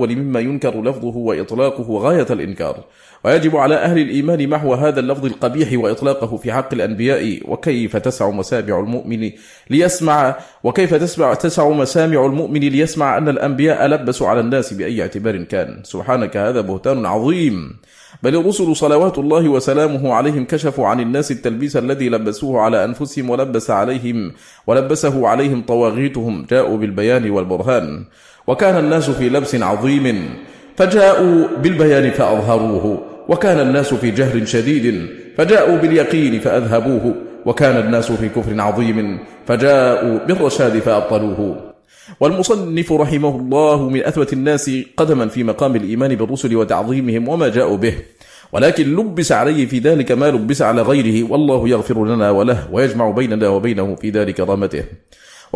مما ينكر لفظه وإطلاقه غاية الإنكار. ويجب على أهل الإيمان محو هذا اللفظ القبيح وإطلاقه في حق الأنبياء وكيف تسع مسامع المؤمن ليسمع وكيف تسمع تسع مسامع المؤمن ليسمع أن الأنبياء لبسوا على الناس بأي اعتبار كان. سبحانك هذا بهتان عظيم. بل الرسل صلوات الله وسلامه عليهم كشفوا عن الناس التلبيس الذي لبسوه على أنفسهم ولبس عليهم ولبسه عليهم طواغيتهم جاءوا بالبيان والبرهان. وكان الناس في لبس عظيم فجاءوا بالبيان فأظهروه وكان الناس في جهل شديد فجاءوا باليقين فأذهبوه وكان الناس في كفر عظيم فجاءوا بالرشاد فأبطلوه. والمصنف رحمه الله من أثبت الناس قدما في مقام الإيمان بالرسل وتعظيمهم وما جاءوا به ولكن لبس عليه في ذلك ما لبس على غيره والله يغفر لنا وله ويجمع بيننا وبينه في ذلك رامته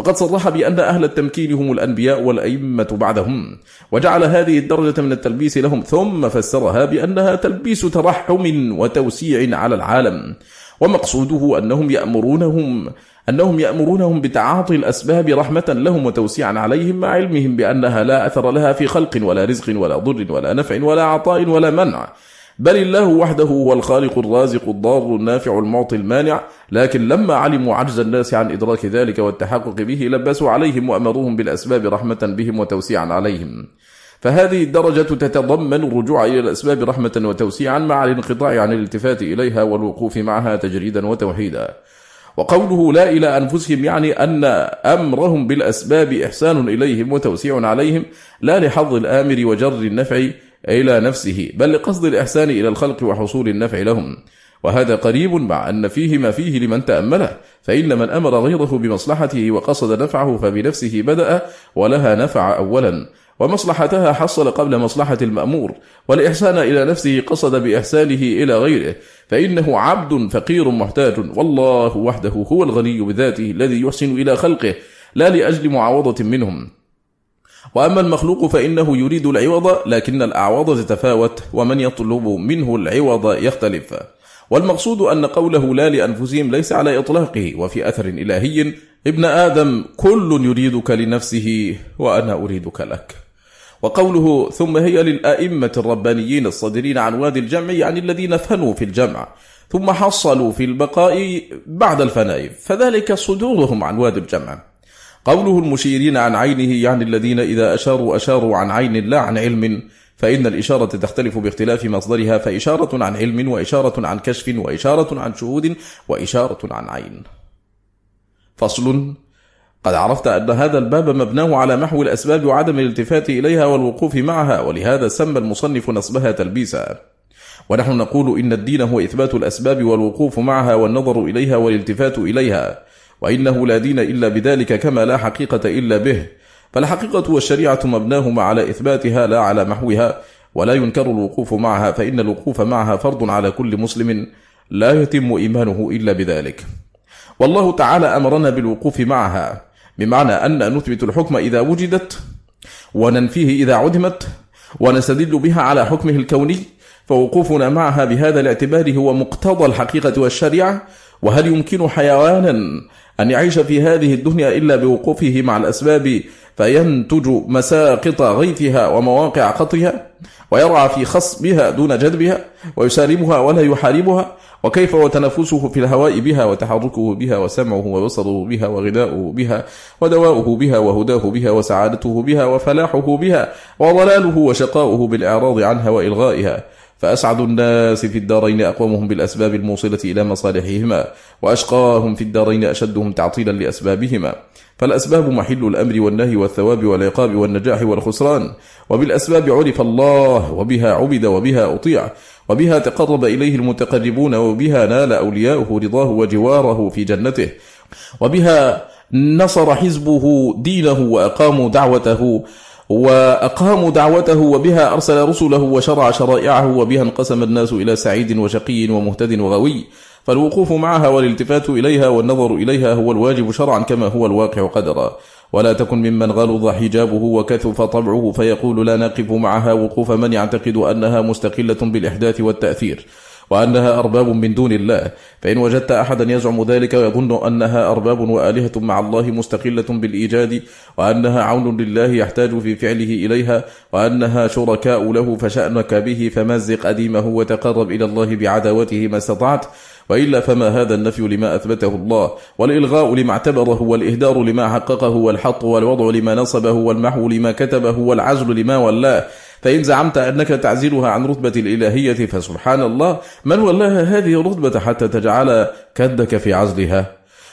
وقد صرح بأن أهل التمكين هم الأنبياء والأئمة بعدهم وجعل هذه الدرجة من التلبيس لهم ثم فسرها بأنها تلبيس ترحم وتوسيع على العالم. ومقصوده أنهم يأمرونهم أنهم يأمرونهم بتعاطي الأسباب رحمة لهم وتوسيعا عليهم مع علمهم بأنها لا أثر لها في خلق ولا رزق ولا ضر ولا نفع ولا عطاء ولا منع. بل الله وحده هو الخالق الرازق الضار النافع المعطي المانع لكن لما علموا عجز الناس عن إدراك ذلك والتحقق به لبسوا عليهم وأمروهم بالأسباب رحمة بهم وتوسيعا عليهم. فهذه الدرجة تتضمن الرجوع إلى الأسباب رحمة وتوسيعا مع الانقطاع عن الالتفات إليها والوقوف معها تجريدا وتوحيدا. وقوله لا إلى أنفسهم يعني أن أمرهم بالأسباب إحسان إليهم وتوسيع عليهم لا لحظ الآمر وجر النفع إلى نفسه بل لقصد الإحسان إلى الخلق وحصول النفع لهم. وهذا قريب مع أن فيه ما فيه لمن تأمله فإن من أمر غيره بمصلحته وقصد نفعه فبنفسه بدأ ولها نفع أولا. ومصلحتها حصل قبل مصلحة المأمور والإحسان إلى نفسه قصد بإحسانه إلى غيره. فإنه عبد فقير محتاج والله وحده هو الغني بذاته الذي يحسن إلى خلقه لا لأجل معاوضة منهم. وأما المخلوق فإنه يريد العوض لكن الأعوض تتفاوت ومن يطلب منه العوض يختلف. والمقصود أن قوله لا لأنفسهم ليس على إطلاقه وفي أثر إلهي ابن آدم كل يريدك لنفسه وأنا أريدك لك. وقوله ثم هي للآئمة الربانيين الصادرين عن وادي الجمع يعني الذين فنوا في الجمع ثم حصلوا في البقاء بعد الفناء فذلك صدورهم عن وادي الجمع. قوله المشيرين عن عينه يعني الذين إذا أشاروا أشاروا عن عين لا عن علم. فإن الإشارة تختلف باختلاف مصدرها فإشارة عن علم وإشارة عن كشف وإشارة عن شهود وإشارة عن عين. فصل. قد عرفت أن هذا الباب مبناه على محو الأسباب وعدم الالتفات إليها والوقوف معها ولهذا سمى المصنف نصبها تلبيسا. ونحن نقول إن الدين هو إثبات الأسباب والوقوف معها والنظر إليها والالتفات إليها. وإنه لا دين إلا بذلك كما لا حقيقة إلا به. فالحقيقة والشريعة مبناهما على إثباتها لا على محوها ولا ينكر الوقوف معها فإن الوقوف معها فرض على كل مسلم لا يتم إيمانه إلا بذلك. والله تعالى أمرنا بالوقوف معها بمعنى أن نثبت الحكم إذا وجدت وننفيه إذا عدمت ونستدل بها على حكمه الكوني فوقوفنا معها بهذا الاعتبار هو مقتضى الحقيقة والشريعة. وهل يمكن حيوانا أن يعيش في هذه الدنيا إلا بوقوفه مع الأسباب فينتج مساقط غيثها ومواقع قطرها ويرعى في خصبها دون جذبها ويسالمها ولا يحاربها وكيف وتنفسه في الهواء بها وتحركه بها وسمعه وبصره بها وغذاؤه بها ودواؤه بها وهداه بها وسعادته بها وفلاحه بها وضلاله وشقاؤه بالإعراض عنها وإلغائها فأسعد الناس في الدارين أقومهم بالأسباب الموصلة إلى مصالحهما وأشقاهم في الدارين أشدهم تعطيلا لأسبابهما. فالأسباب محل الأمر والنهي والثواب والعقاب والنجاح والخسران. وبالأسباب عرف الله وبها عبد وبها أطيع. وبها تقرب إليه المتقربون وبها نال أولياؤه رضاه وجواره في جنته. وبها نصر حزبه دينه وأقاموا دعوته. وأقاموا دعوته وبها أرسل رسله وشرع شرائعه وبها انقسم الناس إلى سعيد وشقي ومهتد وغوي فالوقوف معها والالتفات إليها والنظر إليها هو الواجب شرعا كما هو الواقع قدرا. ولا تكن ممن غلظ حجابه وكثف طبعه فيقول لا نقف معها وقوف من يعتقد أنها مستقلة بالإحداث والتأثير. وأنها أرباب من دون الله. فإن وجدت أحدا يزعم ذلك ويظن أنها أرباب وآلهة مع الله مستقلة بالإيجاد وأنها عون لله يحتاج في فعله إليها وأنها شركاء له فشأنك به فمزق أديمه وتقرب إلى الله بعداوته ما استطعت. وإلا فما هذا النفي لما أثبته الله؟ والإلغاء لما اعتبره والإهدار لما حققه والحط والوضع لما نصبه والمحو لما كتبه والعزل لما ولاه. فإن زعمت أنك تعزلها عن رتبة الإلهية فسبحان الله. من ولاها هذه الرتبة حتى تجعل كدك في عزلها؟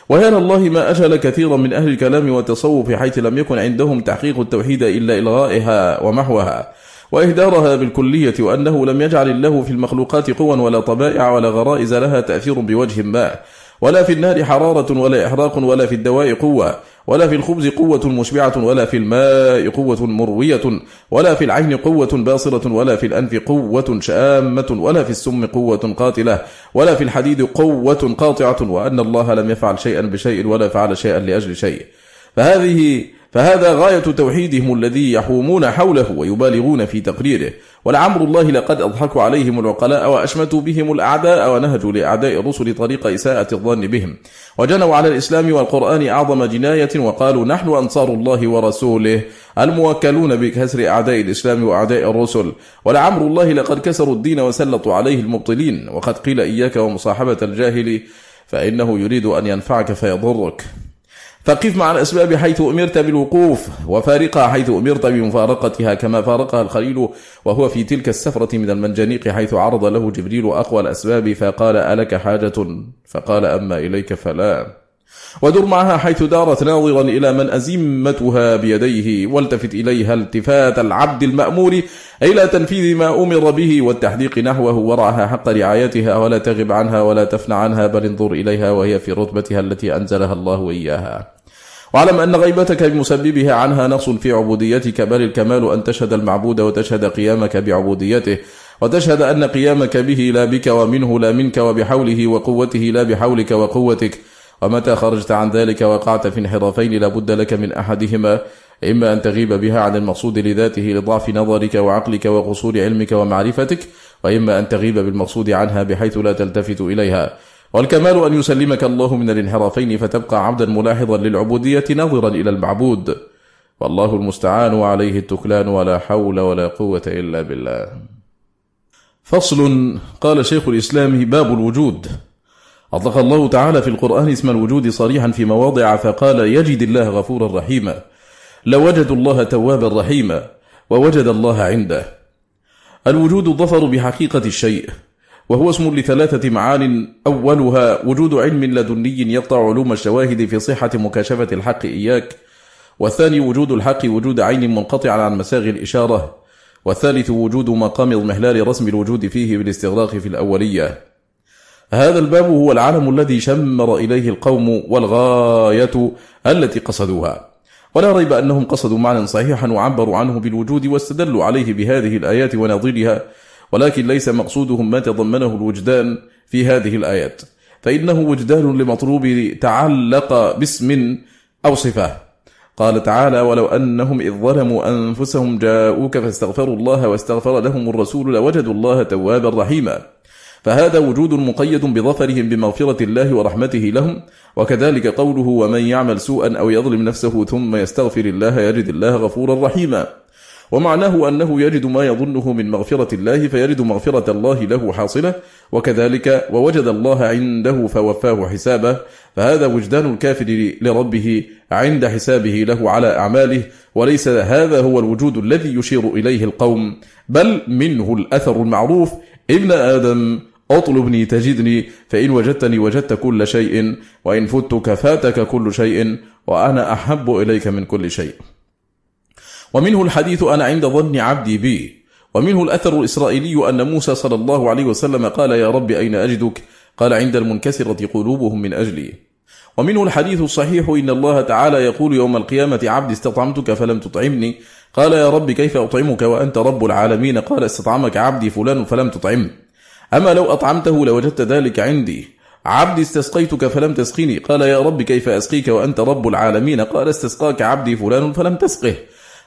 ويا الله ما أجل كثيرا من أهل الكلام والتصوف حيث لم يكن عندهم تحقيق التوحيد إلا إلغائها ومحوها. وإهدارها بالكلية وأنه لم يجعل الله في المخلوقات قوى ولا طبائع ولا غرائز لها تأثير بوجه ما. ولا في النار حرارة ولا إحراق ولا في الدواء قوة. ولا في الخبز قوة مشبعة ولا في الماء قوة مروية ولا في العين قوة باصرة ولا في الأنف قوة شامة ولا في السم قوة قاتلة ولا في الحديد قوة قاطعة وأن الله لم يفعل شيئا بشيء ولا فعل شيئا لأجل شيء. فهذه فهذا غاية توحيدهم الذي يحومون حوله ويبالغون في تقريره ولعمر الله لقد أضحكوا عليهم العقلاء وأشمتوا بهم الأعداء ونهجوا لأعداء الرسل طريق إساءة الظن بهم. وجنوا على الإسلام والقرآن أعظم جناية وقالوا نحن أنصار الله ورسوله الموكلون بكسر أعداء الإسلام وأعداء الرسل. ولعمر الله لقد كسروا الدين وسلطوا عليه المبطلين. وقد قيل إياك ومصاحبة الجاهل فإنه يريد أن ينفعك فيضرك. فقف مع الأسباب حيث أمرت بالوقوف وفارقها حيث أمرت بمفارقتها كما فارقها الخليل وهو في تلك السفرة من المنجنيق حيث عرض له جبريل أقوى الأسباب فقال ألك حاجة؟ فقال أما إليك فلا. ودر معها حيث دارت ناظرا إلى من أزمتها بيديه والتفت إليها التفات العبد المأمور إلى تنفيذ ما أمر به والتحديق نحوه ورعها حق رعايتها ولا تغب عنها ولا تفن عنها بل انظر إليها وهي في رتبتها التي أنزلها الله إياها. واعلم أن غيبتك بمسببها عنها نقص في عبوديتك بل الكمال أن تشهد المعبود وتشهد قيامك بعبوديته. وتشهد أن قيامك به لا بك ومنه لا منك وبحوله وقوته لا بحولك وقوتك. ومتى خرجت عن ذلك وقعت في انحرافين لابد لك من أحدهما إما أن تغيب بها عن المقصود لذاته لضعف نظرك وعقلك وقصور علمك ومعرفتك وإما أن تغيب بالمقصود عنها بحيث لا تلتفت إليها. والكمال أن يسلمك الله من الانحرافين فتبقى عبدا ملاحظا للعبودية ناظرا إلى المعبود. والله المستعان وعليه التكلان ولا حول ولا قوة إلا بالله. فصل قال شيخ الإسلام باب الوجود. أطلق الله تعالى في القرآن اسم الوجود صريحا في مواضع فقال يجد الله غفورا رحيما. لوجدوا الله توابا رحيما ووجد الله عنده. الوجود الظفر بحقيقة الشيء. وهو اسم لثلاثة معان أولها وجود علم لدني يقطع علوم الشواهد في صحة مكاشفة الحق إياك. والثاني وجود الحق وجود عين منقطع عن مساغ الإشارة. والثالث وجود مقام اضمحلال رسم الوجود فيه بالاستغراق في الأولية. هذا الباب هو العالم الذي شمر إليه القوم والغاية التي قصدوها. ولا ريب أنهم قصدوا معنى صحيحا وعبروا عنه بالوجود واستدلوا عليه بهذه الآيات ونظيرها ولكن ليس مقصودهم ما تضمنه الوجدان في هذه الآيات. فإنه وجدان لمطلوب تعلق باسم أو صفة. قال تعالى ولو أنهم إذ ظلموا أنفسهم جاءوك فاستغفروا الله واستغفر لهم الرسول لوجدوا الله توابا رحيما. فهذا وجود مقيد بظفرهم بمغفرة الله ورحمته لهم وكذلك قوله ومن يعمل سوءا أو يظلم نفسه ثم يستغفر الله يجد الله غفورا رحيما. ومعناه أنه يجد ما يظنه من مغفرة الله فيجد مغفرة الله له حاصلة وكذلك ووجد الله عنده فوفاه حسابه فهذا وجدان الكافر لربه عند حسابه له على أعماله وليس هذا هو الوجود الذي يشير إليه القوم بل منه الأثر المعروف ابن آدم اطلبني تجدني فإن وجدتني وجدت كل شيء وإن فتك فاتك كل شيء وأنا أحب إليك من كل شيء. ومنه الحديث أنا عند ظن عبدي بي. ومنه الأثر الإسرائيلي أن موسى صلى الله عليه وسلم قال يا رب أين أجدك؟ قال عند المنكسرة قلوبهم من أجلي. ومنه الحديث الصحيح إن الله تعالى يقول يوم القيامة عبدي استطعمتك فلم تطعمني. قال يا رب كيف أطعمك وأنت رب العالمين؟ قال استطعمك عبدي فلان فلم تطعم. أما لو أطعمته لوجدت ذلك عندي. عبدي استسقيتك فلم تسقني. قال يا رب كيف أسقيك وأنت رب العالمين؟ قال استسقاك عبدي فلان فلم تسقه.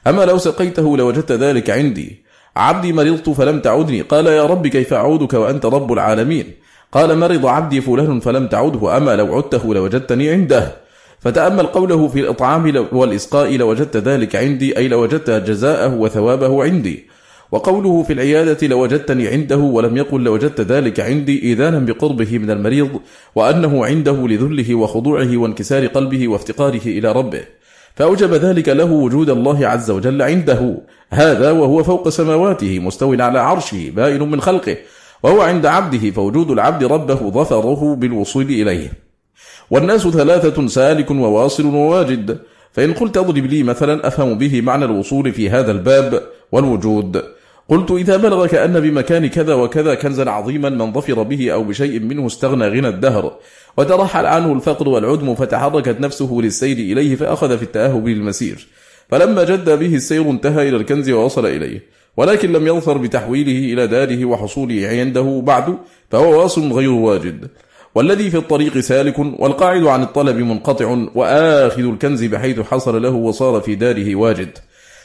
أما لو سقيته لوجدت ذلك عندي. عبدي مرضت فلم تعودني قال يا رب كيف أعودك وأنت رب العالمين؟ قال مرض عبدي فلان فلم تعوده أما لو عدته لوجدتني عنده. فتأمل قوله في الإطعام والإسقاء لوجدت ذلك عندي أي لوجدت جزاءه وثوابه عندي. وقوله في العيادة لوجدتني عنده ولم يقل لوجدت ذلك عندي إيذانا بقربه من المريض وأنه عنده لذله وخضوعه وانكسار قلبه وافتقاره إلى ربه. فأوجب ذلك له وجود الله عز وجل عنده. هذا وهو فوق سماواته مستو على عرشه بائن من خلقه. وهو عند عبده فوجود العبد ربه ظفره بالوصول إليه. والناس ثلاثة سالك وواصل وواجد. فإن قلت اضرب لي مثلا أفهم به معنى الوصول في هذا الباب والوجود. قلت إذا بلغك أن بمكان كذا وكذا كنزا عظيما من ظفر به أو بشيء منه استغنى غنى الدهر. وترحل عنه الفقر والعدم فتحركت نفسه للسير إليه فأخذ في التأهب للمسير. فلما جد به السير انتهى إلى الكنز ووصل إليه. ولكن لم يظفر بتحويله إلى داره وحصوله عنده بعد فهو واصل غير واجد. والذي في الطريق سالك والقاعد عن الطلب منقطع وآخذ الكنز بحيث حصل له وصار في داره واجد.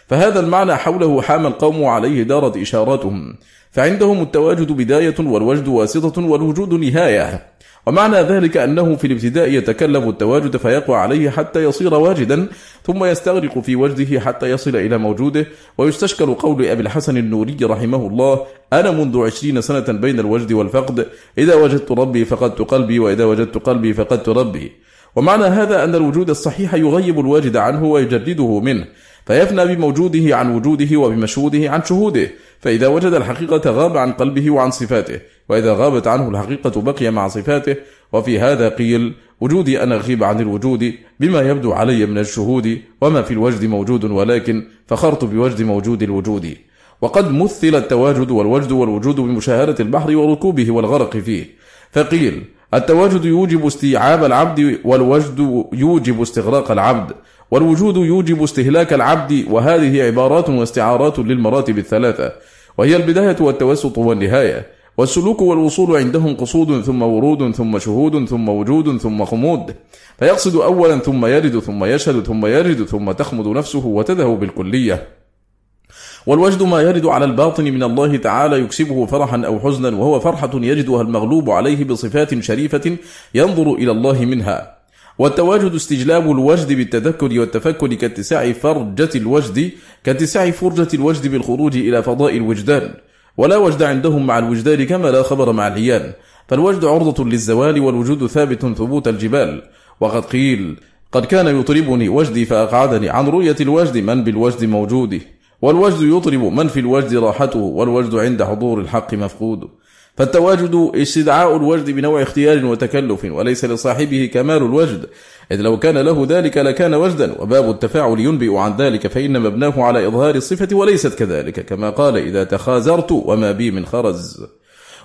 فهذا المعنى حوله حام القوم عليه دارت إشاراتهم. فعندهم التواجد بداية والوجد واسطة والوجود نهاية. ومعنى ذلك أنه في الابتداء يتكلف التواجد فيقوى عليه حتى يصير واجدا ثم يستغرق في وجده حتى يصل إلى موجوده. ويستشكل قول أبي الحسن النوري رحمه الله أنا منذ عشرين سنة بين الوجد والفقد إذا وجدت ربي فقدت قلبي وإذا وجدت قلبي فقدت ربي. ومعنى هذا أن الوجود الصحيح يغيب الواجد عنه ويجدده منه. فيفنى بموجوده عن وجوده وبمشهوده عن شهوده فإذا وجد الحقيقة غاب عن قلبه وعن صفاته وإذا غابت عنه الحقيقة بقي مع صفاته وفي هذا قيل وجودي أنا أغيب عن الوجود بما يبدو علي من الشهود وما في الوجد موجود ولكن فخرت بوجد موجود الوجود. وقد مثل التواجد والوجد والوجود بمشاهدة البحر وركوبه والغرق فيه. فقيل التواجد يوجب استيعاب العبد والوجد يوجب استغراق العبد والوجود يوجب استهلاك العبد وهذه عبارات واستعارات للمراتب الثلاثة. وهي البداية والتوسط والنهاية. والسلوك والوصول عندهم قصود ثم ورود ثم شهود ثم وجود ثم خمود. فيقصد أولا ثم يرد ثم يشهد ثم يرد ثم تخمد نفسه وتذهب بالكلية. والوجد ما يرد على الباطن من الله تعالى يكسبه فرحا أو حزنا وهو فرحة يجدها المغلوب عليه بصفات شريفة ينظر إلى الله منها. والتواجد استجلاب الوجد بالتذكر والتفكر كاتساع فرجة الوجد كاتساع فرجة الوجد بالخروج إلى فضاء الوجدان. ولا وجد عندهم مع الوجدان كما لا خبر مع العيان. فالوجد عرضة للزوال والوجود ثابت ثبوت الجبال. وقد قيل قد كان يطربني وجدي فأقعدني عن رؤية الوجد من بالوجد موجود والوجد يطرب من في الوجد راحته والوجد عند حضور الحق مفقود فالتواجد استدعاء الوجد بنوع اختيار وتكلف وليس لصاحبه كمال الوجد. إذ لو كان له ذلك لكان وجدا وباب التفاعل ينبئ عن ذلك فإن مبناه على إظهار الصفة وليست كذلك. كما قال إذا تخازرت وما بي من خرز.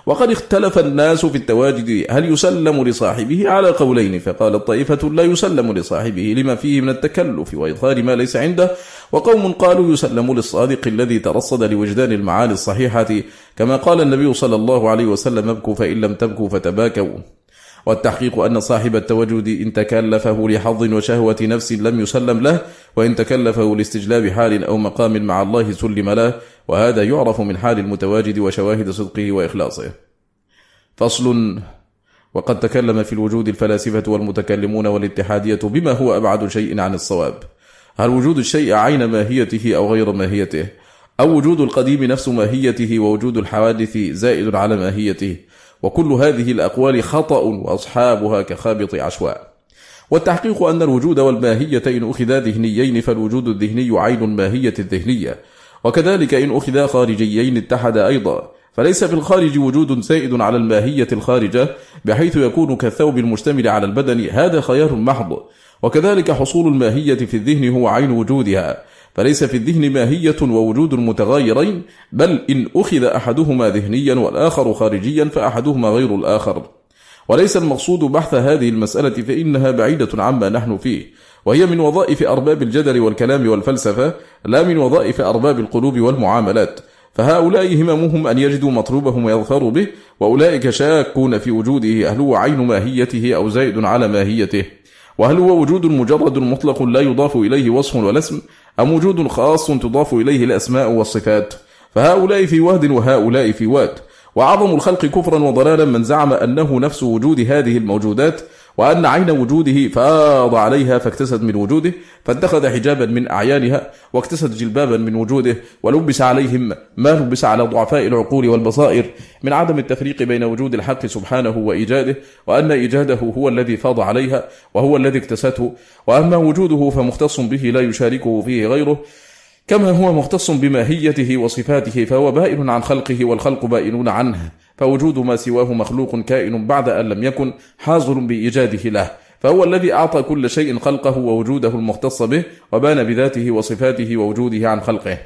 وقد اختلف الناس في التواجد هل يسلم لصاحبه؟ على قولين فقال طائفة لا يسلم لصاحبه لما فيه من التكلف وإظهار ما ليس عنده. وقوم قالوا يسلم للصادق الذي ترصد لوجدان المعاني الصحيحة. كما قال النبي صلى الله عليه وسلم ابكوا فإن لم تبكوا فتباكوا. والتحقيق أن صاحب التوجد إن تكلفه لحظ وشهوة نفس لم يسلم له وإن تكلفه لاستجلاب حال أو مقام مع الله سلم له. وهذا يعرف من حال المتواجد وشواهد صدقه وإخلاصه. فصل وقد تكلم في الوجود الفلاسفة والمتكلمون والاتحادية بما هو أبعد شيء عن الصواب. هل وجود الشيء عين ماهيته أو غير ماهيته؟ أو وجود القديم نفس ماهيته ووجود الحوادث زائد على ماهيته؟ وكل هذه الأقوال خطأ وأصحابها كخابط عشواء. والتحقيق أن الوجود والماهية إن أخذا ذهنيين فالوجود الذهني عين الماهية الذهنية. وكذلك إن أخذا خارجيين اتحد أيضا. فليس في الخارج وجود سائد على الماهية الخارجة بحيث يكون كالثوب المشتمل على البدن هذا خيار محض. وكذلك حصول الماهية في الذهن هو عين وجودها. فليس في الذهن ماهية ووجود متغايرين بل إن أخذ أحدهما ذهنيا والآخر خارجيا فأحدهما غير الآخر. وليس المقصود بحث هذه المسألة فإنها بعيدة عما نحن فيه. وهي من وظائف أرباب الجدل والكلام والفلسفة لا من وظائف أرباب القلوب والمعاملات. فهؤلاء هممهم أن يجدوا مطلوبهم ويظفروا به وأولئك شاكون في وجوده. هل هو عين ماهيته أو زائد على ماهيته؟ وهل هو وجود مجرد مطلق لا يضاف إليه وصف ولا اسم أم وجود خاص تضاف إليه الأسماء والصفات؟ فهؤلاء في واد وهؤلاء في واد. وأعظم الخلق كفرا وضلالا من زعم أنه نفس وجود هذه الموجودات وأن عين وجوده فاض عليها فاكتسد من وجوده فاتخذ حجابا من أعيانها واكتسد جلبابا من وجوده ولبس عليهم ما لبس على ضعفاء العقول والبصائر من عدم التفريق بين وجود الحق سبحانه وإيجاده وأن إيجاده هو الذي فاض عليها وهو الذي اكتسته وأما وجوده فمختص به لا يشاركه فيه غيره كما هو مختص بماهيته وصفاته فهو بائن عن خلقه والخلق بائنون عنه فوجود ما سواه مخلوق كائن بعد أن لم يكن حاضر بإيجاده له. فهو الذي أعطى كل شيء خلقه ووجوده المختص به وبان بذاته وصفاته ووجوده عن خلقه.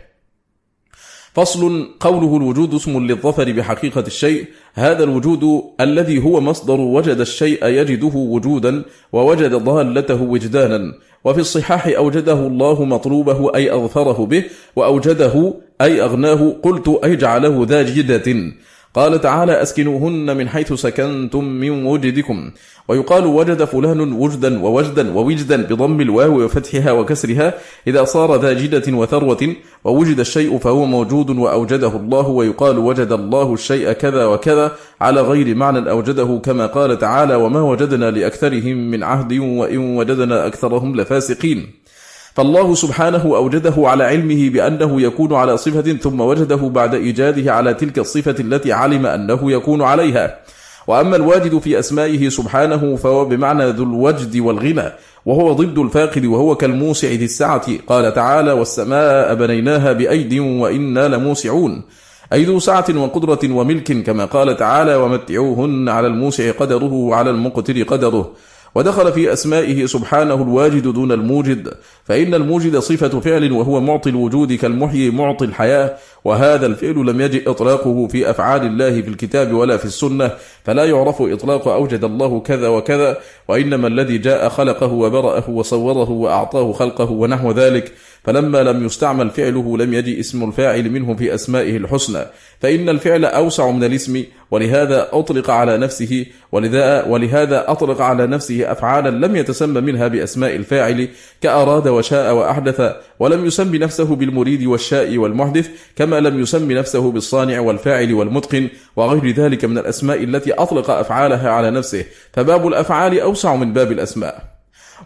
فصل قوله الوجود اسم للظفر بحقيقة الشيء. هذا الوجود الذي هو مصدر وجد الشيء يجده وجودا ووجد ضالته وجدانا. وفي الصحاح أوجده الله مطلوبه أي أظفره به وأوجده أي أغناه قلت أي جعله ذا جدة قال تعالى أسكنوهن من حيث سكنتم من وجدكم. ويقال وجد فلان وجدا ووجدا ووجدا بضم الواو وفتحها وكسرها إذا صار ذا جدة وثروة ووجد الشيء فهو موجود وأوجده الله ويقال وجد الله الشيء كذا وكذا على غير معنى أوجده كما قال تعالى وما وجدنا لأكثرهم من عهد وإن وجدنا أكثرهم لفاسقين. فالله سبحانه أوجده على علمه بأنه يكون على صفة ثم وجده بعد إيجاده على تلك الصفة التي علم أنه يكون عليها. وأما الواجد في أسمائه سبحانه فهو بمعنى ذو الوجد والغنى وهو ضد الفاقد وهو كالموسع ذي السعة. قال تعالى والسماء بنيناها بأيد وإنا لموسعون أي ذو سعة وقدرة وملك كما قال تعالى ومتعوهن على الموسع قدره وعلى المقتر قدره ودخل في أسمائه سبحانه الواجد دون الموجد فإن الموجد صفة فعل وهو معطي الوجود كالمحيي معطي الحياة وهذا الفعل لم يجئ إطلاقه في أفعال الله في الكتاب ولا في السنة فلا يعرف إطلاق أوجد الله كذا وكذا وإنما الذي جاء خلقه وبرأه وصوره وأعطاه خلقه ونحو ذلك. فلما لم يستعمل فعله لم يجي اسم الفاعل منه في أسمائه الحسنى. فإن الفعل أوسع من الاسم ولهذا أطلق على نفسه ولذا ولهذا أطلق على نفسه أفعالا لم يتسمى منها بأسماء الفاعل كأراد وشاء وأحدث ولم يسم نفسه بالمريد والشاء والمحدث كما لم يسم نفسه بالصانع والفاعل والمتقن وغير ذلك من الأسماء التي أطلق أفعالها على نفسه. فباب الأفعال أوسع من باب الأسماء.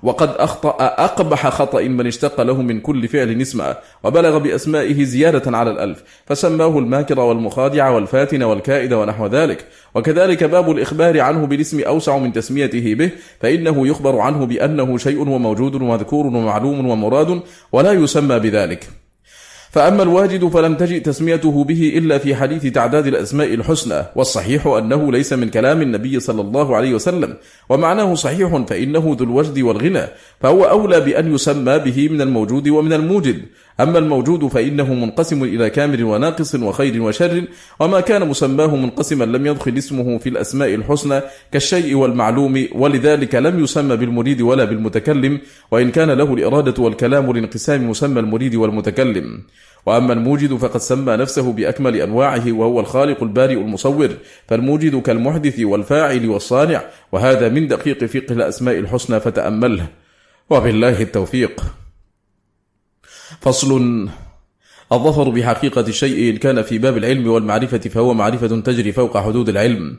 وقد أخطأ أقبح خطأ من اشتق له من كل فعل اسما وبلغ بأسمائه زيادة على الألف فسماه الماكر والمخادع والفاتن والكائد ونحو ذلك. وكذلك باب الإخبار عنه بالاسم أوسع من تسميته به فإنه يخبر عنه بأنه شيء وموجود ومذكور ومعلوم ومراد ولا يسمى بذلك. فأما الواجد فلم تجئ تسميته به إلا في حديث تعداد الأسماء الحسنى والصحيح أنه ليس من كلام النبي صلى الله عليه وسلم ومعناه صحيح فإنه ذو الوجد والغنى فهو أولى بأن يسمى به من الموجود ومن الموجد أما الموجود فإنه منقسم إلى كامل وناقص وخير وشر وما كان مسماه منقسما لم يدخل اسمه في الأسماء الحسنى كالشيء والمعلوم ولذلك لم يسمى بالمريد ولا بالمتكلم وإن كان له الإرادة والكلام لانقسام مسمى المريد والمتكلم. وأما الموجد فقد سمى نفسه بأكمل أنواعه وهو الخالق البارئ المصور فالموجد كالمحدث والفاعل والصانع وهذا من دقيق فقه الأسماء الحسنى فتأمله. وبالله التوفيق. فصل الظفر بحقيقة الشيء إن كان في باب العلم والمعرفة فهو معرفة تجري فوق حدود العلم.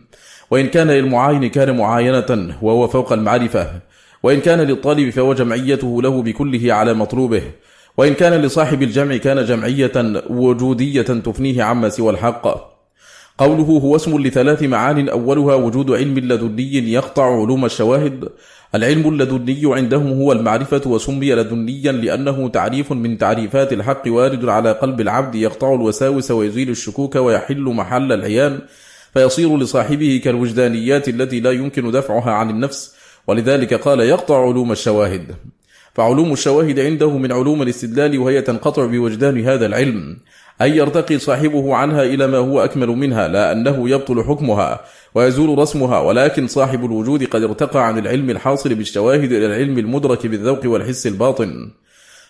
وإن كان للمعاين كان معاينة وهو فوق المعرفة. وإن كان للطالب فهو جمعيته له بكله على مطلوبه. وإن كان لصاحب الجمع كان جمعية وجودية تفنيه عما سوى الحق. قوله هو اسم لثلاث معان أولها وجود علم لدني يقطع علوم الشواهد. العلم اللدني عندهم هو المعرفة وسمي لدنيا لأنه تعريف من تعريفات الحق وارد على قلب العبد يقطع الوساوس ويزيل الشكوك ويحل محل العيان فيصير لصاحبه كالوجدانيات التي لا يمكن دفعها عن النفس. ولذلك قال يقطع علوم الشواهد. فعلوم الشواهد عنده من علوم الاستدلال وهي تنقطع بوجدان هذا العلم. أي يرتقي صاحبه عنها إلى ما هو أكمل منها لا أنه يبطل حكمها. ويزول رسمها ولكن صاحب الوجود قد ارتقى عن العلم الحاصل بالشواهد إلى العلم المدرك بالذوق والحس الباطن.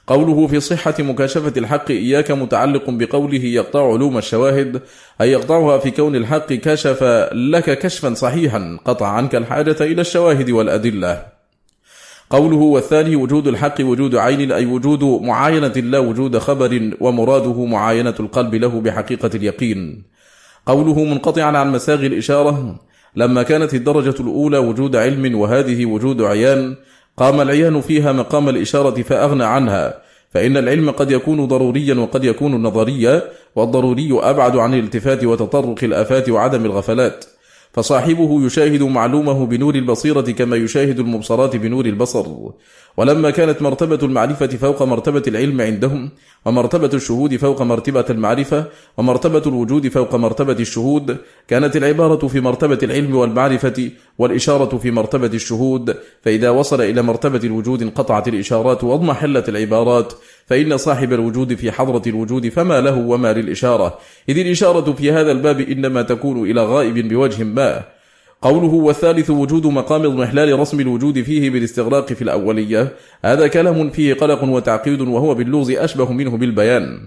قوله في صحة مكاشفة الحق إياك متعلق بقوله يقطع علوم الشواهد أي يقطعها في كون الحق كشف لك كشفا صحيحا قطع عنك الحاجة إلى الشواهد والأدلة. قوله والثاني وجود الحق وجود عين أي وجود معاينة لا وجود خبر ومراده معاينة القلب له بحقيقة اليقين. قوله منقطعا عن مساغ الإشارة لما كانت الدرجة الأولى وجود علم وهذه وجود عيان قام العيان فيها مقام الإشارة فأغنى عنها فإن العلم قد يكون ضروريا وقد يكون نظريا والضروري أبعد عن الالتفات وتطرق الآفات وعدم الغفلات. فصاحبه يشاهد معلومه بنور البصيرة كما يشاهد المبصرات بنور البصر. ولما كانت مرتبة المعرفة فوق مرتبة العلم عندهم ومرتبة الشهود فوق مرتبة المعرفة ومرتبة الوجود فوق مرتبة الشهود كانت العبارة في مرتبة العلم والمعرفة والإشارة في مرتبة الشهود. فإذا وصل إلى مرتبة الوجود انقطعت الإشارات واضمحلت العبارات فإن صاحب الوجود في حضرة الوجود فما له وما للإشارة. إذ الإشارة في هذا الباب إنما تكون إلى غائب بوجه ما. قوله والثالث وجود مقام اضمحلال رسم الوجود فيه بالاستغراق في الأولية. هذا كلام فيه قلق وتعقيد وهو باللغز أشبه منه بالبيان.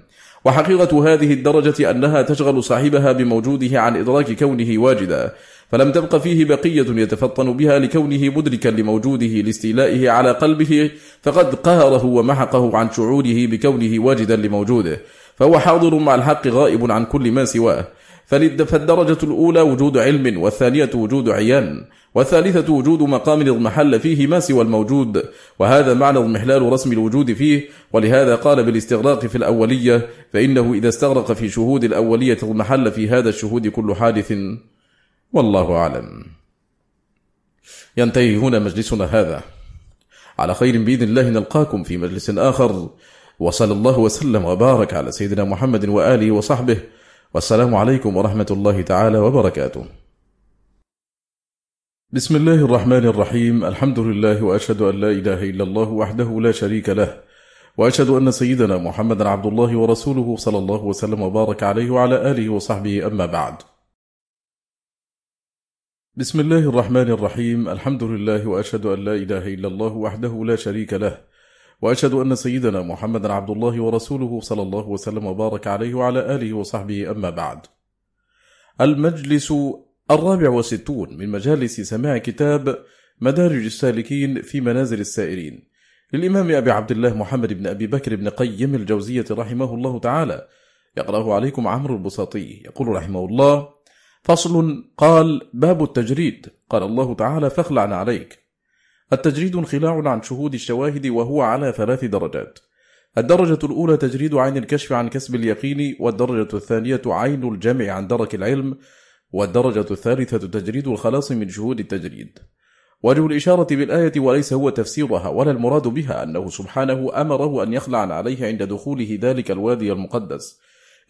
وحقيقة هذه الدرجة أنها تشغل صاحبها بموجوده عن إدراك كونه واجدا. فلم تبق فيه بقية يتفطن بها لكونه مدركا لموجوده لاستيلائه على قلبه فقد قهره ومحقه عن شعوره بكونه واجدا لموجوده. فهو حاضر مع الحق غائب عن كل ما سواه. فالدرجة الأولى وجود علم والثانية وجود عيان والثالثة وجود مقام اضمحل فيه ما سوى الموجود وهذا معنى اضمحلال رسم الوجود فيه ولهذا قال بالاستغراق في الأولية فإنه إذا استغرق في شهود الأولية اضمحل في هذا الشهود كل حادث. والله أعلم. ينتهي هنا مجلسنا هذا. على خير بإذن الله نلقاكم في مجلس آخر. وصلى الله وسلم وبارك على سيدنا محمد وآله وصحبه. والسلام عليكم ورحمة الله تعالى وبركاته. بسم الله الرحمن الرحيم. الحمد لله وأشهد أن لا إله إلا الله وحده لا شريك له وأشهد أن سيدنا محمد عبد الله ورسوله صلى الله وسلم وبارك عليه وعلى آله وصحبه أما بعد. بسم الله الرحمن الرحيم. الحمد لله وأشهد أن لا إله إلا الله وحده لا شريك له وأشهد أن سيدنا محمد عبد الله ورسوله صلى الله وسلم وبارك عليه وعلى آله وصحبه. أما بعد المجلس الرابع والستون من مجالس سماع كتاب مدارج السالكين في منازل السائرين للإمام أبي عبد الله محمد بن أبي بكر بن قيم الجوزية رحمه الله تعالى. يقرأه عليكم عمرو البساطي. يقول رحمه الله فصل قال باب التجريد. قال الله تعالى فاخلعنا عليك. التجريد انخلاع عن شهود الشواهد وهو على ثلاث درجات. الدرجة الأولى تجريد عين الكشف عن كسب اليقين والدرجة الثانية عين الجمع عن درك العلم والدرجة الثالثة تجريد الخلاص من شهود التجريد. وجه الإشارة بالآية وليس هو تفسيرها ولا المراد بها أنه سبحانه أمره أن يخلع عليه عند دخوله ذلك الوادي المقدس.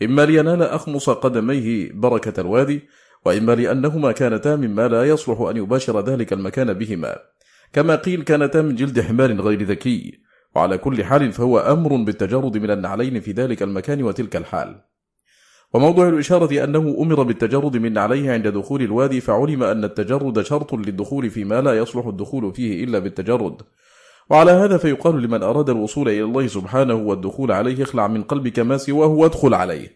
إما لينال أخمص قدميه بركة الوادي وإما لأنهما كانتا مما لا يصلح أن يباشر ذلك المكان بهما. كما قيل كانتا من جلد حمار غير ذكي وعلى كل حال فهو أمر بالتجرد من النعلين في ذلك المكان وتلك الحال. وموضع الإشارة أنه أمر بالتجرد من عليه عند دخول الوادي فعلم أن التجرد شرط للدخول فيما لا يصلح الدخول فيه إلا بالتجرد. وعلى هذا فيقال لمن أراد الوصول إلى الله سبحانه والدخول عليه اخلع من قلبك ما سواه وادخل عليه.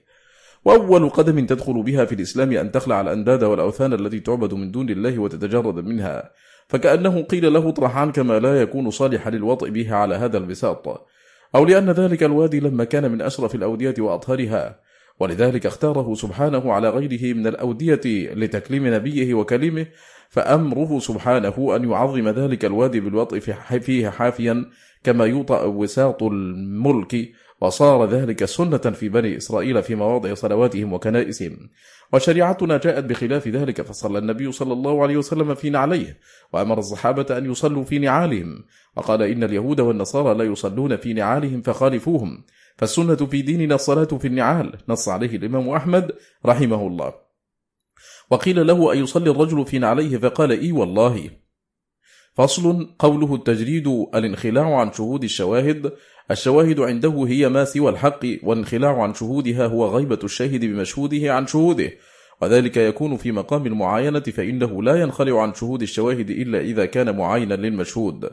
وأول قدم تدخل بها في الإسلام أن تخلع الأنداد والأوثان التي تعبد من دون الله وتتجرد منها. فكأنه قيل له اطرح عنك ما لا يكون صالحا للوطئ به على هذا البساط. أو لأن ذلك الوادي لما كان من أشرف الأودية وأطهرها. ولذلك اختاره سبحانه على غيره من الأودية لتكليم نبيه وكلمه فأمره سبحانه أن يعظم ذلك الوادي بالوطئ فيه حافيا كما يوطأ وساط الملك وصار ذلك سنة في بني إسرائيل في مواضع صلواتهم وكنائسهم. وشريعتنا جاءت بخلاف ذلك فصلى النبي صلى الله عليه وسلم في نعليه وأمر الصحابة أن يصلوا في نعالهم وقال إن اليهود والنصارى لا يصلون في نعالهم فخالفوهم. فالسنة في ديننا الصلاة في النعال نص عليه الإمام أحمد رحمه الله. وقيل له أن يصلي الرجل في نعليه فقال إي والله. فصل قوله التجريد الانخلاع عن شهود الشواهد الشواهد عنده هي ما سوى الحق والانخلاع عن شهودها هو غيبة الشاهد بمشهوده عن شهوده. وذلك يكون في مقام المعاينة فإنه لا ينخلع عن شهود الشواهد إلا إذا كان معاينا للمشهود.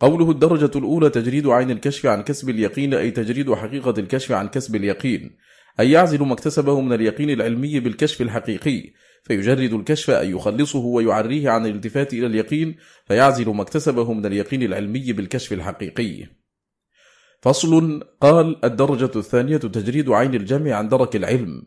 قوله الدرجة الأولى تجريد عين الكشف عن كسب اليقين أي تجريد حقيقة الكشف عن كسب اليقين. أن يعزل ما اكتسبه من اليقين العلمي بالكشف الحقيقي. فيجرد الكشف أن يخلصه ويعريه عن الالتفات إلى اليقين فيعزل ما اكتسبه من اليقين العلمي بالكشف الحقيقي. فصل قال الدرجة الثانية تجريد عين الجمع عن درك العلم.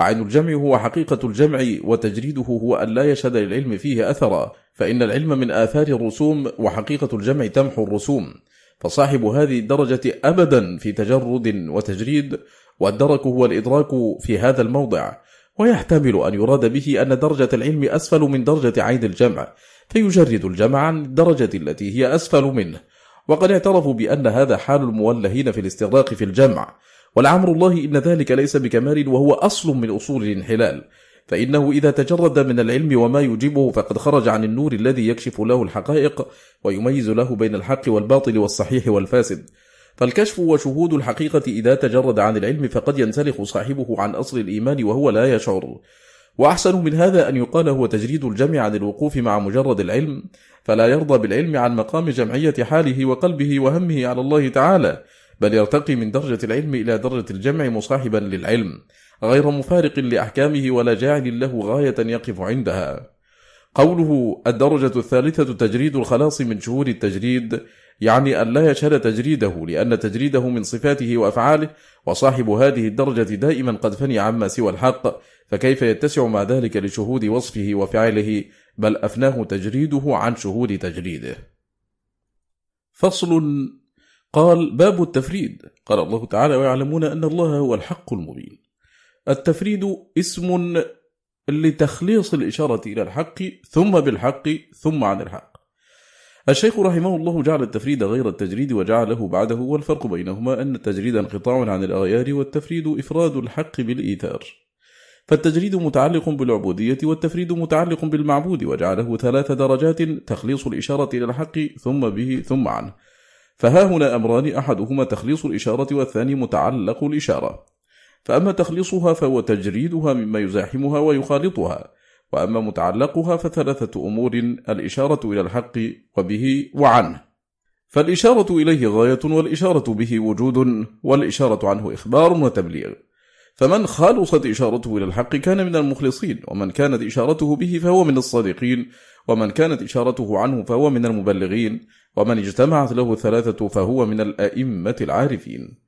عين الجمع هو حقيقة الجمع وتجريده هو أن لا يشهد للعلم فيه أثرا فإن العلم من آثار الرسوم وحقيقة الجمع تمحو الرسوم. فصاحب هذه الدرجة أبدا في تجرد وتجريد والدرك هو الإدراك في هذا الموضع. ويحتمل أن يراد به أن درجة العلم أسفل من درجة عين الجمع. فيجرد الجمع عن الدرجة التي هي أسفل منه. وقد اعترفوا بأن هذا حال المولهين في الاستغراق في الجمع. ولعمر الله إن ذلك ليس بكمال وهو أصل من أصول الانحلال. فإنه إذا تجرد من العلم وما يجيبه فقد خرج عن النور الذي يكشف له الحقائق ويميز له بين الحق والباطل والصحيح والفاسد. فالكشف وشهود الحقيقة إذا تجرد عن العلم فقد ينسلخ صاحبه عن أصل الإيمان وهو لا يشعر. وأحسن من هذا أن يقال هو تجريد الجمع عن الوقوف مع مجرد العلم فلا يرضى بالعلم عن مقام جمعية حاله وقلبه وهمه على الله تعالى بل يرتقي من درجة العلم إلى درجة الجمع مصاحبا للعلم غير مفارق لأحكامه ولا جاعل له غاية يقف عندها. قوله الدرجة الثالثة تجريد الخلاص من شهور التجريد يعني أن لا يشهد تجريده لأن تجريده من صفاته وأفعاله وصاحب هذه الدرجة دائما قد فني عما سوى الحق فكيف يتسع مع ذلك لشهود وصفه وفعله بل أفناه تجريده عن شهود تجريده. فصل قال باب التفريد. قال الله تعالى ويعلمون أن الله هو الحق المبين. التفريد اسم لتخليص الإشارة إلى الحق ثم بالحق ثم عن الحق. الشيخ رحمه الله جعل التفريد غير التجريد وجعله بعده والفرق بينهما أن التجريد انقطاع عن الأغيار والتفريد إفراد الحق بالإيثار. فالتجريد متعلق بالعبودية والتفريد متعلق بالمعبود وجعله ثلاث درجات تخليص الإشارة إلى الحق ثم به ثم عنه. فها هنا أمران أحدهما تخليص الإشارة والثاني متعلق الإشارة. فأما تخليصها فهو تجريدها مما يزاحمها ويخالطها وأما متعلقها فثلاثة أمور الإشارة إلى الحق وبه وعنه. فالإشارة إليه غاية والإشارة به وجود والإشارة عنه إخبار وتبليغ. فمن خالصت إشارته إلى الحق كان من المخلصين ومن كانت إشارته به فهو من الصادقين ومن كانت إشارته عنه فهو من المبلغين ومن اجتمعت له الثلاثة فهو من الأئمة العارفين.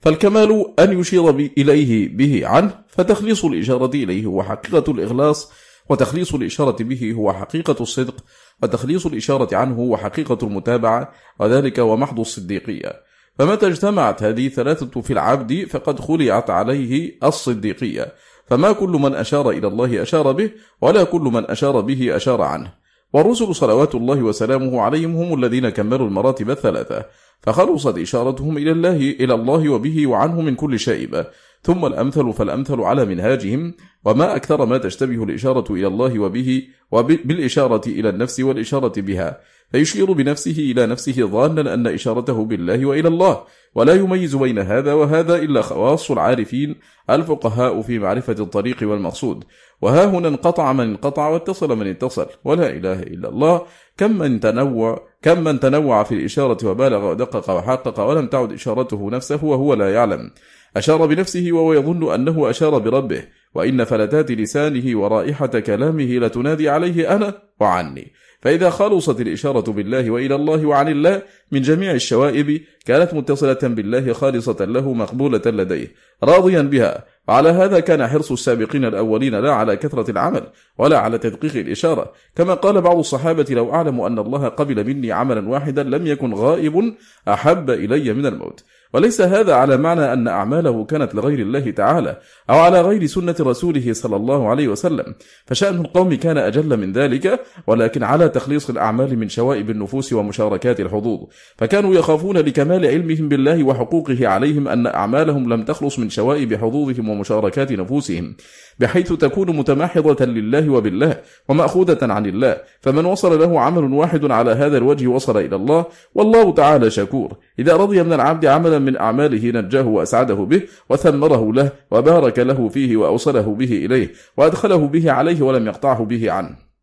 فالكمال أن يشير إليه به عنه فتخليص الإشارة إليه هو حقيقة الإغلاص وتخليص الإشارة به هو حقيقة الصدق وتخليص الإشارة عنه هو حقيقة المتابعة وذلك ومحض الصديقية. فمتى اجتمعت هذه الثلاثة في العبد فقد خلعت عليه الصديقية. فما كل من أشار إلى الله أشار به ولا كل من أشار به أشار عنه. والرسل صلوات الله وسلامه عليهم هم الذين كملوا المراتب الثلاثة. فخلصت إشارتهم إلى الله إلى الله وبه وعنه من كل شائبة ثم الأمثل فالأمثل على منهاجهم وما أكثر ما تشتبه الإشارة إلى الله وبه وبالإشارة إلى النفس والإشارة بها. فيشير بنفسه إلى نفسه ظانا أن إشارته بالله وإلى الله ولا يميز بين هذا وهذا إلا خواص العارفين الفقهاء في معرفة الطريق والمقصود. وها هنا انقطع من انقطع واتصل من اتصل. ولا إله إلا الله. كم من تنوع كم من تنوع في الإشارة وبالغ ودقق وحقق ولم تعد إشارته نفسه وهو لا يعلم. أشار بنفسه وهو يظن أنه أشار بربه. وإن فلتات لسانه ورائحة كلامه لتنادي عليه أنا وعني. فإذا خلصت الإشارة بالله وإلى الله وعن الله من جميع الشوائب كانت متصلة بالله خالصة له مقبولة لديه راضيا بها. وعلى هذا كان حرص السابقين الأولين لا على كثرة العمل ولا على تدقيق الإشارة. كما قال بعض الصحابة لو أعلم أن الله قبل مني عملا واحدا لم يكن غائب أحب إلي من الموت. وليس هذا على معنى أن أعماله كانت لغير الله تعالى أو على غير سنة رسوله صلى الله عليه وسلم. فشأن القوم كان أجل من ذلك ولكن على تخليص الأعمال من شوائب النفوس ومشاركات الحظوظ. فكانوا يخافون لكمال علمهم بالله وحقوقه عليهم أن أعمالهم لم تخلص من شوائب حظوظهم ومشاركات نفوسهم بحيث تكون متماحضة لله وبالله ومأخوذة عن الله. فمن وصل له عمل واحد على هذا الوجه وصل إلى الله والله تعالى شكور. إذا رضي من العبد عملا من أعماله نجاه وأسعده به وثمره له وبارك له فيه وأوصله به إليه وأدخله به عليه ولم يقطعه به عنه.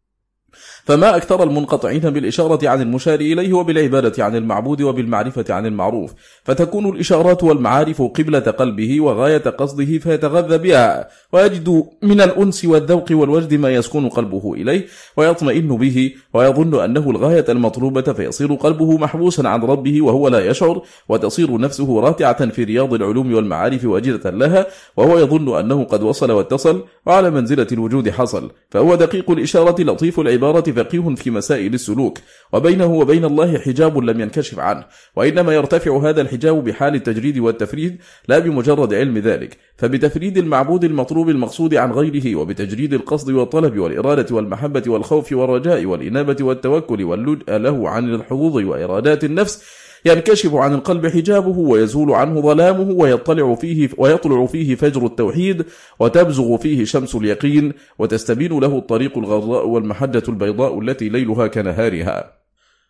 فما أكثر المنقطعين بالإشارة عن المشار إليه وبالعبادة عن المعبود وبالمعرفة عن المعروف فتكون الإشارات والمعارف قبلة قلبه وغاية قصده فيتغذى بها ويجد من الأنس والذوق والوجد ما يسكن قلبه إليه ويطمئن به ويظن أنه الغاية المطلوبة فيصير قلبه محبوسا عن ربه وهو لا يشعر وتصير نفسه راتعة في رياض العلوم والمعارف واجدة لها وهو يظن أنه قد وصل واتصل وعلى منزلة الوجود حصل فهو دقيق الإشارة لطيف العبارة فقيه في مسائل السلوك وبينه وبين الله حجاب لم ينكشف عنه وإنما يرتفع هذا الحجاب بحال التجريد والتفريد لا بمجرد علم ذلك فبتفريد المعبود المطلوب المقصود عن غيره وبتجريد القصد والطلب والإرادة والمحبة والخوف والرجاء والإنابة والتوكل واللجأ له عن الحظوظ وإرادات النفس ينكشف عن القلب حجابه ويزول عنه ظلامه ويطلع فيه ويطلع فيه فجر التوحيد وتبزغ فيه شمس اليقين وتستبين له الطريق الغراء والمحجة البيضاء التي ليلها كنهارها.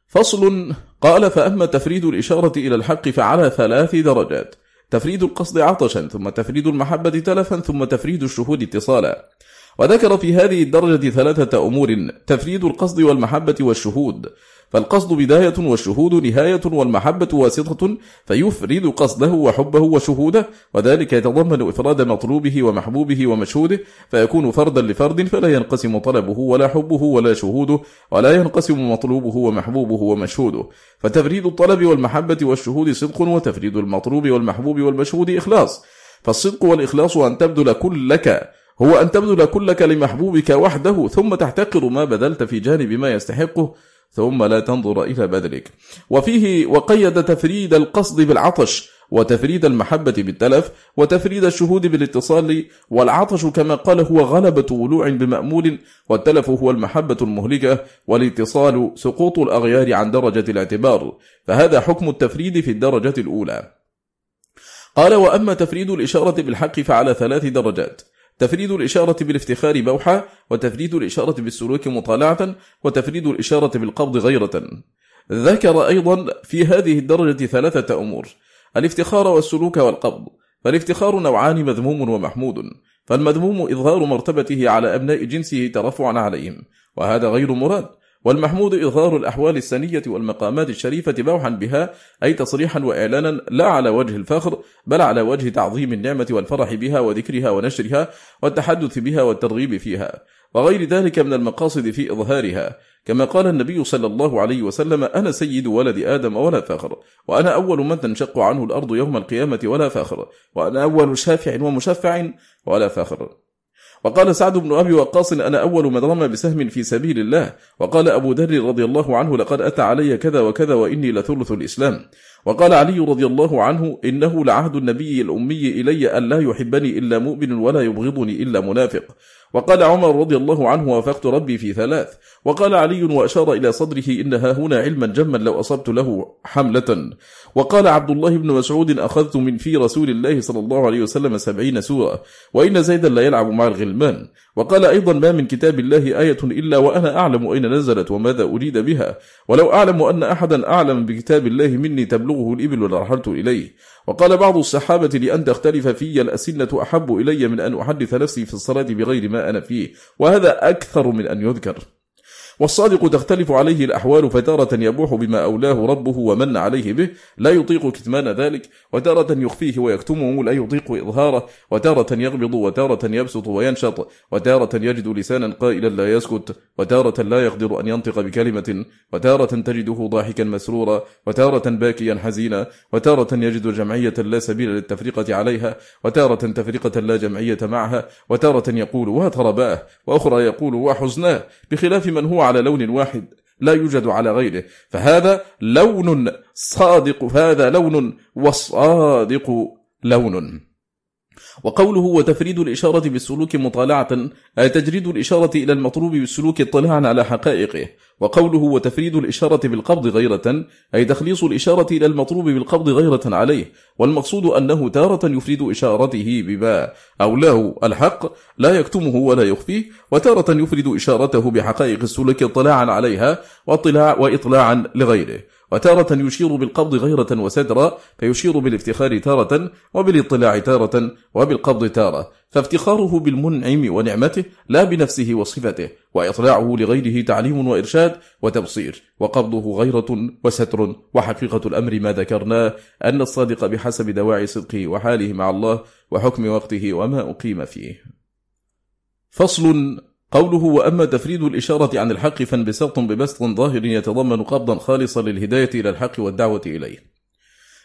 فصل قال فأما تفريد الإشارة إلى الحق فعلى ثلاث درجات. تفريد القصد عطشا ثم تفريد المحبة تلفا ثم تفريد الشهود اتصالا. وذكر في هذه الدرجة ثلاثة أمور تفريد القصد والمحبة والشهود. فالقصد بداية والشهود نهاية والمحبة واسطة فيفرد قصده وحبه وشهوده وذلك يتضمن إفراد مطلوبه ومحبوبه ومشهوده فيكون فردا لفرد فلا ينقسم طلبه ولا حبه ولا شهوده ولا ينقسم مطلوبه ومحبوبه ومشهوده. فتفريد الطلب والمحبة والشهود صدق وتفريد المطلوب والمحبوب والمشهود إخلاص. فالصدق والإخلاص أن تبذل كلك هو أن تبذل كلك لمحبوبك وحده ثم تحتقر ما بذلت في جانب ما يستحقه ثم لا تنظر إلى بذلك. وفيه وقيد تفريد القصد بالعطش وتفريد المحبة بالتلف وتفريد الشهود بالاتصال والعطش كما قال هو غلبة ولوع بمأمول والتلف هو المحبة المهلكة والاتصال سقوط الأغيار عن درجة الاعتبار. فهذا حكم التفريد في الدرجة الأولى. قال وأما تفريد الإشارة بالحق فعلى ثلاث درجات. تفريد الإشارة بالافتخار بوحة وتفريد الإشارة بالسلوك مطالعة وتفريد الإشارة بالقبض غيرة. ذكر أيضا في هذه الدرجة ثلاثة أمور. الافتخار والسلوك والقبض. فالافتخار نوعان مذموم ومحمود. فالمذموم إظهار مرتبته على أبناء جنسه ترفعا عليهم. وهذا غير مراد. والمحمود إظهار الأحوال السنية والمقامات الشريفة بوحا بها أي تصريحا وإعلانا لا على وجه الفخر بل على وجه تعظيم النعمة والفرح بها وذكرها ونشرها والتحدث بها والترغيب فيها. وغير ذلك من المقاصد في إظهارها. كما قال النبي صلى الله عليه وسلم أنا سيد ولد آدم ولا فخر وأنا أول من تنشق عنه الأرض يوم القيامة ولا فخر وأنا أول شافع ومشفع ولا فخر. وقال سعد بن أبي وقاص أنا أول من رمى بسهم في سبيل الله. وقال أبو ذر رضي الله عنه لقد أتى علي كذا وكذا وإني لثلث الإسلام. وقال علي رضي الله عنه إنه لعهد النبي الأمي إلي أن لا يحبني إلا مؤمن ولا يبغضني إلا منافق. وقال عمر رضي الله عنه وافقت ربي في ثلاث. وقال علي وأشار إلى صدره إنها هنا علما جما لو أصبت له حملة. وقال عبد الله بن مسعود أخذت من في رسول الله صلى الله عليه وسلم سبعين سورة وإن زيدا لا يلعب مع الغلمان. وقال أيضا ما من كتاب الله آية إلا وأنا أعلم أين نزلت وماذا أريد بها. ولو أعلم أن أحدا أعلم بكتاب الله مني تبلغه الإبل لرحلت إليه. وقال بعض الصحابة لأن تختلف في الأسنة أحب إلي من أن أحدث نفسي في الصلاة بغير ما أنا فيه وهذا أكثر من أن يذكر. والصادق تختلف عليه الأحوال فتارة يبوح بما أولاه ربه ومن عليه به لا يطيق كتمان ذلك وتارة يخفيه ويكتمه لا يطيق إظهاره وتارة يغبض وتارة يبسط وينشط وتارة يجد لسانا قائلا لا يسكت وتارة لا يقدر أن ينطق بكلمة وتارة تجده ضاحكا مسرورا وتارة باكيا حزينا وتارة يجد جمعية لا سبيل للتفرقة عليها وتارة تفرقة لا جمعية معها وتارة يقول وترباه وأخرى يقول وحزناه بخلاف من هو على لون واحد لا يوجد على غيره. فهذا لون صادق هذا لون والصادق لون. وقوله وتفريد الإشارة بالسلوك مطالعة أي تجريد الإشارة إلى المطلوب بالسلوك اطلاعا على حقائقه. وقوله وتفريد الإشارة بالقبض غيرة أي تخليص الإشارة إلى المطلوب بالقبض غيرة عليه والمقصود أنه تارة يفرد إشارته بما أو له الحق لا يكتمه ولا يخفيه وتارة يفرد إشارته بحقائق السلوك اطلاعا عليها واطلاع وإطلاعا لغيره. وتارة يشير بالقبض غيرة وسدرا فيشير بالافتخار تارة وبالاطلاع تارة وبالقبض تارة. فافتخاره بالمنعم ونعمته لا بنفسه وصفته وإطلاعه لغيره تعليم وإرشاد وتبصير. وقبضه غيرة وستر وحقيقة الأمر ما ذكرناه أن الصادق بحسب دواعي صدقه وحاله مع الله وحكم وقته وما أقيم فيه. فصل قوله وأما تفريد الإشارة عن الحق فانبساط ببسط ظاهر يتضمن قبضا خالصا للهداية إلى الحق والدعوة إليه.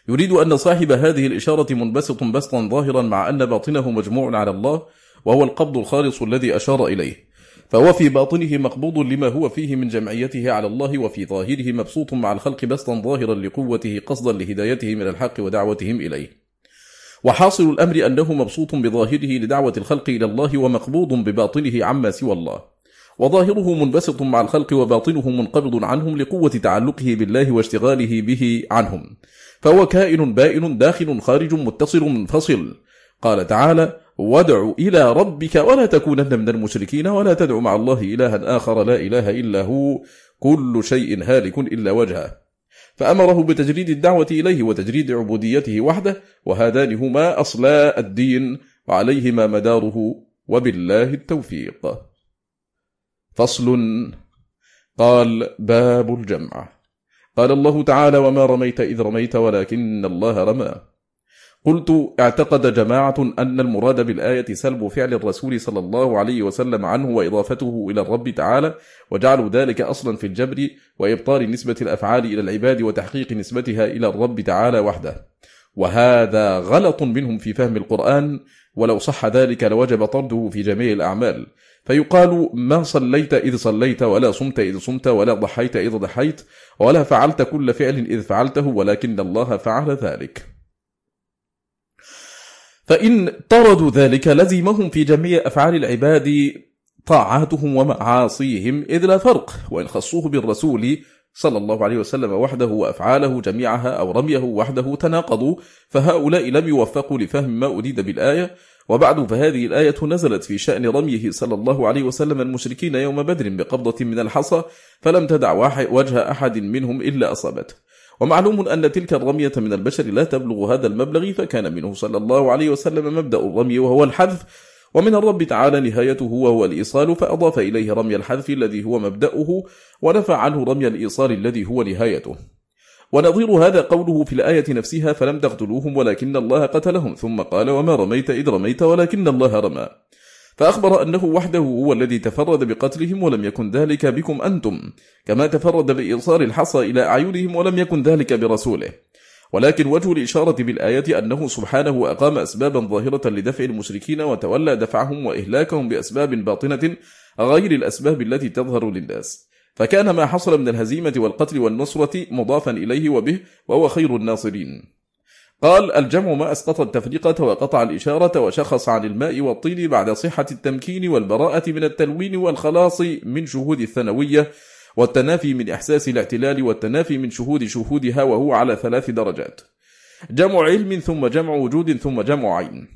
يريد أن صاحب هذه الإشارة منبسط بسطا ظاهرا مع أن باطنه مجموع على الله وهو القبض الخالص الذي أشار إليه. فهو في باطنه مقبوض لما هو فيه من جمعيته على الله وفي ظاهره مبسوط مع الخلق بسطا ظاهرا لقوته قصدا لهدايته من الحق ودعوتهم إليه. وحاصل الأمر أنه مبسوط بظاهره لدعوة الخلق إلى الله ومقبوض بباطنه عما سوى الله. وظاهره منبسط مع الخلق وباطنه منقبض عنهم لقوة تعلقه بالله واشتغاله به عنهم. فهو كائن بائن داخل خارج متصل منفصل. قال تعالى وادع إلى ربك ولا تكونن من المشركين ولا تدع مع الله إلها آخر لا إله إلا هو. كل شيء هالك إلا وجهه. فأمره بتجريد الدعوة إليه وتجريد عبوديته وحده وهذان هما أصلا الدين وعليهما مداره وبالله التوفيق. فصل. قال باب الجمع. قال الله تعالى وما رميت إذ رميت ولكن الله رمى. قلت اعتقد جماعة أن المراد بالآية سلب فعل الرسول صلى الله عليه وسلم عنه وإضافته إلى الرب تعالى وجعلوا ذلك أصلا في الجبر وإبطال نسبة الأفعال إلى العباد وتحقيق نسبتها إلى الرب تعالى وحده. وهذا غلط منهم في فهم القرآن ولو صح ذلك لوجب طرده في جميع الأعمال. فيقال ما صليت إذ صليت ولا صمت إذ صمت ولا ضحيت إذ ضحيت ولا فعلت كل فعل إذ فعلته ولكن الله فعل ذلك. فإن طردوا ذلك لزمهم في جميع أفعال العباد طاعاتهم ومعاصيهم إذ لا فرق وإن خصوه بالرسول صلى الله عليه وسلم وحده وأفعاله جميعها أو رميه وحده تناقضوا فهؤلاء لم يوفقوا لفهم ما أريد بالآية. وبعد فهذه الآية نزلت في شأن رميه صلى الله عليه وسلم المشركين يوم بدر بقبضة من الحصى فلم تدع وجه أحد منهم إلا أصابته. ومعلوم أن تلك الرمية من البشر لا تبلغ هذا المبلغ فكان منه صلى الله عليه وسلم مبدأ الرمي وهو الحذف ومن الرب تعالى نهايته وهو الإيصال فأضاف إليه رمي الحذف الذي هو مبدأه ونفى عنه رمي الإيصال الذي هو نهايته. ونظير هذا قوله في الآية نفسها فلم تقتلوهم ولكن الله قتلهم ثم قال وما رميت إذ رميت ولكن الله رمى فأخبر أنه وحده هو الذي تفرد بقتلهم ولم يكن ذلك بكم أنتم كما تفرد بإيصال الحصى إلى أعينهم ولم يكن ذلك برسوله. ولكن وجه الإشارة بالآية أنه سبحانه أقام أسبابا ظاهرة لدفع المشركين وتولى دفعهم وإهلاكهم بأسباب باطنة غير الأسباب التي تظهر للناس. فكان ما حصل من الهزيمة والقتل والنصرة مضافا إليه وبه وهو خير الناصرين. قال الجمع ما أسقط التفريقة وقطع الإشارة وشخص عن الماء والطين بعد صحة التمكين والبراءة من التلوين والخلاص من شهود الثانوية والتنافي من إحساس الاعتلال والتنافي من شهود شهودها وهو على ثلاث درجات. جمع علم ثم جمع وجود ثم جمع عين.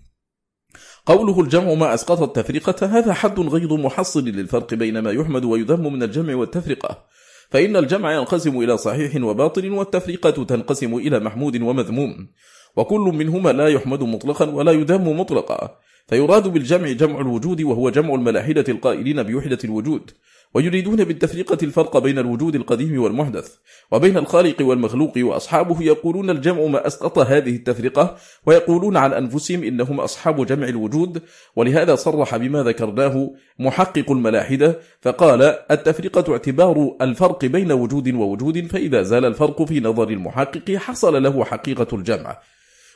قوله الجمع ما أسقط التفرقة هذا حد غير محصل للفرق بين ما يحمد ويذم من الجمع والتفرقة. فإن الجمع ينقسم إلى صحيح وباطل والتفرقة تنقسم إلى محمود ومذموم وكل منهما لا يحمد مطلقا ولا يذم مطلقا فيراد بالجمع جمع الوجود وهو جمع الملاحدة القائلين بوحدة الوجود. ويريدون بالتفرقة الفرق بين الوجود القديم والمحدث وبين الخالق والمخلوق وأصحابه يقولون الجمع ما أسقط هذه التفرقة ويقولون عن أنفسهم إنهم أصحاب جمع الوجود ولهذا صرح بما ذكرناه محقق الملاحدة فقال التفرقة اعتبار الفرق بين وجود ووجود فإذا زال الفرق في نظر المحقق حصل له حقيقة الجمع.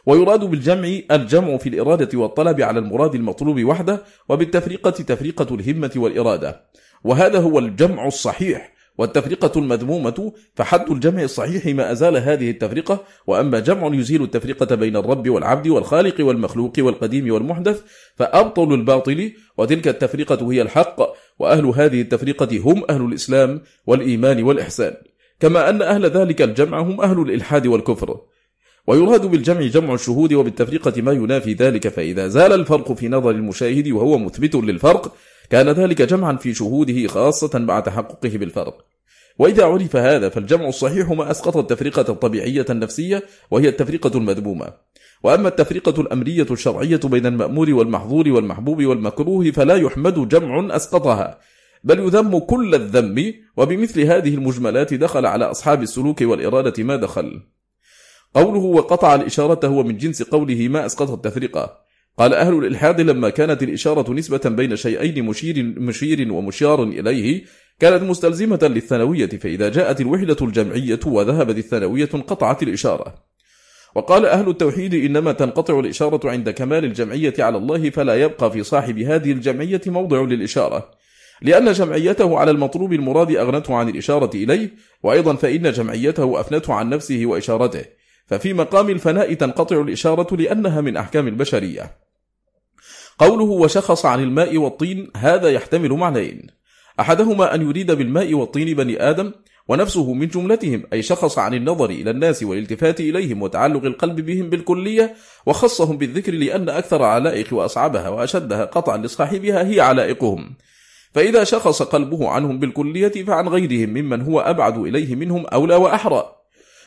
ويراد بالجمع الجمع في الإرادة والطلب على المراد المطلوب وحده وبالتفرقة تفرقة الهمة والإرادة. وهذا هو الجمع الصحيح والتفرقة المذمومة فحد الجمع الصحيح ما أزال هذه التفرقة وأما جمع يزيل التفرقة بين الرب والعبد والخالق والمخلوق والقديم والمحدث فأبطل الباطل وتلك التفرقة هي الحق وأهل هذه التفرقة هم أهل الإسلام والإيمان والإحسان. كما أن أهل ذلك الجمع هم أهل الإلحاد والكفر. ويراد بالجمع جمع الشهود وبالتفرقة ما ينافي ذلك فإذا زال الفرق في نظر المشاهد وهو مثبت للفرق كان ذلك جمعا في شهوده خاصة مع تحققه بالفرق. وإذا عرف هذا فالجمع الصحيح ما أسقط التفرقة الطبيعية النفسية وهي التفرقة المذمومة. وأما التفرقة الأمرية الشرعية بين المأمور والمحظور والمحبوب والمكروه فلا يحمد جمع أسقطها. بل يذم كل الذم وبمثل هذه المجملات دخل على أصحاب السلوك والإرادة ما دخل. قوله وقطع الإشارة هو من جنس قوله ما أسقط التفرقة. قال أهل الإلحاد لما كانت الإشارة نسبة بين شيئين مشير, مشير ومشيار إليه كانت مستلزمة للثانوية فإذا جاءت الوحدة الجمعية وذهبت الثانوية انقطعت الإشارة. وقال أهل التوحيد إنما تنقطع الإشارة عند كمال الجمعية على الله فلا يبقى في صاحب هذه الجمعية موضع للإشارة. لأن جمعيته على المطلوب المراد أغنته عن الإشارة إليه وأيضا فإن جمعيته أفنته عن نفسه وإشارته. ففي مقام الفناء تنقطع الإشارة لأنها من أحكام البشرية. قوله وشخص عن الماء والطين هذا يحتمل معنيين. أحدهما أن يريد بالماء والطين بني آدم ونفسه من جملتهم أي شخص عن النظر إلى الناس والالتفات إليهم وتعلق القلب بهم بالكلية وخصهم بالذكر لأن أكثر علائق وأصعبها وأشدها قطعا لصاحبها هي علائقهم. فإذا شخص قلبه عنهم بالكلية فعن غيرهم ممن هو أبعد إليه منهم أولى وأحرى.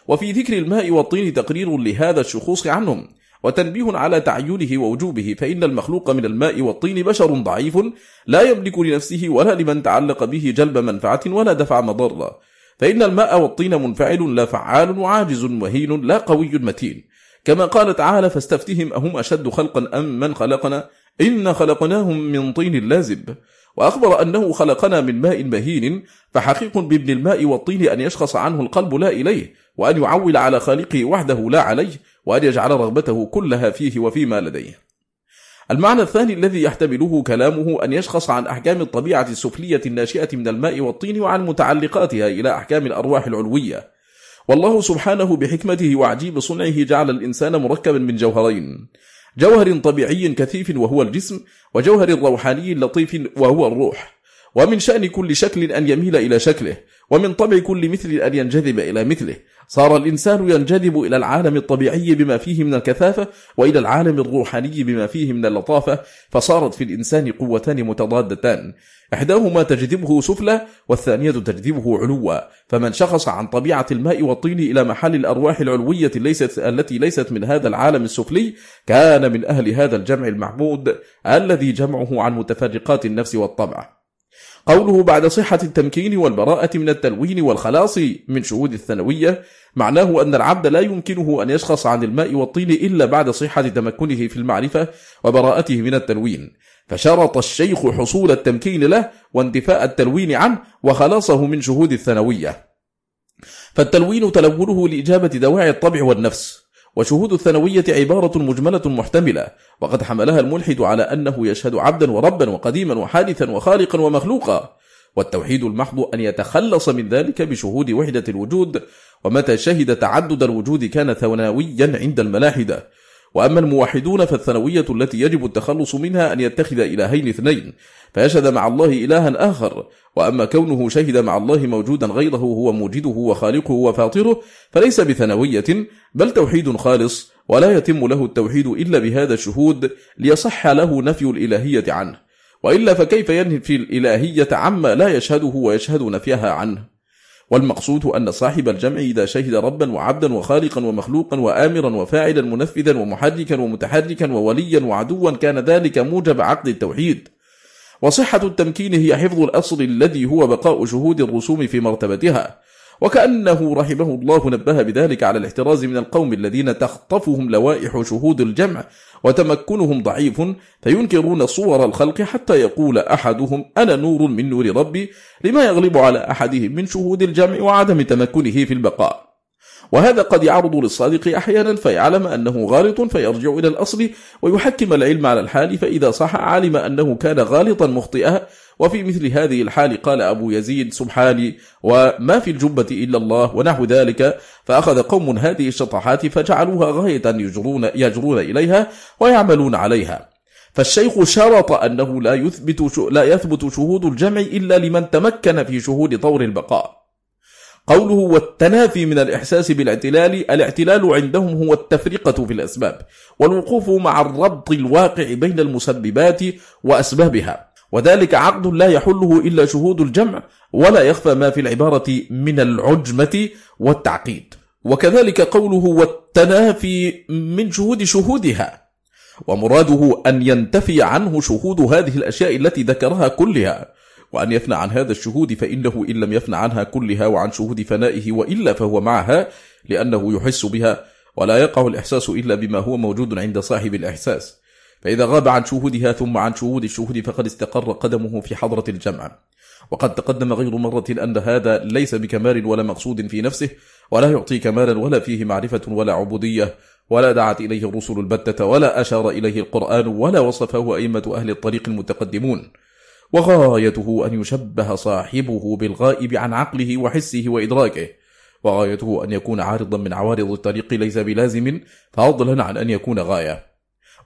وفي ذكر الماء والطين تقرير لهذا الشخوص عنهم. وتنبيه على تعينه ووجوبه فإن المخلوق من الماء والطين بشر ضعيف لا يملك لنفسه ولا لمن تعلق به جلب منفعة ولا دفع مضرة. فإن الماء والطين منفعل لا فعال وعاجز مهين لا قوي متين. كما قال تعالى فاستفتهم أهم أشد خلقا أم من خلقنا؟ إن خلقناهم من طين لازب. وأخبر أنه خلقنا من ماء مهين فحقيق بابن الماء والطين أن يشخص عنه القلب لا إليه وأن يعول على خالقه وحده لا عليه وأن يجعل رغبته كلها فيه وفيما لديه. المعنى الثاني الذي يحتمله كلامه أن يشخص عن أحكام الطبيعة السفلية الناشئة من الماء والطين وعن متعلقاتها إلى أحكام الأرواح العلوية. والله سبحانه بحكمته وعجيب صنعه جعل الإنسان مركبا من جوهرين. جوهر طبيعي كثيف وهو الجسم وجوهر روحاني لطيف وهو الروح. ومن شأن كل شكل أن يميل إلى شكله. ومن طبع كل مثل أن ينجذب إلى مثله. صار الإنسان ينجذب إلى العالم الطبيعي بما فيه من الكثافة وإلى العالم الروحاني بما فيه من اللطافة فصارت في الإنسان قوتان متضادتان. إحداهما تجذبه سفلى والثانية تجذبه علوا. فمن شخص عن طبيعة الماء والطين إلى محل الأرواح العلوية ليست التي ليست من هذا العالم السفلي كان من أهل هذا الجمع المعبود الذي جمعه عن متفرقات النفس والطبع. قوله بعد صحة التمكين والبراءة من التلوين والخلاص من شهود الثانوية معناه أن العبد لا يمكنه أن يشخص عن الماء والطين إلا بعد صحة تمكنه في المعرفة وبراءته من التلوين. فشرط الشيخ حصول التمكين له واندفاء التلوين عنه وخلاصه من شهود الثانوية. فالتلوين تلونه لإجابة دواعي الطبع والنفس. وشهود الثانوية عبارة مجملة محتملة وقد حملها الملحد على أنه يشهد عبدا وربا وقديما وحادثا وخالقا ومخلوقا. والتوحيد المحض أن يتخلص من ذلك بشهود وحدة الوجود ومتى شهد تعدد الوجود كان ثناويا عند الملاحدة. وأما الموحدون فالثانوية التي يجب التخلص منها أن يتخذ إلهين اثنين فيشهد مع الله إلها آخر. وأما كونه شهد مع الله موجودا غيره هو موجده وخالقه وفاطره فليس بثانوية بل توحيد خالص ولا يتم له التوحيد إلا بهذا الشهود ليصح له نفي الإلهية عنه. وإلا فكيف ينفي الإلهية عما لا يشهده ويشهد نفيها عنه؟ والمقصود أن صاحب الجمع إذا شهد ربا وعبدا وخالقا ومخلوقا وآمرا وفاعلا منفذا ومحركا ومتحركا ووليا وعدوا كان ذلك موجب عقد التوحيد. وصحة التمكين هي حفظ الأصل الذي هو بقاء شهود الرسوم في مرتبتها. وكأنه رحمه الله نبه بذلك على الاحتراز من القوم الذين تخطفهم لوائح شهود الجمع وتمكنهم ضعيف فينكرون صور الخلق حتى يقول أحدهم أنا نور من نور ربي لما يغلب على أحدهم من شهود الجمع وعدم تمكنه في البقاء. وهذا قد يعرض للصادق أحيانا فيعلم أنه غالط فيرجع إلى الأصل ويحكم العلم على الحال فإذا صح علم أنه كان غالطا مخطئا وفي مثل هذه الحال قال أبو يزيد سبحاني وما في الجبة إلا الله ونحو ذلك. فأخذ قوم هذه الشطحات فجعلوها غاية يجرون, يجرون إليها ويعملون عليها. فالشيخ شرط أنه لا يثبت, لا يثبت شهود الجمع إلا لمن تمكن في شهود طور البقاء. قوله والتنافي من الإحساس بالاعتلال الاعتلال عندهم هو التفرقة في الأسباب والوقوف مع الربط الواقع بين المسببات وأسبابها. وذلك عقد لا يحله إلا شهود الجمع ولا يخفى ما في العبارة من العجمة والتعقيد. وكذلك قوله والتنافي من شهود شهودها. ومراده أن ينتفي عنه شهود هذه الأشياء التي ذكرها كلها. وأن يفنى عن هذا الشهود فإنه إن لم يفنى عنها كلها وعن شهود فنائه وإلا فهو معها لأنه يحس بها ولا يقع الإحساس إلا بما هو موجود عند صاحب الإحساس. فإذا غاب عن شهودها ثم عن شهود الشهود فقد استقر قدمه في حضرة الجمع. وقد تقدم غير مرة أن هذا ليس بكمال ولا مقصود في نفسه ولا يعطي كمالا ولا فيه معرفة ولا عبودية ولا دعت إليه الرسل البتة ولا أشار إليه القرآن ولا وصفه أئمة أهل الطريق المتقدمون. وغايته أن يشبه صاحبه بالغائب عن عقله وحسه وإدراكه. وغايته أن يكون عارضا من عوارض الطريق ليس بلازم فضلا عن أن يكون غاية.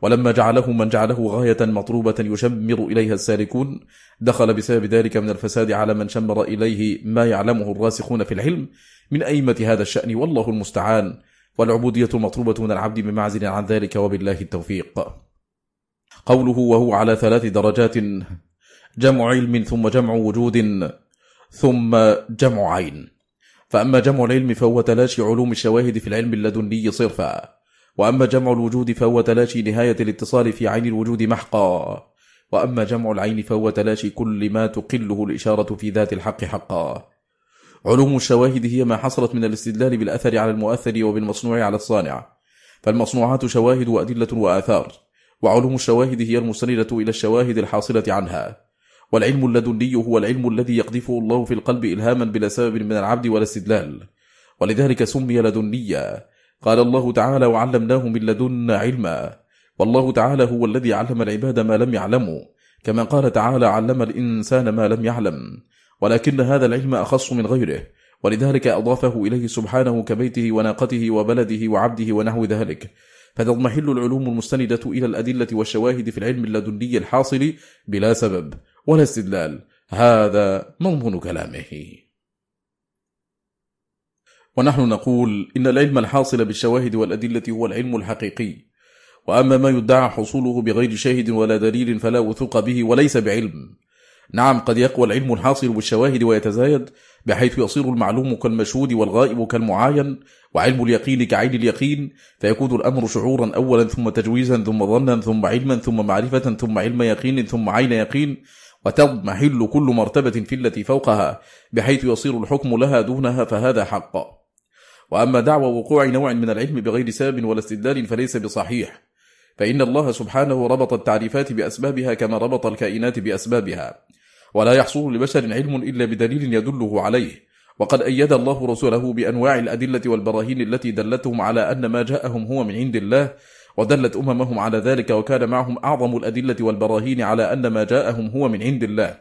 ولما جعله من جعله غاية مطلوبة يشمر إليها السالكون دخل بسبب ذلك من الفساد على من شمر إليه ما يعلمه الراسخون في العلم من أئمة هذا الشأن والله المستعان. والعبودية المطلوبة من العبد بمعزل عن ذلك وبالله التوفيق. قوله وهو على ثلاث درجات جمع علم ثم جمع وجود ثم جمع عين. فأما جمع العلم فهو تلاشي علوم الشواهد في العلم اللدني صرفا. وأما جمع الوجود فهو تلاشي نهاية الاتصال في عين الوجود محقا. وأما جمع العين فهو تلاشي كل ما تقله الإشارة في ذات الحق حقا. علوم الشواهد هي ما حصلت من الاستدلال بالأثر على المؤثر وبالمصنوع على الصانع. فالمصنوعات شواهد وأدلة وآثار. وعلوم الشواهد هي المستندة إلى الشواهد الحاصلة عنها. والعلم اللدني هو العلم الذي يقذفه الله في القلب إلهاما بلا سبب من العبد ولا استدلال ولذلك سمي لدنيا قال الله تعالى وعلمناه من لدنا علما. والله تعالى هو الذي علم العباد ما لم يعلموا. كما قال تعالى علم الإنسان ما لم يعلم. ولكن هذا العلم أخص من غيره. ولذلك أضافه إليه سبحانه كبيته وناقته وبلده وعبده ونحو ذلك. فتضمحل العلوم المستندة إلى الأدلة والشواهد في العلم اللدني الحاصل بلا سبب ولا استدلال. هذا مضمون كلامه. ونحن نقول إن العلم الحاصل بالشواهد والأدلة هو العلم الحقيقي. وأما ما يدعى حصوله بغير شاهد ولا دليل فلا وثوق به وليس بعلم. نعم قد يقوى العلم الحاصل بالشواهد ويتزايد بحيث يصير المعلوم كالمشهود والغائب كالمعاين وعلم اليقين كعين اليقين فيكون الأمر شعورا أولا ثم تجويزا ثم ظنا ثم علما ثم معرفة ثم علم يقين ثم عين يقين وتضمحل كل مرتبة في التي فوقها بحيث يصير الحكم لها دونها فهذا حق. وأما دعوى وقوع نوع من العلم بغير سبب ولا استدلال فليس بصحيح. فإن الله سبحانه ربط التعريفات بأسبابها كما ربط الكائنات بأسبابها. ولا يحصل لبشر علم إلا بدليل يدله عليه. وقد أيد الله رسوله بأنواع الأدلة والبراهين التي دلتهم على أن ما جاءهم هو من عند الله ودلت أممهم على ذلك وكان معهم أعظم الأدلة والبراهين على أن ما جاءهم هو من عند الله.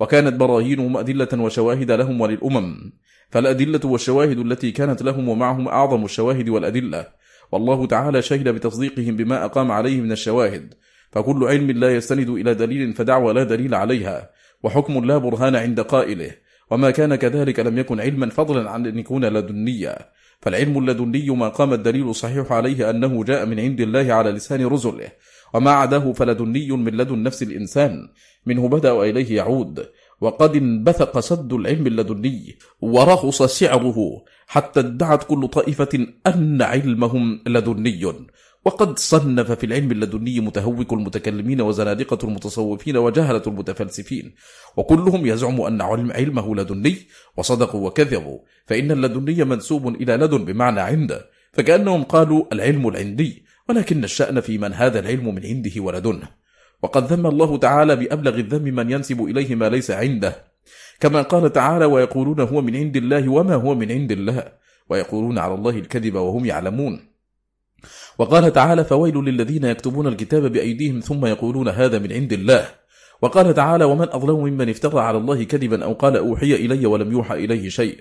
وكانت براهينهم أدلة وشواهد لهم وللأمم. فالأدلة والشواهد التي كانت لهم ومعهم أعظم الشواهد والأدلة. والله تعالى شهد بتصديقهم بما أقام عليه من الشواهد. فكل علم لا يستند إلى دليل فدعوى لا دليل عليها. وحكم لا برهان عند قائله. وما كان كذلك لم يكن علما فضلا عن أن يكون لدنيا. فالعلم اللدني ما قام الدليل الصحيح عليه أنه جاء من عند الله على لسان رسله. وما عداه فلدني من لدن نفس الإنسان. منه بدأ وإليه يعود. وقد انبثق سد العلم اللدني ورخص سعره حتى ادعت كل طائفة أن علمهم لدني. وقد صنف في العلم اللدني متهوك المتكلمين وزنادقة المتصوفين وجهلة المتفلسفين وكلهم يزعم أن علم علمه لدني وصدقوا وكذبوا فإن اللدني منسوب إلى لدن بمعنى عنده فكأنهم قالوا العلم العندي ولكن الشأن في من هذا العلم من عنده ولدنه. وقد ذم الله تعالى بأبلغ الذم من ينسب إليه ما ليس عنده. كما قال تعالى ويقولون هو من عند الله وما هو من عند الله. ويقولون على الله الكذب وهم يعلمون. وقال تعالى فويل للذين يكتبون الكتاب بأيديهم ثم يقولون هذا من عند الله. وقال تعالى ومن أظلم ممن افترى على الله كذبا أو قال أوحي إلي ولم يوحى إليه شيء.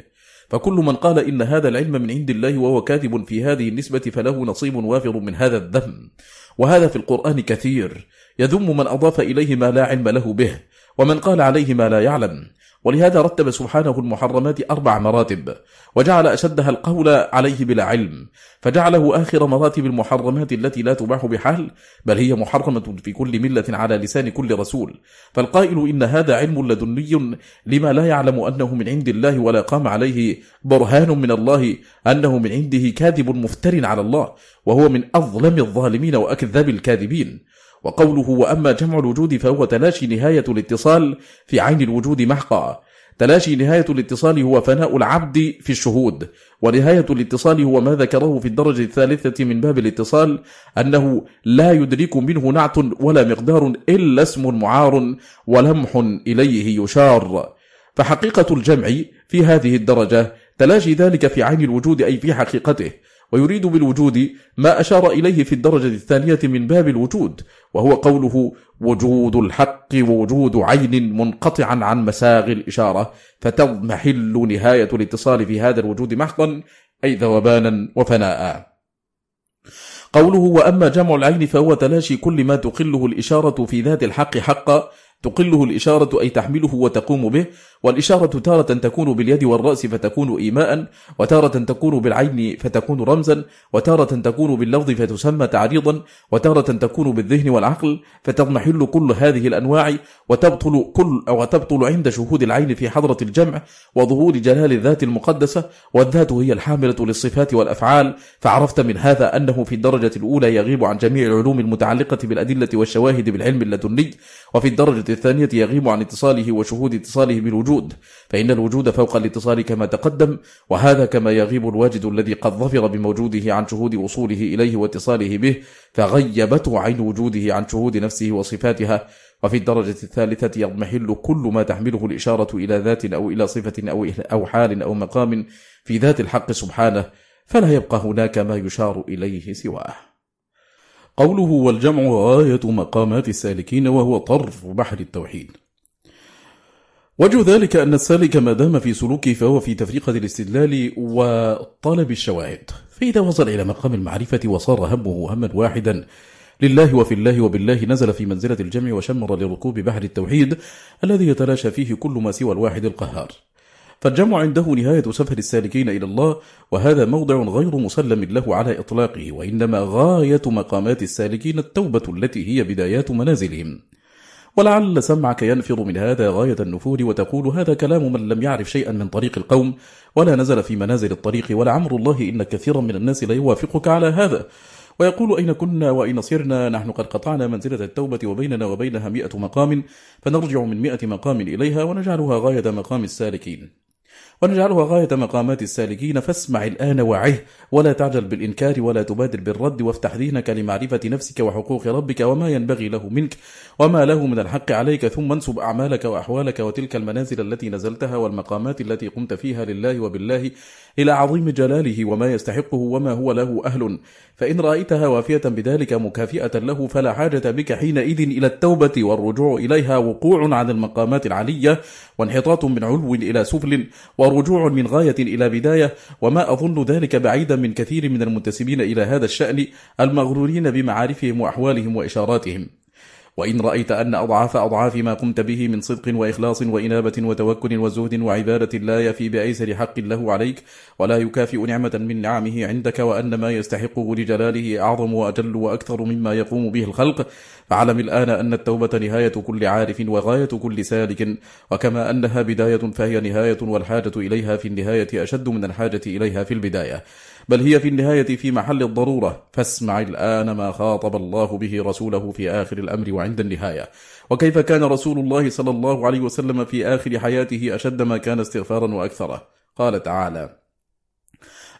فكل من قال إن هذا العلم من عند الله وهو كاذب في هذه النسبة فله نصيب وافر من هذا الذم. وهذا في القرآن كثير. يذم من أضاف إليه ما لا علم له به ومن قال عليه ما لا يعلم. ولهذا رتب سبحانه المحرمات أربع مراتب وجعل أشدها القول عليه بلا علم فجعله آخر مراتب المحرمات التي لا تباح بحال بل هي محرمة في كل ملة على لسان كل رسول. فالقائل إن هذا علم لدني لما لا يعلم أنه من عند الله ولا قام عليه برهان من الله أنه من عنده كاذب مفتر على الله وهو من أظلم الظالمين وأكذاب الكاذبين. وقوله وأما جمع الوجود فهو تلاشي نهاية الاتصال في عين الوجود محقا. تلاشي نهاية الاتصال هو فناء العبد في الشهود. ونهاية الاتصال هو ما ذكره في الدرجة الثالثة من باب الاتصال أنه لا يدرك منه نعت ولا مقدار إلا اسم معار ولمح إليه يشار. فحقيقة الجمع في هذه الدرجة تلاشي ذلك في عين الوجود أي في حقيقته. ويريد بالوجود ما أشار إليه في الدرجة الثانية من باب الوجود وهو قوله وجود الحق ووجود عين منقطعا عن مساغ الإشارة فتضمحل نهاية الاتصال في هذا الوجود محقا أي ذوبانا وفناء. قوله وأما جمع العين فهو تلاشي كل ما تقله الإشارة في ذات الحق حقا تقله الإشارة أي تحمله وتقوم به والإشارة تارة تكون باليد والرأس فتكون إيماء وتارة تكون بالعين فتكون رمزا وتارة تكون باللفظ فتسمى تعريضا وتارة تكون بالذهن والعقل فتضمحل كل هذه الأنواع وتبطل كل أو تبطل عند شهود العين في حضرة الجمع وظهور جلال الذات المقدسة والذات هي الحاملة للصفات والأفعال. فعرفت من هذا أنه في الدرجة الأولى يغيب عن جميع العلوم المتعلقة بالأدلة والشواهد بالعلم اللدني وفي الدرجة الثانية يغيب عن اتصاله وشهود اتصاله بالوجود الوجود فإن الوجود فوق الاتصال كما تقدم وهذا كما يغيب الواجد الذي قد ظفر بموجوده عن شهود وصوله إليه واتصاله به فغيبته عين وجوده عن شهود نفسه وصفاتها وفي الدرجة الثالثة يضمحل كل ما تحمله الإشارة إلى ذات أو إلى صفة أو, أو حال أو مقام في ذات الحق سبحانه فلا يبقى هناك ما يشار إليه سواه. قوله والجمع غاية مقامات السالكين وهو طرف بحر التوحيد وجه ذلك أن السالك ما دام في سلوكه فهو في تفريقة الاستدلال وطلب الشواهد. فإذا وصل إلى مقام المعرفة وصار همه هما واحدا لله وفي الله وبالله نزل في منزلة الجمع وشمر لركوب بحر التوحيد الذي يتلاشى فيه كل ما سوى الواحد القهار. فالجمع عنده نهاية سفر السالكين إلى الله وهذا موضع غير مسلم له على إطلاقه وإنما غاية مقامات السالكين التوبة التي هي بدايات منازلهم. ولعل سمعك ينفر من هذا غاية النفور وتقول هذا كلام من لم يعرف شيئا من طريق القوم ولا نزل في منازل الطريق ولعمر الله إن كثيرا من الناس لا يوافقك على هذا. ويقول أين كنا وأين صرنا؟ نحن قد قطعنا منزلة التوبة وبيننا وبينها مئة مقام فنرجع من مئة مقام إليها ونجعلها غاية مقام السالكين. ونجعلها غاية مقامات السالكين فاسمع الآن وعه ولا تعجل بالإنكار ولا تبادر بالرد وافتح ذهنك لمعرفة نفسك وحقوق ربك وما ينبغي له منك وما له من الحق عليك ثم انسب أعمالك وأحوالك وتلك المنازل التي نزلتها والمقامات التي قمت فيها لله وبالله إلى عظيم جلاله وما يستحقه وما هو له أهل. فإن رأيتها وافية بذلك مكافئة له فلا حاجة بك حينئذ إلى التوبة والرجوع إليها. وقوع عن المقامات العلية وانحطاط من علو إلى سفل ورجوع من غاية إلى بداية. وما أظن ذلك بعيدا من كثير من المنتسبين إلى هذا الشأن المغرورين بمعارفهم وأحوالهم وإشاراتهم. وإن رأيت أن أضعاف أضعاف ما قمت به من صدق وإخلاص وإنابة وتوكل وزهد وعبادة لا يفي بأيسر حق له عليك ولا يكافئ نعمة من نعمه عندك وأن ما يستحقه لجلاله أعظم وأجل وأكثر مما يقوم به الخلق. فاعلم الآن أن التوبة نهاية كل عارف وغاية كل سالك. وكما أنها بداية فهي نهاية والحاجة إليها في النهاية أشد من الحاجة إليها في البداية. بل هي في النهاية في محل الضرورة. فاسمع الآن ما خاطب الله به رسوله في آخر الأمر وعند النهاية. وكيف كان رسول الله صلى الله عليه وسلم في آخر حياته أشد ما كان استغفارا وأكثره؟ قال تعالى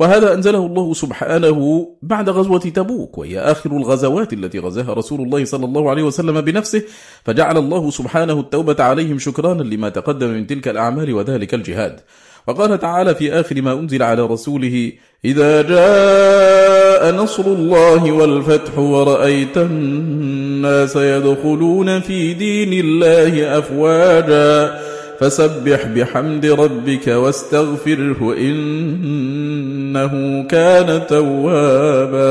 وهذا أنزله الله سبحانه بعد غزوة تبوك وهي آخر الغزوات التي غزاها رسول الله صلى الله عليه وسلم بنفسه فجعل الله سبحانه التوبة عليهم شكرانا لما تقدم من تلك الأعمال وذلك الجهاد. وقال تعالى في آخر ما أنزل على رسوله إذا جاء نصر الله والفتح ورأيت الناس يدخلون في دين الله أفواجا فسبح بحمد ربك واستغفره إنه كان توابا.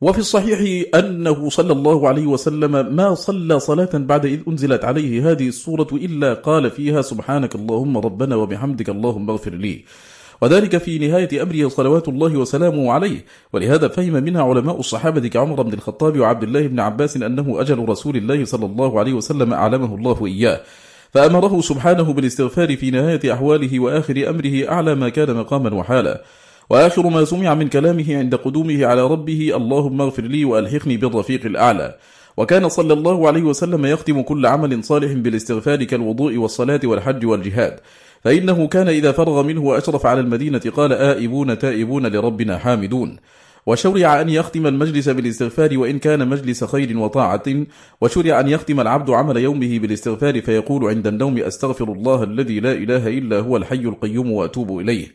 وفي الصحيح أنه صلى الله عليه وسلم ما صلى صلاة بعد إذ أنزلت عليه هذه السورة إلا قال فيها سبحانك اللهم ربنا وبحمدك اللهم اغفر لي. وذلك في نهاية أمره صلوات الله وسلامه عليه. ولهذا فهم منها علماء الصحابة كعمر بن الخطاب وعبد الله بن عباس أنه أجل رسول الله صلى الله عليه وسلم أعلمه الله إياه فأمره سبحانه بالاستغفار في نهاية أحواله وآخر أمره أعلى ما كان مقاما وحالا. وآخر ما سمع من كلامه عند قدومه على ربه اللهم اغفر لي وألحقني بالرفيق الأعلى. وكان صلى الله عليه وسلم يختم كل عمل صالح بالاستغفار كالوضوء والصلاة والحج والجهاد. فإنه كان إذا فرغ منه وأشرف على المدينة قال آئبون تائبون لربنا حامدون. وشرع أن يختم المجلس بالاستغفار وإن كان مجلس خير وطاعة وشرع أن يختم العبد عمل يومه بالاستغفار فيقول عند النوم أستغفر الله الذي لا إله إلا هو الحي القيوم وأتوب إليه.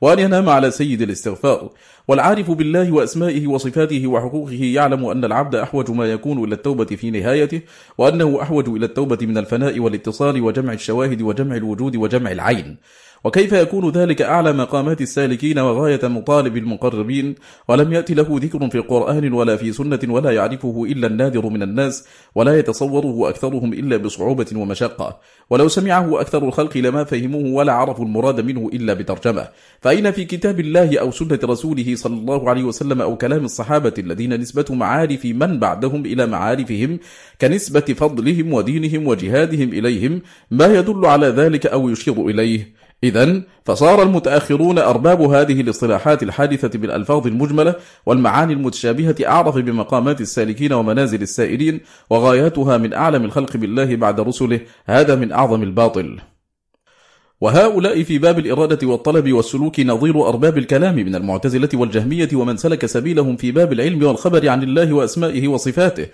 وأن ينام على سيد الاستغفار. والعارف بالله وأسمائه وصفاته وحقوقه يعلم أن العبد أحوج ما يكون إلى التوبة في نهايته وأنه أحوج إلى التوبة من الفناء والاتصال وجمع الشواهد وجمع الوجود وجمع العين. وكيف يكون ذلك أعلى مقامات السالكين وغاية مطالب المقربين؟ ولم يأتي له ذكر في قرآن ولا في سنة ولا يعرفه إلا النادر من الناس ولا يتصوره أكثرهم إلا بصعوبة ومشقة. ولو سمعه أكثر الخلق لما فهموه ولا عرفوا المراد منه إلا بترجمة. فأين في كتاب الله أو سنة رسوله صلى الله عليه وسلم أو كلام الصحابة الذين نسبة معارف من بعدهم إلى معارفهم كنسبة فضلهم ودينهم وجهادهم إليهم ما يدل على ذلك أو يشير إليه؟ إذا فصار المتأخرون أرباب هذه الاصطلاحات الحادثة بالألفاظ المجملة والمعاني المتشابهة أعرف بمقامات السالكين ومنازل السائرين وغاياتها من أعلم الخلق بالله بعد رسله. هذا من أعظم الباطل. وهؤلاء في باب الإرادة والطلب والسلوك نظير أرباب الكلام من المعتزلة والجهمية ومن سلك سبيلهم في باب العلم والخبر عن الله وأسمائه وصفاته.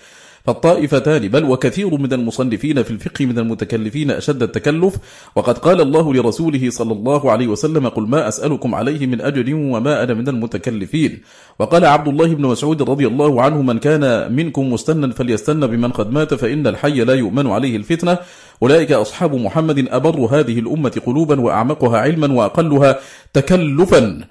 فالطائفتان بل وكثير من المصنفين في الفقه من المتكلفين أشد التكلف. وقد قال الله لرسوله صلى الله عليه وسلم قل ما أسألكم عليه من أجر وما أنا من المتكلفين. وقال عبد الله بن مسعود رضي الله عنه من كان منكم مستنا فليستن بمن قد مات فإن الحي لا يؤمن عليه الفتنة. أولئك أصحاب محمد أبر هذه الأمة قلوبا وأعمقها علما وأقلها تكلفا.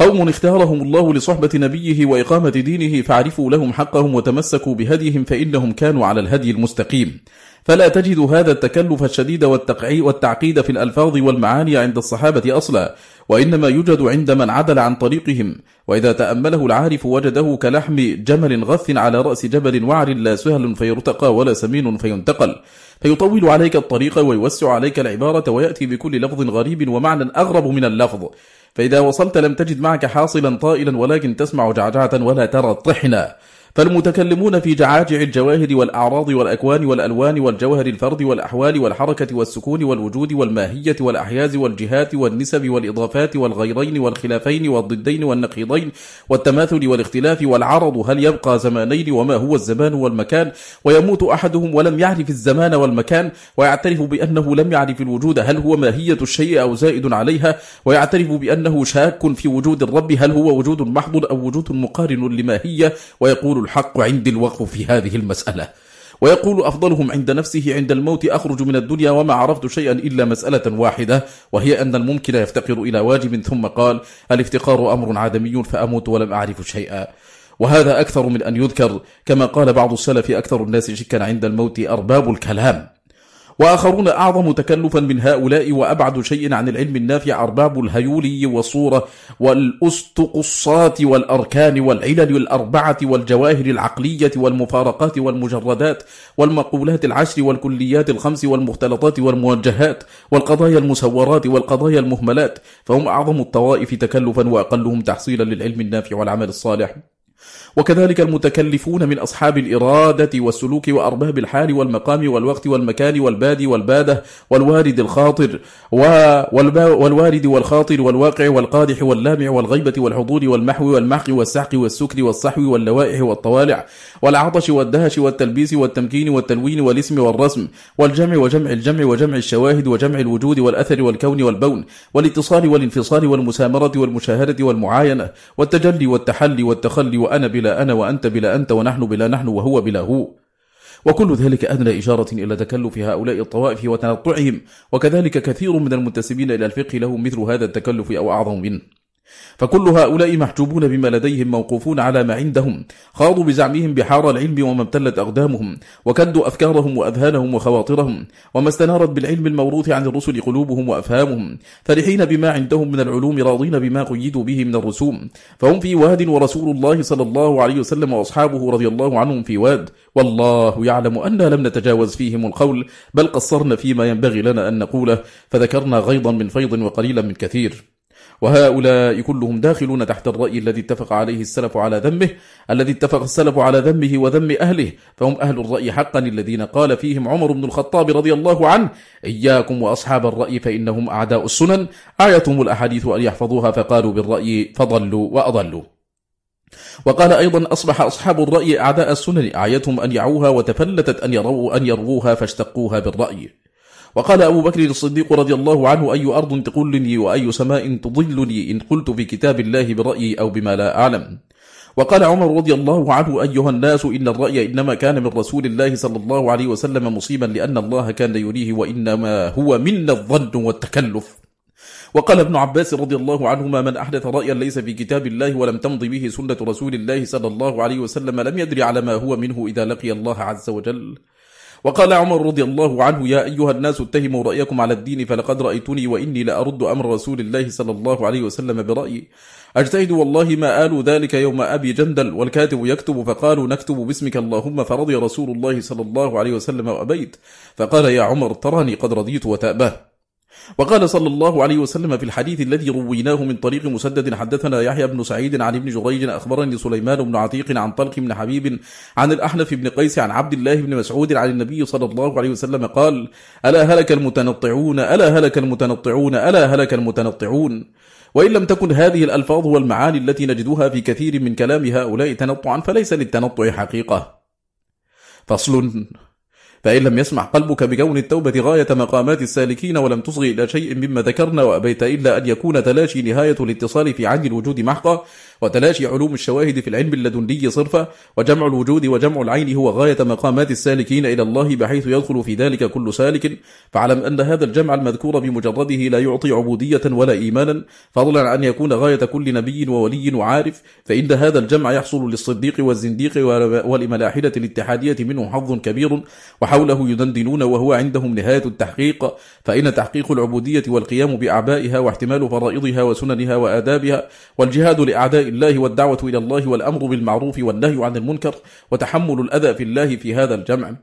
قوم اختارهم الله لصحبة نبيه وإقامة دينه فعرفوا لهم حقهم وتمسكوا بهديهم فإنهم كانوا على الهدي المستقيم. فلا تجد هذا التكلف الشديد والتعقيد في الألفاظ والمعاني عند الصحابة أصلا وإنما يوجد عند من عدل عن طريقهم. وإذا تأمله العارف وجده كلحم جمل غث على رأس جبل وعر لا سهل فيرتقى ولا سمين فينتقل. فيطول عليك الطريق ويوسع عليك العبارة ويأتي بكل لفظ غريب ومعنى أغرب من اللفظ. فإذا وصلت لم تجد معك حاصلا طائلا ولكن تسمع جعجعة ولا ترى طحنا. فالمتكلمون في جعاجع الجواهر والأعراض والأكوان والألوان والجوهر الفرد والأحوال والحركة والسكون والوجود والماهية والأحياز والجهات والنسب والإضافات والغيرين والخلافين والضدين والنقيضين والتماثل والاختلاف والعرض هل يبقى زمانين وما هو الزمان والمكان ويموت أحدهم ولم يعرف الزمان والمكان ويعترف بأنه لم يعرف الوجود هل هو ماهية الشيء أو زائد عليها ويعترف بأنه شاك في وجود الرب هل هو وجود محض أو وجود مقارن لماهية ويقول الحق عندي الوقف في هذه المسألة. ويقول أفضلهم عند نفسه عند الموت أخرج من الدنيا وما عرفت شيئا إلا مسألة واحدة وهي أن الممكن يفتقر إلى واجب ثم قال الافتقار أمر عدمي فأموت ولم أعرف شيئا. وهذا أكثر من أن يذكر كما قال بعض السلف أكثر الناس شكا عند الموت أرباب الكلام. وآخرون أعظم تكلفا من هؤلاء وأبعد شيء عن العلم النافع أرباب الهيولي والصورة والأستقصات والأركان والعلل الأربعة والجواهر العقلية والمفارقات والمجردات والمقولات العشر والكليات الخمس والمختلطات والموجهات والقضايا المسورات والقضايا المهملات فهم أعظم الطوائف تكلفا وأقلهم تحصيلا للعلم النافع والعمل الصالح. وكذلك المتكلفون من أصحاب الإرادة والسلوك وأرباب الحال والمقام والوقت والمكان والبادي والبادة والوارد الخاطر والوارد والخاطر والواقع والقادح واللامع والغيبة والحضور والمحو والمحق والسحق والسكر والصحو واللوائح والطوالع والعطش والدهش والتلبيس والتمكين والتلوين والاسم والرسم والجمع وجمع الجمع وجمع الشواهد وجمع الوجود والأثر والكون والبون والاتصال والانفصال والمسامرة والمشاهدة والمعاينة والتجلي والتحلي والتخلي وأنا بلا أنا وأنت بلا أنت ونحن بلا نحن وهو بلا هو. وكل ذلك أدنى إشارة إلى تكلف هؤلاء الطوائف وتنطعهم. وكذلك كثير من المنتسبين إلى الفقه لهم مثل هذا التكلف أو أعظم منه. فكل هؤلاء محجوبون بما لديهم موقوفون على ما عندهم. خاضوا بزعمهم بحار العلم وما امتلت أقدامهم وكدوا أفكارهم وأذهانهم وخواطرهم وما استنارت بالعلم الموروث عن الرسل قلوبهم وأفهامهم. فرحين بما عندهم من العلوم راضين بما قيدوا به من الرسوم. فهم في واد ورسول الله صلى الله عليه وسلم وأصحابه رضي الله عنهم في واد. والله يعلم أننا لم نتجاوز فيهم القول بل قصرنا فيما ينبغي لنا أن نقوله فذكرنا غيضا من فيض وقليلا من كثير. وهؤلاء كلهم داخلون تحت الرأي الذي اتفق عليه السلف على ذمه الذي اتفق السلف على ذمه وذم أهله. فهم أهل الرأي حقا الذين قال فيهم عمر بن الخطاب رضي الله عنه إياكم وأصحاب الرأي فإنهم أعداء السنن. آيتهم الأحاديث أن يحفظوها فقالوا بالرأي فضلوا وأضلوا. وقال أيضا أصبح أصحاب الرأي أعداء السنن. أعيتهم أن يعوها وتفلتت أن يروا أن يروها فاشتقوها بالرأي. وقال أبو بكر الصديق رضي الله عنه أي أرض تقلني وأي سماء تضلني إن قلت في كتاب الله برأيي أو بما لا أعلم. وقال عمر رضي الله عنه أيها الناس إن الرأي إنما كان من رسول الله صلى الله عليه وسلم مصيبا لأن الله كان يريه وإنما هو منا الظن والتكلف. وقال ابن عباس رضي الله عنهما من أحدث رأيا ليس في كتاب الله ولم تمض به سنة رسول الله صلى الله عليه وسلم لم يدري على ما هو منه إذا لقي الله عز وجل. وقال عمر رضي الله عنه يا أيها الناس اتهموا رأيكم على الدين فلقد رأيتني وإني لأرد أمر رسول الله صلى الله عليه وسلم برأيي. أجتهد والله ما آلوا ذلك يوم أبي جندل والكاتب يكتب فقالوا نكتب باسمك اللهم فرضي رسول الله صلى الله عليه وسلم وأبيت. فقال يا عمر تراني قد رضيت وتأباه وقال صلى الله عليه وسلم في الحديث الذي رويناه من طريق مسدد حدثنا يحيى بن سعيد عن ابن جريج أخبرني سليمان بن عتيق عن طلق بن حبيب عن الأحنف بن قيس عن عبد الله بن مسعود عن النبي صلى الله عليه وسلم قال ألا هلك المتنطعون ألا هلك المتنطعون ألا هلك المتنطعون؟ وإن لم تكن هذه الألفاظ والمعاني التي نجدها في كثير من كلام هؤلاء تنطعا فليس للتنطع حقيقة. فصل فإن لم يسمع قلبك بكون التوبة غاية مقامات السالكين ولم تصغي إلى شيء مما ذكرنا وأبيت إلا أن يكون تلاشي نهاية الاتصال في عين الوجود محقا وتلاشي علوم الشواهد في العلم اللدني صرفا وجمع الوجود وجمع العين هو غاية مقامات السالكين إلى الله بحيث يدخل في ذلك كل سالك. فاعلم أن هذا الجمع المذكور بمجرده لا يعطي عبودية ولا إيمانا فضلا عن يكون غاية كل نبي وولي وعارف فإن هذا الجمع يحصل للصديق والزنديق ولملاحدة الاتحادية منه حظ كبير وحوله يدندنون وهو عندهم نهاية التحقيق. فإن تحقيق العبودية والقيام بأعبائها واحتمال فرائضها وسننها وآدابها والجهاد لأعداء الله والدعوة إلى الله والأمر بالمعروف والنهي عن المنكر وتحمل الأذى في الله في هذا الجمع.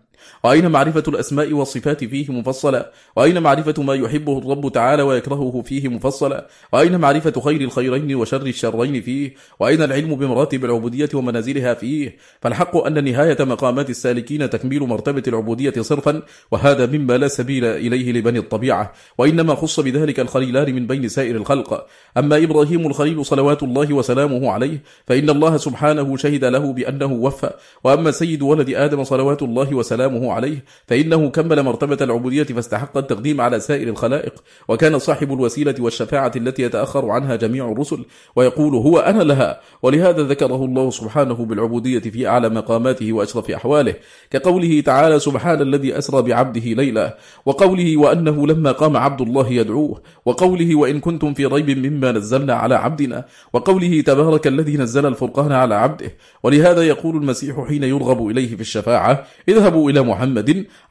وأين معرفة الأسماء والصفات فيه مفصلة وأين معرفة ما يحبه الرب تعالى ويكرهه فيه مفصلة وأين معرفة خير الخيرين وشر الشرين فيه؟ وأين العلم بمراتب العبودية ومنازلها فيه؟ فالحق أن نهاية مقامات السالكين تكميل مرتبة العبودية صرفا وهذا مما لا سبيل إليه لبني الطبيعة. وإنما خص بذلك الخليلان من بين سائر الخلق. أما إبراهيم الخليل صلوات الله وسلامه عليه فإن الله سبحانه شهد له بأنه وفى. وأما سيد ولد آدم صلوات الله وسلامه عليه فإنه كمل مرتبة العبودية فاستحق التقديم على سائر الخلائق وكان صاحب الوسيلة والشفاعة التي يتأخر عنها جميع الرسل ويقول هو أنا لها ولهذا ذكره الله سبحانه بالعبودية في أعلى مقاماته وأشرف أحواله كقوله تعالى سبحان الذي أسرى بعبده ليلا وقوله وأنه لما قام عبد الله يدعوه وقوله وإن كنتم في ريب مما نزلنا على عبدنا وقوله تبارك الذي نزل الفرقان على عبده ولهذا يقول المسيح حين يرغب إليه في الشفاعة اذهبوا إلى محمد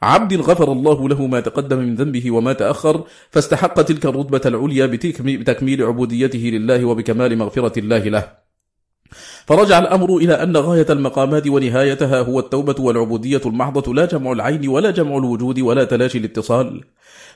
عبد غفر الله له ما تقدم من ذنبه وما تأخر فاستحق تلك الرتبة العليا بتكميل عبوديته لله وبكمال مغفرة الله له. فرجع الأمر إلى أن غاية المقامات ونهايتها هو التوبة والعبودية المحضة لا جمع العين ولا جمع الوجود ولا تلاشي الاتصال.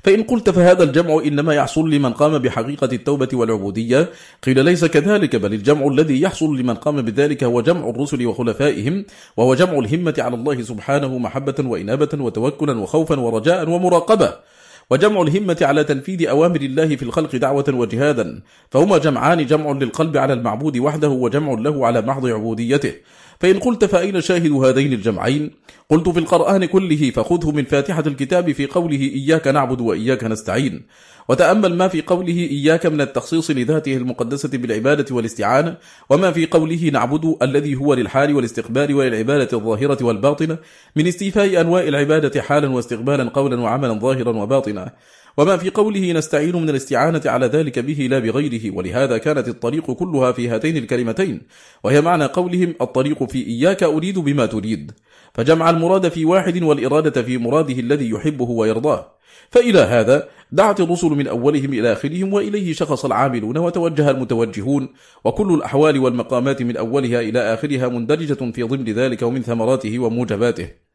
فإن قلت فهذا الجمع إنما يحصل لمن قام بحقيقة التوبة والعبودية. قيل ليس كذلك بل الجمع الذي يحصل لمن قام بذلك هو جمع الرسل وخلفائهم وهو جمع الهمة على الله سبحانه محبة وإنابة وتوكلا وخوفا ورجاء ومراقبة. وجمع الهمة على تنفيذ أوامر الله في الخلق دعوة وجهادا فهما جمعان جمع للقلب على المعبود وحده وجمع له على محض عبوديته. فإن قلت فأين شاهد هذين الجمعين؟ قلت في القرآن كله فخذه من فاتحة الكتاب في قوله إياك نعبد وإياك نستعين. وتأمل ما في قوله إياك من التخصيص لذاته المقدسة بالعبادة والاستعانة وما في قوله نعبد الذي هو للحال والاستقبال وللعبادة الظاهرة والباطنة من استيفاء أنواع العبادة حالا واستقبالا قولا وعملا ظاهرا وباطنا. وما في قوله نستعين من الاستعانة على ذلك به لا بغيره ولهذا كانت الطريق كلها في هاتين الكلمتين وهي معنى قولهم الطريق في إياك أريد بما تريد. فجمع المراد في واحد والإرادة في مراده الذي يحبه ويرضاه. فإلى هذا دعت الرسل من أولهم إلى آخرهم وإليه شخص العاملون وتوجه المتوجهون وكل الأحوال والمقامات من أولها إلى آخرها مندرجة في ضمن ذلك ومن ثمراته وموجباته.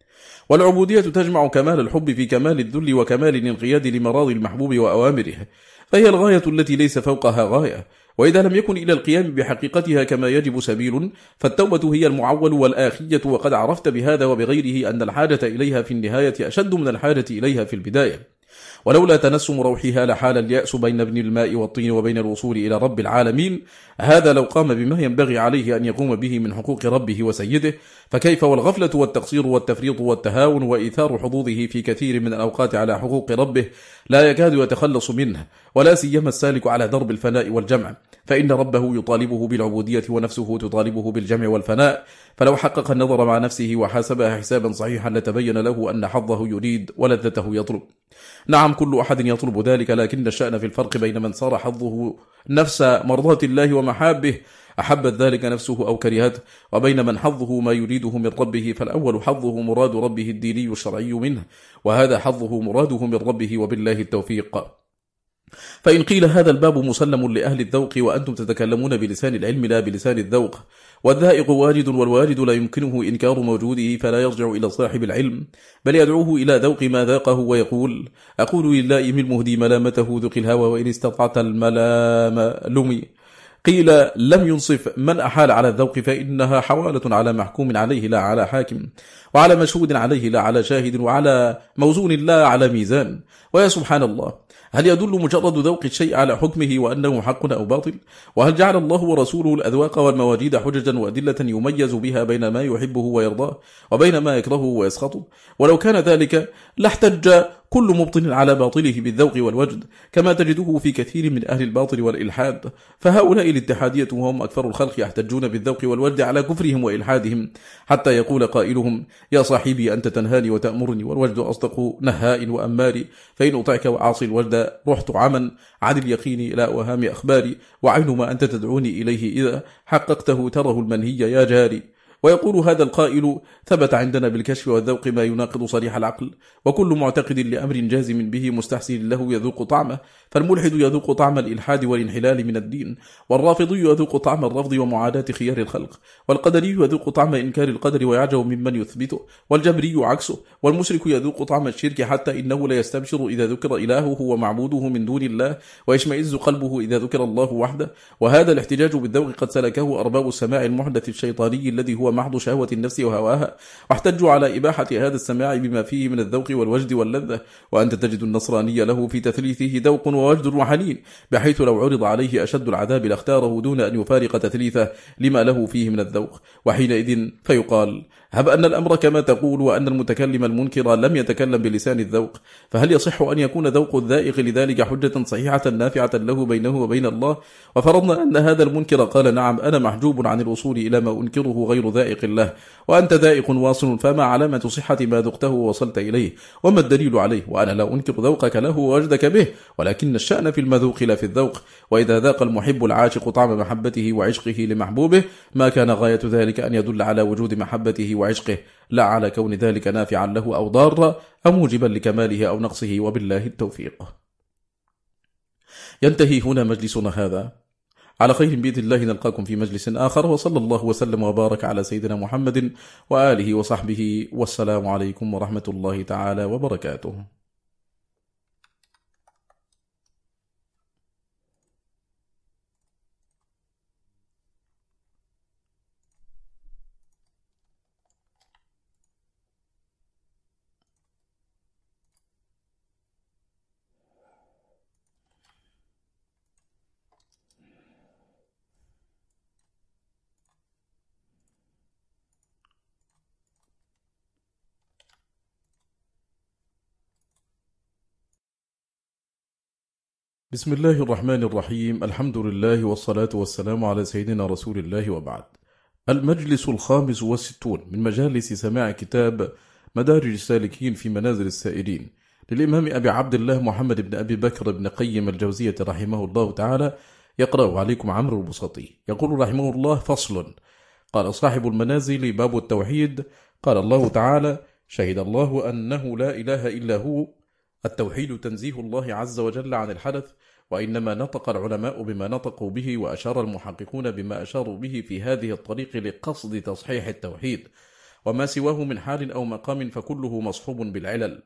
والعبودية تجمع كمال الحب في كمال الذل وكمال الانقياد لمراضي المحبوب وأوامره. فهي الغاية التي ليس فوقها غاية. وإذا لم يكن إلى القيام بحقيقتها كما يجب سبيل فالتوبة هي المعول والآخية وقد عرفت بهذا وبغيره أن الحاجة إليها في النهاية أشد من الحاجة إليها في البداية. ولولا تنسم روحها لحال اليأس بين ابن الماء والطين وبين الوصول إلى رب العالمين هذا لو قام بما ينبغي عليه أن يقوم به من حقوق ربه وسيده. فكيف والغفلة والتقصير والتفريط والتهاون وإيثار حظوظه في كثير من الأوقات على حقوق ربه لا يكاد يتخلص منه؟ ولا سيما السالك على درب الفناء والجمع فإن ربه يطالبه بالعبودية ونفسه تطالبه بالجمع والفناء. فلو حقق النظر مع نفسه وحاسبها حسابا صحيحا لتبين له أن حظه يريد ولذته يطلب. نعم كل أحد يطلب ذلك لكن الشأن في الفرق بين من صار حظه نفس مرضاة الله ومحابه أحبت ذلك نفسه أو كرهته. وبين من حظه ما يريده من ربه فالأول حظه مراد ربه الديني الشرعي منه وهذا حظه مراده من ربه وبالله التوفيق. فإن قيل هذا الباب مسلم لأهل الذوق وأنتم تتكلمون بلسان العلم لا بلسان الذوق والذائق واجد والواجد لا يمكنه إنكار موجوده فلا يرجع إلى صاحب العلم بل يدعوه إلى ذوق ما ذاقه ويقول أقول للائم المهدي ملامته ذق الهوى وإن استطعت الملام لمي قيل لم ينصف من أحال على الذوق فإنها حوالة على محكوم عليه لا على حاكم وعلى مشهود عليه لا على شاهد وعلى موزون لا على ميزان. ويا سبحان الله. هل يدل مجرد ذوق الشيء على حكمه وأنه حق أو باطل؟ وهل جعل الله ورسوله الأذواق والمواجيد حججا وأدلة يميز بها بين ما يحبه ويرضاه وبين ما يكرهه ويسخطه؟ ولو كان ذلك لاحتج كل مبطن على باطله بالذوق والوجد كما تجده في كثير من أهل الباطل والإلحاد. فهؤلاء الاتحادية وهم أكثر الخلق يحتجون بالذوق والوجد على كفرهم وإلحادهم حتى يقول قائلهم يا صاحبي أنت تنهاني وتأمرني والوجد أصدق نهاء وأماري فإن أطعك وأعصي الوجد رحت عمن عن اليقين إلى أوهام أخباري وعين ما أنت تدعوني إليه إذا حققته تره المنهي يا جاري. ويقول هذا القائل ثبت عندنا بالكشف والذوق ما يناقض صريح العقل وكل معتقد لأمر جازم به مستحسن له يذوق طعمه. فالملحد يذوق طعم الإلحاد والانحلال من الدين والرافضي يذوق طعم الرفض ومعاداة خيار الخلق والقدري يذوق طعم إنكار القدر ويعجب ممن يثبته والجبري عكسه والمشرك يذوق طعم الشرك حتى إنه لا يستبشر إذا ذكر إلهه ومعبوده من دون الله ويشمئز قلبه إذا ذكر الله وحده. وهذا الاحتجاج بالذوق قد سلكه أرباب السماع المحدث الشيطاني الذي هو محض شهوة النفس وهواها. واحتجوا على إباحة هذا السماع بما فيه من الذوق والوجد واللذة وأنت تجد النصراني له في تثليثه ذوق ووجد وحنين بحيث لو عرض عليه أشد العذاب لاختاره دون أن يفارق تثليثه لما له فيه من الذوق. وحينئذ فيقال هب أن الأمر كما تقول وأن المتكلم المنكر لم يتكلم بلسان الذوق فهل يصح أن يكون ذوق الذائق لذلك حجة صحيحة نافعة له بينه وبين الله؟ وفرضنا أن هذا المنكر قال نعم أنا محجوب عن الوصول إلى ما أنكره غير ذائق الله وأنت ذائق واصل فما علامة صحة ما ذقته ووصلت إليه؟ وما الدليل عليه؟ وأنا لا أنكر ذوقك له ووجدك به ولكن الشأن في المذوق لا في الذوق وإذا ذاق المحب العاشق طعم محبته وعشقه لمحبوبه ما كان غاية ذلك أن يدل على وجود محبته وعشقه. لا على كون ذلك نافعا له أو ضارا أو موجبا لكماله أو نقصه وبالله التوفيق. ينتهي هنا مجلسنا هذا. على خير بإذن الله نلقاكم في مجلس آخر وصلى الله وسلم وبارك على سيدنا محمد وآله وصحبه والسلام عليكم ورحمة الله تعالى وبركاته. بسم الله الرحمن الرحيم. الحمد لله والصلاة والسلام على سيدنا رسول الله وبعد. المجلس الخامس والستون من مجالس سماع كتاب مدارج السالكين في منازل السائرين للإمام أبي عبد الله محمد بن أبي بكر بن قيم الجوزية رحمه الله تعالى. يقرأ عليكم عمرو البسطي. يقول رحمه الله فصل. قال صاحب المنازل باب التوحيد. قال الله تعالى شهد الله أنه لا إله إلا هو. التوحيد تنزيه الله عز وجل عن الحدث. وإنما نطق العلماء بما نطقوا به وأشار المحققون بما أشاروا به في هذه الطريق لقصد تصحيح التوحيد. وما سواه من حال أو مقام فكله مصحوب بالعلل.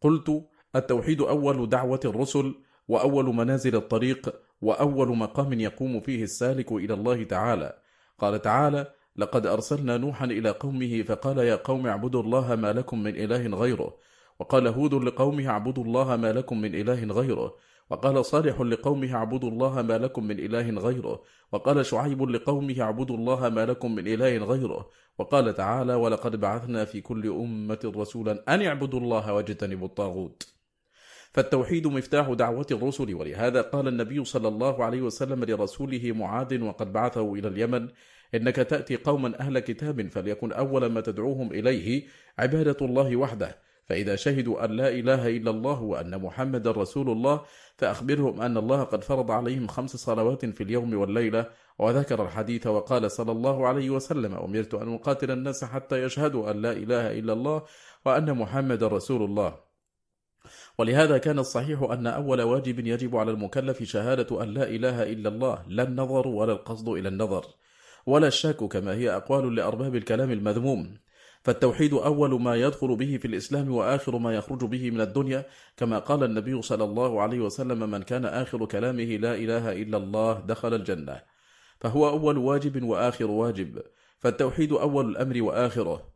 قلت التوحيد أول دعوة الرسل وأول منازل الطريق وأول مقام يقوم فيه السالك إلى الله تعالى. قال تعالى لقد أرسلنا نوحا إلى قومه فقال يا قوم اعبدوا الله ما لكم من إله غيره وقال هود لقومه اعبدوا الله ما لكم من إله غيره وقال صالح لقومه اعبدوا الله ما لكم من إله غيره. وقال شعيب لقومه اعبدوا الله ما لكم من إله غيره. وقال تعالى ولقد بعثنا في كل أمة رسولا أن اعبدوا الله واجتنبوا الطاغوت. فالتوحيد مفتاح دعوة الرسل. ولهذا قال النبي صلى الله عليه وسلم لرسوله معاذ وقد بعثه إلى اليمن إنك تأتي قوما أهل كتاب فليكن أول ما تدعوهم إليه عبادة الله وحده. فإذا شهدوا أن لا إله إلا الله وأن محمد رسول الله فأخبرهم أن الله قد فرض عليهم خمس صلوات في اليوم والليلة وذكر الحديث وقال صلى الله عليه وسلم أمرت أن أقاتل الناس حتى يشهدوا أن لا إله إلا الله وأن محمد رسول الله. ولهذا كان الصحيح أن أول واجب يجب على المكلف شهادة أن لا إله إلا الله لا النظر ولا القصد إلى النظر ولا الشك كما هي أقوال لأرباب الكلام المذموم. فالتوحيد أول ما يدخل به في الإسلام وآخر ما يخرج به من الدنيا كما قال النبي صلى الله عليه وسلم من كان آخر كلامه لا إله إلا الله دخل الجنة. فهو أول واجب وآخر واجب. فالتوحيد أول الأمر وآخره.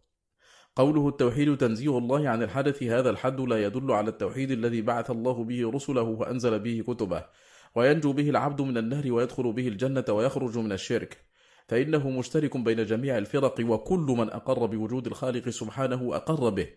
قوله التوحيد تنزيه الله عن الحدث هذا الحد لا يدل على التوحيد الذي بعث الله به رسله وأنزل به كتبه وينجو به العبد من النهر ويدخل به الجنة ويخرج من الشرك. فإنه مشترك بين جميع الفرق وكل من أقر بوجود الخالق سبحانه أقر به.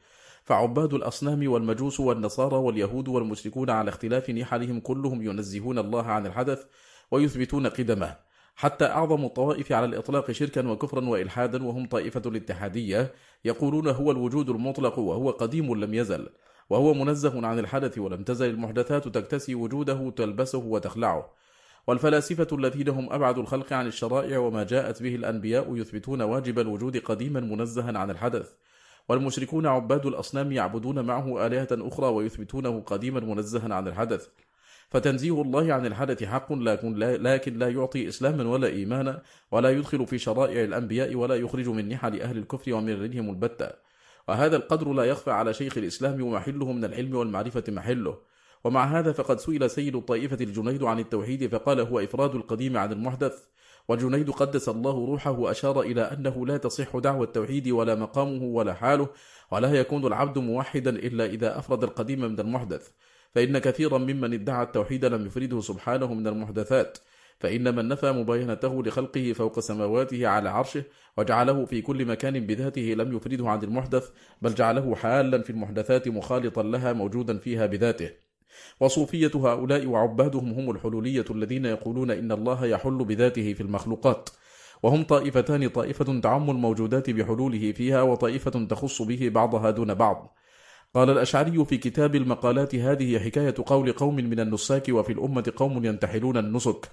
فعباد الأصنام والمجوس والنصارى واليهود والمشركون على اختلاف نحلهم كلهم ينزهون الله عن الحدث ويثبتون قدمه. حتى أعظم الطوائف على الإطلاق شركا وكفرا وإلحادا وهم طائفة الاتحادية يقولون هو الوجود المطلق وهو قديم لم يزل وهو منزه عن الحدث ولم تزل. المحدثات تكتسي وجوده تلبسه وتخلعه. والفلاسفة الذين هم أبعد الخلق عن الشرائع وما جاءت به الأنبياء يثبتون واجب الوجود قديما منزها عن الحدث. والمشركون عباد الأصنام يعبدون معه آلهة أخرى ويثبتونه قديما منزها عن الحدث. فتنزيه الله عن الحدث حق لكن لا يعطي إسلاما ولا إيمانا ولا يدخل في شرائع الأنبياء ولا يخرج من نحل أهل الكفر ومن البتة. وهذا القدر لا يخفى على شيخ الإسلام ومحله من العلم والمعرفة محله. ومع هذا فقد سئل سيد الطائفة الجنيد عن التوحيد فقال هو إفراد القديم عن المحدث. والجنيد قدس الله روحه وأشار إلى أنه لا تصح دعوة التوحيد ولا مقامه ولا حاله ولا يكون العبد موحدا إلا إذا أفرد القديم من المحدث. فإن كثيرا ممن ادعى التوحيد لم يفرده سبحانه من المحدثات. فإن من نفى مباينته لخلقه فوق سماواته على عرشه وجعله في كل مكان بذاته لم يفرده عن المحدث بل جعله حالا في المحدثات مخالطا لها موجودا فيها بذاته. وصوفية هؤلاء وعبادهم هم الحلولية الذين يقولون إن الله يحل بذاته في المخلوقات. وهم طائفتان طائفة تعم الموجودات بحلوله فيها وطائفة تخص به بعضها دون بعض. قال الأشعري في كتاب المقالات هذه حكاية قول قوم من النساك وفي الأمة قوم ينتحلون النسك.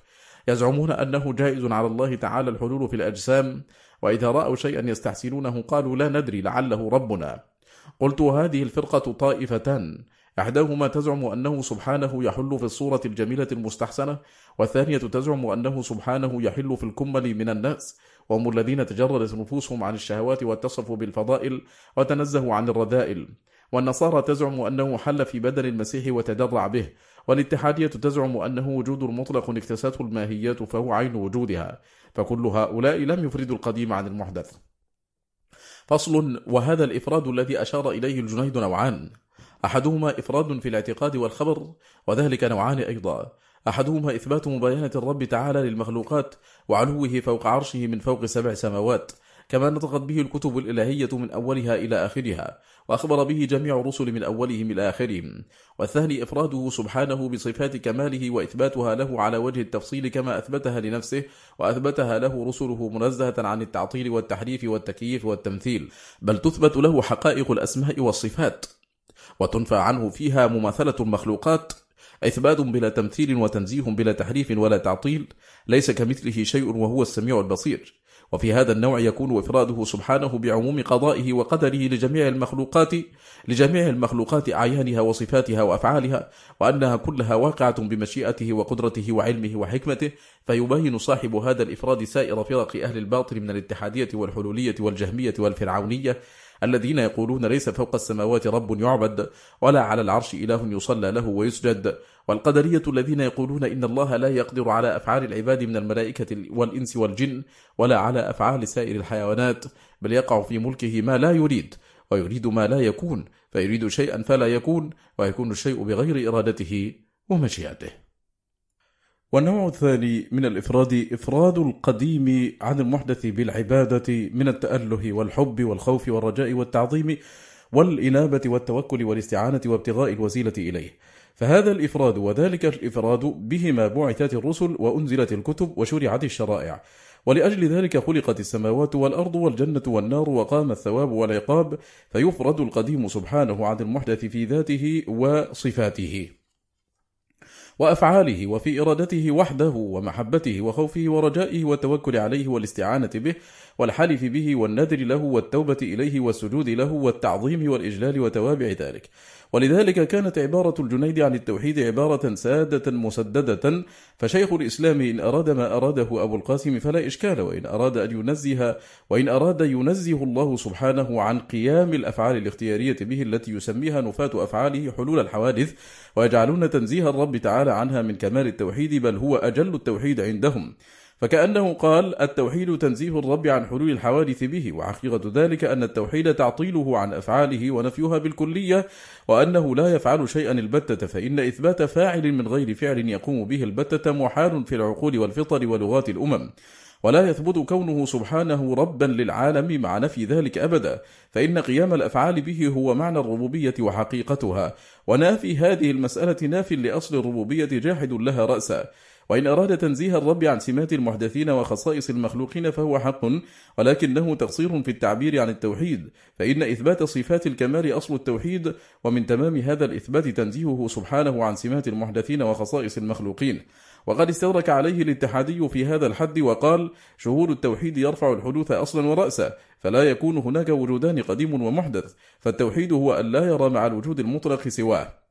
يزعمون أنه جائز على الله تعالى الحلول في الأجسام وإذا رأوا شيئا يستحسنونه قالوا لا ندري لعله ربنا. قلت هذه الفرقة طائفتان. إحداهما تزعم أنه سبحانه يحل في الصورة الجميلة المستحسنة والثانية تزعم أنه سبحانه يحل في الكمل من الناس وهم الذين تجردت نفوسهم عن الشهوات واتصفوا بالفضائل وتنزهوا عن الرذائل. والنصارى تزعم أنه حل في بدن المسيح وتدرع به والاتحادية تزعم أنه وجود مطلق اكتسته الماهيات فهو عين وجودها فكل هؤلاء لم يفردوا القديم عن المحدث. فصل وهذا الإفراد الذي أشار إليه الجنيد نوعان. أحدهما إفراد في الاعتقاد والخبر وذلك نوعان أيضا. أحدهما إثبات مباينة الرب تعالى للمخلوقات وعلوه فوق عرشه من فوق سبع سماوات كما نطقت به الكتب الإلهية من أولها إلى آخرها وأخبر به جميع الرسل من أولهم إلى آخرهم. والثاني إفراده سبحانه بصفات كماله وإثباتها له على وجه التفصيل كما أثبتها لنفسه وأثبتها له رسله منزهة عن التعطيل والتحريف والتكييف والتمثيل. بل تثبت له حقائق الأسماء والصفات. وتنفى عنه فيها مماثلة المخلوقات إثبات بلا تمثيل وتنزيه بلا تحريف ولا تعطيل ليس كمثله شيء وهو السميع البصير. وفي هذا النوع يكون إفراده سبحانه بعموم قضائه وقدره لجميع المخلوقات لجميع المخلوقات أعيانها وصفاتها وأفعالها وأنها كلها واقعة بمشيئته وقدرته وعلمه وحكمته فيبين صاحب هذا الإفراد سائر فرق أهل الباطل من الاتحادية والحلولية والجهمية والفرعونية الذين يقولون ليس فوق السماوات رب يعبد ولا على العرش إله يصلى له ويسجد. والقدرية الذين يقولون إن الله لا يقدر على أفعال العباد من الملائكة والإنس والجن ولا على أفعال سائر الحيوانات بل يقع في ملكه ما لا يريد ويريد ما لا يكون فيريد شيئا فلا يكون ويكون الشيء بغير إرادته ومشيئته. والنوع الثاني من الإفراد إفراد القديم عن المحدث بالعبادة من التأله والحب والخوف والرجاء والتعظيم والإنابة والتوكل والاستعانة وابتغاء الوسيلة إليه. فهذا الإفراد وذلك الإفراد بهما بعثت الرسل وأنزلت الكتب وشرعت الشرائع. ولأجل ذلك خلقت السماوات والأرض والجنة والنار وقام الثواب والعقاب فيفرد القديم سبحانه عن المحدث في ذاته وصفاته. وأفعاله وفي إرادته وحده ومحبته وخوفه ورجائه والتوكل عليه والاستعانة به والحلف به والنذر له والتوبة إليه والسجود له والتعظيم والإجلال وتوابع ذلك. ولذلك كانت عبارة الجنيد عن التوحيد عبارة سادة مسددة. فشيخ الإسلام إن أراد ما أراده أبو القاسم فلا إشكال وإن أراد أن ينزه وإن أراد ينزه الله سبحانه عن قيام الأفعال الاختيارية به التي يسميها نفاة أفعاله حلول الحوادث ويجعلون تنزيه الرب تعالى عنها من كمال التوحيد بل هو أجل التوحيد عندهم. فكأنه قال التوحيد تنزيه الرب عن حلول الحوادث به وحقيقة ذلك أن التوحيد تعطيله عن أفعاله ونفيها بالكلية وأنه لا يفعل شيئا البتة فإن إثبات فاعل من غير فعل يقوم به البتة محال في العقول والفطر ولغات الأمم. ولا يثبت كونه سبحانه ربا للعالم مع نفي ذلك أبدا فإن قيام الأفعال به هو معنى الربوبية وحقيقتها. ونافي هذه المسألة ناف لأصل الربوبية جاحد لها رأسا. وإن أراد تنزيه الرب عن سمات المحدثين وخصائص المخلوقين فهو حق ولكنه تقصير في التعبير عن التوحيد فإن إثبات صفات الكمال أصل التوحيد ومن تمام هذا الإثبات تنزيهه سبحانه عن سمات المحدثين وخصائص المخلوقين. وقد استدرك عليه الاتحادي في هذا الحد وقال شهود التوحيد يرفع الحدوث أصلا ورأسا فلا يكون هناك وجودان قديم ومحدث فالتوحيد هو أن لا يرى مع الوجود المطلق سواه.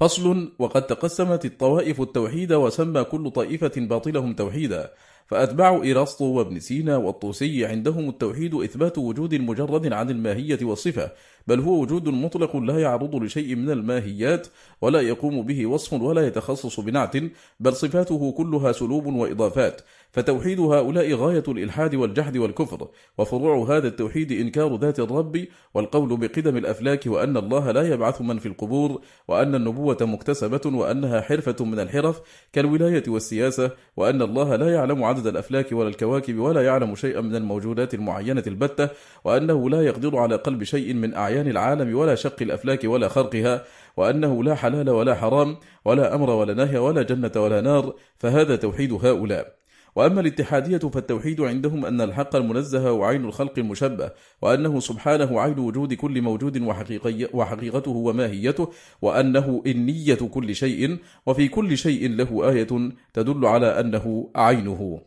فصل وقد تقسمت الطوائف التوحيد وسمى كل طائفة باطلهم توحيدا فأتباع إيراسطو وابن سينا والطوسي عندهم التوحيد إثبات وجود مجرد عن الماهية والصفة بل هو وجود مطلق لا يعرض لشيء من الماهيات ولا يقوم به وصف ولا يتخصص بنعت بل صفاته كلها سلوب وإضافات. فتوحيد هؤلاء غاية الإلحاد والجحد والكفر وفروع هذا التوحيد إنكار ذات الرب والقول بقدم الأفلاك وأن الله لا يبعث من في القبور وأن النبوة مكتسبة وأنها حرفة من الحرف كالولاية والسياسة وأن الله لا يعلم عدد الأفلاك ولا الكواكب ولا يعلم شيئا من الموجودات المعينة البتة وأنه لا يقدر على قلب شيء من أعيان العالم ولا شق الأفلاك ولا خرقها وأنه لا حلال ولا حرام ولا أمر ولا نهي ولا جنة ولا نار فهذا توحيد هؤلاء. وأما الاتحادية فالتوحيد عندهم أن الحق المنزه هو عين الخلق المشبه وأنه سبحانه عين وجود كل موجود وحقيقته وماهيته وأنه إنية كل شيء وفي كل شيء له آية تدل على أنه عينه.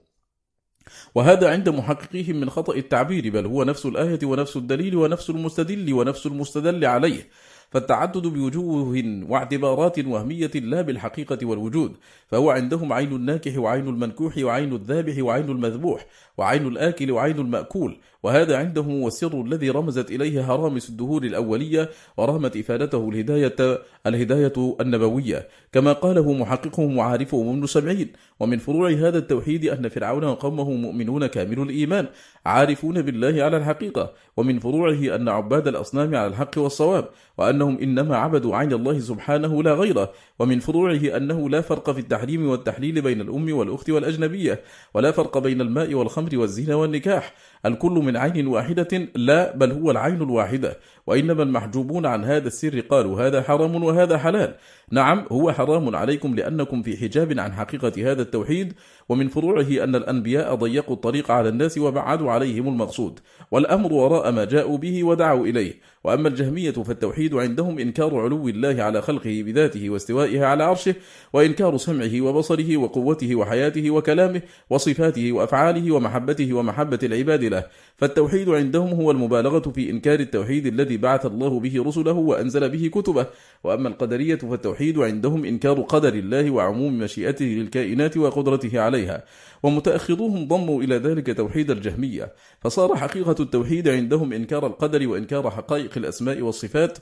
وهذا عند محققيهم من خطأ التعبير بل هو نفس الآية ونفس الدليل ونفس المستدل ونفس المستدل عليه. فالتعدد بوجوه واعتبارات وهمية لا بالحقيقة والوجود. فهو عندهم عين الناكح وعين المنكوح وعين الذابح وعين المذبوح وعين الآكل وعين المأكول وهذا عندهم هو السر الذي رمزت إليه هرامس الدهور الأولية ورامت إفادته الهداية الهداية النبوية. كما قاله محققهم وعارفهم ابن سبعين ومن فروع هذا التوحيد أن فرعون وقومه مؤمنون كامل الإيمان عارفون بالله على الحقيقة ومن فروعه أن عباد الأصنام على الحق والصواب وأنهم إنما عبدوا عين الله سبحانه لا غيره ومن فروعه أنه لا فرق في التحريم والتحليل بين الأم والأخت والأجنبية ولا فرق بين الماء والخمر والزنا والنكاح. الكل من عين واحدة لا بل هو العين الواحدة. وإنما المحجوبون عن هذا السر قالوا هذا حرام وهذا حلال. نعم هو حرام عليكم لأنكم في حجاب عن حقيقة هذا التوحيد ومن فروعه أن الأنبياء ضيقوا الطريق على الناس وبعدوا عليهم المقصود. والأمر وراء ما جاءوا به ودعوا إليه. وأما الجهمية فالتوحيد عندهم إنكار علو الله على خلقه بذاته واستوائه على عرشه وإنكار سمعه وبصره وقوته وحياته وكلامه وصفاته وأفعاله ومحبته ومحبة العباد له فالتوحيد عندهم هو المبالغة في إنكار التوحيد الذي بعث الله به رسله وأنزل به كتبه. وأما القدرية فالتوحيد عندهم إنكار قدر الله وعموم مشيئته للكائنات وقدرته عليها. ومتأخذوهم ضموا إلى ذلك توحيد الجهمية. فصار حقيقة التوحيد عندهم إنكار القدر وإنكار حقائق الأسماء والصفات.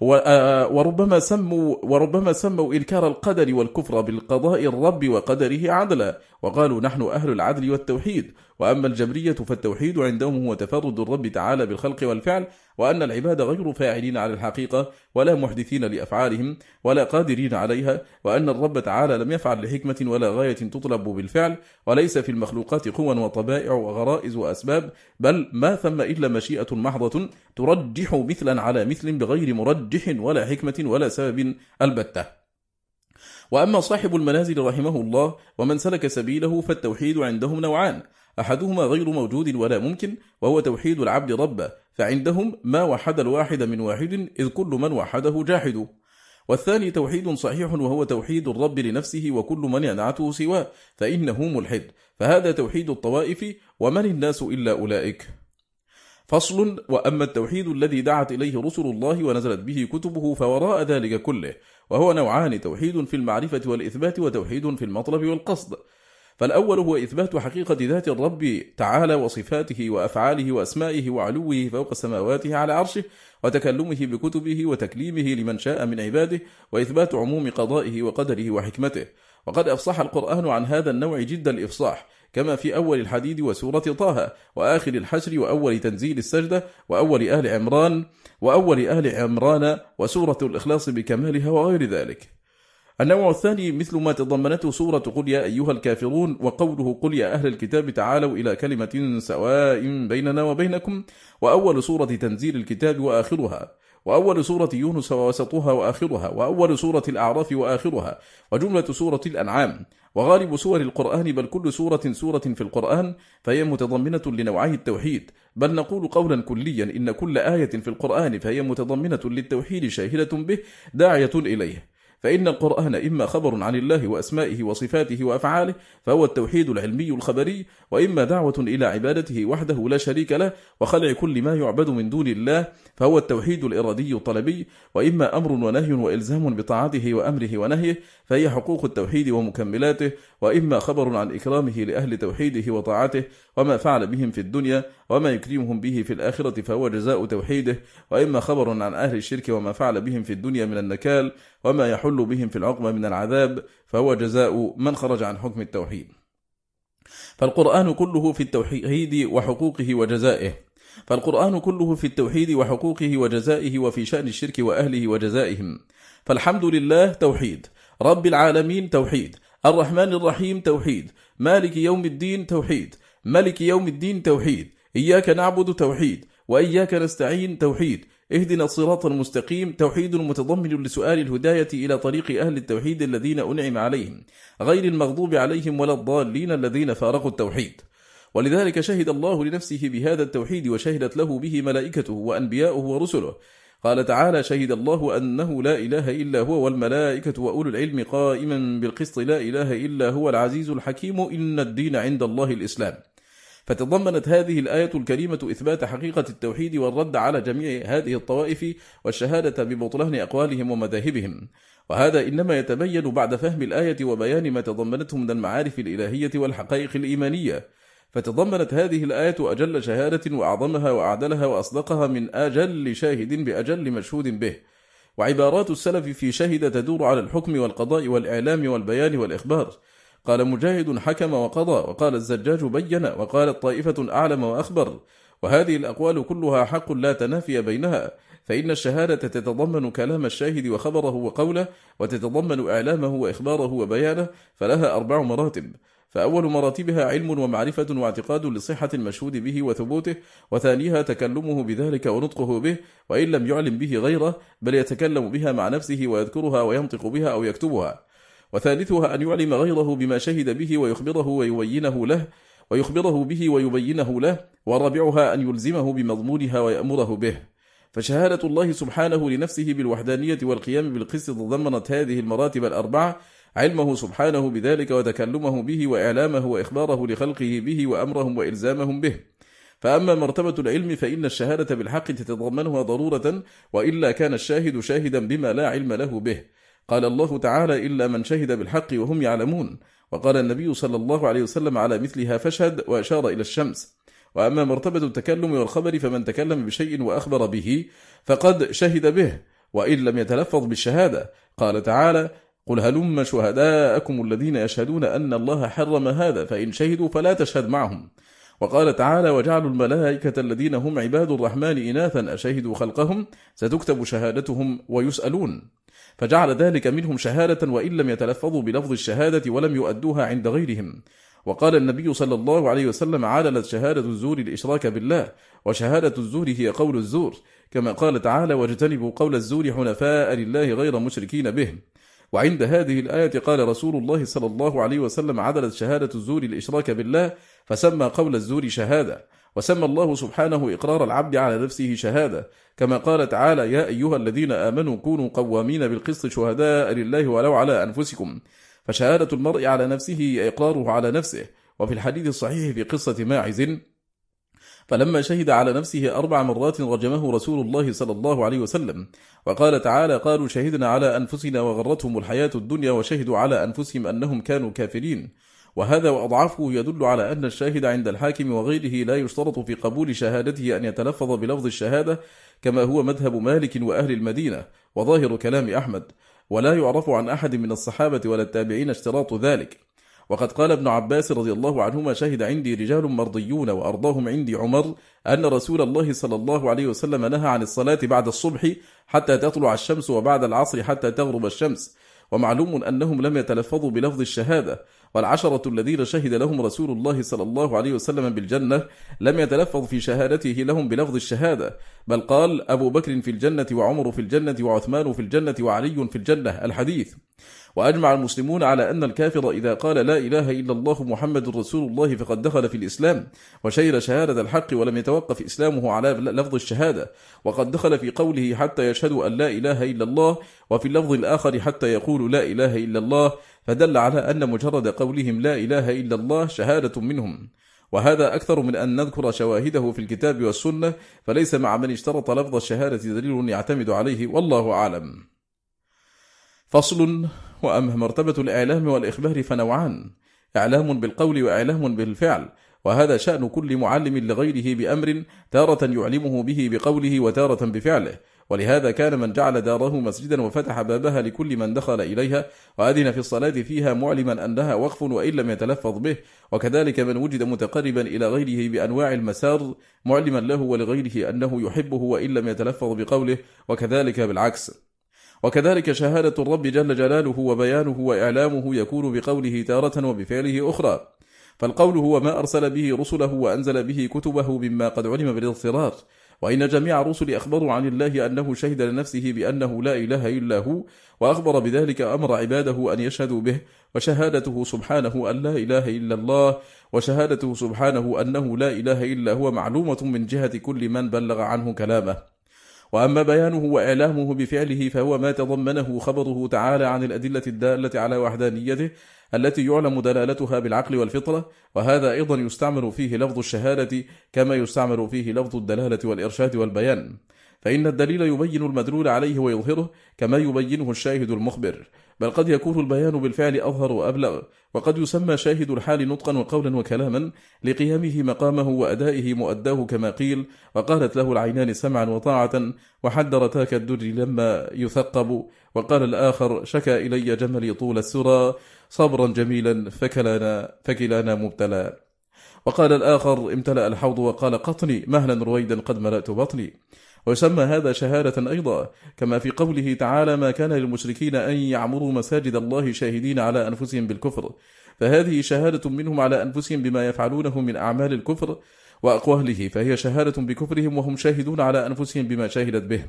وربما سموا وربما سموا إنكار القدر والكفر بالقضاء الرب وقدره عدلا. وقالوا نحن أهل العدل والتوحيد وأما الجبرية فالتوحيد عندهم هو تفرد الرب تعالى بالخلق والفعل وأن العباد غير فاعلين على الحقيقة ولا محدثين لأفعالهم ولا قادرين عليها وأن الرب تعالى لم يفعل لحكمة ولا غاية تطلب بالفعل وليس في المخلوقات قوى وطبائع وغرائز وأسباب بل ما ثم إلا مشيئة محضة ترجح مثلا على مثل بغير مرجح ولا حكمة ولا سبب البتة. وأما صاحب المنازل رحمه الله ومن سلك سبيله فالتوحيد عندهم نوعان. أحدهما غير موجود ولا ممكن وهو توحيد العبد ربه فعندهم ما وحد الواحد من واحد إذ كل من وحده جاحد. والثاني توحيد صحيح وهو توحيد الرب لنفسه وكل من ينعته سواه فإنه ملحد. فهذا توحيد الطوائف ومن الناس إلا أولئك. فصل وأما التوحيد الذي دعت إليه رسل الله ونزلت به كتبه فوراء ذلك كله. وهو نوعان توحيد في المعرفة والإثبات وتوحيد في المطلب والقصد. فالأول هو إثبات حقيقة ذات الرب تعالى وصفاته وأفعاله وأسمائه وعلوه فوق سماواته على عرشه وتكلمه بكتبه وتكليمه لمن شاء من عباده وإثبات عموم قضائه وقدره وحكمته. وقد أفصح القرآن عن هذا النوع جد الإفصاح كما في أول الحديد وسورة طه وآخر الحشر وأول تنزيل السجدة وأول أهل عمران وأول أهل عمران وسورة الإخلاص بكمالها وغير ذلك. النوع الثاني مثل ما تضمنته سورة قل يا أيها الكافرون وقوله قل يا أهل الكتاب تعالوا إلى كلمة سواء بيننا وبينكم وأول سورة تنزيل الكتاب وآخرها وأول سورة يونس ووسطها وآخرها وأول سورة الأعراف وآخرها وجملة سورة الأنعام. وغالب سور القرآن بل كل سورة سورة في القرآن فهي متضمنة لنوعي التوحيد. بل نقول قولا كليا إن كل آية في القرآن فهي متضمنة للتوحيد شاهدة به داعية إليه. فإن القرآن إما خبر عن الله وأسمائه وصفاته وأفعاله فهو التوحيد العلمي الخبري وإما دعوة إلى عبادته وحده لا شريك له وخلع كل ما يعبد من دون الله فهو التوحيد الإرادي الطلبي وإما أمر ونهي وإلزام بطاعته وأمره ونهيه فهي حقوق التوحيد ومكملاته وإما خبر عن إكرامه لأهل توحيده وطاعته وما فعل بهم في الدنيا وما يكرمهم به في الآخرة فهو جزاء توحيده وإما خبر عن أهل الشرك وما فعل بهم في الدنيا من النكال وما يحل بهم في العقبة من العذاب فهو جزاء من خرج عن حكم التوحيد. فالقرآن كله في التوحيد وحقوقه وجزائه. فالقرآن كله في التوحيد وحقوقه وجزائه وفي شأن الشرك وأهله وجزائهم. فالحمد لله توحيد. رب العالمين توحيد. الرحمن الرحيم توحيد. مالك يوم الدين توحيد. ملك يوم الدين توحيد. إياك نعبد توحيد. وإياك نستعين توحيد. اهدنا الصراط المستقيم. توحيد متضمن لسؤال الهداية إلى طريق أهل التوحيد الذين أنعم عليهم. غير المغضوب عليهم ولا الضالين الذين فارقوا التوحيد. ولذلك شهد الله لنفسه بهذا التوحيد وشهدت له به ملائكته وأنبياؤه ورسله. قال تعالى شهد الله أنه لا إله إلا هو والملائكة وأولو العلم قائما بالقسط لا إله إلا هو العزيز الحكيم إن الدين عند الله الإسلام. فتضمنت هذه الآية الكريمة إثبات حقيقة التوحيد والرد على جميع هذه الطوائف والشهادة ببطلان أقوالهم ومذاهبهم. وهذا إنما يتبين بعد فهم الآية وبيان ما تضمنته من المعارف الإلهية والحقائق الإيمانية. فتضمنت هذه الآية أجل شهادة وأعظمها وأعدلها وأصدقها من أجل شاهد بأجل مشهود به. وعبارات السلف في شهد تدور على الحكم والقضاء والإعلام والبيان والإخبار. قال مجاهد حكم وقضى وقال الزجاج بين وقالت طائفة أعلم وأخبر. وهذه الأقوال كلها حق لا تنافي بينها. فإن الشهادة تتضمن كلام الشاهد وخبره وقوله وتتضمن إعلامه وإخباره وبيانه فلها أربع مراتب. فأول مراتبها علم ومعرفة واعتقاد لصحة المشهود به وثبوته وثانيها تكلمه بذلك ونطقه به وإن لم يعلم به غيره بل يتكلم بها مع نفسه ويذكرها وينطق بها أو يكتبها. وثالثها أن يعلم غيره بما شهد به ويخبره ويبينه له ويخبره به ويبينه له ورابعها أن يلزمه بمضمونها ويأمره به. فشهادة الله سبحانه لنفسه بالوحدانية والقيام بالقسط تضمنت هذه المراتب الأربعة علمه سبحانه بذلك وتكلمه به وإعلامه وإخباره لخلقه به وأمرهم وإلزامهم به. فأما مرتبة العلم فإن الشهادة بالحق تتضمنها ضرورة وإلا كان الشاهد شاهدا بما لا علم له به. قال الله تعالى إلا من شهد بالحق وهم يعلمون. وقال النبي صلى الله عليه وسلم على مثلها فاشهد وأشار إلى الشمس. وأما مرتبة التكلم والخبر فمن تكلم بشيء وأخبر به فقد شهد به وإن لم يتلفظ بالشهادة. قال تعالى قل هلم شهداءكم الذين يشهدون أن الله حرم هذا فإن شهدوا فلا تشهد معهم. وقال تعالى وجعلوا الملائكة الذين هم عباد الرحمن إناثا أشهدوا خلقهم؟ ستكتب شهادتهم ويسألون. فجعل ذلك منهم شهادة وإن لم يتلفظوا بلفظ الشهادة ولم يؤدوها عند غيرهم. وقال النبي صلى الله عليه وسلم عادلت شهادة الزور الإشراك بالله وشهادة الزور هي قول الزور. كما قال تعالى واجتنبوا قول الزور حنفاء لله غير مشركين به. وعند هذه الآية قال رسول الله صلى الله عليه وسلم عدلت شهادة الزور الإشراك بالله فسمى قول الزور شهادة وسمى الله سبحانه إقرار العبد على نفسه شهادة. كما قال تعالى يا أيها الذين آمنوا كونوا قوامين بالقسط شهداء لله ولو على أنفسكم. فشهادة المرء على نفسه إقراره على نفسه. وفي الحديث الصحيح في قصة ماعز فلما شهد على نفسه أربع مرات رجمه رسول الله صلى الله عليه وسلم وقال تعالى قالوا شهدنا على أنفسنا وغرتهم الحياة الدنيا وشهدوا على أنفسهم أنهم كانوا كافرين وهذا وأضعافه يدل على أن الشاهد عند الحاكم وغيره لا يشترط في قبول شهادته أن يتلفظ بلفظ الشهادة كما هو مذهب مالك وأهل المدينة وظاهر كلام أحمد ولا يعرف عن أحد من الصحابة ولا التابعين اشتراط ذلك. وقد قال ابن عباس رضي الله عنهما شهد عندي رجال مرضيون وأرضاهم عندي عمر أن رسول الله صلى الله عليه وسلم نهى عن الصلاة بعد الصبح حتى تطلع الشمس وبعد العصر حتى تغرب الشمس. ومعلوم أنهم لم يتلفظوا بلفظ الشهادة. والعشرة الذين شهد لهم رسول الله صلى الله عليه وسلم بالجنة لم يتلفظ في شهادته لهم بلفظ الشهادة. بل قال أبو بكر في الجنة وعمر في الجنة وعثمان في الجنة وعلي في الجنة. الحديث وأجمع المسلمون على أن الكافر إذا قال لا إله إلا الله محمد رسول الله فقد دخل في الإسلام وشير شهادة الحق ولم يتوقف إسلامه على لفظ الشهادة وقد دخل في قوله حتى يشهد أن لا إله إلا الله وفي اللفظ الآخر حتى يقول لا إله إلا الله فدل على أن مجرد قولهم لا إله إلا الله شهادة منهم. وهذا أكثر من أن نذكر شواهده في الكتاب والسنة فليس مع من اشترط لفظ الشهادة دليل يعتمد عليه والله أعلم. فصل وأما مرتبة الإعلام والإخبار فنوعان. إعلام بالقول وإعلام بالفعل. وهذا شأن كل معلم لغيره بأمر تارة يعلمه به بقوله وتارة بفعله. ولهذا كان من جعل داره مسجدا وفتح بابها لكل من دخل إليها وأذن في الصلاة فيها معلما أنها وقف وإن لم يتلفظ به. وكذلك من وجد متقربا إلى غيره بأنواع المسار معلما له ولغيره أنه يحبه وإن لم يتلفظ بقوله. وكذلك بالعكس. وكذلك شهادة الرب جل جلاله وبيانه وإعلامه يكون بقوله تارة وبفعله أخرى. فالقول هو ما أرسل به رسله وأنزل به كتبه مما قد علم بالاضطرار. وإن جميع الرسل أخبروا عن الله أنه شهد لنفسه بأنه لا إله إلا هو وأخبر بذلك أمر عباده أن يشهدوا به وشهادته سبحانه أن لا إله إلا الله وشهادته سبحانه أنه لا إله إلا هو معلومة من جهة كل من بلغ عنه كلامه. وأما بيانه وإعلامه بفعله فهو ما تضمنه خبره تعالى عن الأدلة الدالة على وحدانيته التي يعلم دلالتها بالعقل والفطرة وهذا أيضا يستعمل فيه لفظ الشهادة كما يستعمل فيه لفظ الدلالة والإرشاد والبيان. فإن الدليل يبين المدلول عليه ويظهره كما يبينه الشاهد المخبر. بل قد يكون البيان بالفعل أظهر وأبلغ وقد يسمى شاهد الحال نطقا وقولا وكلاما لقيامه مقامه وأدائه مؤداه كما قيل وقالت له العينان سمعا وطاعة وحد رتاك الدر لما يثقب وقال الآخر شكى إلي جملي طول السرى صبرا جميلا فكلانا, فكلانا مبتلى. وقال الآخر امتلأ الحوض وقال قطني مهلا رويدا قد ملأت بطني. ويسمى هذا شهادة أيضا كما في قوله تعالى ما كان للمشركين أن يعمروا مساجد الله شاهدين على أنفسهم بالكفر. فهذه شهادة منهم على أنفسهم بما يفعلونه من أعمال الكفر وأقواله فهي شهادة بكفرهم وهم شاهدون على أنفسهم بما شهدت به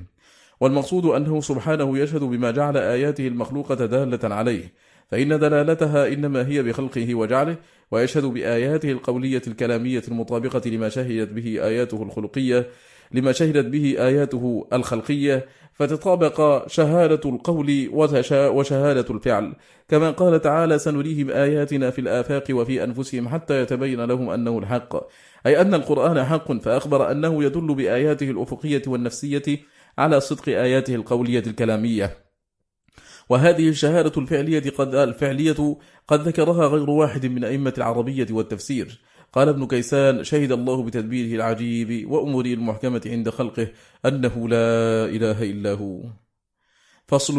والمقصود أنه سبحانه يشهد بما جعل آياته المخلوقة دالة عليه فإن دلالتها إنما هي بخلقه وجعله ويشهد بآياته القولية الكلامية المطابقة لما شهدت به آياته الخلقية لما شهدت به آياته الخلقية فتطابق شهادة القول وشهادة الفعل. كما قال تعالى سنريهم آياتنا في الآفاق وفي أنفسهم حتى يتبين لهم أنه الحق. أي أن القرآن حق فأخبر أنه يدل بآياته الأفقية والنفسية على صدق آياته القولية الكلامية. وهذه الشهادة الفعلية قد, الفعلية قد ذكرها غير واحد من أئمة العربية والتفسير. قال ابن كيسان شهد الله بتدبيره العجيب وأمره المحكمة عند خلقه أنه لا إله إلا هو. فصل.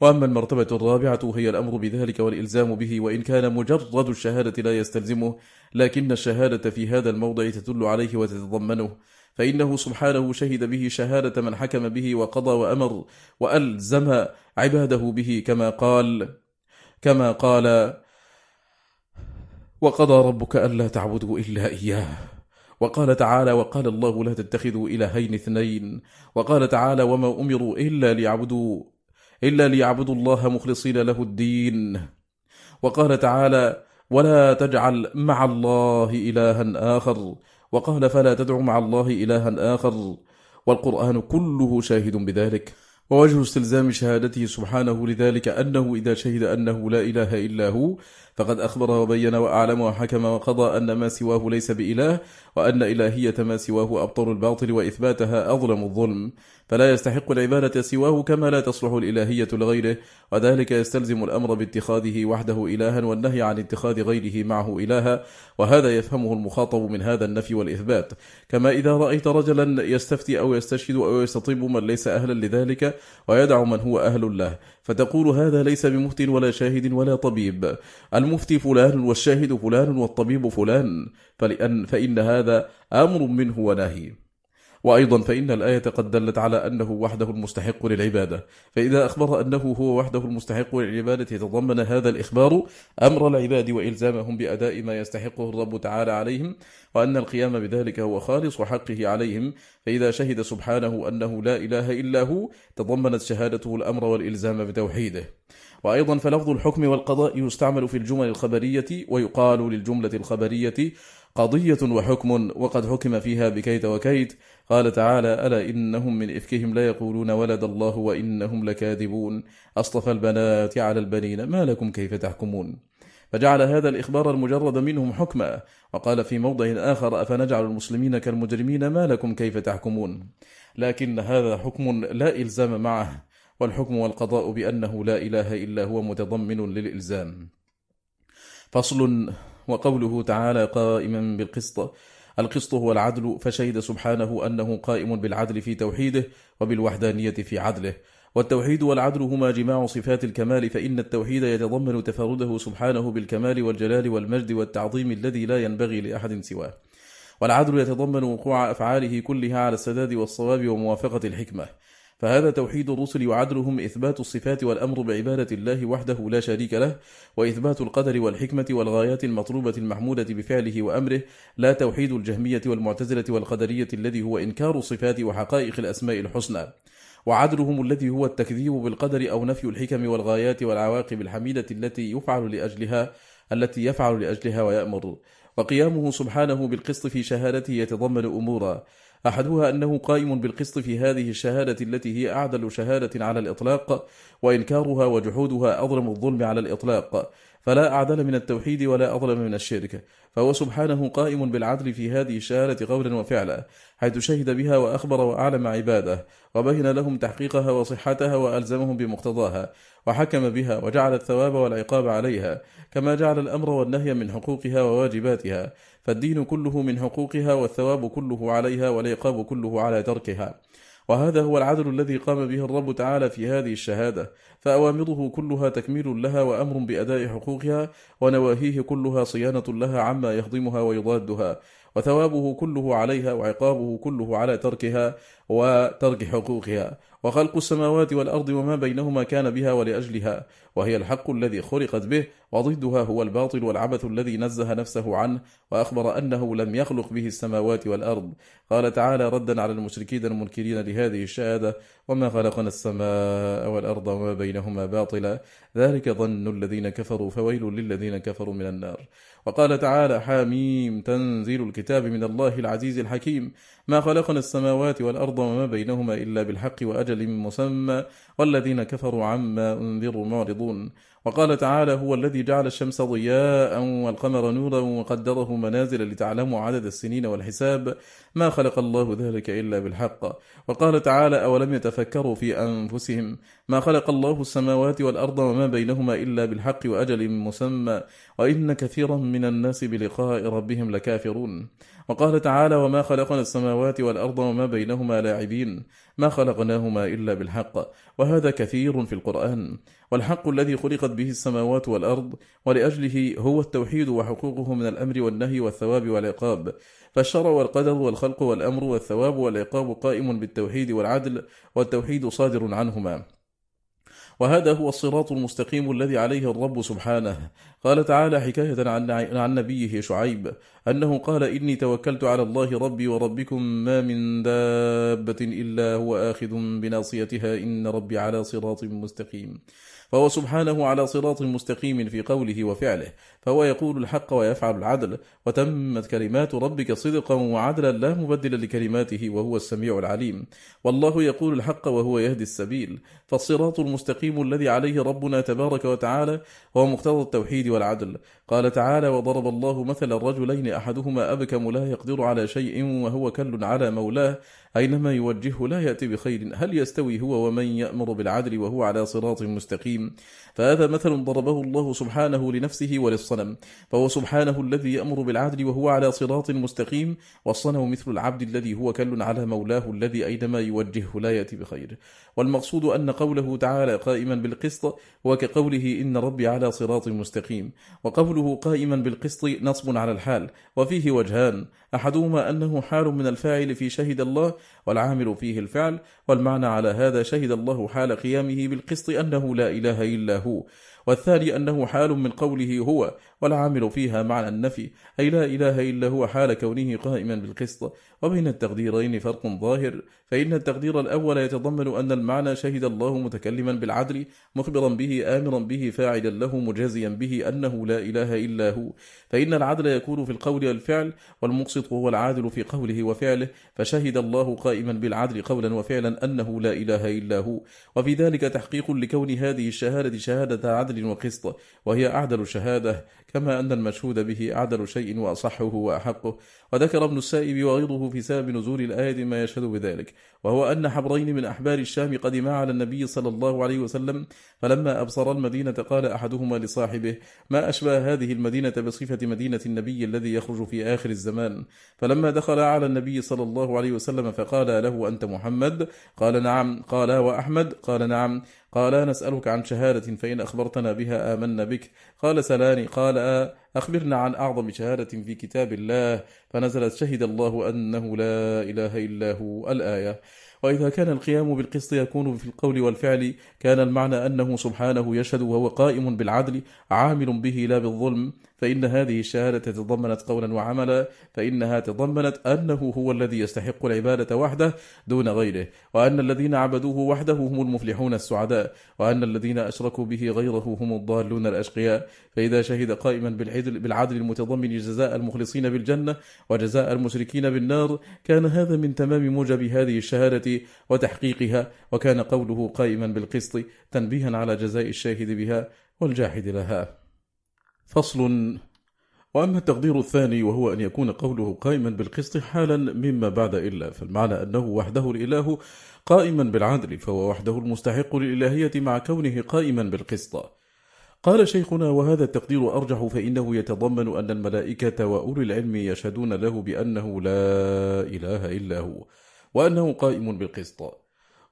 وأما المرتبة الرابعة هي الأمر بذلك والإلزام به وإن كان مجرد الشهادة لا يستلزمه لكن الشهادة في هذا الموضع تدل عليه وتتضمنه. فإنه سبحانه شهد به شهادة من حكم به وقضى وأمر وألزم عباده به كما قال كما قال وقضى ربك ألا تعبدوا إلا إياه. وقال تعالى وقال الله لا تتخذوا إلهين اثنين. وقال تعالى وما أمروا إلا ليعبدوا إلا ليعبدوا الله مخلصين له الدين. وقال تعالى ولا تجعل مع الله إلها آخر. وقال فلا تدع مع الله إلها آخر. والقرآن كله شاهد بذلك. ووجه استلزام شهادته سبحانه لذلك أنه إذا شهد أنه لا إله إلا هو فقد أخبر وبين وأعلم وحكم وقضى أن ما سواه ليس بإله وأن إلهية ما سواه أبطل الباطل وإثباتها أظلم الظلم. فلا يستحق العبادة سواه كما لا تصلح الإلهية لغيره وذلك يستلزم الأمر باتخاذه وحده إلها والنهي عن اتخاذ غيره معه إلها وهذا يفهمه المخاطب من هذا النفي والإثبات. كما إذا رأيت رجلا يستفتي أو يستشهد أو يستطيب من ليس أهلا لذلك ويدع من هو أهل له. فتقول هذا ليس بمفت ولا شاهد ولا طبيب. المفتي فلان والشاهد فلان والطبيب فلان. فلأن فإن هذا أمر منه ونهي. وأيضا فإن الآية قد دلت على أنه وحده المستحق للعبادة. فإذا أخبر أنه هو وحده المستحق للعبادة يتضمن هذا الإخبار أمر العباد وإلزامهم بأداء ما يستحقه الرب تعالى عليهم وأن القيام بذلك هو خالص حقه عليهم. فإذا شهد سبحانه أنه لا إله إلا هو تضمنت شهادته الأمر والإلزام بتوحيده. وأيضا فلفظ الحكم والقضاء يستعمل في الجمل الخبرية ويقال للجملة الخبرية قضية وحكم وقد حكم فيها بكيت وكيت. قال تعالى ألا إنهم من إفكهم لا يقولون ولد الله وإنهم لكاذبون. أصطفى البنات على البنين ما لكم كيف تحكمون؟ فجعل هذا الإخبار المجرد منهم حكما وقال في موضع آخر أفنجعل المسلمين كالمجرمين ما لكم كيف تحكمون؟ لكن هذا حكم لا إلزام معه والحكم والقضاء بأنه لا إله إلا هو متضمن للإلزام. فصل وقوله تعالى قائما بالقسط القسط هو العدل فشهد سبحانه أنه قائم بالعدل في توحيده وبالوحدانية في عدله. والتوحيد والعدل هما جماع صفات الكمال فإن التوحيد يتضمن تفرده سبحانه بالكمال والجلال والمجد والتعظيم الذي لا ينبغي لأحد سواه. والعدل يتضمن وقوع أفعاله كلها على السداد والصواب وموافقة الحكمة. فهذا توحيد الرسل وعدلهم إثبات الصفات والأمر بعبادة الله وحده لا شريك له وإثبات القدر والحكمة والغايات المطلوبة المحمودة بفعله وأمره لا توحيد الجهمية والمعتزلة والقدرية الذي هو إنكار الصفات وحقائق الأسماء الحسنى. وعدلهم الذي هو التكذيب بالقدر أو نفي الحكم والغايات والعواقب الحميدة التي يفعل لأجلها التي يفعل لأجلها ويأمر. وقيامه سبحانه بالقسط في شهادته يتضمن أمورا. أحدها أنه قائم بالقسط في هذه الشهادة التي هي أعدل شهادة على الإطلاق وإنكارها وجحودها أظلم الظلم على الإطلاق. فلا أعدل من التوحيد ولا أظلم من الشرك. فهو سبحانه قائم بالعدل في هذه الشهادة قولا وفعلا حيث شهد بها وأخبر وأعلم عباده وبين لهم تحقيقها وصحتها وألزمهم بمقتضاها وحكم بها وجعل الثواب والعقاب عليها كما جعل الأمر والنهي من حقوقها وواجباتها. فالدين كله من حقوقها والثواب كله عليها والعقاب كله على تركها. وهذا هو العدل الذي قام به الرب تعالى في هذه الشهادة. فأوامره كلها تكميل لها وأمر بأداء حقوقها ونواهيه كلها صيانة لها عما يهضمها ويضادها. وثوابه كله عليها وعقابه كله على تركها وترك حقوقها. وخلق السماوات والأرض وما بينهما كان بها ولأجلها. وهي الحق الذي خلقت به وضدها هو الباطل والعبث الذي نزه نفسه عنه وأخبر أنه لم يخلق به السماوات والأرض. قال تعالى ردا على المشركين المنكرين لهذه الشهادة وما خلقنا السماء والأرض وما بينهما باطلا. ذلك ظن الذين كفروا فويل للذين كفروا من النار. وقال تعالى حاميم تنزيل الكتاب من الله العزيز الحكيم ما خلقنا السماوات والأرض وما بينهما إلا بالحق وأجل مسمى. والذين كفروا عما أنذروا معرضون وقال تعالى هو الذي جعل الشمس ضياء والقمر نورا وقدره منازل لتعلموا عدد السنين والحساب ما خلق الله ذلك إلا بالحق. وقال تعالى أولم يتفكروا في أنفسهم ما خلق الله السماوات والأرض وما بينهما إلا بالحق وأجل مسمى وإن كثيرا من الناس بلقاء ربهم لكافرون. وقال تعالى وما خلقنا السماوات والأرض وما بينهما لاعبين. ما خلقناهما إلا بالحق وهذا كثير في القرآن. والحق الذي خلقت به السماوات والأرض ولأجله هو التوحيد وحقوقه من الأمر والنهي والثواب والعقاب. فالشرع والقدر والخلق والأمر والثواب والعقاب قائم بالتوحيد والعدل والتوحيد صادر عنهما. وهذا هو الصراط المستقيم الذي عليه الرب سبحانه. قال تعالى حكاية عن, عن نبيه شعيب أنه قال إني توكلت على الله ربي وربكم ما من دابة إلا هو آخذ بناصيتها إن ربي على صراط مستقيم. فهو سبحانه على صراط مستقيم في قوله وفعله. فهو يقول الحق ويفعل العدل وتمت كلمات ربك صدقا وعدلا لا مبدل لكلماته وهو السميع العليم. والله يقول الحق وهو يهدي السبيل. فالصراط المستقيم الذي عليه ربنا تبارك وتعالى هو مقتضى التوحيد والعدل. قال تعالى وضرب الله مثل الرجلين أحدهما أبكم لا يقدر على شيء وهو كل على مولاه. أينما يوجهه لا يأتي بخير. هل يستوي هو ومن يأمر بالعدل وهو على صراط مستقيم؟ فهذا مثل ضربه الله سبحانه لنفسه وللصنم فهو سبحانه الذي يأمر بالعدل وهو على صراط مستقيم. والصنم مثل العبد الذي هو كل على مولاه الذي أينما يوجهه لا يأتي بخير. والمقصود أن قوله تعالى قائما بالقسط وكقوله إن ربي على صراط مستقيم. وقوله قائما بالقسط نصب على الحال. وفيه وجهان. أحدهما أنه حال من الفاعل في شهد الله والعامل فيه الفعل. والمعنى على هذا شهد الله حال قيامه بالقسط أنه لا إله إلا هو. والثاني أنه حال من قوله هو والعامل فيها معنى النفي. أي لا إله إلا هو حال كونه قائما بالقسط. وبين التقديرين فرق ظاهر. فإن التقدير الأول يتضمن أن المعنى شهد الله متكلما بالعدل مخبرا به آمرا به فاعلا له مجازيا به أنه لا إله إلا هو. فإن العدل يكون في القول والفعل والمقسط هو العادل في قوله وفعله. فشهد الله قائما بالعدل قولا وفعلا أنه لا إله إلا هو. وفي ذلك تحقيق لكون هذه الشهادة شهادة عدل وقسط وهي أعدل شهادة كما أن المشهود به أعدل شيء وأصحه وأحقه. وذكر ابن السائب وغيره في سبب نزول الآية ما يشهد بذلك. وهو أن حبرين من أحبار الشام قدما على النبي صلى الله عليه وسلم فلما أبصر المدينة قال أحدهما لصاحبه ما أشبه هذه المدينة بصفة مدينة النبي الذي يخرج في آخر الزمان؟ فلما دخل على النبي صلى الله عليه وسلم فقال له أنت محمد؟ قال نعم. قال وأحمد؟ قال نعم. قال نسألك عن شهادة فإن أخبرتنا بها آمنا بك. قال سلاني قال أخبرنا عن أعظم شهادة في كتاب الله. فنزلت شهد الله أنه لا إله إلا هو الآية. وإذا كان القيام بالقسط يكون في القول والفعل كان المعنى أنه سبحانه يشهد وهو قائم بالعدل عامل به لا بالظلم. فإن هذه الشهادة تضمنت قولا وعملا فإنها تضمنت أنه هو الذي يستحق العبادة وحده دون غيره وأن الذين عبدوه وحده هم المفلحون السعداء وأن الذين أشركوا به غيره هم الضالون الأشقياء. فإذا شهد قائما بالعلم بالعدل المتضمن جزاء المخلصين بالجنة وجزاء المشركين بالنار كان هذا من تمام موجب هذه الشهادة وتحقيقها وكان قوله قائما بالقسط تنبيها على جزاء الشاهد بها والجاحد لها. فصل. وأما التقدير الثاني وهو أن يكون قوله قائما بالقسط حالا مما بعد إلا فالمعنى أنه وحده الإله قائما بالعدل فهو وحده المستحق للإلهية مع كونه قائما بالقسط. قال شيخنا وهذا التقدير أرجح فإنه يتضمن أن الملائكة وأولي العلم يشهدون له بأنه لا إله إلا هو وأنه قائم بالقسط.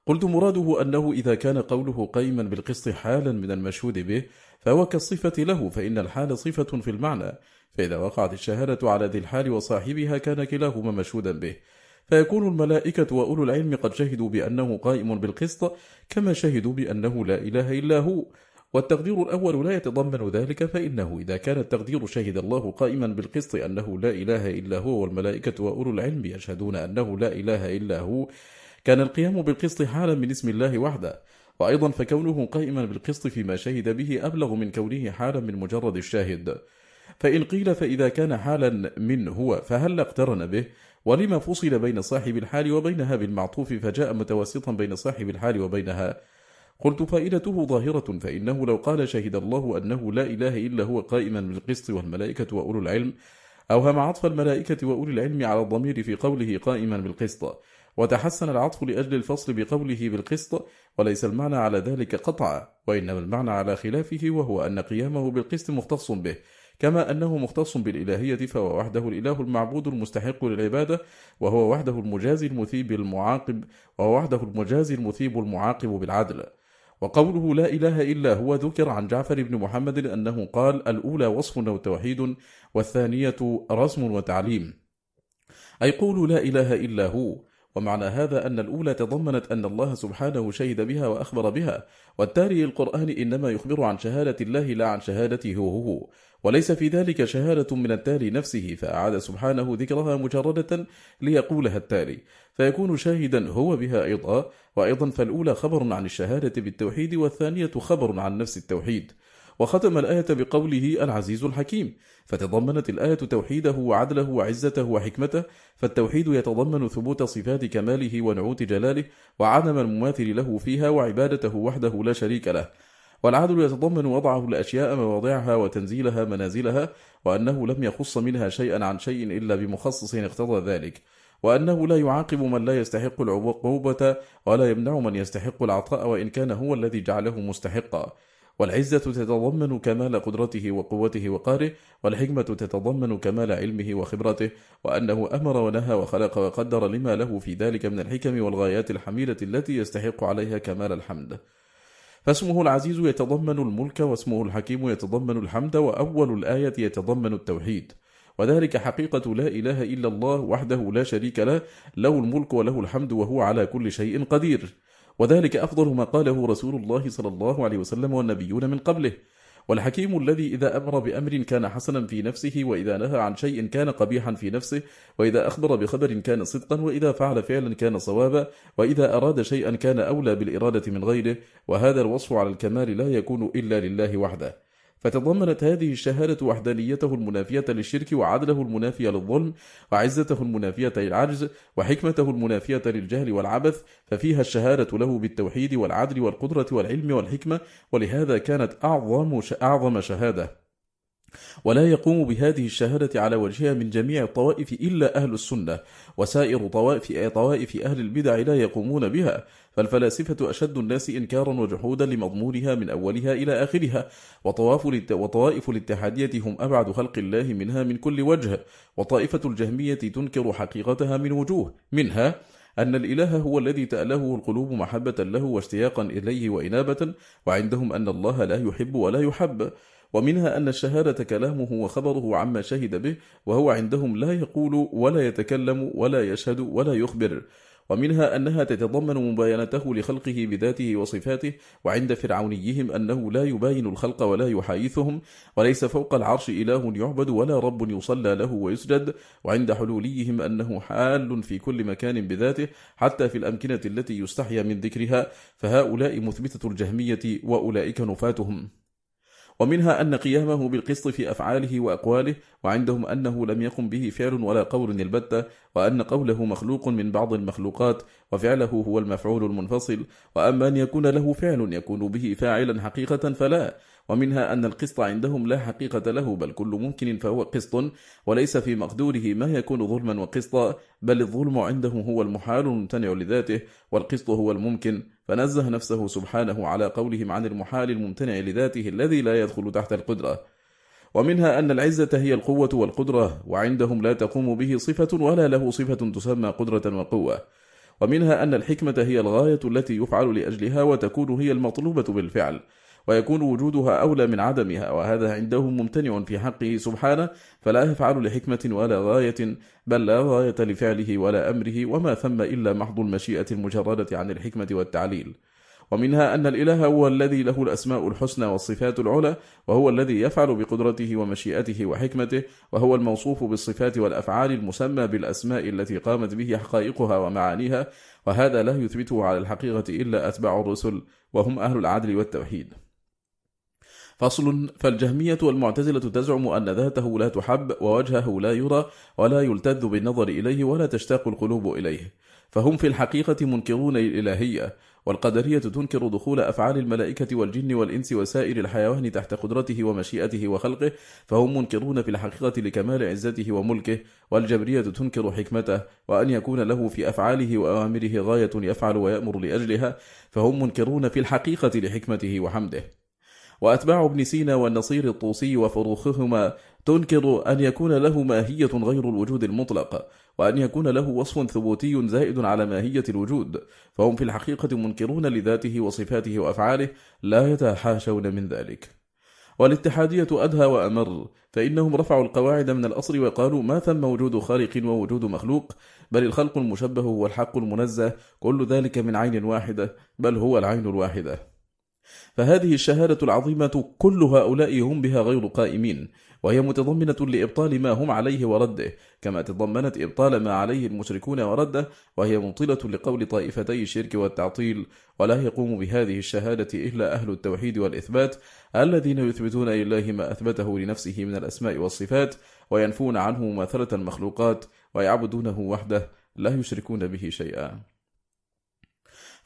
قلت مراده أنه إذا كان قوله قائما بالقسط حالا من المشهود به فهو كالصفة له فإن الحال صفة في المعنى. فإذا وقعت الشهادة على ذي الحال وصاحبها كان كلاهما مشهودا به. فيكون الملائكة وأولو العلم قد شهدوا بأنه قائم بالقسط كما شهدوا بأنه لا إله إلا هو. والتقدير الأول لا يتضمن ذلك فإنه إذا كان التقدير شهد الله قائما بالقسط أنه لا إله إلا هو والملائكة وأولو العلم يشهدون أنه لا إله إلا هو كان القيام بالقسط حالا من اسم الله وحده. وأيضا فكونه قائما بالقسط فيما شهد به أبلغ من كونه حالا من مجرد الشاهد. فإن قيل فإذا كان حالا من هو فهل اقترن به؟ ولما فصل بين صاحب الحال وبينها بالمعطوف فجاء متوسطا بين صاحب الحال وبينها. قلت فائدته ظاهرة فإنه لو قال شهد الله أنه لا إله إلا هو قائما بالقسط والملائكة وأولو العلم أوهم عطف الملائكة وأولي العلم على الضمير في قوله قائما بالقسط. وتحسن العطف لأجل الفصل بقوله بالقسط وليس المعنى على ذلك قطعا وإنما المعنى على خلافه وهو أن قيامه بالقسط مختص به كما أنه مختص بالإلهية فهو وحده الإله المعبود المستحق للعبادة وهو وحده المجازي المثيب المعاقب وهو وحده المجازي المثيب المعاقب بالعدل. وقوله لا إله إلا هو ذكر عن جعفر بن محمد أنه قال الأولى وصف وتوحيد والثانية رسم وتعليم. أي قولوا لا إله إلا هو. ومعنى هذا أن الأولى تضمنت أن الله سبحانه شهد بها وأخبر بها والتالي القرآن إنما يخبر عن شهادة الله لا عن شهادته هو وليس في ذلك شهادة من التالي نفسه فأعاد سبحانه ذكرها مجردة ليقولها التالي فيكون شاهدا هو بها أيضا وأيضا فالأولى خبر عن الشهادة بالتوحيد والثانية خبر عن نفس التوحيد. وختم الآية بقوله العزيز الحكيم. فتضمنت الآية توحيده وعدله وعزته وحكمته فالتوحيد يتضمن ثبوت صفات كماله ونعوت جلاله وعدم المماثل له فيها وعبادته وحده لا شريك له. والعدل يتضمن وضعه الأشياء مواضعها وتنزيلها منازلها وأنه لم يخص منها شيئا عن شيء إلا بمخصص اقتضى ذلك. وأنه لا يعاقب من لا يستحق العقوبة ولا يمنع من يستحق العطاء وإن كان هو الذي جعله مستحقا. والعزة تتضمن كمال قدرته وقوته وقاره والحكمة تتضمن كمال علمه وخبرته وأنه أمر ونهى وخلق وقدر لما له في ذلك من الحكم والغايات الحميدة التي يستحق عليها كمال الحمد. فاسمه العزيز يتضمن الملك واسمه الحكيم يتضمن الحمد وأول الآية يتضمن التوحيد. وذلك حقيقة لا إله إلا الله وحده لا شريك له له الملك وله الحمد وهو على كل شيء قدير. وذلك أفضل ما قاله رسول الله صلى الله عليه وسلم والنبيون من قبله. والحكيم الذي إذا أمر بأمر كان حسنا في نفسه وإذا نهى عن شيء كان قبيحا في نفسه وإذا أخبر بخبر كان صدقا وإذا فعل فعلا كان صوابا وإذا أراد شيئا كان أولى بالإرادة من غيره. وهذا الوصف على الكمال لا يكون إلا لله وحده. فتضمنت هذه الشهادة وحدانيته المنافية للشرك وعدله المنافي للظلم وعزته المنافية للعجز وحكمته المنافية للجهل والعبث ففيها الشهادة له بالتوحيد والعدل والقدرة والعلم والحكمة ولهذا كانت أعظم, أعظم شهادة. ولا يقوم بهذه الشهادة على وجهها من جميع الطوائف إلا أهل السنة وسائر طوائف, طوائف أهل البدع لا يقومون بها. فالفلاسفة أشد الناس إنكارا وجحودا لمضمونها من أولها إلى آخرها وطوائف الاتحادية هم أبعد خلق الله منها من كل وجه وطائفة الجهمية تنكر حقيقتها من وجوه منها أن الإله هو الذي تأله القلوب محبة له واشتياقا إليه وإنابة وعندهم أن الله لا يحب ولا يحب ومنها أن الشهادة كلامه وخبره عما شهد به وهو عندهم لا يقول ولا يتكلم ولا يشهد ولا يخبر. ومنها أنها تتضمن مباينته لخلقه بذاته وصفاته وعند فرعونيهم أنه لا يباين الخلق ولا يحايثهم وليس فوق العرش إله يعبد ولا رب يصلى له ويسجد وعند حلوليهم أنه حال في كل مكان بذاته حتى في الأمكنة التي يستحيا من ذكرها فهؤلاء مثبتة الجهمية وأولئك نفاتهم. ومنها أن قيامه بالقسط في أفعاله وأقواله وعندهم أنه لم يقم به فعل ولا قول البتة وأن قوله مخلوق من بعض المخلوقات وفعله هو المفعول المنفصل وأما أن يكون له فعل يكون به فاعلا حقيقة فلا. ومنها أن القسط عندهم لا حقيقة له بل كل ممكن فهو قسط وليس في مقدوره ما يكون ظلما وقسطا بل الظلم عندهم هو المحال الممتنع لذاته والقسط هو الممكن. فنزه نفسه سبحانه على قولهم عن المحال الممتنع لذاته الذي لا يدخل تحت القدرة. ومنها أن العزة هي القوة والقدرة وعندهم لا تقوم به صفة ولا له صفة تسمى قدرة وقوة. ومنها أن الحكمة هي الغاية التي يفعل لأجلها وتكون هي المطلوبة بالفعل. ويكون وجودها أولى من عدمها وهذا عندهم ممتنع في حقه سبحانه فلا يفعل لحكمة ولا غاية بل لا غاية لفعله ولا أمره وما ثم إلا محض المشيئة المجردة عن الحكمة والتعليل. ومنها أن الإله هو الذي له الأسماء الحسنى والصفات العلى وهو الذي يفعل بقدرته ومشيئته وحكمته وهو الموصوف بالصفات والأفعال المسمى بالأسماء التي قامت به حقائقها ومعانيها وهذا لا يثبته على الحقيقة إلا أتباع الرسل وهم أهل العدل والتوحيد. فصل فالجهمية والمعتزلة تزعم أن ذاته لا تحب ووجهه لا يرى ولا يلتذ بالنظر إليه ولا تشتاق القلوب إليه. فهم في الحقيقة منكرون الإلهية والقدرية تنكر دخول أفعال الملائكة والجن والإنس وسائر الحيوان تحت قدرته ومشيئته وخلقه فهم منكرون في الحقيقة لكمال عزته وملكه والجبرية تنكر حكمته وأن يكون له في أفعاله وأوامره غاية يفعل ويأمر لأجلها فهم منكرون في الحقيقة لحكمته وحمده. وأتباع ابن سينا والنصير الطوسي وفروخهما تنكر أن يكون له ماهية غير الوجود المطلق وأن يكون له وصف ثبوتي زائد على ماهية الوجود فهم في الحقيقة منكرون لذاته وصفاته وأفعاله لا يتحاشون من ذلك. والاتحادية أدهى وأمر فإنهم رفعوا القواعد من الأصل وقالوا ما ثم وجود خالق ووجود مخلوق بل الخلق المشبه هو الحق المنزه كل ذلك من عين واحدة بل هو العين الواحدة. فهذه الشهادة العظيمة كل هؤلاء هم بها غير قائمين وهي متضمنة لإبطال ما هم عليه ورده كما تضمنت إبطال ما عليه المشركون ورده وهي مطلة لقول طائفتي الشرك والتعطيل ولا يقوم بهذه الشهادة إلا أهل التوحيد والإثبات الذين يثبتون لله ما أثبته لنفسه من الأسماء والصفات وينفون عنه مماثلة المخلوقات ويعبدونه وحده لا يشركون به شيئا.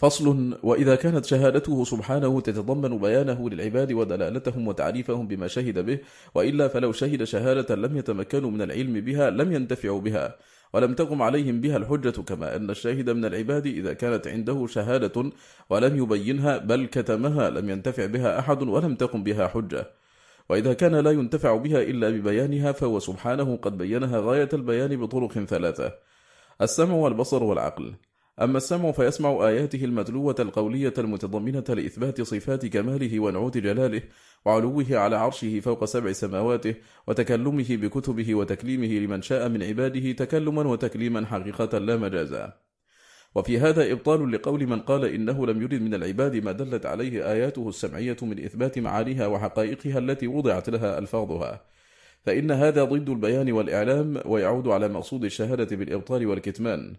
فصل وإذا كانت شهادته سبحانه تتضمن بيانه للعباد ودلالتهم وتعريفهم بما شهد به وإلا فلو شهد شهادة لم يتمكنوا من العلم بها لم ينتفعوا بها ولم تقم عليهم بها الحجة كما أن الشاهد من العباد إذا كانت عنده شهادة ولم يبينها بل كتمها لم ينتفع بها أحد ولم تقم بها حجة. وإذا كان لا ينتفع بها إلا ببيانها فهو سبحانه قد بينها غاية البيان بطرق ثلاثة السمع والبصر والعقل. أما السمع فيسمع آياته المتلوة القولية المتضمنة لإثبات صفات كماله ونعوت جلاله وعلوه على عرشه فوق سبع سماواته وتكلمه بكتبه وتكليمه لمن شاء من عباده تكلما وتكليما حقيقة لا مجازا. وفي هذا إبطال لقول من قال إنه لم يرد من العباد ما دلت عليه آياته السمعية من إثبات معانيها وحقائقها التي وضعت لها ألفاظها. فإن هذا ضد البيان والإعلام ويعود على مقصود الشهادة بالإبطال والكتمان.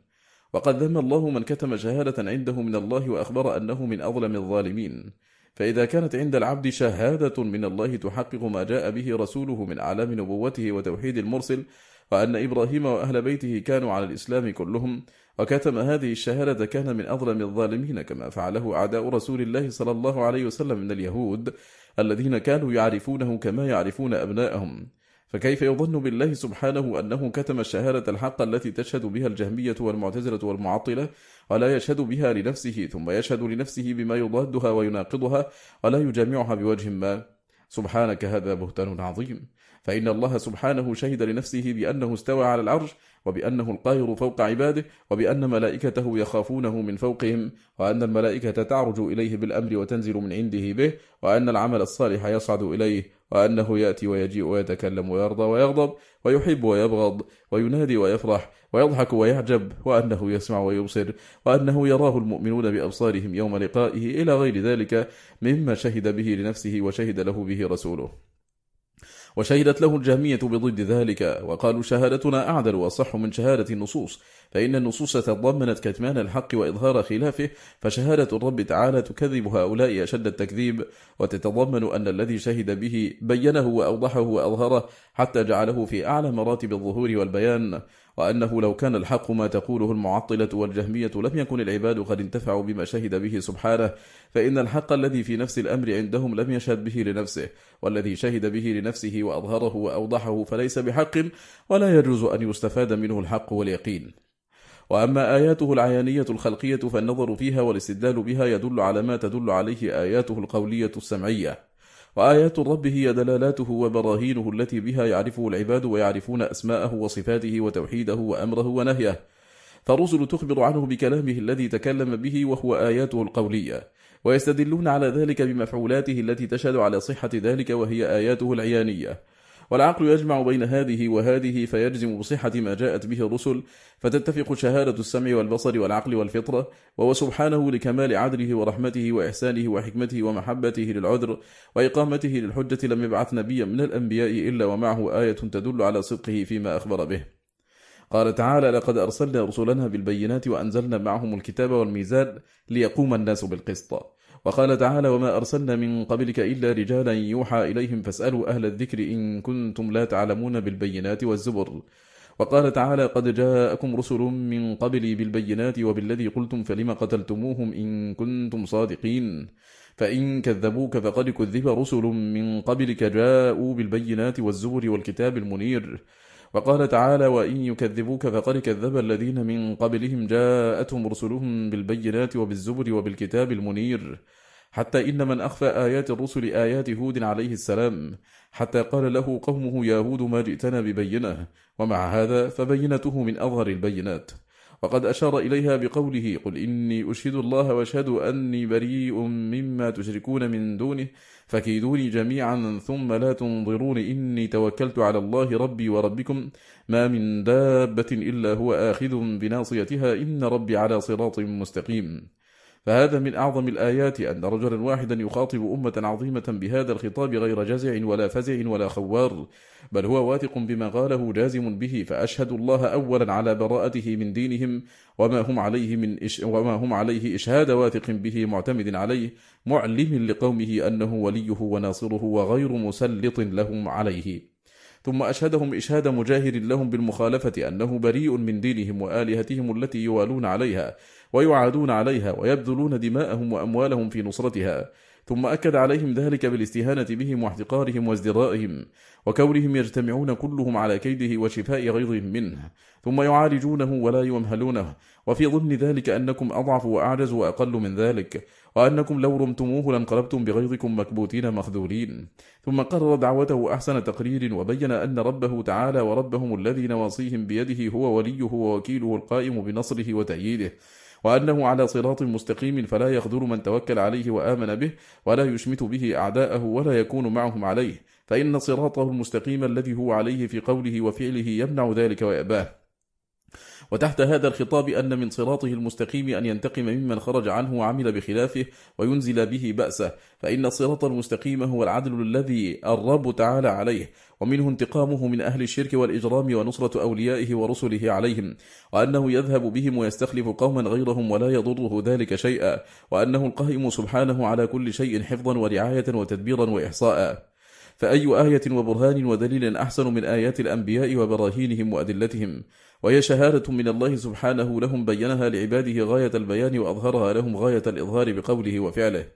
وقد ذم الله من كتم شهادة عنده من الله وأخبر أنه من أظلم الظالمين. فإذا كانت عند العبد شهادة من الله تحقق ما جاء به رسوله من أعلام نبوته وتوحيد المرسل وأن إبراهيم وأهل بيته كانوا على الإسلام كلهم وكتم هذه الشهادة كان من أظلم الظالمين كما فعله أعداء رسول الله صلى الله عليه وسلم من اليهود الذين كانوا يعرفونه كما يعرفون أبناءهم. فكيف يظن بالله سبحانه أنه كتم الشهادة الحق التي تشهد بها الجهمية والمعتزلة والمعطلة ولا يشهد بها لنفسه ثم يشهد لنفسه بما يضادها ويناقضها ولا يجامعها بوجه ما؟ سبحانك هذا بهتان عظيم. فإن الله سبحانه شهد لنفسه بأنه استوى على العرش وبأنه القاهر فوق عباده وبأن ملائكته يخافونه من فوقهم وأن الملائكة تعرج إليه بالأمر وتنزل من عنده به وأن العمل الصالح يصعد إليه وأنه يأتي ويجيء ويتكلم ويرضى ويغضب ويحب ويبغض وينادي ويفرح ويضحك ويعجب وأنه يسمع ويبصر وأنه يراه المؤمنون بأبصارهم يوم لقائه إلى غير ذلك مما شهد به لنفسه وشهد له به رسوله. وشهدت له الجهمية بضد ذلك وقالوا شهادتنا أعدل وأصح من شهادة النصوص فإن النصوص تضمنت كتمان الحق وإظهار خلافه فشهادة الرب تعالى تكذب هؤلاء أشد التكذيب وتتضمن أن الذي شهد به بينه وأوضحه وأظهره حتى جعله في أعلى مراتب الظهور والبيان. وأنه لو كان الحق ما تقوله المعطلة والجهمية لم يكن العباد قد انتفعوا بما شهد به سبحانه فإن الحق الذي في نفس الأمر عندهم لم يشهد به لنفسه والذي شهد به لنفسه وأظهره وأوضحه فليس بحق ولا يجوز أن يستفاد منه الحق واليقين. وأما آياته العيانية الخلقية فالنظر فيها والاستدلال بها يدل على ما تدل عليه آياته القولية السمعية. وآيات الرب هي دلالاته وبراهينه التي بها يعرفه العباد ويعرفون أسماءه وصفاته وتوحيده وأمره ونهيه. فالرسل تخبر عنه بكلامه الذي تكلم به وهو آياته القولية ويستدلون على ذلك بمفعولاته التي تشهد على صحة ذلك وهي آياته العيانية. والعقل يجمع بين هذه وهذه فيجزم بصحة ما جاءت به الرسل فتتفق شهادة السمع والبصر والعقل والفطرة وهو سبحانه لكمال عدله ورحمته وإحسانه وحكمته ومحبته للعذر وإقامته للحجة لم يبعث نبيا من الأنبياء إلا ومعه آية تدل على صدقه فيما أخبر به. قال تعالى لقد أرسلنا رسلنا بالبينات وأنزلنا معهم الكتاب والميزان ليقوم الناس بالقسط وقال تعالى وما أرسلنا من قبلك إلا رجالا يوحى إليهم فاسألوا أهل الذكر إن كنتم لا تعلمون بالبينات والزبر. وقال تعالى قد جاءكم رسل من قبلي بالبينات وبالذي قلتم فلم قتلتموهم إن كنتم صادقين؟ فإن كذبوك فقد كذب رسل من قبلك جاءوا بالبينات والزبر والكتاب المنير. وقال تعالى وإن يكذبوك فقد كذب الذين من قبلهم جاءتهم رسلهم بالبينات وبالزبر وبالكتاب المنير. حتى إن من أخفى آيات الرسل آيات هود عليه السلام. حتى قال له قومه يا هود ما جئتنا ببينة. ومع هذا فبينته من أظهر البينات. وقد أشار إليها بقوله قل إني أشهد الله وأشهد أني بريء مما تشركون من دونه فكيدوني جميعا ثم لا تنظرون إني توكلت على الله ربي وربكم ما من دابة إلا هو آخذ بناصيتها إن ربي على صراط مستقيم فهذا من أعظم الآيات أن رجلا واحدا يخاطب أمة عظيمة بهذا الخطاب غير جزع ولا فزع ولا خوار بل هو واثق بما قاله جازم به فأشهد الله أولا على براءته من دينهم وما هم عليه من إش وما هم عليه إشهاد واثق به معتمد عليه معلم لقومه أنه وليه وناصره وغير مسلط لهم عليه. ثم أشهدهم إشهاد مجاهر لهم بالمخالفة أنه بريء من دينهم وآلهتهم التي يوالون عليها ويعادون عليها ويبذلون دماءهم وأموالهم في نصرتها. ثم أكد عليهم ذلك بالاستهانة بهم واحتقارهم وازدرائهم وكونهم يجتمعون كلهم على كيده وشفاء غيظهم منه. ثم يعالجونه ولا يمهلونه. وفي ضمن ذلك أنكم أضعف وأعجز وأقل من ذلك وأنكم لو رمتموه لانقلبتم بغيظكم مكبوتين مخذولين. ثم قرر دعوته أحسن تقرير وبين أن ربه تعالى وربهم الذي نواصيهم بيده هو وليه ووكيله القائم بنصره وتأييده. وأنه على صراط مستقيم فلا يخذل من توكل عليه وآمن به ولا يشمت به أعداءه ولا يكون معهم عليه. فإن صراطه المستقيم الذي هو عليه في قوله وفعله يمنع ذلك ويأباه. وتحت هذا الخطاب أن من صراطه المستقيم أن ينتقم ممن خرج عنه وعمل بخلافه وينزل به بأسه. فإن الصراط المستقيم هو العدل الذي الرب تعالى عليه ومنه انتقامه من أهل الشرك والإجرام ونصرة أوليائه ورسله عليهم وأنه يذهب بهم ويستخلف قوما غيرهم ولا يضره ذلك شيئا وأنه القائم سبحانه على كل شيء حفظا ورعاية وتدبيرا وإحصاء. فأي آية وبرهان ودليل أحسن من آيات الأنبياء وبراهينهم وأدلتهم؟ وهي شهادة من الله سبحانه لهم بينها لعباده غاية البيان وأظهرها لهم غاية الإظهار بقوله وفعله.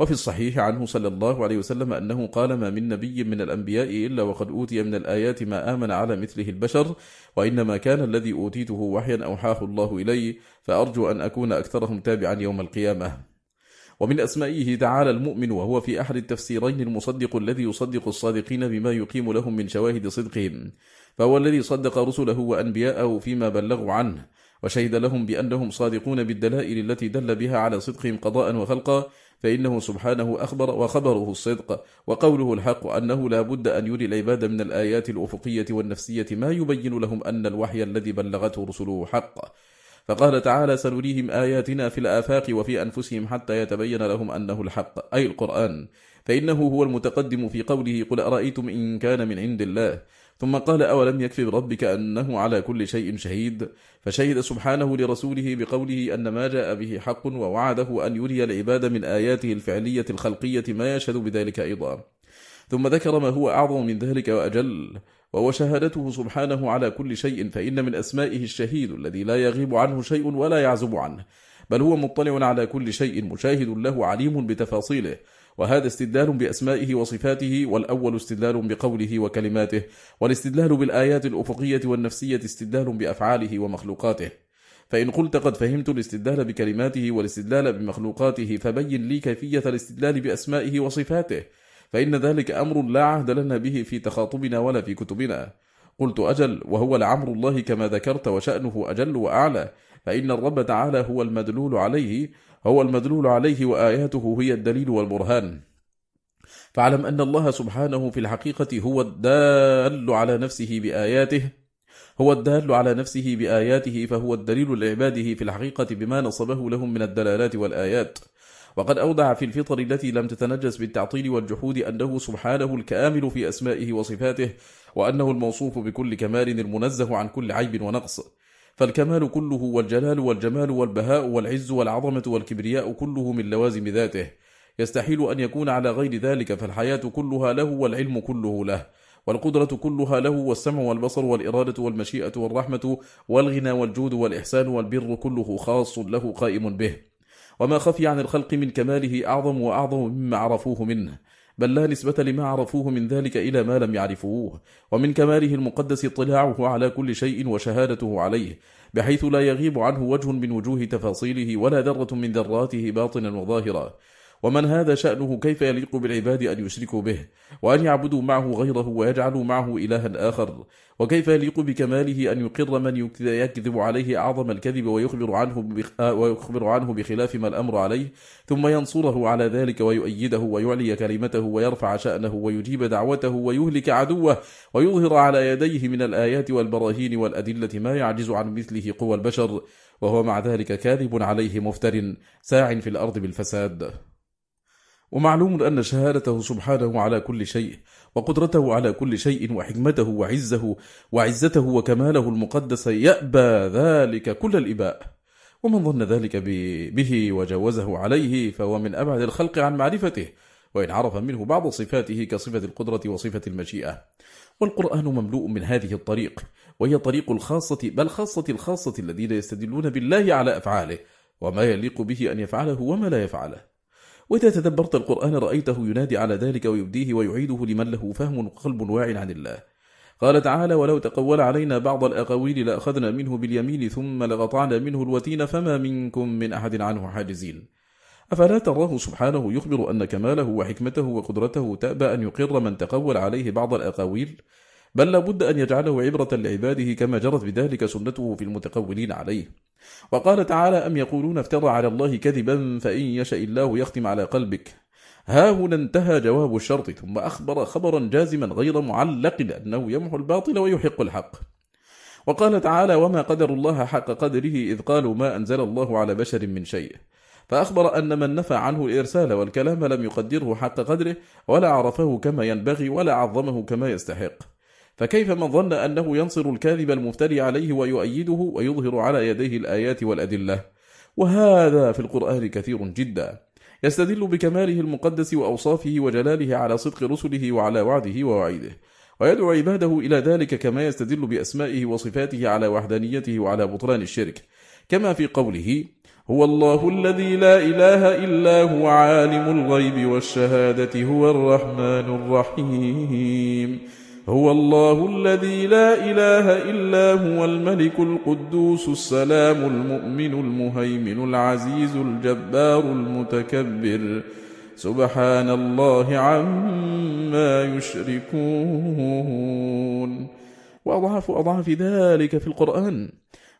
وفي الصحيح عنه صلى الله عليه وسلم أنه قال ما من نبي من الأنبياء إلا وقد أوتي من الآيات ما آمن على مثله البشر وإنما كان الذي أوتيته وحيا أوحاه الله إلي فأرجو أن أكون أكثرهم تابعا يوم القيامة. ومن أسمائه تعالى المؤمن وهو في أحد التفسيرين المصدق الذي يصدق الصادقين بما يقيم لهم من شواهد صدقهم. فهو الذي صدق رسله وأنبياءه فيما بلغوا عنه وشهد لهم بأنهم صادقون بالدلائل التي دل بها على صدقهم قضاء وخلقا فإنه سبحانه أخبر وخبره الصدق وقوله الحق أنه لا بد أن يري العباد من الآيات الأفقية والنفسية ما يبين لهم أن الوحي الذي بلغته رسله حق. فقال تعالى سنريهم آياتنا في الآفاق وفي أنفسهم حتى يتبين لهم أنه الحق أي القرآن. فإنه هو المتقدم في قوله قل أرأيتم إن كان من عند الله؟ ثم قال أولم يكفي بربك أنه على كل شيء شهيد؟ فشهد سبحانه لرسوله بقوله أن ما جاء به حق ووعده أن يري العباد من آياته الفعلية الخلقية ما يشهد بذلك أيضا. ثم ذكر ما هو أعظم من ذلك وأجل وهو شهادته سبحانه على كل شيء فإن من أسمائه الشهيد الذي لا يغيب عنه شيء ولا يعزب عنه بل هو مطلع على كل شيء مشاهد له عليم بتفاصيله وهذا استدلال بأسمائه وصفاته والأول استدلال بقوله وكلماته والاستدلال بالآيات الأفقية والنفسية استدلال بأفعاله ومخلوقاته. فإن قلت قد فهمت الاستدلال بكلماته والاستدلال بمخلوقاته فبين لي كيفية الاستدلال بأسمائه وصفاته. فإن ذلك أمر لا عهد لنا به في تخاطبنا ولا في كتبنا. قلت أجل وهو لعمر الله كما ذكرت وشأنه أجل وأعلى. فإن الرب تعالى هو المدلول عليه هو المدلول عليه وآياته هي الدليل والبرهان. فاعلم أن الله سبحانه في الحقيقة هو الدال على نفسه بآياته هو الدال على نفسه بآياته فهو الدليل لعباده في الحقيقة بما نصبه لهم من الدلالات والآيات. وقد أودع في الفطر التي لم تتنجس بالتعطيل والجحود أنه سبحانه الكامل في أسمائه وصفاته وأنه الموصوف بكل كمال المنزه عن كل عيب ونقص. فالكمال كله والجلال والجمال والبهاء والعز والعظمة والكبرياء كله من لوازم ذاته. يستحيل أن يكون على غير ذلك فالحياة كلها له والعلم كله له والقدرة كلها له والسمع والبصر والإرادة والمشيئة والرحمة والغنى والجود والإحسان والبر كله خاص له قائم به. وما خفي عن الخلق من كماله أعظم وأعظم مما عرفوه منه. بل لا نسبة لما عرفوه من ذلك إلى ما لم يعرفوه. ومن كماله المقدس اطلاعه على كل شيء وشهادته عليه بحيث لا يغيب عنه وجه من وجوه تفاصيله ولا ذرة من ذراته باطنا وظاهرا ومن هذا شأنه كيف يليق بالعباد أن يشركوا به؟ وأن يعبدوا معه غيره ويجعلوا معه إلها آخر. وكيف يليق بكماله أن يقر من يكذب عليه أعظم الكذب ويخبر عنه, ويخبر عنه بخلاف ما الأمر عليه؟ ثم ينصره على ذلك ويؤيده ويعلي كلمته ويرفع شأنه ويجيب دعوته ويهلك عدوه ويظهر على يديه من الآيات والبراهين والأدلة ما يعجز عن مثله قوى البشر. وهو مع ذلك كاذب عليه مفتر ساع في الأرض بالفساد. ومعلوم أن شهادته سبحانه على كل شيء وقدرته على كل شيء وحكمته وعزه وعزته وكماله المقدس يأبى ذلك كل الإباء. ومن ظن ذلك به وجوزه عليه فهو من أبعد الخلق عن معرفته وإن عرف منه بعض صفاته كصفة القدرة وصفة المشيئة. والقرآن مملوء من هذه الطريق وهي طريق الخاصة بل خاصة الخاصة الذين يستدلون بالله على أفعاله وما يليق به أن يفعله وما لا يفعله. وإذا تدبرت القرآن رأيته ينادي على ذلك ويبديه ويعيده لمن له فهم وقلب واع عن الله. قال تعالى ولو تقول علينا بعض الأقاويل لأخذنا منه باليمين ثم لغطعنا منه الوتين فما منكم من أحد عنه حاجزين. أفلا تراه سبحانه يخبر أن كماله وحكمته وقدرته تأبى أن يقر من تقول عليه بعض الأقاويل؟ بل لابد أن يجعله عبرة لعباده كما جرت بذلك سنته في المتقولين عليه. وقال تعالى أم يقولون افترى على الله كذبا فإن يشاء الله يختم على قلبك. ها هنا انتهى جواب الشرط ثم أخبر خبرا جازما غير معلق لأنه يمحو الباطل ويحق الحق. وقال تعالى وما قدر الله حق قدره إذ قالوا ما أنزل الله على بشر من شيء. فأخبر أن من نفى عنه الإرسال والكلام لم يقدره حق قدره ولا عرفه كما ينبغي ولا عظمه كما يستحق. فكيف من ظن أنه ينصر الكاذب المفتري عليه ويؤيده ويظهر على يديه الآيات والأدلة؟ وهذا في القرآن كثير جدا. يستدل بكماله المقدس وأوصافه وجلاله على صدق رسله وعلى وعده ووعيده. ويدعو عباده إلى ذلك كما يستدل بأسمائه وصفاته على وحدانيته وعلى بطلان الشرك. كما في قوله هو الله الذي لا إله إلا هو عالم الغيب والشهادة هو الرحمن الرحيم. هو الله الذي لا إله إلا هو الملك القدوس السلام المؤمن المهيمن العزيز الجبار المتكبر. سبحان الله عما يشركون. وأضعاف أضعاف ذلك في القرآن.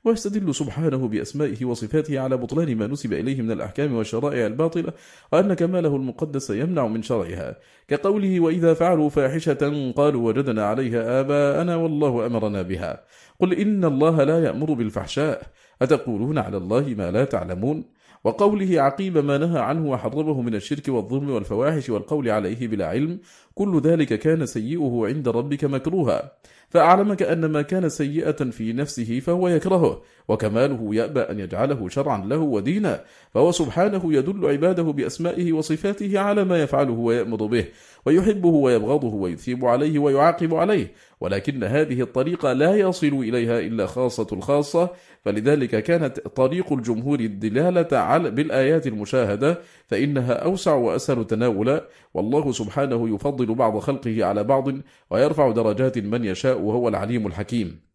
ويستدل سبحانه بأسمائه وصفاته على بطلان ما نسب إليه من الأحكام والشرائع الباطلة وأن كماله المقدس يمنع من شرعها. كقوله وإذا فعلوا فاحشة قالوا وجدنا عليها آباءنا والله أمرنا بها. قل إن الله لا يأمر بالفحشاء. أتقولون على الله ما لا تعلمون؟ وقوله عقيب ما نهى عنه وحرمه من الشرك والظلم والفواحش والقول عليه بلا علم كل ذلك كان سيئه عند ربك مكروها. فأعلمك أن ما كان سيئة في نفسه فهو يكرهه. وكماله يأبى أن يجعله شرعا له ودينا فهو سبحانه يدل عباده بأسمائه وصفاته على ما يفعله ويأمر به ويحبه ويبغضه ويثيب عليه ويعاقب عليه ولكن هذه الطريقة لا يصل إليها إلا خاصة الخاصة فلذلك كانت طريق الجمهور الدلالة على بالآيات المشاهدة فإنها أوسع وأسهل تناولا والله سبحانه يفضل بعض خلقه على بعض ويرفع درجات من يشاء وهو العليم الحكيم.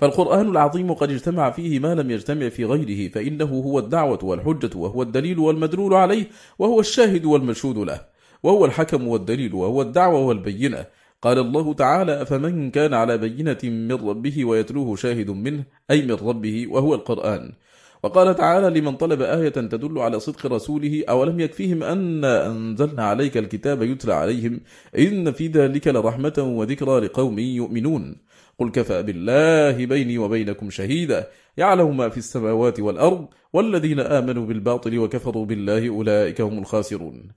فالقرآن العظيم قد اجتمع فيه ما لم يجتمع في غيره فإنه هو الدعوة والحجة وهو الدليل والمدلول عليه وهو الشاهد والمشهود له وهو الحكم والدليل وهو الدعوة والبينة. قال الله تعالى فمن كان على بينة من ربه ويتلوه شاهد منه أي من ربه وهو القرآن. وقال تعالى لمن طلب آية تدل على صدق رسوله أولم يكفيهم أن أنزلنا عليك الكتاب يتلى عليهم إن في ذلك لرحمة وذكرى لقوم يؤمنون. قل كفى بالله بيني وبينكم شهيدا. يعلم ما في السماوات والأرض والذين آمنوا بالباطل وكفروا بالله أولئك هم الخاسرون.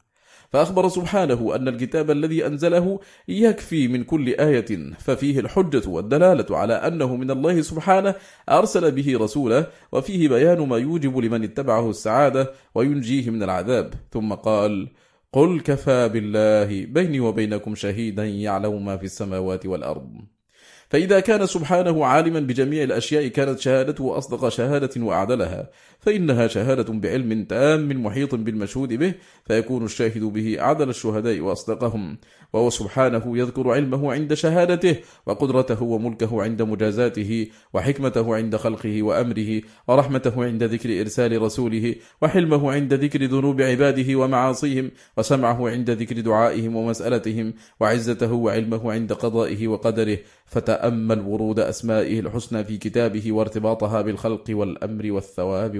فأخبر سبحانه أن الكتاب الذي أنزله يكفي من كل آية ففيه الحجة والدلالة على أنه من الله سبحانه أرسل به رسوله وفيه بيان ما يوجب لمن اتبعه السعادة وينجيه من العذاب. ثم قال قل كفى بالله بيني وبينكم شهيدا يعلم ما في السماوات والأرض. فإذا كان سبحانه عالما بجميع الأشياء كانت شهادته أصدق شهادة وأعدلها. فإنها شهادة بعلم تام محيط بالمشهود به فيكون الشاهد به أعدل الشهداء وأصدقهم. وهو سبحانه يذكر علمه عند شهادته وقدرته وملكه عند مجازاته وحكمته عند خلقه وأمره ورحمته عند ذكر إرسال رسوله وحلمه عند ذكر ذنوب عباده ومعاصيهم وسمعه عند ذكر دعائهم ومسألتهم وعزته وعلمه عند قضائه وقدره. فتأمل ورود أسمائه الحسنى في كتابه وارتباطها بالخلق والأمر والثواب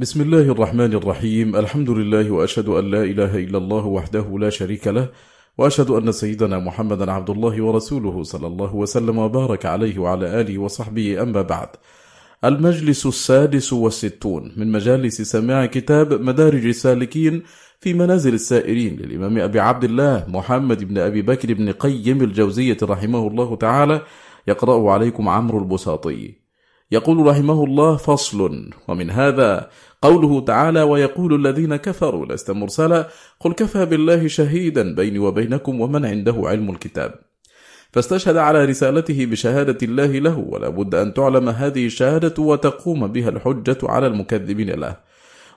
بسم الله الرحمن الرحيم الحمد لله وأشهد أن لا إله إلا الله وحده لا شريك له وأشهد أن سيدنا محمدا عبد الله ورسوله صلى الله وسلم وبارك عليه وعلى آله وصحبه أما بعد المجلس السادس والستون من مجالس سماع كتاب مدارج السالكين في منازل السائرين للإمام أبي عبد الله محمد بن أبي بكر بن قيم الجوزية رحمه الله تعالى يقرأ عليكم عمرو البساطي يقول رحمه الله فصل. ومن هذا قوله تعالى ويقول الذين كفروا لست مرسلا. قل كفى بالله شهيدا بيني وبينكم ومن عنده علم الكتاب. فاستشهد على رسالته بشهادة الله له ولا بد أن تعلم هذه الشهادة وتقوم بها الحجة على المكذبين له.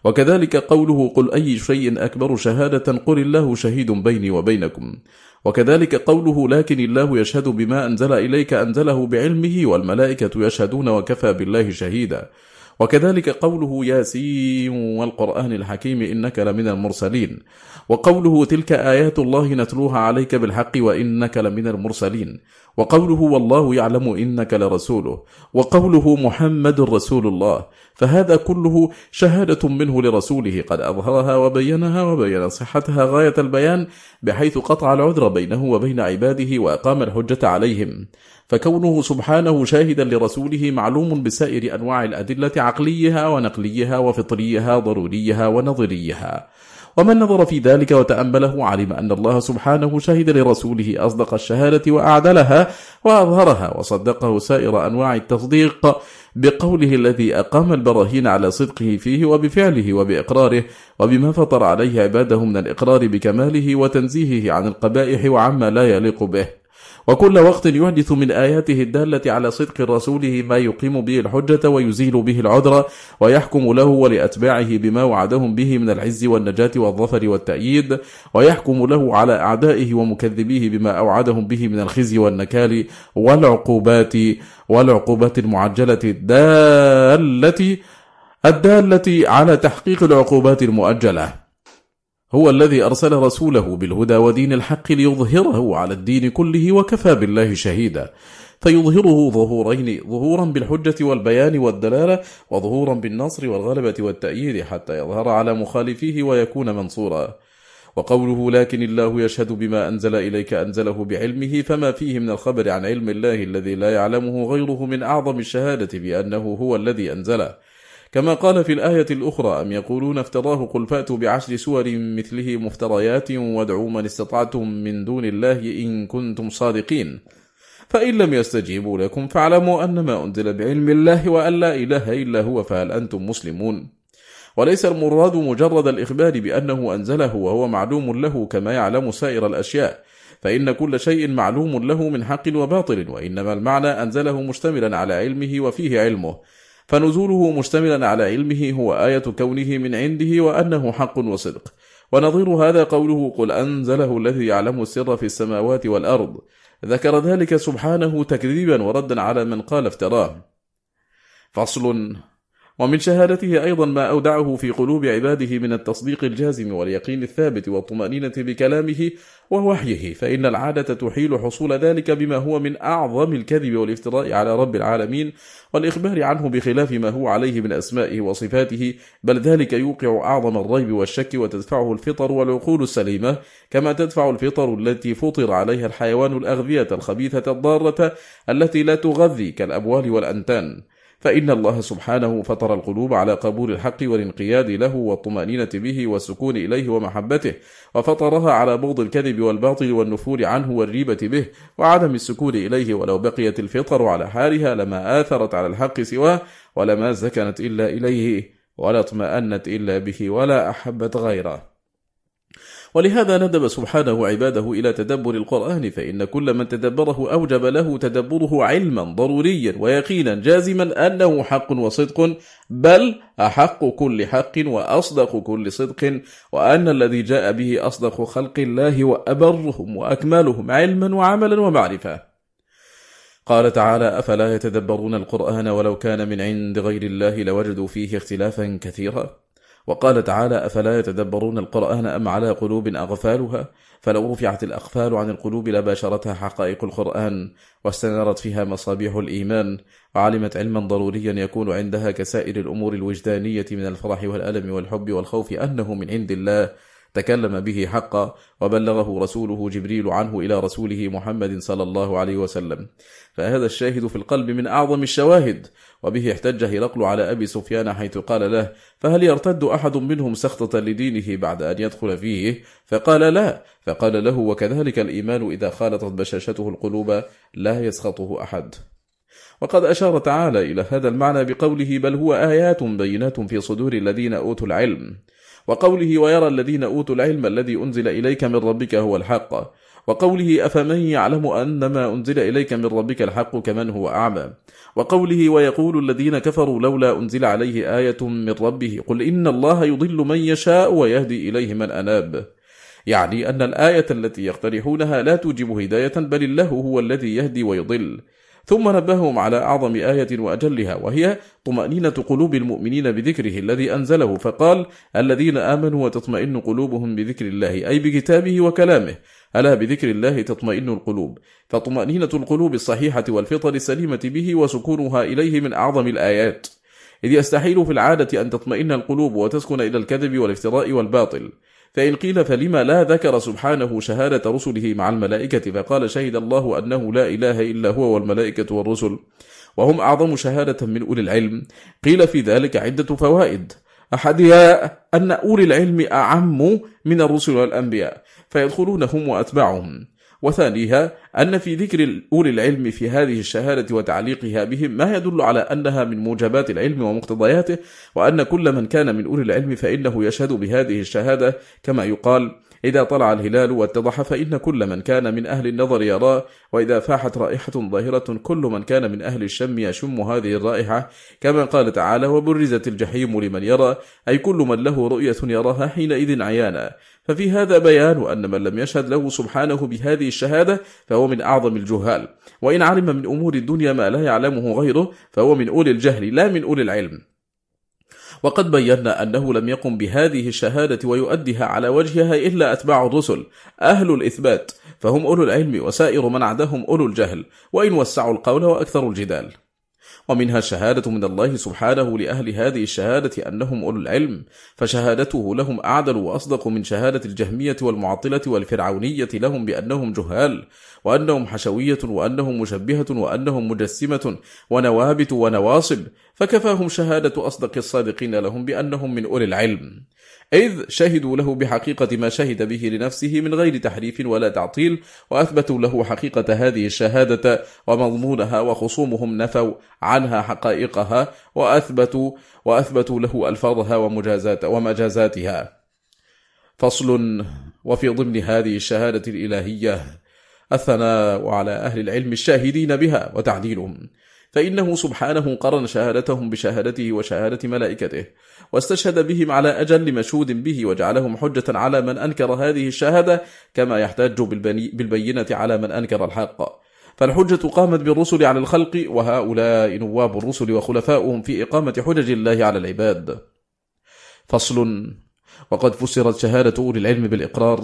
وكذلك قوله قل أي شيء أكبر شهادة قل الله شهيد بيني وبينكم. وكذلك قوله لكن الله يشهد بما أنزل إليك أنزله بعلمه والملائكة يشهدون وكفى بالله شهيدا. وكذلك قوله ياسين والقرآن الحكيم إنك لمن المرسلين. وقوله تلك آيات الله نتلوها عليك بالحق وإنك لمن المرسلين. وقوله والله يعلم إنك لرسوله وقوله محمد رسول الله فهذا كله شهادة منه لرسوله قد أظهرها وبينها وبين صحتها غاية البيان بحيث قطع العذر بينه وبين عباده وأقام الحجة عليهم. فكونه سبحانه شاهدا لرسوله معلوم بسائر أنواع الأدلة عقليها ونقليها وفطريها ضروريها ونظريها. ومن نظر في ذلك وتأمله علم أن الله سبحانه شهد لرسوله أصدق الشهادة وأعدلها وأظهرها وصدقه سائر أنواع التصديق بقوله الذي أقام البراهين على صدقه فيه وبفعله وبإقراره وبما فطر عليه عباده من الإقرار بكماله وتنزيهه عن القبائح وعما لا يليق به. وكل وقت يحدث من آياته الدالة على صدق رسوله ما يقيم به الحجة ويزيل به العذر ويحكم له ولأتباعه بما وعدهم به من العز والنجاة والظفر والتأييد ويحكم له على أعدائه ومكذبيه بما أوعدهم به من الخزي والنكال والعقوبات والعقوبات المعجلة الدالة الدالة على تحقيق العقوبات المؤجلة. هو الذي أرسل رسوله بالهدى ودين الحق ليظهره على الدين كله وكفى بالله شهيدا. فيظهره ظهورين ظهورا بالحجة والبيان والدلالة وظهورا بالنصر والغلبة والتأييد حتى يظهر على مخالفيه ويكون منصورا. وقوله لكن الله يشهد بما أنزل إليك أنزله بعلمه فما فيه من الخبر عن علم الله الذي لا يعلمه غيره من أعظم الشهادة بأنه هو الذي أنزله. كما قال في الآية الأخرى أم يقولون افتراه قل فأتوا بعشر سور مثله مفتريات وادعوا من استطعتم من دون الله إن كنتم صادقين. فإن لم يستجيبوا لكم فاعلموا أنما أنزل بعلم الله وأن لا إله إلا هو فهل أنتم مسلمون؟ وليس المراد مجرد الإخبار بأنه أنزله وهو معلوم له كما يعلم سائر الأشياء. فإن كل شيء معلوم له من حق وباطل وإنما المعنى أنزله مشتملا على علمه وفيه علمه. فنزوله مشتملا على علمه هو آية كونه من عنده وأنه حق وصدق. ونظير هذا قوله قل أنزله الذي يعلم السر في السماوات والأرض. ذكر ذلك سبحانه تكذيبا وردا على من قال افتراه. فصل ومن شهادته أيضا ما أودعه في قلوب عباده من التصديق الجازم واليقين الثابت والطمأنينة بكلامه ووحيه فإن العادة تحيل حصول ذلك بما هو من أعظم الكذب والافتراء على رب العالمين والإخبار عنه بخلاف ما هو عليه من أسمائه وصفاته بل ذلك يوقع أعظم الريب والشك وتدفعه الفطر والعقول السليمة كما تدفع الفطر التي فطر عليها الحيوان الأغذية الخبيثة الضارة التي لا تغذي كالأبوال والأنتان. فإن الله سبحانه فطر القلوب على قبول الحق والانقياد له والطمأنينة به والسكون إليه ومحبته وفطرها على بغض الكذب والباطل والنفور عنه والريبة به وعدم السكون إليه ولو بقيت الفطر على حالها لما آثرت على الحق سواه ولما سكنت إلا إليه ولا اطمأنت إلا به ولا أحبت غيره. ولهذا ندب سبحانه عباده إلى تدبر القرآن فإن كل من تدبره أوجب له تدبره علما ضروريا ويقينا جازما أنه حق وصدق بل أحق كل حق وأصدق كل صدق وأن الذي جاء به أصدق خلق الله وأبرهم وأكملهم علما وعملا ومعرفة. قال تعالى أفلا يتدبرون القرآن ولو كان من عند غير الله لوجدوا فيه اختلافا كثيرا. وقال تعالى أفلا يتدبرون القرآن أم على قلوب أغفالها؟ فلو رفعت الأغفال عن القلوب لباشرتها حقائق القرآن واستنارت فيها مصابيح الإيمان وعلمت علما ضروريا يكون عندها كسائر الأمور الوجدانية من الفرح والألم والحب والخوف أنه من عند الله تكلم به حقا وبلغه رسوله جبريل عنه إلى رسوله محمد صلى الله عليه وسلم. فهذا الشاهد في القلب من أعظم الشواهد وبه احتج هرقل على أبي سفيان حيث قال له فهل يرتد أحد منهم سخطة لدينه بعد أن يدخل فيه؟ فقال لا. فقال له وكذلك الإيمان إذا خالطت بشاشته القلوب لا يسخطه أحد. وقد أشار تعالى إلى هذا المعنى بقوله بل هو آيات بينات في صدور الذين أوتوا العلم. وقوله ويرى الذين أوتوا العلم الذي أنزل إليك من ربك هو الحق. وقوله أفمن يعلم أن ما أنزل إليك من ربك الحق كمن هو أعمى. وقوله ويقول الذين كفروا لولا أنزل عليه آية من ربه قل إن الله يضل من يشاء ويهدي إليه من أناب. يعني أن الآية التي يقترحونها لا توجب هداية بل الله هو الذي يهدي ويضل. ثم نبههم على أعظم آية وأجلها وهي طمأنينة قلوب المؤمنين بذكره الذي أنزله فقال الذين آمنوا وتطمئن قلوبهم بذكر الله أي بكتابه وكلامه ألا بذكر الله تطمئن القلوب؟ فطمأنينة القلوب الصحيحة والفطر السليمة به وسكونها إليه من أعظم الآيات. إذ يستحيل في العادة أن تطمئن القلوب وتسكن إلى الكذب والافتراء والباطل. فإن قيل فلما لا ذكر سبحانه شهادة رسله مع الملائكة فقال شهد الله أنه لا إله إلا هو والملائكة والرسل وهم أعظم شهادة من أولي العلم. قيل في ذلك عدة فوائد. أحدها أن أولي العلم أعم من الرسل والأنبياء فيدخلون هم وثانيها أن في ذكر أولي العلم في هذه الشهادة وتعليقها بهم ما يدل على أنها من موجبات العلم ومقتضياته وأن كل من كان من أولي العلم فإنه يشهد بهذه الشهادة كما يقال إذا طلع الهلال واتضح فإن كل من كان من أهل النظر يراه وإذا فاحت رائحة ظاهرة كل من كان من أهل الشم يشم هذه الرائحة كما قال تعالى وبرزت الجحيم لمن يرى أي كل من له رؤية يراها حينئذ عيانا ففي هذا بيان أن من لم يشهد له سبحانه بهذه الشهادة فهو من أعظم الجهال. وإن علم من أمور الدنيا ما لا يعلمه غيره فهو من أولي الجهل لا من أولي العلم. وقد بينا أنه لم يقم بهذه الشهادة ويؤديها على وجهها إلا أتباع الرسل أهل الإثبات فهم أولو العلم وسائر من عدهم أولو الجهل وإن وسعوا القول وأكثروا الجدال. ومنها الشهادة من الله سبحانه لأهل هذه الشهادة أنهم أولو العلم فشهادته لهم أعدل وأصدق من شهادة الجهمية والمعطلة والفرعونية لهم بأنهم جهال وأنهم حشوية وأنهم مشبهة وأنهم مجسمة ونوابت ونواصب فكفاهم شهادة أصدق الصادقين لهم بأنهم من أولي العلم. إذ شهدوا له بحقيقة ما شهد به لنفسه من غير تحريف ولا تعطيل وأثبتوا له حقيقة هذه الشهادة ومضمونها وخصومهم نفوا عنها حقائقها وأثبتوا, وأثبتوا له ألفاظها ومجازات ومجازاتها. فصل وفي ضمن هذه الشهادة الإلهية الثناء على أهل العلم الشاهدين بها وتعديلهم فإنه سبحانه قرن شهادتهم بشهادته وشهادة ملائكته واستشهد بهم على أجل مشهود به وجعلهم حجة على من أنكر هذه الشهادة كما يحتاج بالبينة على من أنكر الحق. فالحجة قامت بالرسل على الخلق وهؤلاء نواب الرسل وخلفاؤهم في إقامة حجج الله على العباد. فصل. وقد فسرت شهادة أولي العلم بالإقرار.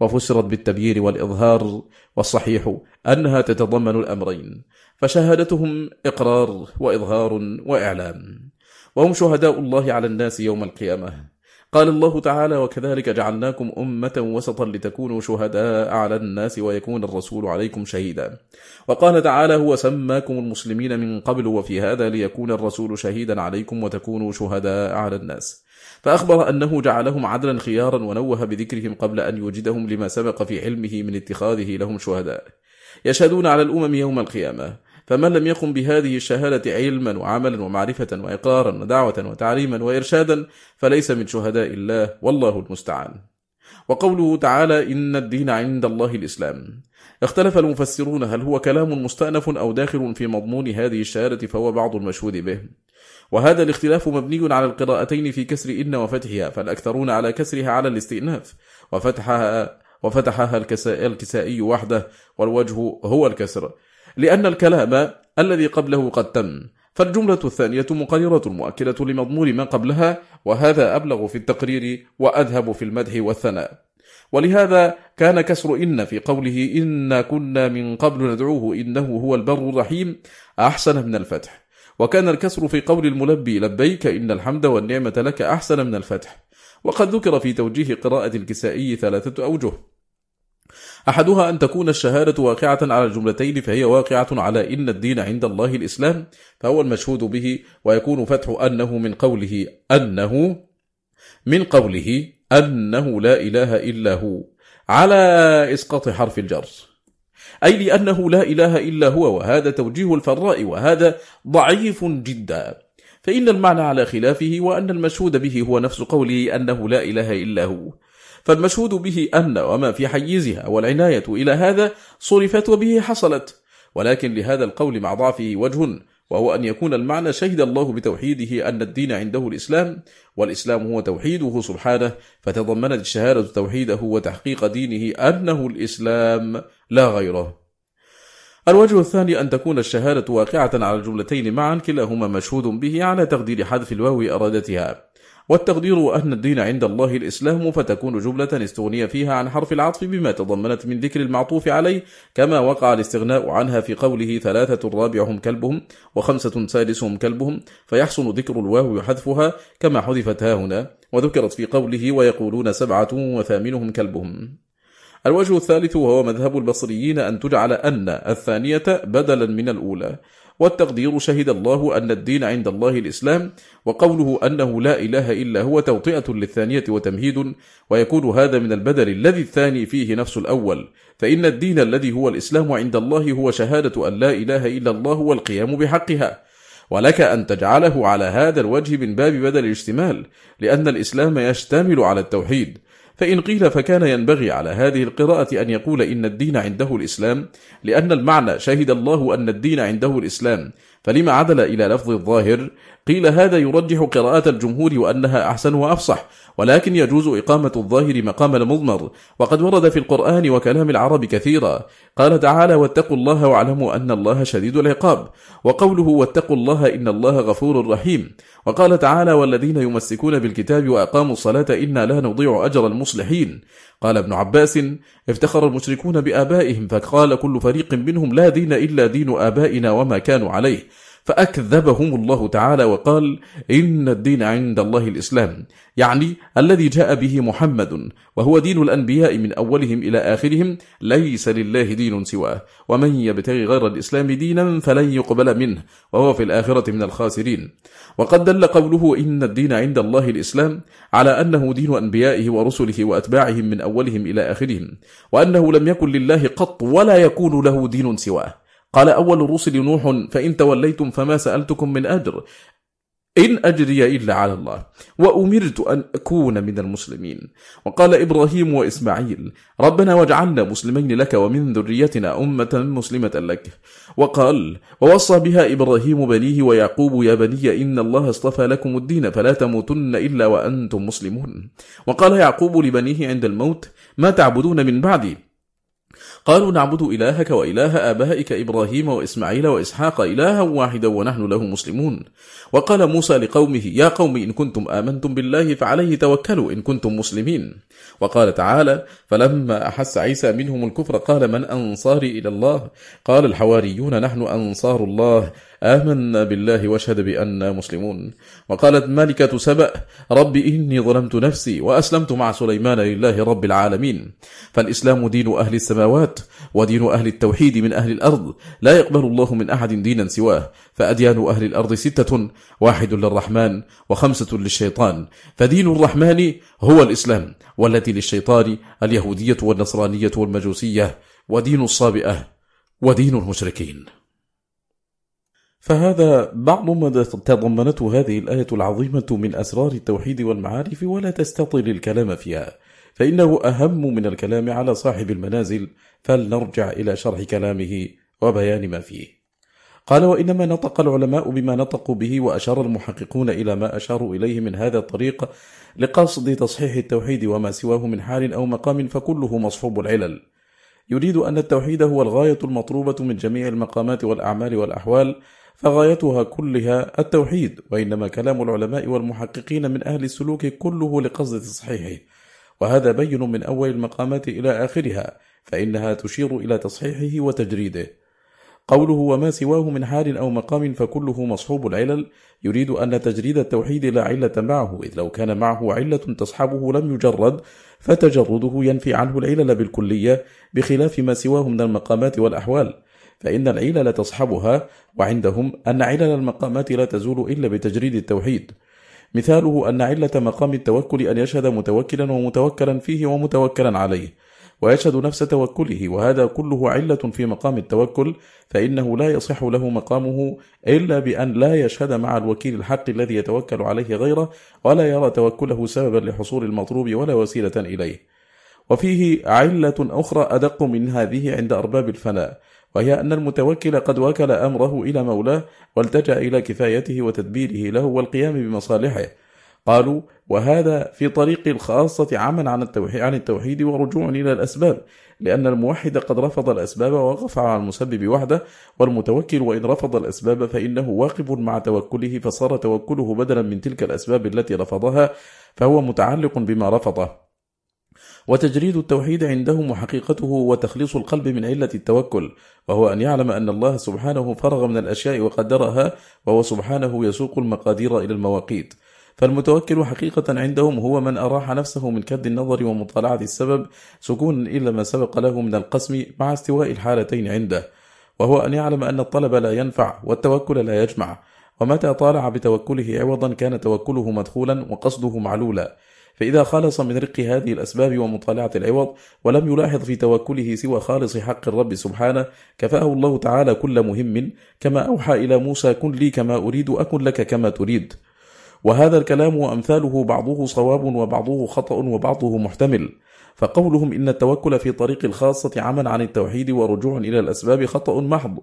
وفسرت بالتبيير والإظهار والصحيح أنها تتضمن الأمرين فشهادتهم إقرار وإظهار وإعلام. وهم شهداء الله على الناس يوم القيامة. قال الله تعالى وكذلك جعلناكم أمة وسطا لتكونوا شهداء على الناس ويكون الرسول عليكم شهيدا وقال تعالى هو سماكم المسلمين من قبل وفي هذا ليكون الرسول شهيدا عليكم وتكونوا شهداء على الناس فأخبر أنه جعلهم عدلا خيارا ونوه بذكرهم قبل أن يوجدهم لما سبق في علمه من اتخاذه لهم شهداء يشهدون على الأمم يوم القيامة. فمن لم يقم بهذه الشهادة علما وعملا ومعرفة وإقرارا ودعوة وتعليما وإرشادا فليس من شهداء الله والله المستعان. وقوله تعالى إن الدين عند الله الإسلام. اختلف المفسرون هل هو كلام مستأنف أو داخل في مضمون هذه الشهادة فهو بعض المشهود به. وهذا الاختلاف مبني على القراءتين في كسر إن وفتحها فالأكثرون على كسرها على الاستئناف. وفتحها وفتحها الكسائي وحده والوجه هو الكسر. لأن الكلام الذي قبله قد تم فالجملة الثانية مقررة مؤكدة لمضمون ما قبلها وهذا أبلغ في التقرير وأذهب في المدح والثناء. ولهذا كان كسر إن في قوله إنا كنا من قبل ندعوه إنه هو البر الرحيم أحسن من الفتح. وكان الكسر في قول الملبي لبيك إن الحمد والنعمة لك أحسن من الفتح. وقد ذكر في توجيه قراءة الكسائي ثلاثة أوجه. أحدها أن تكون الشهادة واقعة على الجملتين فهي واقعة على إن الدين عند الله الإسلام فهو المشهود به ويكون فتح أنه من قوله أنه من قوله أنه لا إله إلا هو على إسقاط حرف الجر. أي لأنه لا إله إلا هو وهذا توجيه الفراء وهذا ضعيف جدا. فإن المعنى على خلافه وأن المشهود به هو نفس قوله أنه لا إله إلا هو. فالمشهود به أن وما في حيزها والعناية إلى هذا صرفت وبه حصلت. ولكن لهذا القول مع ضعفه وجه وهو أن يكون المعنى شهد الله بتوحيده أن الدين عنده الإسلام والإسلام هو توحيده سبحانه فتضمنت الشهادة توحيده وتحقيق دينه أنه الإسلام لا غيره. الوجه الثاني أن تكون الشهادة واقعة على الجملتين معا كلاهما مشهود به على تقدير حذف الواو أرادتها. والتقدير أن الدين عند الله الإسلام فتكون جملة استغني فيها عن حرف العطف بما تضمنت من ذكر المعطوف عليه كما وقع الاستغناء عنها في قوله ثلاثة رابعهم كلبهم وخمسة سادسهم كلبهم فيحسن ذكر الواو حذفها كما حذفت ها هنا وذكرت في قوله ويقولون سبعة وثامنهم كلبهم. الوجه الثالث وهو مذهب البصريين أن تجعل أن الثانية بدلا من الأولى. والتقدير شهد الله أن الدين عند الله الإسلام وقوله أنه لا إله إلا هو توطئة للثانية وتمهيد ويكون هذا من البدل الذي الثاني فيه نفس الأول. فإن الدين الذي هو الإسلام عند الله هو شهادة أن لا إله إلا الله والقيام بحقها. ولك أن تجعله على هذا الوجه من باب بدل الاشتمال لأن الإسلام يشتمل على التوحيد. فإن قيل فكان ينبغي على هذه القراءة أن يقول إن الدين عنده الإسلام لأن المعنى شهد الله أن الدين عنده الإسلام فلما عدل إلى لفظ الظاهر؟ قيل هذا يرجح قراءة الجمهور وأنها أحسن وأفصح ولكن يجوز إقامة الظاهر مقام المضمر وقد ورد في القرآن وكلام العرب كثيرا. قال تعالى واتقوا الله واعلموا أن الله شديد العقاب وقوله واتقوا الله إن الله غفور رحيم وقال تعالى والذين يمسكون بالكتاب وأقاموا الصلاة إنا لا نضيع أجر المصلحين قال ابن عباس افتخر المشركون بآبائهم فقال كل فريق منهم لا دين إلا دين آبائنا وما كانوا عليه. فأكذبهم الله تعالى وقال إن الدين عند الله الإسلام. يعني الذي جاء به محمد وهو دين الأنبياء من أولهم إلى آخرهم ليس لله دين سواه. ومن يبتغي غير الإسلام دينا فلن يقبل منه وهو في الآخرة من الخاسرين. وقد دل قوله إن الدين عند الله الإسلام على أنه دين أنبيائه ورسله وأتباعهم من أولهم إلى آخرهم وأنه لم يكن لله قط ولا يكون له دين سواه. قال أول الرسل نوح فإن توليتم فما سألتكم من أجر. إن أجري إلا على الله. وأمرت أن أكون من المسلمين. وقال إبراهيم وإسماعيل ربنا واجعلنا مسلمين لك ومن ذريتنا أمة مسلمة لك. وقال ووصى بها إبراهيم بنيه ويعقوب يا بني إن الله اصطفى لكم الدين فلا تموتن إلا وأنتم مسلمون. وقال يعقوب لبنيه عند الموت ما تعبدون من بعدي؟ قالوا نعبد إلهك وإله آبائك إبراهيم وإسماعيل وإسحاق إلها واحدا ونحن له مسلمون. وقال موسى لقومه يا قوم إن كنتم آمنتم بالله فعليه توكلوا إن كنتم مسلمين. وقال تعالى فلما أحس عيسى منهم الكفر قال من أنصاري إلى الله؟ قال الحواريون نحن أنصار الله. آمنا بالله واشهد بأننا مسلمون. وقالت ملكة سبأ رب إني ظلمت نفسي وأسلمت مع سليمان لله رب العالمين. فالإسلام دين أهل السماوات ودين أهل التوحيد من أهل الأرض لا يقبل الله من أحد دينا سواه. فأديان أهل الأرض ستة واحد للرحمن وخمسة للشيطان. فدين الرحمن هو الإسلام والتي للشيطان اليهودية والنصرانية والمجوسية ودين الصابئة ودين المشركين. فهذا بعض ما تضمنته هذه الآية العظيمة من أسرار التوحيد والمعارف ولا تستطيل الكلام فيها. فإنه أهم من الكلام على صاحب المنازل فلنرجع إلى شرح كلامه وبيان ما فيه. قال وإنما نطق العلماء بما نطقوا به وأشار المحققون إلى ما أشاروا إليه من هذا الطريق لقصد تصحيح التوحيد وما سواه من حال أو مقام فكله مصحوب العلل. يريد أن التوحيد هو الغاية المطلوبة من جميع المقامات والأعمال والأحوال فغايتها كلها التوحيد وإنما كلام العلماء والمحققين من أهل السلوك كله لقصد تصحيحه. وهذا بين من أول المقامات إلى آخرها فإنها تشير إلى تصحيحه وتجريده. قوله وما سواه من حال أو مقام فكله مصحوب العلل يريد أن تجريد التوحيد لا علة معه إذ لو كان معه علة تصحبه لم يجرد فتجرده ينفي عنه العلل بالكلية بخلاف ما سواه من المقامات والأحوال. فإن العلل تصحبها وعندهم أن علل المقامات لا تزول إلا بتجريد التوحيد. مثاله أن علة مقام التوكل أن يشهد متوكلا ومتوكلا فيه ومتوكلا عليه ويشهد نفس توكله وهذا كله علة في مقام التوكل فإنه لا يصح له مقامه إلا بأن لا يشهد مع الوكيل الحق الذي يتوكل عليه غيره ولا يرى توكله سببا لحصول المطلوب ولا وسيلة إليه. وفيه علة أخرى أدق من هذه عند أرباب الفناء وهي أن المتوكل قد وكل أمره إلى مولاه والتجأ إلى كفايته وتدبيره له والقيام بمصالحه. قالوا وهذا في طريق الخاصة عمل عن التوحيد, عن التوحيد ورجوع إلى الأسباب لأن الموحد قد رفض الأسباب ووقف على المسبب وحده والمتوكل وإن رفض الأسباب فإنه واقف مع توكله فصار توكله بدلا من تلك الأسباب التي رفضها فهو متعلق بما رفضه. وتجريد التوحيد عندهم وحقيقته هو تخليص القلب من علة التوكل وهو أن يعلم أن الله سبحانه فرغ من الأشياء وقدرها وهو سبحانه يسوق المقادير إلى المواقيت. فالمتوكل حقيقة عندهم هو من أراح نفسه من كد النظر ومطالعة السبب سكونا إلا ما سبق له من القسم مع استواء الحالتين عنده. وهو أن يعلم أن الطلب لا ينفع والتوكل لا يجمع. ومتى طالع بتوكله عوضا كان توكله مدخولا وقصده معلولا. فإذا خلص من رق هذه الأسباب ومطالعة العوض ولم يلاحظ في توكله سوى خالص حق الرب سبحانه كفاه الله تعالى كل مهم كما أوحى إلى موسى كن لي كما أريد أكن لك كما تريد. وهذا الكلام وأمثاله بعضه صواب وبعضه خطأ وبعضه محتمل. فقولهم إن التوكل في طريق الخاصة عمل عن التوحيد ورجوع إلى الأسباب خطأ محض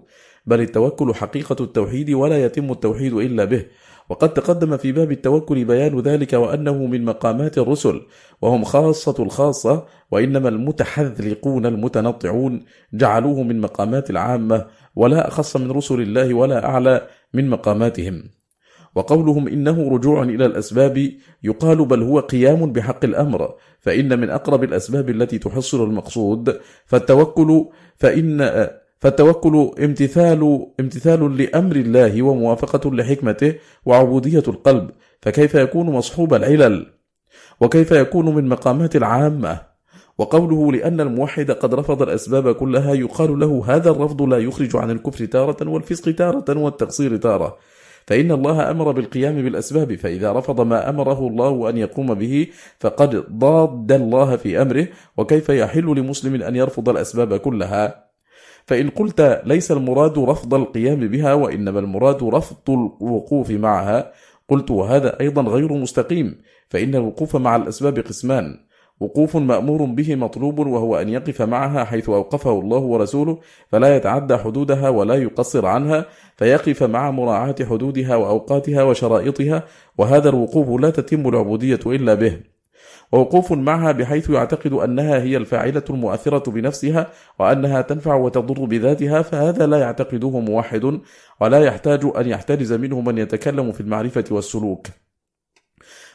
بل التوكل حقيقة التوحيد ولا يتم التوحيد إلا به. وقد تقدم في باب التوكل بيان ذلك وأنه من مقامات الرسل وهم خاصة الخاصة وإنما المتحذلقون المتنطعون جعلوه من مقامات العامة ولا أخص من رسل الله ولا أعلى من مقاماتهم. وقولهم إنه رجوع إلى الأسباب يقال بل هو قيام بحق الأمر فإن من أقرب الأسباب التي تحصل المقصود فالتوكل فإن فالتوكل امتثال امتثال لأمر الله وموافقة لحكمته وعبودية القلب فكيف يكون مصحوب العلل؟ وكيف يكون من مقامات العامة؟ وقوله لأن الموحد قد رفض الأسباب كلها يقال له هذا الرفض لا يخرج عن الكفر تارة والفسق تارة والتقصير تارة. فإن الله أمر بالقيام بالأسباب فإذا رفض ما أمره الله أن يقوم به فقد ضاد الله في أمره وكيف يحل لمسلم أن يرفض الأسباب كلها؟ فإن قلت ليس المراد رفض القيام بها وإنما المراد رفض الوقوف معها قلت وهذا أيضا غير مستقيم فإن الوقوف مع الأسباب قسمان. وقوف مأمور به مطلوب وهو أن يقف معها حيث أوقفه الله ورسوله فلا يتعدى حدودها ولا يقصر عنها فيقف مع مراعاة حدودها وأوقاتها وشرائطها وهذا الوقوف لا تتم العبودية إلا به. ووقوف معها بحيث يعتقد أنها هي الفاعلة المؤثرة بنفسها وأنها تنفع وتضر بذاتها فهذا لا يعتقده موحد ولا يحتاج أن يحترز منه من يتكلم في المعرفة والسلوك.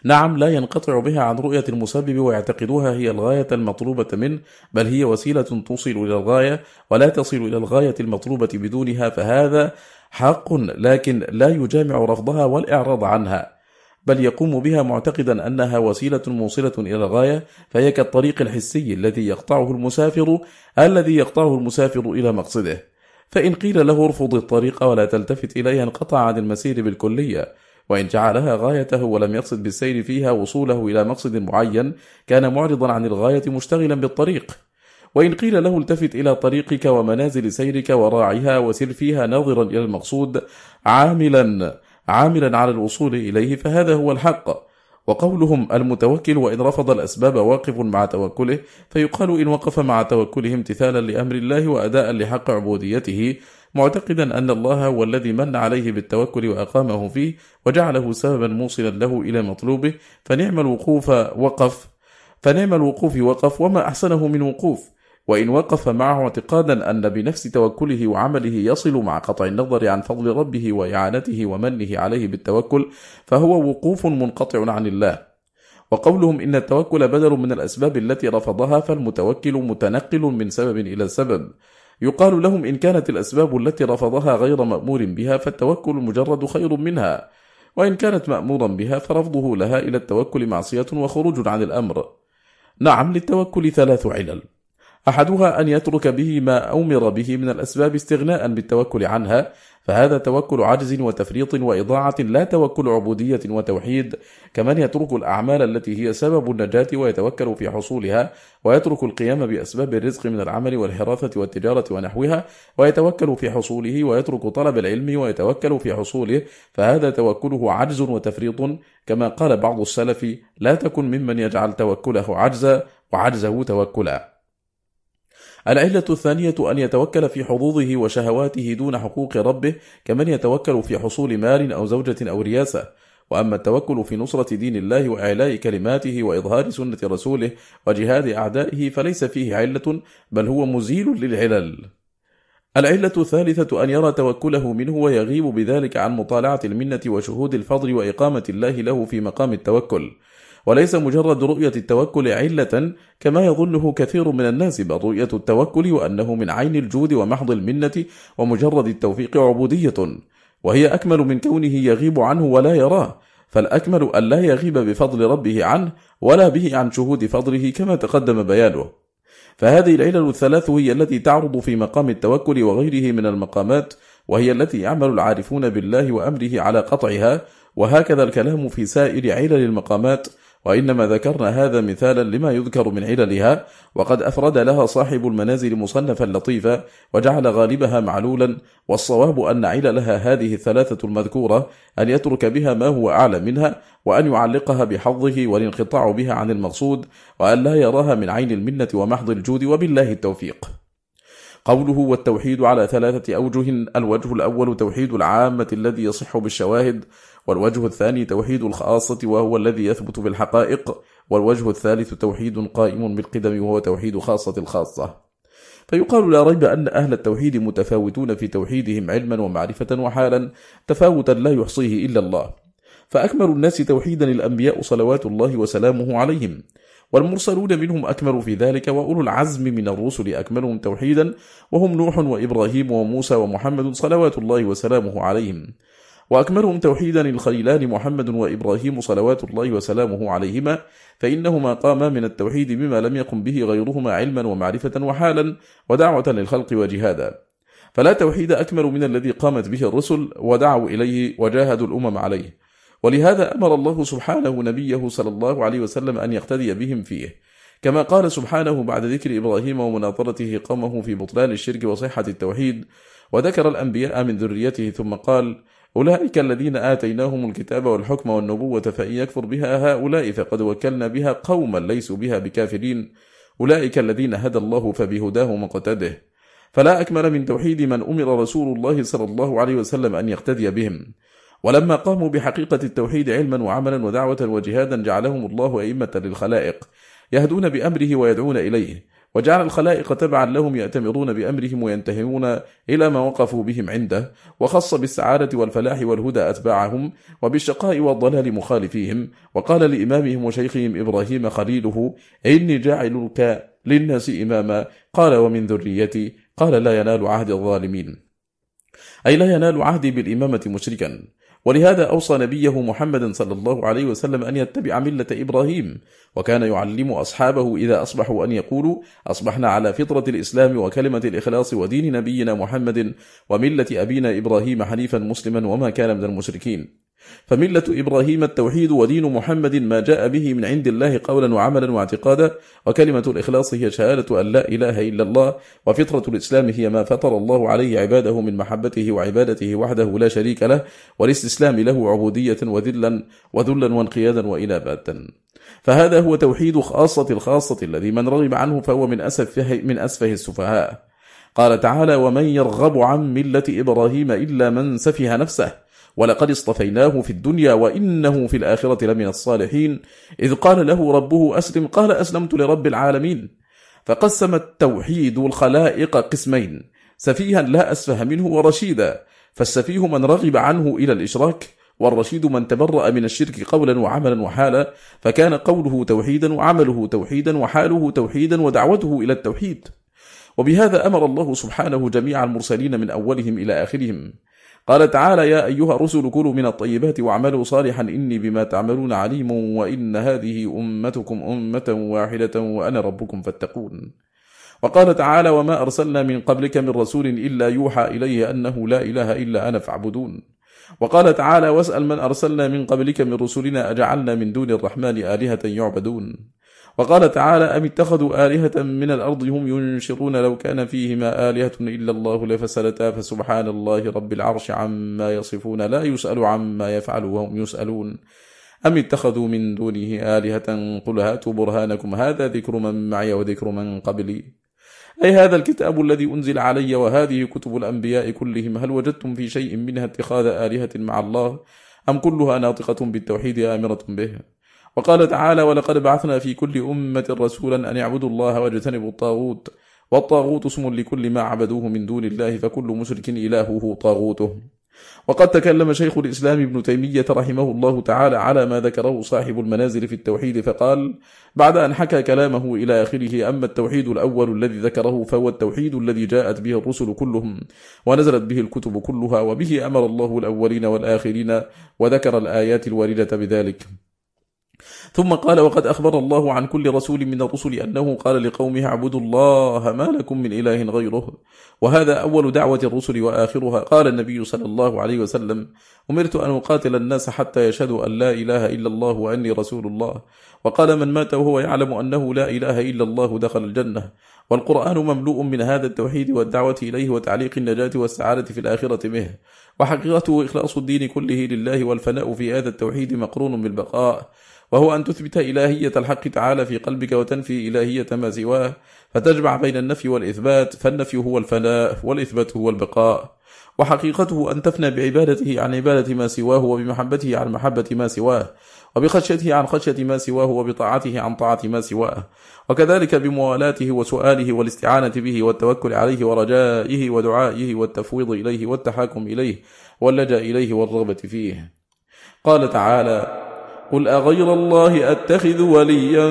نعم لا ينقطع بها عن رؤية المسبب ويعتقدها هي الغاية المطلوبة منه بل هي وسيلة توصل إلى الغاية ولا تصل إلى الغاية المطلوبة بدونها فهذا حق لكن لا يجامع رفضها والإعراض عنها بل يقوم بها معتقدا أنها وسيلة موصلة إلى الغاية فهي كالطريق الحسي الذي يقطعه المسافر الذي يقطعه المسافر إلى مقصده فإن قيل له ارفض الطريق ولا تلتفت إليها انقطع عن المسير بالكلية. وإن جعلها غايته ولم يقصد بالسير فيها وصوله إلى مقصد معين كان معرضا عن الغاية مشتغلا بالطريق. وإن قيل له التفت إلى طريقك ومنازل سيرك وراعها وسر فيها ناظرا إلى المقصود عاملا عاملا على الوصول إليه فهذا هو الحق. وقولهم المتوكل وإن رفض الأسباب واقف مع توكله فيقال إن وقف مع توكله امتثالا لأمر الله وأداء لحق عبوديته معتقدا أن الله هو الذي من عليه بالتوكل وأقامه فيه وجعله سببا موصلا له إلى مطلوبه. فنعم الوقوف وقف فنعم الوقوف وقف وما أحسنه من وقوف. وإن وقف معه اعتقادا أن بنفس توكله وعمله يصل مع قطع النظر عن فضل ربه وإعانته ومنه عليه بالتوكل فهو وقوف منقطع عن الله. وقولهم إن التوكل بدل من الأسباب التي رفضها فالمتوكل متنقل من سبب إلى سبب. يقال لهم إن كانت الأسباب التي رفضها غير مأمور بها فالتوكل مجرد خير منها وإن كانت مأمورا بها فرفضه لها إلى التوكل معصية وخروج عن الأمر. نعم للتوكل ثلاث علل. أحدها أن يترك به ما أمر به من الأسباب استغناء بالتوكل عنها فهذا توكل عجز وتفريط وإضاعة لا توكل عبودية وتوحيد كمن يترك الأعمال التي هي سبب النجاة ويتوكل في حصولها ويترك القيام بأسباب الرزق من العمل والحراثة والتجارة ونحوها ويتوكل في حصوله ويترك طلب العلم ويتوكل في حصوله فهذا توكله عجز وتفريط كما قال بعض السلف لا تكن ممن يجعل توكله عجزا وعجزه توكلا. العلة الثانية أن يتوكل في حظوظه وشهواته دون حقوق ربه كمن يتوكل في حصول مال أو زوجة أو رياسة وأما التوكل في نصرة دين الله وإعلاء كلماته وإظهار سنة رسوله وجهاد أعدائه فليس فيه علة بل هو مزيل للعلل. العلة الثالثة أن يرى توكله منه ويغيب بذلك عن مطالعة المنة وشهود الفضل وإقامة الله له في مقام التوكل. وليس مجرد رؤية التوكل علة كما يظنه كثير من الناس بل رؤية التوكل وأنه من عين الجود ومحض المنة ومجرد التوفيق عبودية وهي أكمل من كونه يغيب عنه ولا يراه. فالأكمل أن لا يغيب بفضل ربه عنه ولا به عن شهود فضله كما تقدم بيانه. فهذه العلل الثلاث هي التي تعرض في مقام التوكل وغيره من المقامات وهي التي يعمل العارفون بالله وأمره على قطعها وهكذا الكلام في سائر علل المقامات وإنما ذكرنا هذا مثالا لما يذكر من عللها وقد أفرد لها صاحب المنازل مصنفا لطيفا وجعل غالبها معلولا والصواب أن عللها هذه الثلاثة المذكورة أن يترك بها ما هو أعلى منها وأن يعلقها بحظه والانقطاع بها عن المقصود وأن لا يراها من عين المنة ومحض الجود وبالله التوفيق. قوله والتوحيد على ثلاثة أوجه الوجه الأول توحيد العامة الذي يصح بالشواهد والوجه الثاني توحيد الخاصة وهو الذي يثبت بالحقائق والوجه الثالث توحيد قائم بالقدم وهو توحيد خاصة الخاصة. فيقال لا ريب أن أهل التوحيد متفاوتون في توحيدهم علما ومعرفة وحالا تفاوتا لا يحصيه إلا الله. فأكمل الناس توحيدا الأنبياء صلوات الله وسلامه عليهم. والمرسلون منهم أكملوا في ذلك وأولو العزم من الرسل أكملهم توحيدا وهم نوح وإبراهيم وموسى ومحمد صلوات الله وسلامه عليهم. وأكملهم توحيدا الخليلان محمد وإبراهيم صلوات الله وسلامه عليهما فإنهما قاما من التوحيد بما لم يقم به غيرهما علما ومعرفة وحالا ودعوة للخلق وجهادا. فلا توحيد أكمل من الذي قامت به الرسل ودعوا إليه وجاهدوا الأمم عليه. ولهذا أمر الله سبحانه نبيه صلى الله عليه وسلم أن يقتدي بهم فيه. كما قال سبحانه بعد ذكر إبراهيم ومناظرته قومه في بطلان الشرك وصحة التوحيد وذكر الأنبياء من ذريته ثم قال أولئك الذين آتيناهم الكتاب والحكم والنبوة فإن يكفر بها هؤلاء فقد وكلنا بها قوما ليسوا بها بكافرين. أولئك الذين هدى الله فبهداه مقتده فلا أكمل من توحيد من أمر رسول الله صلى الله عليه وسلم أن يقتدي بهم. ولما قاموا بحقيقة التوحيد علما وعملا ودعوة وجهادا جعلهم الله أئمة للخلائق يهدون بأمره ويدعون إليه. وجعل الخلائق تبعا لهم يأتمرون بأمرهم وينتهون إلى ما وقفوا بهم عنده وخص بالسعادة والفلاح والهدى أتباعهم وبالشقاء والضلال مخالفيهم. وقال لإمامهم وشيخهم إبراهيم خليله إني جاعلك للناس إماما. قال ومن ذريتي قال لا ينال عهد الظالمين أي لا ينال عهدي بالإمامة مشركا. ولهذا أوصى نبيه محمد صلى الله عليه وسلم أن يتبع ملة إبراهيم وكان يعلم أصحابه إذا أصبحوا أن يقولوا أصبحنا على فطرة الإسلام وكلمة الإخلاص ودين نبينا محمد وملة أبينا إبراهيم حنيفا مسلما وما كان من المشركين. فملة إبراهيم التوحيد ودين محمد ما جاء به من عند الله قولا وعملا واعتقادا وكلمة الإخلاص هي شهادة أن لا إله إلا الله وفطرة الإسلام هي ما فطر الله عليه عباده من محبته وعبادته وحده لا شريك له والاستسلام له عبودية وذلا وذلا وانقيادا وإنابة فهذا هو توحيد خاصة الخاصة الذي من رغب عنه فهو من أسفه, من أسفه السفهاء. قال تعالى ومن يرغب عن ملة إبراهيم إلا من سفه نفسه. ولقد اصطفيناه في الدنيا وإنه في الآخرة لمن الصالحين. إذ قال له ربه أسلم قال أسلمت لرب العالمين. فقسم التوحيد الخلائق قسمين سفيها لا أسفه منه ورشيدا. فالسفيه من رغب عنه إلى الإشراك والرشيد من تبرأ من الشرك قولا وعملا وحالا. فكان قوله توحيدا وعمله توحيدا وحاله توحيدا ودعوته إلى التوحيد. وبهذا أمر الله سبحانه جميع المرسلين من أولهم إلى آخرهم. قال تعالى يا أيها الرسل كلوا من الطيبات واعملوا صالحا إني بما تعملون عليم وإن هذه أمتكم أمة واحدة وأنا ربكم فاتقون. وقال تعالى وما أرسلنا من قبلك من رسول إلا يوحى إليه أنه لا إله إلا أنا فاعبدون. وقال تعالى واسأل من أرسلنا من قبلك من رسلنا أجعلنا من دون الرحمن آلهة يعبدون. وقال تعالى أم اتخذوا آلهة من الأرض هم ينشرون لو كان فيهما آلهة إلا الله لفسدتا فسبحان الله رب العرش عما يصفون لا يسأل عما يفعل وهم يسألون. أم اتخذوا من دونه آلهة؟ قل هاتوا برهانكم هذا ذكر من معي وذكر من قبلي. أي هذا الكتاب الذي أنزل علي وهذه كتب الأنبياء كلهم هل وجدتم في شيء منها اتخاذ آلهة مع الله أم كلها ناطقة بالتوحيد آمرة به؟ وقال تعالى ولقد بعثنا في كل أمة رسولا أن يعبدوا الله واجتنبوا الطاغوت والطاغوت اسم لكل ما عبدوه من دون الله فكل مشرك إلهه طاغوته. وقد تكلم شيخ الإسلام ابن تيمية رحمه الله تعالى على ما ذكره صاحب المنازل في التوحيد فقال بعد أن حكى كلامه إلى آخره أما التوحيد الأول الذي ذكره فهو التوحيد الذي جاءت به الرسل كلهم ونزلت به الكتب كلها وبه أمر الله الأولين والآخرين وذكر الآيات الواردة بذلك. ثم قال وقد أخبر الله عن كل رسول من الرسل أنه قال لقومه اعبدوا الله ما لكم من إله غيره. وهذا أول دعوة الرسل وآخرها. قال النبي صلى الله عليه وسلم أمرت أن أقاتل الناس حتى يشهدوا أن لا إله إلا الله وأني رسول الله. وقال من مات وهو يعلم أنه لا إله إلا الله دخل الجنة. والقرآن مملوء من هذا التوحيد والدعوة إليه وتعليق النجاة والسعادة في الآخرة به وحقيقته إخلاص الدين كله لله والفناء في هذا التوحيد مقرون بالبقاء. وهو أن تثبت إلهية الحق تعالى في قلبك وتنفي إلهية ما سواه فتجمع بين النفي والإثبات فالنفي هو الفناء والإثبات هو البقاء. وحقيقته أن تفنى بعبادته عن عبادة ما سواه وبمحبته عن محبة ما سواه وبخشيته عن خشية ما سواه وبطاعته عن طاعة ما سواه. وكذلك بموالاته وسؤاله والاستعانة به والتوكل عليه ورجائه ودعائه والتفويض إليه والتحاكم إليه واللجأ إليه والرغبة فيه. قال تعالى قل أغير الله أتخذ وليا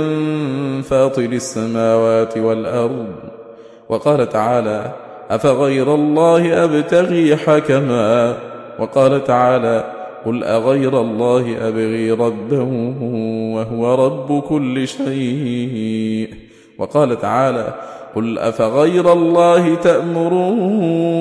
فاطر السماوات والأرض وقال تعالى أفغير الله أبتغي حكما وقال تعالى قل أغير الله أبغي ربا وهو رب كل شيء وقال تعالى قل أفغير الله تأمروني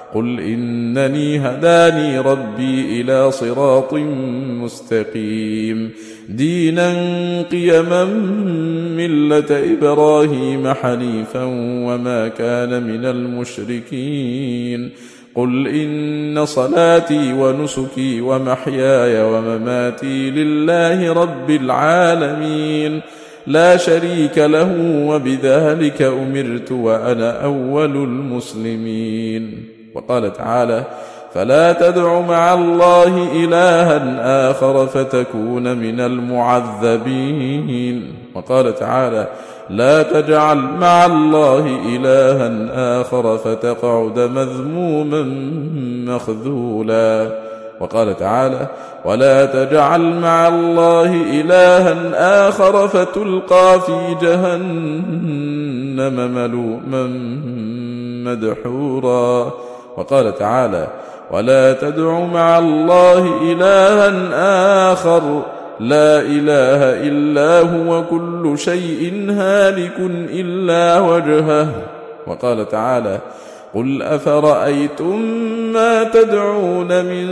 قل إنني هداني ربي إلى صراط مستقيم. دينا قيما ملة إبراهيم حنيفا وما كان من المشركين. قل إن صلاتي ونسكي ومحياي ومماتي لله رب العالمين. لا شريك له وبذلك أمرت وأنا أول المسلمين. وقال تعالى فلا تدع مع الله إلها آخر فتكون من المعذبين. وقال تعالى لا تجعل مع الله إلها آخر فتقعد مذموما مخذولا. وقال تعالى ولا تجعل مع الله إلها آخر فتلقى في جهنم ملوما مدحورا. وقال تعالى ولا تدع مع الله إلها آخر لا إله إلا هو كل شيء هالك إلا وجهه وقال تعالى قل أفرأيتم ما تدعون من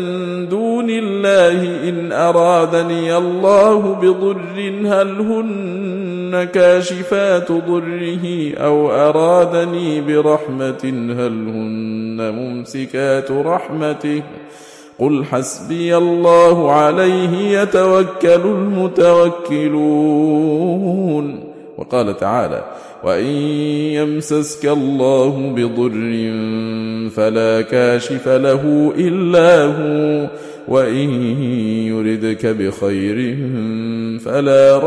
دون الله إن أرادني الله بضر هل هن كاشفات ضره أو أرادني برحمة هل هن ممسكات رحمته؟ قل حسبي الله عليه يتوكل المتوكلون. وقال تعالى وإن يمسسك الله بضر فلا كاشف له إلا هو. وإن يردك بخير فلا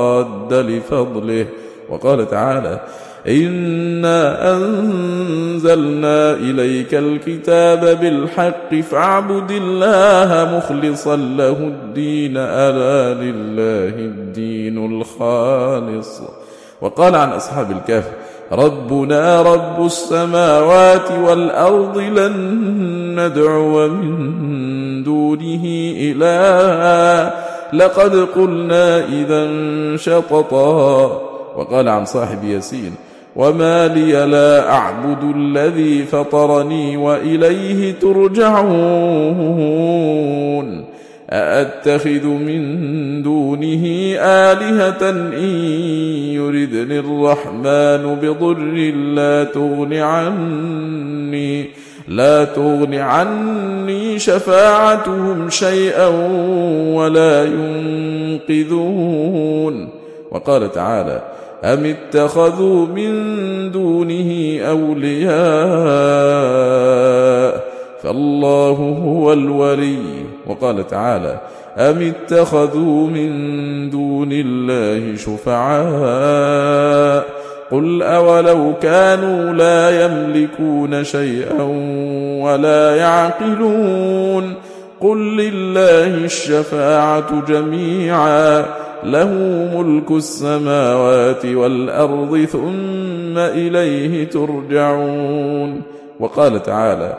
راد لفضله. وقال تعالى إنا أنزلنا إليك الكتاب بالحق فاعبد الله مخلصا له الدين ألا لله الدين الخالص. وقال عن أصحاب الكهف ربنا رب السماوات والأرض لن ندعو من دونه إلها. لقد قلنا إذا شططا. وقال عن صاحب ياسين وما لي لا أعبد الذي فطرني وإليه ترجعون. أأتخذ من دونه آلهة إن يردني الرحمن بضر لا تغن عني لا تغن عني شفاعتهم شيئا ولا ينقذون. وقال تعالى أم اتخذوا من دونه أولياء؟ فالله هو الولي. وقال تعالى أم اتخذوا من دون الله شفعاء قل أولو كانوا لا يملكون شيئا ولا يعقلون قل لله الشفاعة جميعا له ملك السماوات والأرض ثم إليه ترجعون. وقال تعالى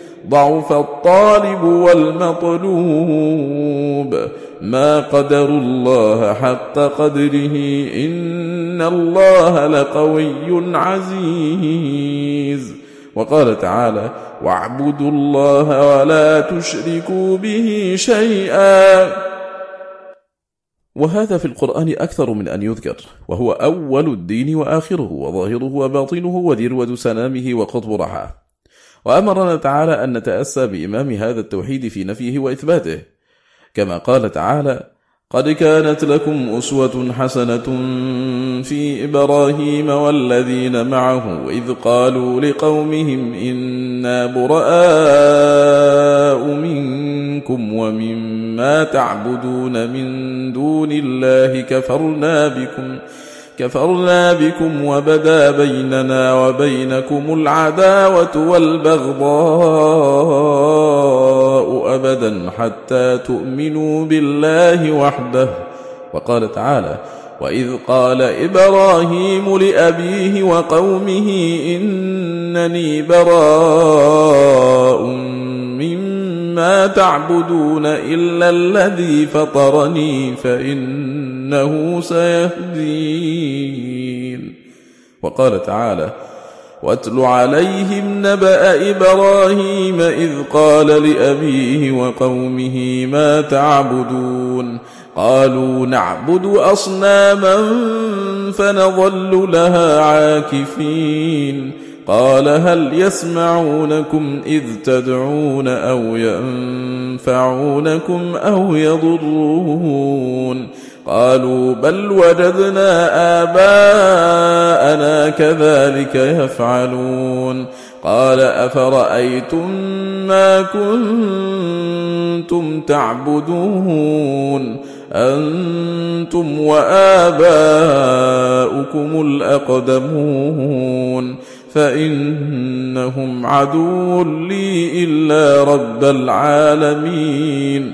ضعف الطالب والمطلوب. ما قدروا الله حق قدره إن الله لقوي عزيز. وقال تعالى واعبدوا الله ولا تشركوا به شيئا. وهذا في القرآن أكثر من أن يذكر. وهو أول الدين وآخره وظاهره وباطنه وذروة سنامه وقطب رحاه. وأمرنا تعالى أن نتأسى بإمام هذا التوحيد في نفيه وإثباته. كما قال تعالى قد كانت لكم أسوة حسنة في إبراهيم والذين معه إذ قالوا لقومهم إنا براء منكم ومما تعبدون من دون الله كفرنا بكم كفرنا بكم وبدا بيننا وبينكم العداوة والبغضاء أبدا حتى تؤمنوا بالله وحده. وقال تعالى وإذ قال إبراهيم لأبيه وقومه إنني براء مما تعبدون إلا الذي فطرني فإنه سيهدين. وقال تعالى واتل عليهم نبأ إبراهيم إذ قال لأبيه وقومه ما تعبدون. قالوا نعبد أصناما فنظل لها عاكفين. قال هل يسمعونكم إذ تدعون أو ينفعونكم أو يضرون؟ قالوا بل وجدنا آباءنا كذلك يفعلون. قال أفرأيتم ما كنتم تعبدون؟ أنتم وآباؤكم الأقدمون. فإنهم عدو لي إلا رب العالمين.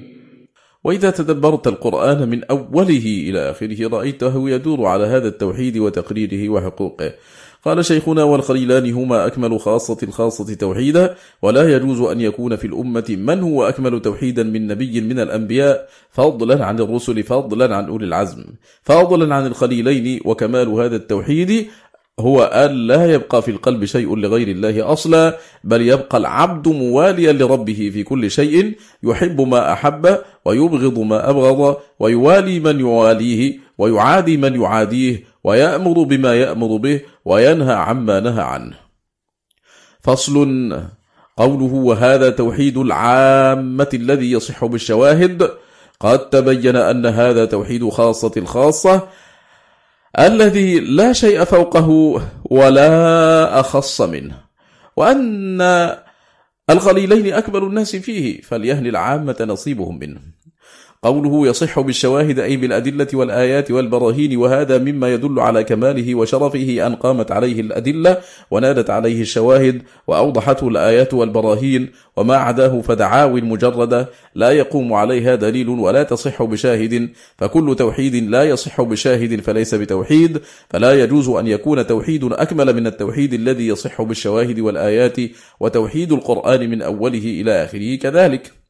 وإذا تدبرت القرآن من أوله إلى آخره رأيته يدور على هذا التوحيد وتقريره وحقوقه. قال شيخنا والخليلان هما أكمل خاصة الخاصة توحيدا ولا يجوز أن يكون في الأمة من هو أكمل توحيدا من نبي من الأنبياء فضلا عن الرسل فضلا عن أولي العزم فضلا عن الخليلين وكمال هذا التوحيد هو أن لا يبقى في القلب شيء لغير الله أصلا بل يبقى العبد مواليا لربه في كل شيء يحب ما أحب ويبغض ما أبغض ويوالي من يواليه ويعادي من يعاديه ويأمر بما يأمر به وينهى عما نهى عنه. فصل. قوله وهذا توحيد العامة الذي يصح بالشواهد. قد تبين أن هذا توحيد خاصة الخاصة الذي لا شيء فوقه ولا أخص منه وأن القليلين أكبر الناس فيه فليهن العامة نصيبهم منه. قوله يصح بالشواهد أي بالأدلة والآيات والبراهين وهذا مما يدل على كماله وشرفه أن قامت عليه الأدلة ونادت عليه الشواهد وأوضحته الآيات والبراهين وما عداه فدعاو مجردة لا يقوم عليها دليل ولا تصح بشاهد فكل توحيد لا يصح بشاهد فليس بتوحيد فلا يجوز أن يكون توحيد أكمل من التوحيد الذي يصح بالشواهد والآيات وتوحيد القرآن من أوله إلى آخره كذلك.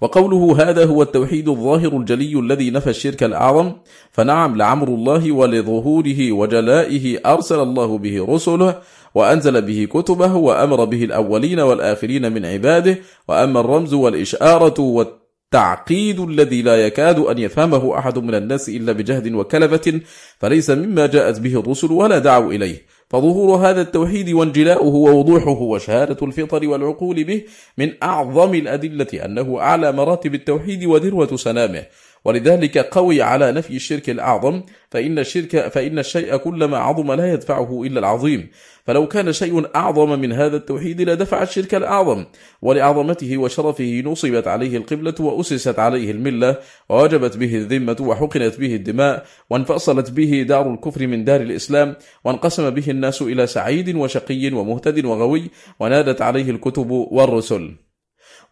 وقوله هذا هو التوحيد الظاهر الجلي الذي نفى الشرك الأعظم فنعم لعمر الله ولظهوره وجلائه أرسل الله به رسله وأنزل به كتبه وأمر به الأولين والآخرين من عباده وأما الرمز والإشارة والتعقيد الذي لا يكاد أن يفهمه أحد من الناس إلا بجهد وكلفة فليس مما جاءت به الرسل ولا دعوا إليه. فظهور هذا التوحيد وانجلاؤه ووضوحه وشهادة الفطر والعقول به من أعظم الأدلة أنه أعلى مراتب التوحيد وذروة سنامه ولذلك قوي على نفي الشرك الأعظم فإن الشرك فإن الشيء كلما عظم لا يدفعه إلا العظيم. فلو كان شيء أعظم من هذا التوحيد لدفع الشرك الأعظم. ولعظمته وشرفه نصبت عليه القبلة وأسست عليه الملة ووجبت به الذمة وحقنت به الدماء وانفصلت به دار الكفر من دار الإسلام وانقسم به الناس إلى سعيد وشقي ومهتد وغوي ونادت عليه الكتب والرسل.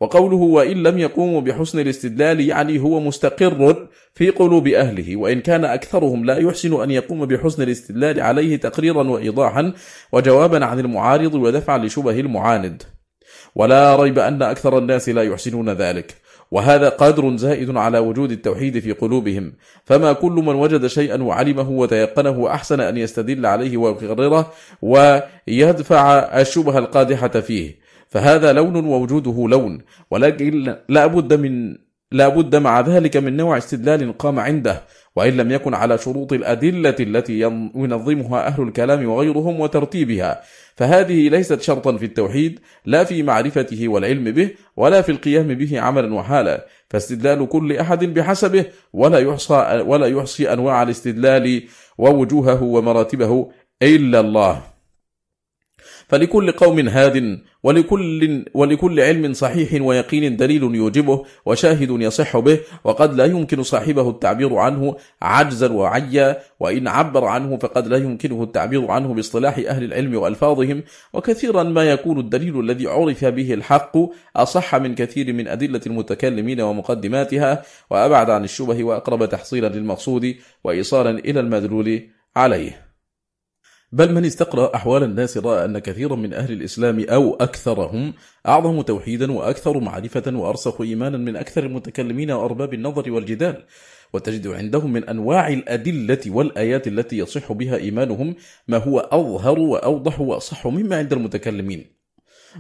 وقوله وإن لم يقوموا بحسن الاستدلال يعني هو مستقر في قلوب أهله وإن كان أكثرهم لا يحسن أن يقوم بحسن الاستدلال عليه تقريرا وإيضاحا وجوابا عن المعارض ودفعا لشبه المعاند. ولا ريب أن أكثر الناس لا يحسنون ذلك وهذا قادر زائد على وجود التوحيد في قلوبهم. فما كل من وجد شيئا وعلمه وتيقنه أحسن أن يستدل عليه ويقرره ويدفع الشبه القادحة فيه. فهذا لون ووجوده لون ولكن لا بد من لا بد مع ذلك من نوع استدلال قام عنده وإن لم يكن على شروط الأدلة التي ينظمها أهل الكلام وغيرهم وترتيبها. فهذه ليست شرطا في التوحيد لا في معرفته والعلم به ولا في القيام به عملا وحالا. فاستدلال كل أحد بحسبه ولا يحصى, ولا يحصي أنواع الاستدلال ووجوهه ومراتبه إلا الله. فلكل قوم هاد ولكل, ولكل علم صحيح ويقين دليل يوجبه وشاهد يصح به وقد لا يمكن صاحبه التعبير عنه عجزا وعيا وإن عبر عنه فقد لا يمكنه التعبير عنه باصطلاح أهل العلم وألفاظهم وكثيرا ما يكون الدليل الذي عرف به الحق أصح من كثير من أدلة المتكلمين ومقدماتها وأبعد عن الشبه وأقرب تحصيلا للمقصود وإيصالا إلى المدلول عليه. بل من استقرأ أحوال الناس رأى أن كثيرا من أهل الإسلام أو أكثرهم أعظم توحيدا وأكثر معرفة وأرسخ إيمانا من أكثر المتكلمين وأرباب النظر والجدال. وتجد عندهم من أنواع الأدلة والآيات التي يصح بها إيمانهم ما هو أظهر وأوضح وأصح مما عند المتكلمين.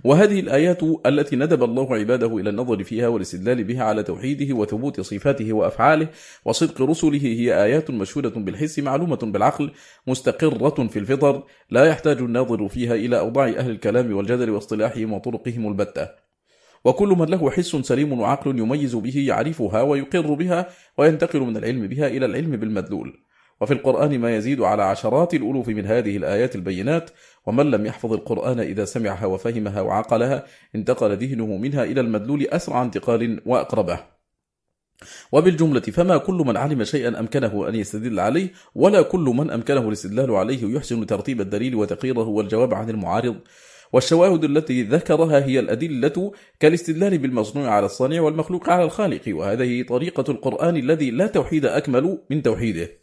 وهذه الآيات التي ندب الله عباده إلى النظر فيها والاستدلال بها على توحيده وثبوت صفاته وأفعاله وصدق رسله هي آيات مشهودة بالحس معلومة بالعقل مستقرة في الفطر لا يحتاج الناظر فيها إلى أوضاع أهل الكلام والجدل واصطلاحهم وطرقهم البتة. وكل من له حس سليم وعقل يميز به يعرفها ويقر بها وينتقل من العلم بها إلى العلم بالمدلول. وفي القرآن ما يزيد على عشرات الألوف من هذه الآيات البينات ومن لم يحفظ القرآن إذا سمعها وفهمها وعقلها انتقل ذهنه منها إلى المدلول أسرع انتقال وأقربه. وبالجملة فما كل من علم شيئا أمكنه أن يستدل عليه ولا كل من أمكنه الاستدلال عليه يحسن ترتيب الدليل وتقريره والجواب عن المعارض. والشواهد التي ذكرها هي الأدلة كالاستدلال بالمصنوع على الصانع والمخلوق على الخالق وهذه طريقة القرآن الذي لا توحيد أكمل من توحيده.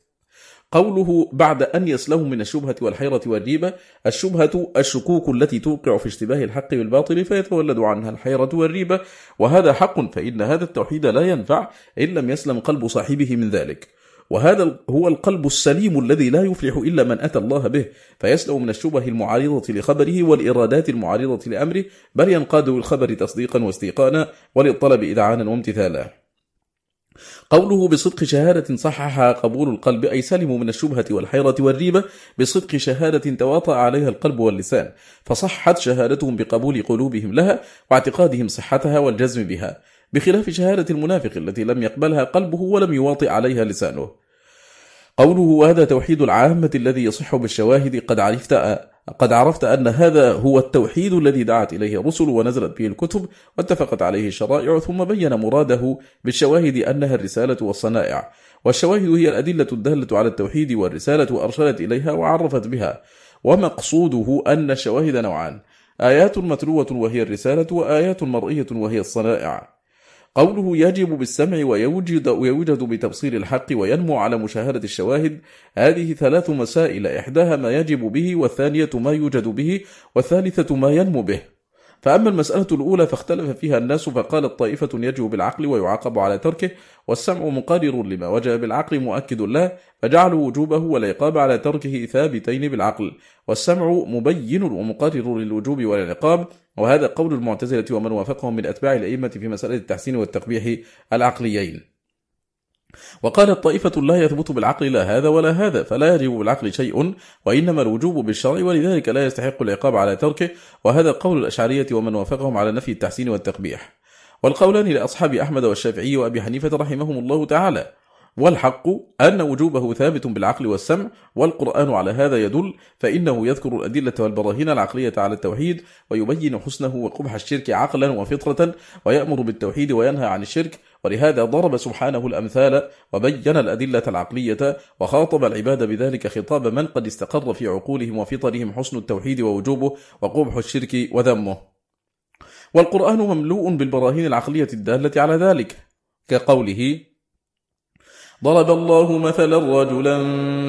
قوله بعد أن يسلموا من الشبهة والحيرة والريبة الشبهة الشكوك التي توقع في اشتباه الحق بالباطل فيتولد عنها الحيرة والريبة وهذا حق فإن هذا التوحيد لا ينفع إن لم يسلم قلب صاحبه من ذلك. وهذا هو القلب السليم الذي لا يفلح إلا من أتى الله به فيسلم من الشبه المعارضة لخبره والإرادات المعارضة لأمره بل ينقاد للخبر تصديقا واستيقانا وللطلب إذعانا وامتثالا. قوله بصدق شهادة صحح قبول القلب أي سلموا من الشبهة والحيرة والريبة بصدق شهادة تواطأ عليها القلب واللسان فصحت شهادتهم بقبول قلوبهم لها واعتقادهم صحتها والجزم بها بخلاف شهادة المنافق التي لم يقبلها قلبه ولم يواطئ عليها لسانه. قوله وهذا توحيد العامة الذي يصح بالشواهد قد عرفت قد عرفت أن هذا هو التوحيد الذي دعت إليه الرسل ونزلت به الكتب واتفقت عليه الشرائع ثم بين مراده بالشواهد أنها الرسالة والصنائع. والشواهد هي الأدلة الدالة على التوحيد والرسالة وأرشدت إليها وعرفت بها. ومقصوده أن الشواهد نوعان آيات متلوة وهي الرسالة وآيات مرئية وهي الصنائع. قوله يجب بالسمع ويوجد, ويوجد بتبصير الحق وينمو على مشاهدة الشواهد. هذه ثلاث مسائل. إحداها ما يجب به والثانية ما يوجد به والثالثة ما ينمو به. فأما المسألة الأولى فاختلف فيها الناس فقالت طائفة يجب بالعقل ويعاقب على تركه والسمع مقرر لما وجب بالعقل مؤكد له فجعلوا وجوبه والعقاب على تركه ثابتين بالعقل والسمع مبين ومقرر للوجوب والعقاب وهذا قول المعتزلة ومن وافقهم من أتباع الأئمة في مسألة التحسين والتقبيح العقليين. وقالت طائفة لا يثبت بالعقل لا هذا ولا هذا فلا يجب بالعقل شيء وإنما الوجوب بالشرع ولذلك لا يستحق العقاب على تركه وهذا قول الأشعرية ومن وافقهم على نفي التحسين والتقبيح. والقولان لأصحاب أحمد والشافعي وأبي حنيفة رحمهم الله تعالى والحق أن وجوبه ثابت بالعقل والسمع والقرآن على هذا يدل فإنه يذكر الأدلة والبراهين العقلية على التوحيد ويبين حسنه وقبح الشرك عقلا وفطرة ويأمر بالتوحيد وينهى عن الشرك ولهذا ضرب سبحانه الأمثال وبين الأدلة العقلية وخاطب العباد بذلك خطاب من قد استقر في عقولهم وفطرهم حسن التوحيد ووجوبه وقبح الشرك وذمه. والقرآن مملوء بالبراهين العقلية الدالة على ذلك كقوله ضرب الله مثلا رجلا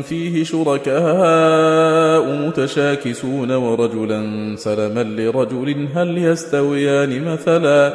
فيه شركاء متشاكسون ورجلا سلما لرجل هل يستويان مثلا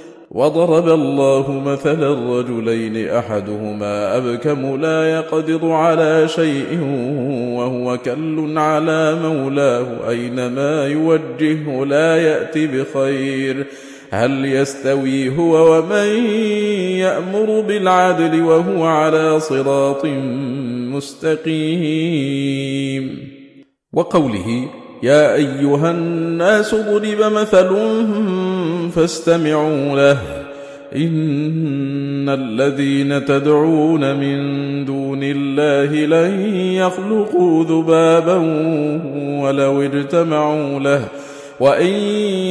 وضرب الله مثلا رجلين أحدهما أبكم لا يقدر على شيء وهو كل على مولاه أينما يوجهه لا يأت بخير هل يستوي هو ومن يأمر بالعدل وهو على صراط مستقيم وقوله يا أيها الناس ضرب مثل فاستمعوا له. إن الذين تدعون من دون الله لن يخلقوا ذبابا ولو اجتمعوا له. وإن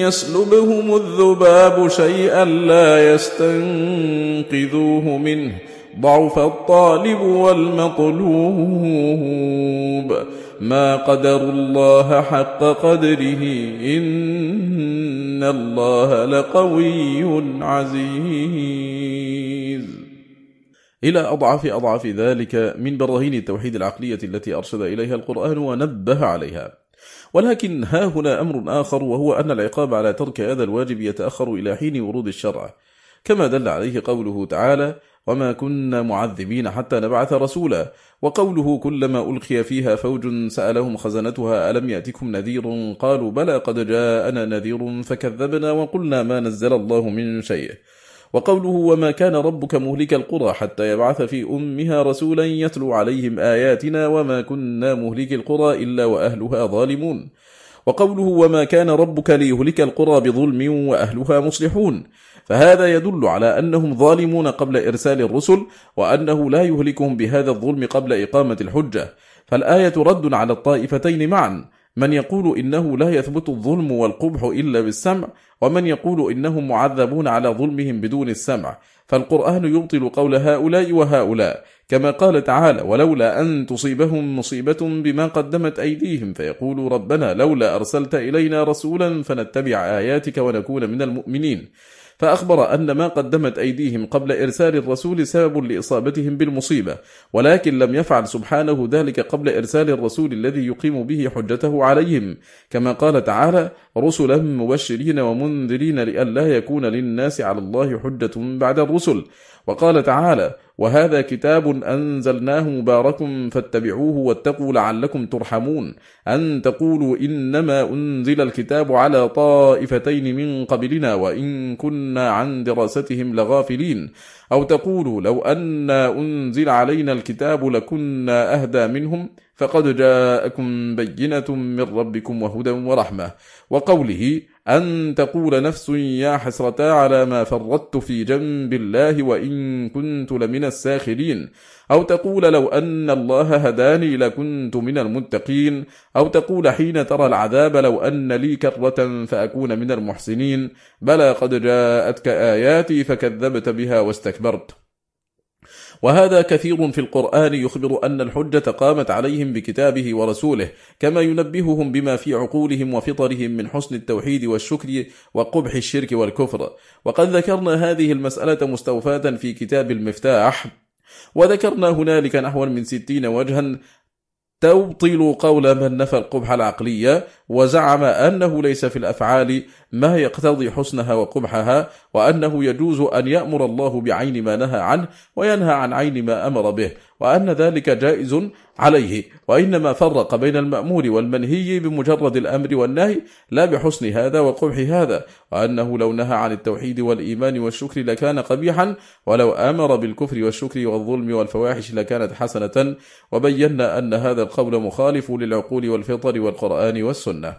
يسلبهم الذباب شيئا لا يستنقذوه منه. ضعف الطالب والمطلوب ما قدر الله حق قدره. إن الله لقوي عزيز. إلى أضعف أضعف ذلك من براهين التوحيد العقلية التي أرشد إليها القرآن ونبه عليها. ولكن ها هنا أمر آخر وهو أن العقاب على ترك هذا الواجب يتأخر إلى حين ورود الشرع. كما دل عليه قوله تعالى وما كنا معذبين حتى نبعث رسولا. وقوله كلما ألقي فيها فوج سألهم خزنتها ألم يأتكم نذير قالوا بلى قد جاءنا نذير فكذبنا وقلنا ما نزل الله من شيء. وقوله وما كان ربك مهلك القرى حتى يبعث في أمها رسولا يتلو عليهم آياتنا وما كنا مهلك القرى إلا وأهلها ظالمون. وقوله وما كان ربك ليهلك القرى بظلم وأهلها مصلحون. فهذا يدل على أنهم ظالمون قبل إرسال الرسل وأنه لا يهلكهم بهذا الظلم قبل إقامة الحجة. فالآية رد على الطائفتين معا. من يقول إنه لا يثبت الظلم والقبح إلا بالسمع ومن يقول إنهم معذبون على ظلمهم بدون السمع. فالقرآن يبطل قول هؤلاء وهؤلاء كما قال تعالى ولولا أن تصيبهم مصيبة بما قدمت أيديهم فيقولوا ربنا لولا أرسلت إلينا رسولا فنتبع آياتك ونكون من المؤمنين فأخبر أن ما قدمت أيديهم قبل إرسال الرسول سبب لإصابتهم بالمصيبة ولكن لم يفعل سبحانه ذلك قبل إرسال الرسول الذي يقيم به حجته عليهم. كما قال تعالى رسلا مبشرين ومنذرين لئلا يكون للناس على الله حجة بعد الرسل وقال تعالى وهذا كتاب أنزلناه مبارك فاتبعوه واتقوا لعلكم ترحمون. أن تقولوا إنما أنزل الكتاب على طائفتين من قبلنا وإن كنا عن دراستهم لغافلين. أو تقولوا لو أن أنزل علينا الكتاب لكنا أهدى منهم فقد جاءكم بينة من ربكم وهدى ورحمة. وقوله أن تقول نفس يا حسرتا على ما فرطت في جنب الله وإن كنت لمن الساخرين. أو تقول لو أن الله هداني لكنت من المتقين. أو تقول حين ترى العذاب لو أن لي كرة فأكون من المحسنين. بلى قد جاءتك آياتي فكذبت بها واستكبرت. وهذا كثير في القرآن يخبر أن الحجة قامت عليهم بكتابه ورسوله كما ينبههم بما في عقولهم وفطرهم من حسن التوحيد والشكر وقبح الشرك والكفر. وقد ذكرنا هذه المسألة مستوفاة في كتاب المفتاح وذكرنا هنالك نحو من ستين وجها تبطل قول من نفى القبح العقلية وزعم أنه ليس في الأفعال ما يقتضي حسنها وقبحها وأنه يجوز أن يأمر الله بعين ما نهى عنه وينهى عن عين ما أمر به وأن ذلك جائز عليه وإنما فرق بين المأمور والمنهي بمجرد الأمر والنهي لا بحسن هذا وقبح هذا وأنه لو نهى عن التوحيد والإيمان والشكر لكان قبيحا ولو أمر بالكفر والشكر والظلم والفواحش لكانت حسنة وبينا أن هذا القول مخالف للعقول والفطر والقرآن والسنة.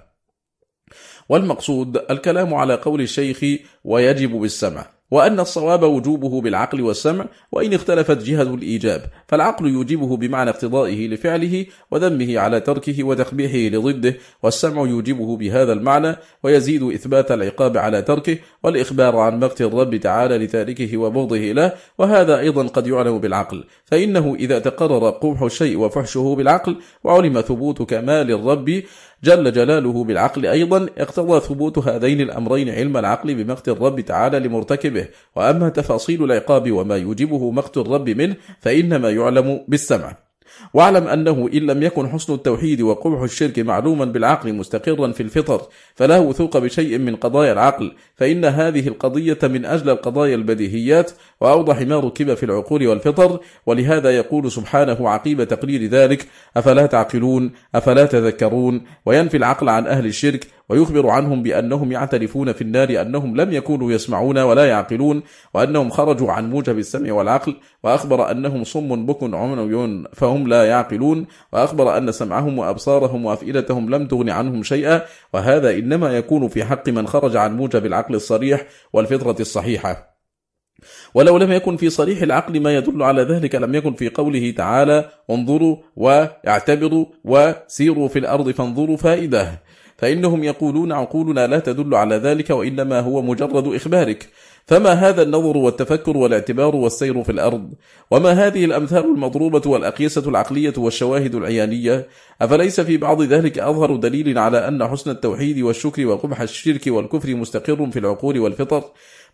والمقصود الكلام على قول الشيخ ويجب بالسمع وأن الصواب وجوبه بالعقل والسمع وإن اختلفت جهة الإيجاب فالعقل يوجبه بمعنى اقتضائه لفعله وذمه على تركه وتقبيحه لضده والسمع يوجبه بهذا المعنى ويزيد إثبات العقاب على تركه والإخبار عن مقت الرب تعالى لتاركه وبغضه له وهذا أيضا قد يعلم بالعقل. فإنه إذا تقرر قبح الشيء وفحشه بالعقل وعلم ثبوت كمال الرب جل جلاله بالعقل أيضا اقتضى ثبوت هذين الأمرين علم العقل بمقت الرب تعالى لمرتكبه. وأما تفاصيل العقاب وما يوجبه مقت الرب منه فإنما يعلم بالسمع. واعلم أنه إن لم يكن حسن التوحيد وقبح الشرك معلوما بالعقل مستقرا في الفطر فلا وثوق بشيء من قضايا العقل فإن هذه القضية من أجل القضايا البديهيات وأوضح ما ركب في العقول والفطر ولهذا يقول سبحانه عقيب تقرير ذلك أفلا تعقلون؟ أفلا تذكرون؟ وينفي العقل عن أهل الشرك ويخبر عنهم بأنهم يعترفون في النار أنهم لم يكونوا يسمعون ولا يعقلون وأنهم خرجوا عن موجب السمع والعقل وأخبر أنهم صم بكم عمي فهم لا يعقلون وأخبر أن سمعهم وأبصارهم وأفئدتهم لم تغن عنهم شيئا وهذا إنما يكون في حق من خرج عن موجب العقل الصريح والفطرة الصحيحة. ولو لم يكن في صريح العقل ما يدل على ذلك لم يكن في قوله تعالى انظروا واعتبروا وسيروا في الأرض فانظروا فائدة. فإنهم يقولون عقولنا لا تدل على ذلك وإنما هو مجرد إخبارك. فما هذا النظر والتفكر والاعتبار والسير في الأرض؟ وما هذه الأمثال المضروبة والأقيسة العقلية والشواهد العيانية؟ أفليس في بعض ذلك أظهر دليل على أن حسن التوحيد والشكر وقبح الشرك والكفر مستقر في العقول والفطر؟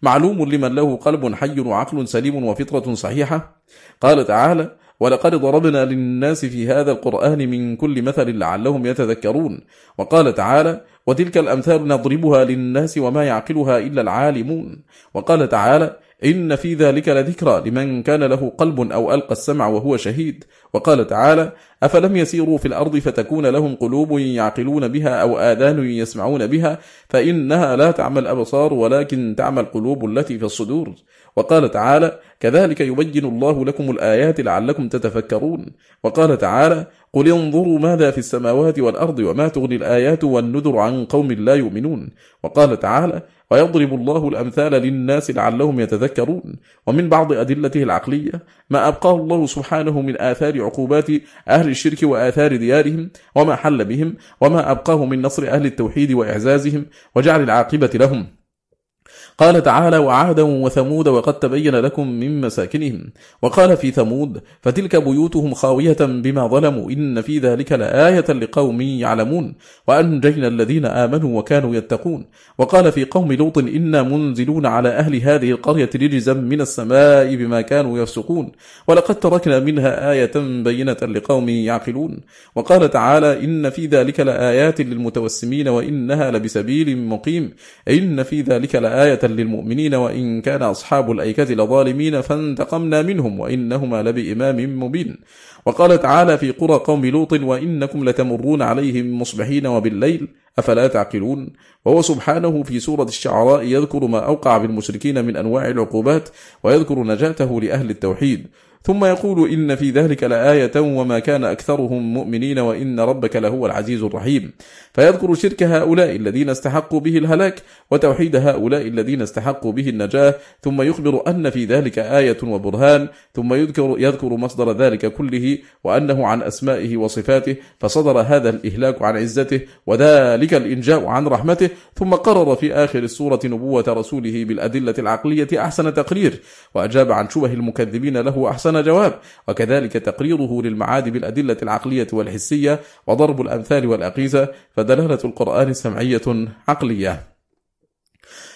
معلوم لمن له قلب حي وعقل سليم وفطرة صحيحة؟ قال تعالى ولقد ضربنا للناس في هذا القرآن من كل مثل لعلهم يتذكرون. وقال تعالى وتلك الأمثال نضربها للناس وما يعقلها إلا العالمون. وقال تعالى إن في ذلك لذكرى لمن كان له قلب أو ألقى السمع وهو شهيد. وقال تعالى أفلم يسيروا في الأرض فتكون لهم قلوب يعقلون بها أو آذان يسمعون بها؟ فإنها لا تعمى الأبصار ولكن تعمى القلوب التي في الصدور. وقال تعالى كذلك يبين الله لكم الآيات لعلكم تتفكرون. وقال تعالى قل انظروا ماذا في السماوات والأرض وما تغني الآيات والنذر عن قوم لا يؤمنون. وقال تعالى ويضرب الله الأمثال للناس لعلهم يتذكرون. ومن بعض أدلته العقلية ما أبقاه الله سبحانه من آثار عقوبات أهل الشرك وآثار ديارهم وما حل بهم وما أبقاه من نصر أهل التوحيد وإعزازهم وجعل العاقبة لهم. قال تعالى وعادا وثمود وقد تبين لكم من مساكنهم. وقال في ثمود فتلك بيوتهم خاوية بما ظلموا. إن في ذلك لآية لقوم يعلمون. وأنجينا الذين آمنوا وكانوا يتقون. وقال في قوم لوط إنا منزلون على أهل هذه القرية رجزا من السماء بما كانوا يفسقون. ولقد تركنا منها آية بينة لقوم يعقلون. وقال تعالى إن في ذلك لآيات للمتوسمين وإنها لبسبيل مقيم. إن في ذلك لآية للمؤمنين وإن كان أصحاب الأيكة لظالمين فانتقمنا منهم وإنهما لبإمام مبين. وقال تعالى في قرى قوم لوط وإنكم لتمرون عليهم مصبحين وبالليل أفلا تعقلون؟ وهو سبحانه في سورة الشعراء يذكر ما أوقع بالمشركين من أنواع العقوبات ويذكر نجاته لأهل التوحيد. ثم يقول إن في ذلك لآية وما كان أكثرهم مؤمنين وإن ربك لهو العزيز الرحيم. فيذكر شرك هؤلاء الذين استحقوا به الهلاك وتوحيد هؤلاء الذين استحقوا به النجاة. ثم يخبر أن في ذلك آية وبرهان. ثم يذكر, يذكر مصدر ذلك كله وأنه عن أسمائه وصفاته. فصدر هذا الإهلاك عن عزته وذلك الإنجاء عن رحمته. ثم قرر في آخر السورة نبوة رسوله بالأدلة العقلية أحسن تقرير. وأجاب عن شبه المكذبين له أحسن جواب. وكذلك تقريره للمعاد بالأدلة العقلية والحسية وضرب الأمثال والأقيسة فدلالة القرآن سمعية عقلية.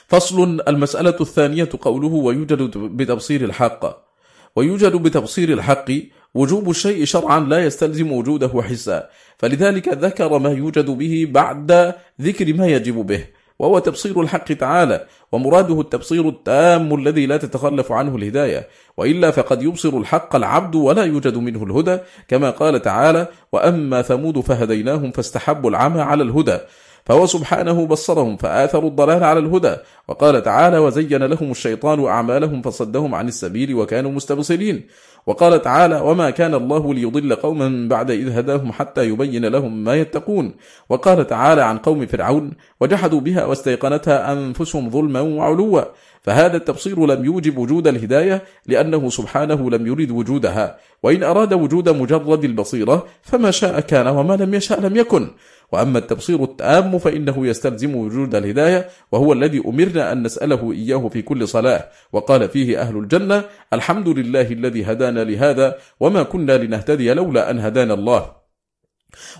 فصل المسألة الثانية قوله ويوجد بتبصير الحق. ويوجد بتبصير الحق وجوب الشيء شرعا لا يستلزم وجوده حسا. فلذلك ذكر ما يوجد به بعد ذكر ما يجب به وهو تبصير الحق تعالى ومراده التبصير التام الذي لا تتخلف عنه الهداية. وإلا فقد يبصر الحق العبد ولا يوجد منه الهدى كما قال تعالى وأما ثمود فهديناهم فاستحبوا العمى على الهدى فهو سبحانه بصرهم فآثروا الضلال على الهدى. وقال تعالى وزين لهم الشيطان أعمالهم فصدهم عن السبيل وكانوا مستبصرين. وقال تعالى وما كان الله ليضل قوما بعد إذ هداهم حتى يبين لهم ما يتقون. وقال تعالى عن قوم فرعون وجحدوا بها واستيقنتها أنفسهم ظلما وعلوا. فهذا التبصير لم يوجب وجود الهداية لأنه سبحانه لم يرد وجودها. وإن أراد وجود مجرد البصيرة فما شاء كان وما لم يشاء لم يكن. وأما التبصير التام فإنه يستلزم وجود الهداية وهو الذي أمرنا أن نسأله إياه في كل صلاة. وقال فيه أهل الجنة الحمد لله الذي هدانا لهذا وما كنا لنهتدي لولا أن هدانا الله.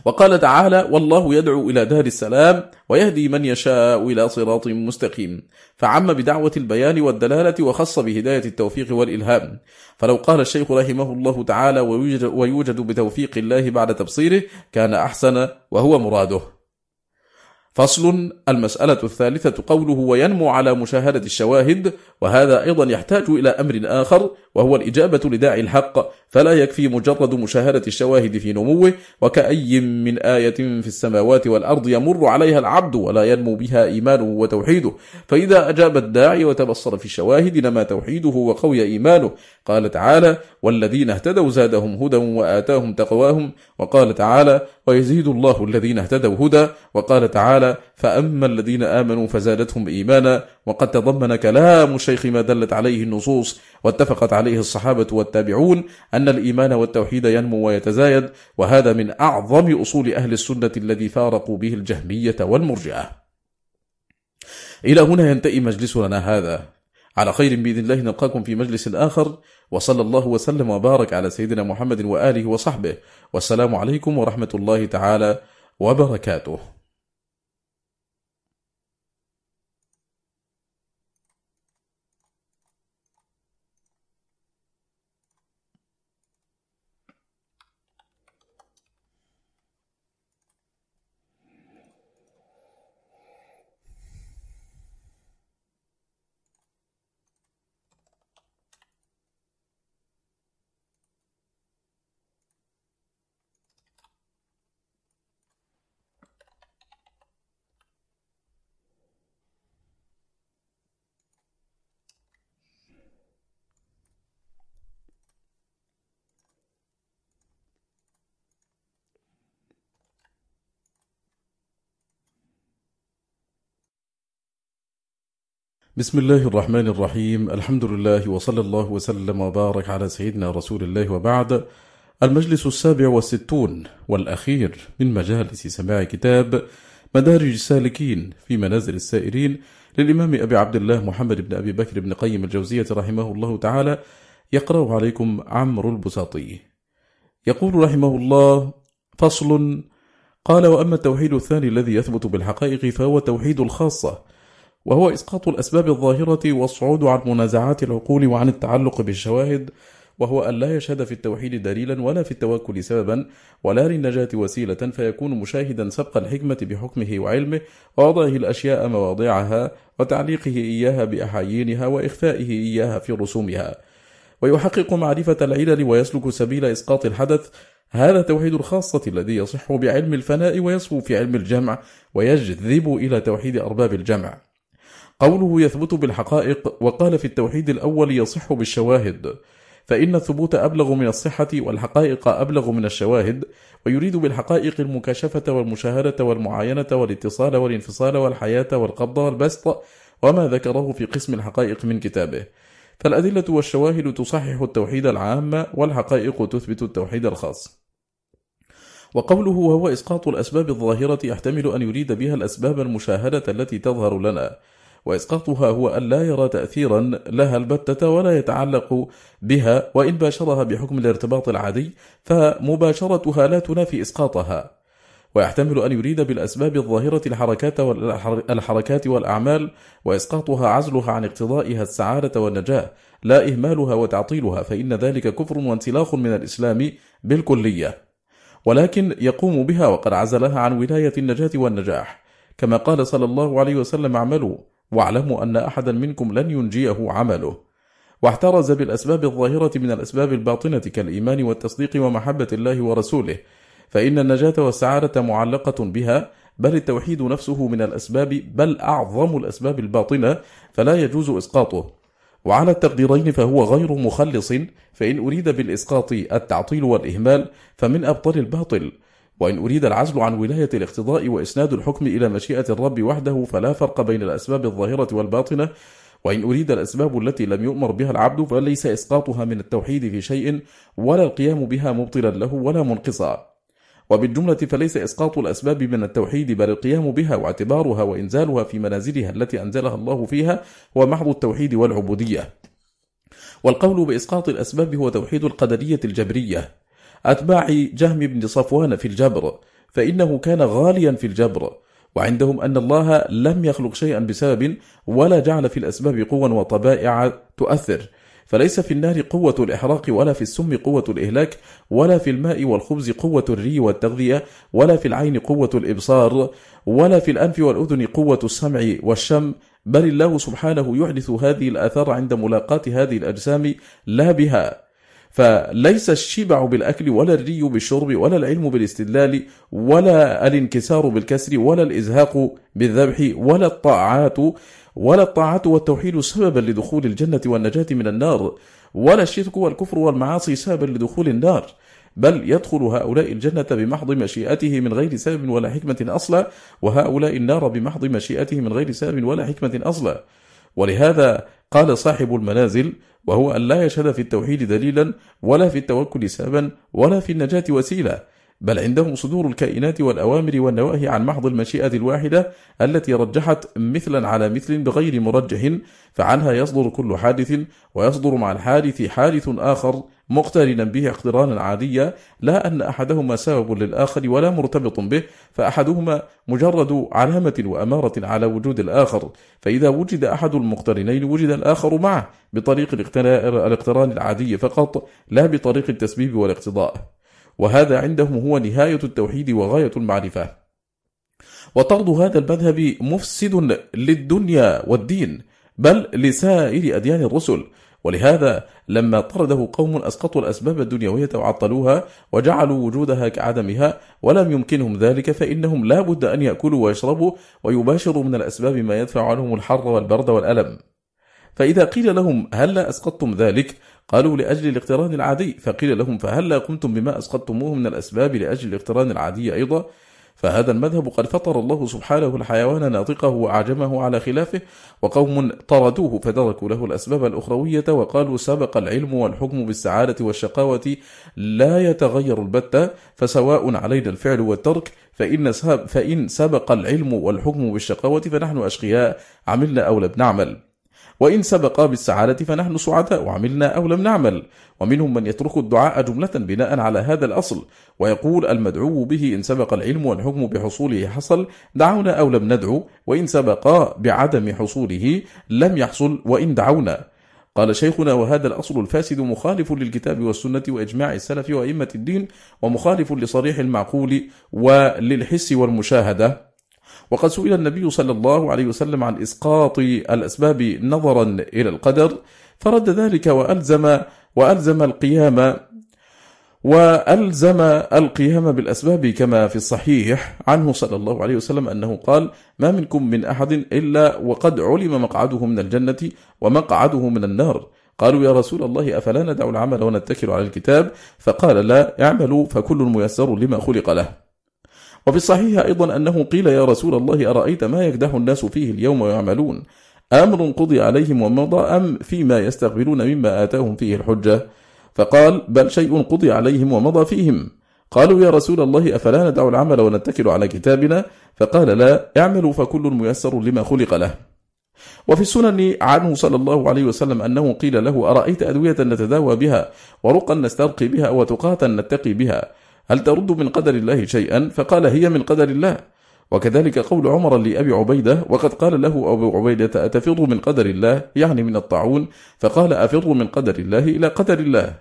وقال تعالى والله يدعو إلى دار السلام ويهدي من يشاء إلى صراط مستقيم. فعم بدعوة البيان والدلالة وخص بهداية التوفيق والإلهام. فلو قال الشيخ رحمه الله تعالى ويوجد, بتوفيق الله بعد تبصيره كان أحسن وهو مراده. فصل المسألة الثالثة قوله وينمو على مشاهدة الشواهد وهذا أيضا يحتاج إلى أمر آخر وهو الإجابة لداعي الحق. فلا يكفي مجرد مشاهدة الشواهد في نموه وكأي من آية في السماوات والأرض يمر عليها العبد ولا ينمو بها إيمانه وتوحيده. فإذا أجاب الداعي وتبصر في الشواهد نما توحيده وقوي إيمانه. قال تعالى والذين اهتدوا زادهم هدى وآتاهم تقواهم وقال تعالى ويزيد الله الذين اهتدوا هدى وقال تعالى فأما الذين آمنوا فزادتهم إيمانا وقد تضمن كلام الشيخ ما دلت عليه النصوص واتفقت عليه الصحابة والتابعون أن الإيمان والتوحيد ينمو ويتزايد وهذا من أعظم أصول أهل السنة الذي فارقوا به الجهمية والمرجئة. إلى هنا ينتهي مجلسنا هذا. على خير بإذن الله نلقاكم في مجلس آخر. وصلى الله وسلم وبارك على سيدنا محمد وآله وصحبه. والسلام عليكم ورحمة الله تعالى وبركاته. بسم الله الرحمن الرحيم. الحمد لله وصلى الله وسلم وبارك على سيدنا رسول الله وبعد. المجلس السابع والستون والأخير من مجالس سماع كتاب مدارج السالكين في منازل السائرين للإمام أبي عبد الله محمد بن أبي بكر بن قيم الجوزية رحمه الله تعالى. يقرأ عليكم عمرو البساطي. يقول رحمه الله فصل قال وأما التوحيد الثاني الذي يثبت بالحقائق فهو توحيد الخاصة. وهو إسقاط الأسباب الظاهرة والصعود عن منازعات العقول وعن التعلق بالشواهد وهو أن لا يشهد في التوحيد دليلا ولا في التوكل سببا ولا للنجاة وسيلة فيكون مشاهدا سبق الحكمة بحكمه وعلمه ووضعه الأشياء مواضعها وتعليقه إياها بأحايينها وإخفائه إياها في رسومها. ويحقق معرفة العلل ويسلك سبيل إسقاط الحدث. هذا توحيد الخاصة الذي يصح بعلم الفناء ويصفو في علم الجمع ويجذب إلى توحيد أرباب الجمع. قوله يثبت بالحقائق وقال في التوحيد الأول يصح بالشواهد فإن الثبوت أبلغ من الصحة والحقائق أبلغ من الشواهد ويريد بالحقائق المكاشفة والمشاهدة والمعاينة والاتصال والانفصال والحياة والقبض والبسط وما ذكره في قسم الحقائق من كتابه. فالأدلة والشواهد تصحح التوحيد العام والحقائق تثبت التوحيد الخاص. وقوله وهو إسقاط الأسباب الظاهرة يحتمل أن يريد بها الأسباب المشاهدة التي تظهر لنا. وإسقاطها هو أن لا يرى تأثيرا لها البتة ولا يتعلق بها وإن باشرها بحكم الارتباط العادي فمباشرتها لا تنافي إسقاطها. ويحتمل أن يريد بالأسباب الظاهرة الحركات والحركات والأعمال وإسقاطها عزلها عن اقتضائها السعادة والنجاة لا إهمالها وتعطيلها فإن ذلك كفر وانسلاخ من الإسلام بالكلية. ولكن يقوم بها وقد عزلها عن ولاية النجاة والنجاح. كما قال صلى الله عليه وسلم اعملوا واعلموا أن أحدا منكم لن ينجيه عمله. واحترز بالأسباب الظاهرة من الأسباب الباطنة كالإيمان والتصديق ومحبة الله ورسوله فإن النجاة والسعادة معلقة بها بل التوحيد نفسه من الأسباب بل أعظم الأسباب الباطنة فلا يجوز إسقاطه. وعلى التقديرين فهو غير مخلص فإن أريد بالإسقاط التعطيل والإهمال فمن أبطل الباطل. وإن أريد العزل عن ولاية الاقتضاء وإسناد الحكم إلى مشيئة الرب وحده فلا فرق بين الأسباب الظاهرة والباطنة. وإن أريد الأسباب التي لم يؤمر بها العبد فليس إسقاطها من التوحيد في شيء ولا القيام بها مبطلا له ولا منقصا. وبالجملة فليس إسقاط الأسباب من التوحيد بل القيام بها واعتبارها وإنزالها في منازلها التي أنزلها الله فيها هو محض التوحيد والعبودية. والقول بإسقاط الأسباب هو توحيد القدرية الجبرية. أتباع جهم بن صفوان في الجبر فإنه كان غاليا في الجبر وعندهم أن الله لم يخلق شيئا بسبب ولا جعل في الأسباب قوة وطبائع تؤثر فليس في النار قوة الإحراق ولا في السم قوة الإهلاك ولا في الماء والخبز قوة الري والتغذية ولا في العين قوة الإبصار ولا في الأنف والأذن قوة السمع والشم بل الله سبحانه يحدث هذه الآثار عند ملاقاة هذه الأجسام لا بها. فليس الشبع بالأكل ولا الري بالشرب ولا العلم بالاستدلال ولا الانكسار بالكسر ولا الإزهاق بالذبح ولا الطاعات ولا الطاعة والتوحيد سببا لدخول الجنة والنجاة من النار ولا الشرك والكفر والمعاصي سببا لدخول النار. بل يدخل هؤلاء الجنة بمحض مشيئته من غير سبب ولا حكمة أصلا وهؤلاء النار بمحض مشيئته من غير سبب ولا حكمة أصلا. ولهذا قال صاحب المنازل وهو أن لا يشهد في التوحيد دليلا ولا في التوكل سببا ولا في النجاة وسيلة بل عندهم صدور الكائنات والأوامر والنواهي عن محض المشيئة الواحدة التي رجحت مثلا على مثل بغير مرجح فعنها يصدر كل حادث ويصدر مع الحادث حادث آخر مقترنا به اقترانا عاديا لا أن أحدهما سبب للآخر ولا مرتبط به فأحدهما مجرد علامة وأمارة على وجود الآخر. فإذا وجد أحد المقترنين وجد الآخر معه بطريق الاقتران العادي فقط لا بطريق التسبيب والاقتضاء. وهذا عندهم هو نهاية التوحيد وغاية المعرفة. وطرد هذا المذهب مفسد للدنيا والدين بل لسائر أديان الرسل. ولهذا لما طرده قوم أسقطوا الأسباب الدنيوية وعطلوها وجعلوا وجودها كعدمها ولم يمكنهم ذلك فإنهم لا بد أن يأكلوا ويشربوا ويباشروا من الأسباب ما يدفع عنهم الحر والبرد والألم. فإذا قيل لهم هل لا أسقطتم ذلك؟ قالوا لأجل الاقتران العادي. فقيل لهم فهل لا قمتم بما أسقطتموه من الأسباب لأجل الاقتران العادي أيضا؟ فهذا المذهب قد فطر الله سبحانه الحيوان ناطقه وأعجمه على خلافه وقوم طردوه فتركوا له الأسباب الأخروية وقالوا سبق العلم والحكم بالسعادة والشقاوة لا يتغير البتة فسواء علينا الفعل والترك فإن, فإن سبق العلم والحكم بالشقاوة فنحن أشقياء عملنا أو لم نعمل. وإن سبقا بالسعادة فنحن سعداء وعملنا أو لم نعمل. ومنهم من يترك الدعاء جملة بناء على هذا الأصل. ويقول المدعو به إن سبق العلم والحكم بحصوله حصل دعونا أو لم ندعو وإن سبقا بعدم حصوله لم يحصل وإن دعونا. قال شيخنا وهذا الأصل الفاسد مخالف للكتاب والسنة وإجماع السلف وأئمة الدين ومخالف لصريح المعقول وللحس والمشاهدة. وقد سئل النبي صلى الله عليه وسلم عن إسقاط الأسباب نظرا إلى القدر فرد ذلك وألزم وألزم القيام وألزم القيام بالأسباب كما في الصحيح عنه صلى الله عليه وسلم أنه قال ما منكم من أحد إلا وقد علم مقعده من الجنة ومقعده من النار قالوا يا رسول الله أفلا ندع العمل ونتكل على الكتاب؟ فقال لا اعملوا فكل ميسر لما خلق له وفي الصحيح أيضا أنه قيل يا رسول الله أرأيت ما يكدح الناس فيه اليوم ويعملون؟ أمر قضي عليهم ومضى أم فيما يستقبلون مما آتاهم فيه الحجة؟ فقال بل شيء قضي عليهم ومضى فيهم. قالوا يا رسول الله أفلا ندع العمل ونتكل على كتابنا؟ فقال لا اعملوا فكل ميسر لما خلق له. وفي السنن عنه صلى الله عليه وسلم أنه قيل له أرأيت أدوية نتداوى بها ورقا نسترقي بها وتقاتا نتقي بها؟ هل ترد من قدر الله شيئا؟ فقال هي من قدر الله. وكذلك قول عمر لأبي عبيدة وقد قال له أبو عبيدة أتفر من قدر الله؟ يعني من الطاعون. فقال أفر من قدر الله إلى قدر الله.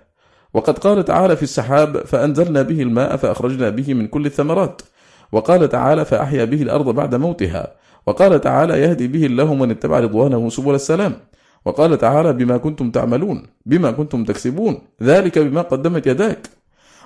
وقد قال تعالى في السحاب فأنزلنا به الماء فأخرجنا به من كل الثمرات. وقال تعالى فأحيا به الأرض بعد موتها. وقال تعالى يهدي به الله من اتبع رضوانه سبل السلام. وقال تعالى بما كنتم تعملون بما كنتم تكسبون. ذلك بما قدمت يداك.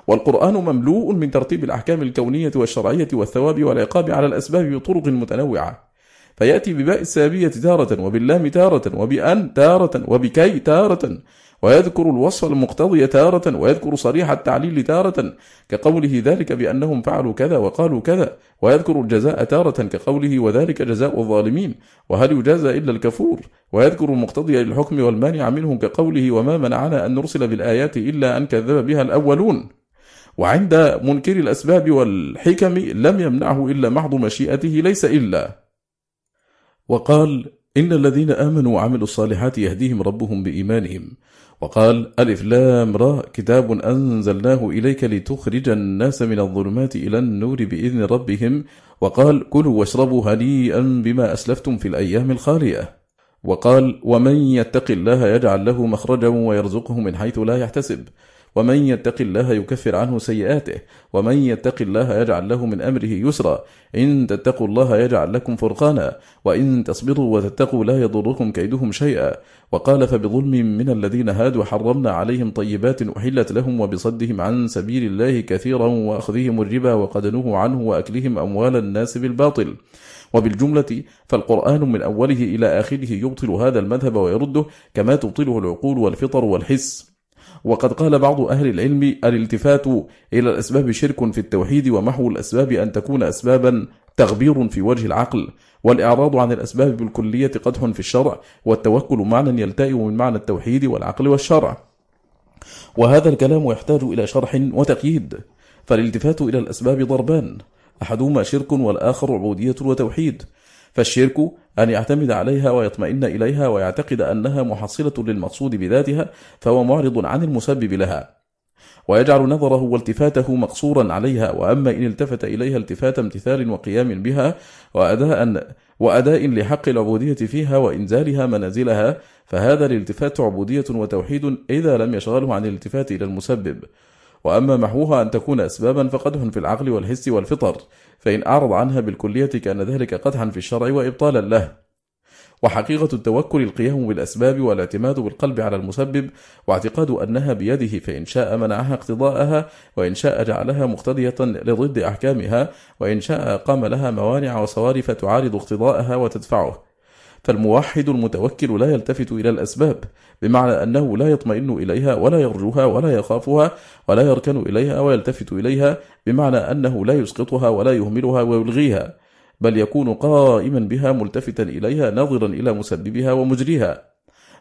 والقرآن مملوء من ترتيب الأحكام الكونية والشرعية والثواب والعقاب على الأسباب بطرق متنوعة. فيأتي بباء السابية تارة وباللام تارة وبأن تارة وبكي تارة. ويذكر الوصف المقتضي تارة. ويذكر صريح التعليل تارة. كقوله ذلك بأنهم فعلوا كذا وقالوا كذا. ويذكر الجزاء تارة كقوله وذلك جزاء الظالمين. وهل يجازى إلا الكفور؟ ويذكر المقتضي للحكم والمانع منه كقوله وما منعنا أن نرسل بالآيات إلا أن كذب بها الأولون. وعند منكر الأسباب والحكم لم يمنعه إلا محض مشيئته ليس إلا. وقال إن الذين آمنوا وعملوا الصالحات يهديهم ربهم بإيمانهم. وقال ألف لام را كتاب أنزلناه إليك لتخرج الناس من الظلمات إلى النور بإذن ربهم. وقال كلوا واشربوا هنيئا بما أسلفتم في الأيام الخالية. وقال ومن يتق الله يجعل له مخرجا ويرزقه من حيث لا يحتسب. ومن يتق الله يكفر عنه سيئاته ومن يتق الله يجعل له من أمره يسرا إن تتقوا الله يجعل لكم فرقانا وإن تصبروا وتتقوا لا يضركم كيدهم شيئا. وقال فبظلم من الذين هادوا حرمنا عليهم طيبات أحلت لهم وبصدهم عن سبيل الله كثيرا وأخذهم الربا وقد نهوا عنه وأكلهم أموال الناس بالباطل. وبالجملة فالقرآن من أوله إلى آخره يبطل هذا المذهب ويرده كما تبطله العقول والفطر والحس. وقد قال بعض أهل العلم الالتفات إلى الأسباب شرك في التوحيد ومحو الأسباب أن تكون أسبابا تغبير في وجه العقل والإعراض عن الأسباب بالكلية قدح في الشرع والتوكل معنى يلتئم من معنى التوحيد والعقل والشرع. وهذا الكلام يحتاج إلى شرح وتقييد فالالتفات إلى الأسباب ضربان أحدهما شرك والآخر عبودية وتوحيد. فالشرك أن يعتمد عليها ويطمئن إليها ويعتقد أنها محصلة للمقصود بذاتها فهو معرض عن المسبب لها. ويجعل نظره والتفاته مقصورا عليها وأما إن التفت إليها التفات امتثال وقيام بها وأداء, وأداء لحق العبودية فيها وإنزالها منازلها فهذا الالتفات عبودية وتوحيد إذا لم يشغله عن الالتفات إلى المسبب. وأما محوها أن تكون أسبابا فقدح في العقل والحس والفطر فإن أعرض عنها بالكلية كان ذلك قدحا في الشرع وإبطالا له. وحقيقة التوكل القيام بالأسباب والاعتماد بالقلب على المسبب واعتقاد أنها بيده فإن شاء منعها اقتضاءها وإن شاء جعلها مقتضية لضد أحكامها وإن شاء قام لها موانع وصوارف تعارض اقتضاءها وتدفعه. فالموحد المتوكل لا يلتفت إلى الأسباب بمعنى أنه لا يطمئن إليها ولا يرجوها ولا يخافها ولا يركن إليها ويلتفت إليها بمعنى أنه لا يسقطها ولا يهملها ويلغيها بل يكون قائما بها ملتفتا إليها ناظرا إلى مسببها ومجريها.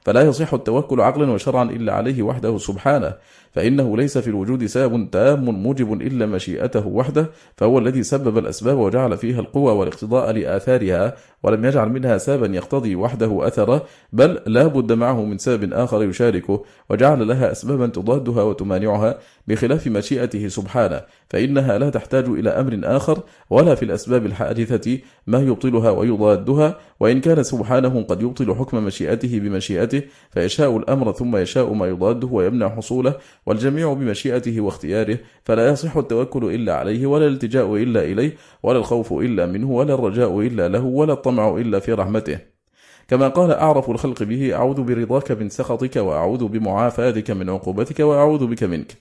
فلا يصح التوكل عقلا وشرعا إلا عليه وحده سبحانه. فإنه ليس في الوجود سبب تام موجب إلا مشيئته وحده فهو الذي سبب الأسباب وجعل فيها القوى والاقتضاء لآثارها ولم يجعل منها سببا يقتضي وحده أثره بل لا بد معه من سبب آخر يشاركه وجعل لها أسبابا تضادها وتمانعها بخلاف مشيئته سبحانه فإنها لا تحتاج إلى أمر آخر ولا في الأسباب الحادثة ما يبطلها ويضادها وإن كان سبحانه قد يبطل حكم مشيئته بمشيئته فيشاء الأمر ثم يشاء ما يضاده ويمنع حصوله والجميع بمشيئته واختياره فلا يصح التوكل إلا عليه ولا الالتجاء إلا إليه ولا الخوف إلا منه ولا الرجاء إلا له ولا الطمع إلا في رحمته. كما قال أعرف الخلق به أعوذ برضاك من سخطك وأعوذ بمعافاتك من عقوبتك وأعوذ بك منك.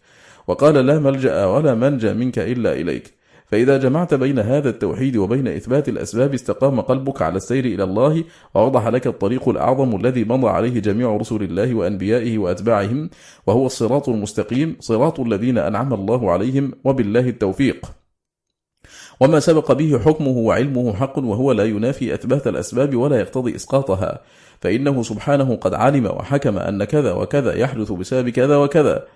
وقال لا ملجأ ولا منجى منك إلا إليك. فإذا جمعت بين هذا التوحيد وبين إثبات الأسباب استقام قلبك على السير إلى الله ووضح لك الطريق الأعظم الذي مضى عليه جميع رسل الله وأنبيائه وأتباعهم وهو الصراط المستقيم صراط الذين أنعم الله عليهم وبالله التوفيق. وما سبق به حكمه وعلمه حق وهو لا ينافي أثبات الأسباب ولا يقتضي إسقاطها. فإنه سبحانه قد علم وحكم أن كذا وكذا يحدث بسبب كذا وكذا.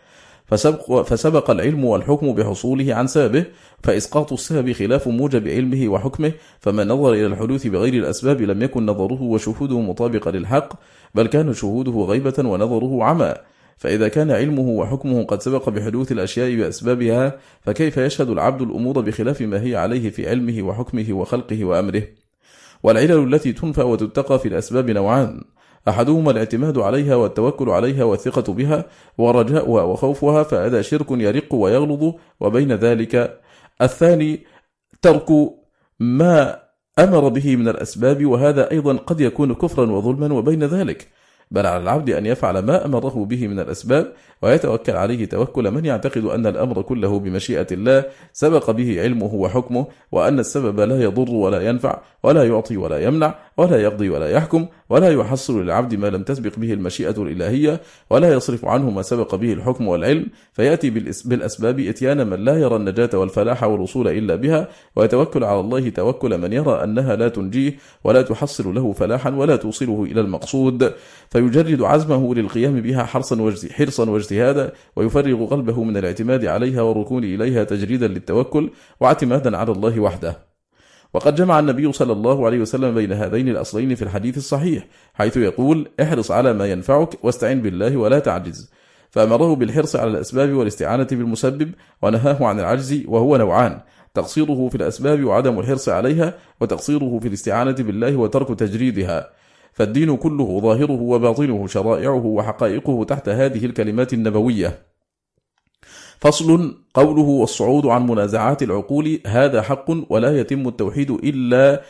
فسبق, فسبق العلم والحكم بحصوله عن سببه فإسقاط السبب خلاف موجب علمه وحكمه فمن نظر إلى الحدوث بغير الأسباب لم يكن نظره وشهوده مطابقا للحق بل كان شهوده غيبة ونظره عمى. فإذا كان علمه وحكمه قد سبق بحدوث الأشياء بأسبابها فكيف يشهد العبد الأمور بخلاف ما هي عليه في علمه وحكمه وخلقه وأمره؟ والعلل التي تنفى وتتقى في الأسباب نوعان. أحدهما الاعتماد عليها والتوكل عليها والثقة بها ورجاؤها وخوفها فهذا شرك يرق ويغلظ وبين ذلك الثاني ترك ما أمر به من الأسباب وهذا أيضا قد يكون كفرا وظلما وبين ذلك بل على العبد أن يفعل ما أمره به من الأسباب ويتوكل عليه توكل من يعتقد أن الأمر كله بمشيئة الله سبق به علمه وحكمه وأن السبب لا يضر ولا ينفع ولا يعطي ولا يمنع ولا يقضي ولا يحكم ولا يحصل للعبد ما لم تسبق به المشيئة الإلهية ولا يصرف عنه ما سبق به الحكم والعلم فيأتي بالأسباب إتيان من لا يرى النجاة والفلاح والوصول إلا بها ويتوكل على الله توكل من يرى أنها لا تنجيه ولا تحصل له فلاحا ولا توصله إلى المقصود. فيجرد عزمه للقيام بها حرصا حرصا واجتهادا ويفرغ قلبه من الاعتماد عليها والركون إليها تجريدا للتوكل واعتمادا على الله وحده. وقد جمع النبي صلى الله عليه وسلم بين هذين الأصلين في الحديث الصحيح حيث يقول احرص على ما ينفعك واستعن بالله ولا تعجز. فأمره بالحرص على الأسباب والاستعانة بالمسبب ونهاه عن العجز وهو نوعان تقصيره في الأسباب وعدم الحرص عليها وتقصيره في الاستعانة بالله وترك تجريدها. فالدين كله ظاهره وباطنه شرائعه وحقائقه تحت هذه الكلمات النبوية. فصل قوله والصعود عن منازعات العقول هذا حق ولا يتم التوحيد إلا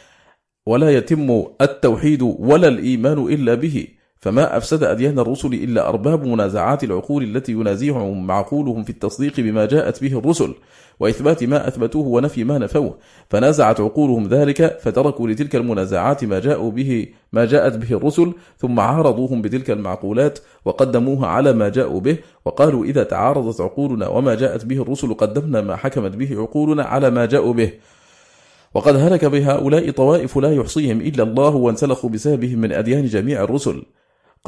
ولا يتم التوحيد ولا الإيمان إلا به. فما أفسد أديان الرسل إلا أرباب منازعات العقول التي ينازعهم معقولهم في التصديق بما جاءت به الرسل وإثبات ما أثبتوه ونفي ما نفوه. فنازعت عقولهم ذلك فتركوا لتلك المنازعات ما جاءوا به ما جاءت به الرسل ثم عارضوهم بتلك المعقولات وقدموها على ما جاءوا به وقالوا إذا تعارضت عقولنا وما جاءت به الرسل قدمنا ما حكمت به عقولنا على ما جاءوا به. وقد هلك بهؤلاء طوائف لا يحصيهم إلا الله وانسلخوا بسببهم من أديان جميع الرسل.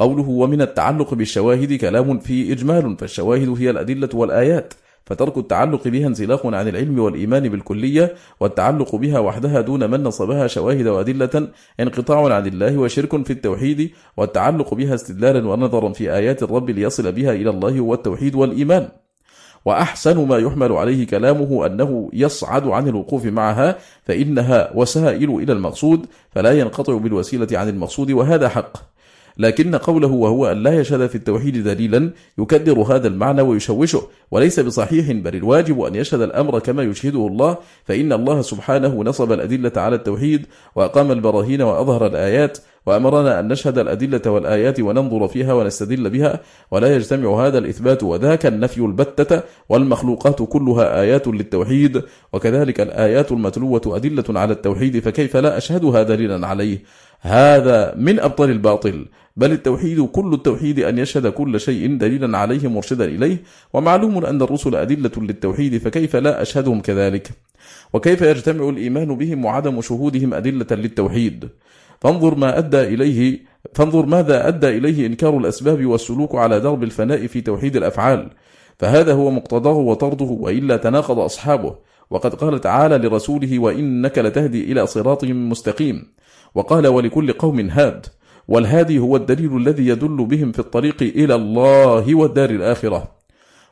قوله ومن التعلق بالشواهد كلام فيه إجمال فالشواهد هي الأدلة والآيات فترك التعلق بها انزلاق عن العلم والإيمان بالكلية والتعلق بها وحدها دون من نصبها شواهد وأدلة انقطاع عن الله وشرك في التوحيد والتعلق بها استدلالا ونظرا في آيات الرب ليصل بها إلى الله والتوحيد والإيمان. وأحسن ما يحمل عليه كلامه أنه يصعد عن الوقوف معها فإنها وسائل إلى المقصود فلا ينقطع بالوسيلة عن المقصود وهذا حق. لكن قوله وهو أن لا يشهد في التوحيد دليلا يكدر هذا المعنى ويشوشه وليس بصحيح بل الواجب أن يشهد الأمر كما يشهده الله فإن الله سبحانه نصب الأدلة على التوحيد وأقام البراهين وأظهر الآيات وأمرنا أن نشهد الأدلة والآيات وننظر فيها ونستدل بها ولا يجتمع هذا الإثبات وذاك النفي البتة والمخلوقات كلها آيات للتوحيد وكذلك الآيات المتلوة أدلة على التوحيد فكيف لا أشهدها دليلا عليه؟ هذا من أبطال الباطل. بل التوحيد كل التوحيد أن يشهد كل شيء دليلا عليه مرشدا إليه ومعلوم أن الرسل أدلة للتوحيد فكيف لا أشهدهم كذلك؟ وكيف يجتمع الإيمان بهم وعدم شهودهم أدلة للتوحيد؟ فانظر ما أدى إليه فانظر ماذا أدى إليه إنكار الأسباب والسلوك على درب الفناء في توحيد الأفعال. فهذا هو مقتضاه وطرده وإلا تناقض أصحابه. وقد قال تعالى لرسوله وإنك لتهدي إلى صراط مستقيم. وقال ولكل قوم هاد. والهادي هو الدليل الذي يدل بهم في الطريق إلى الله والدار الآخرة.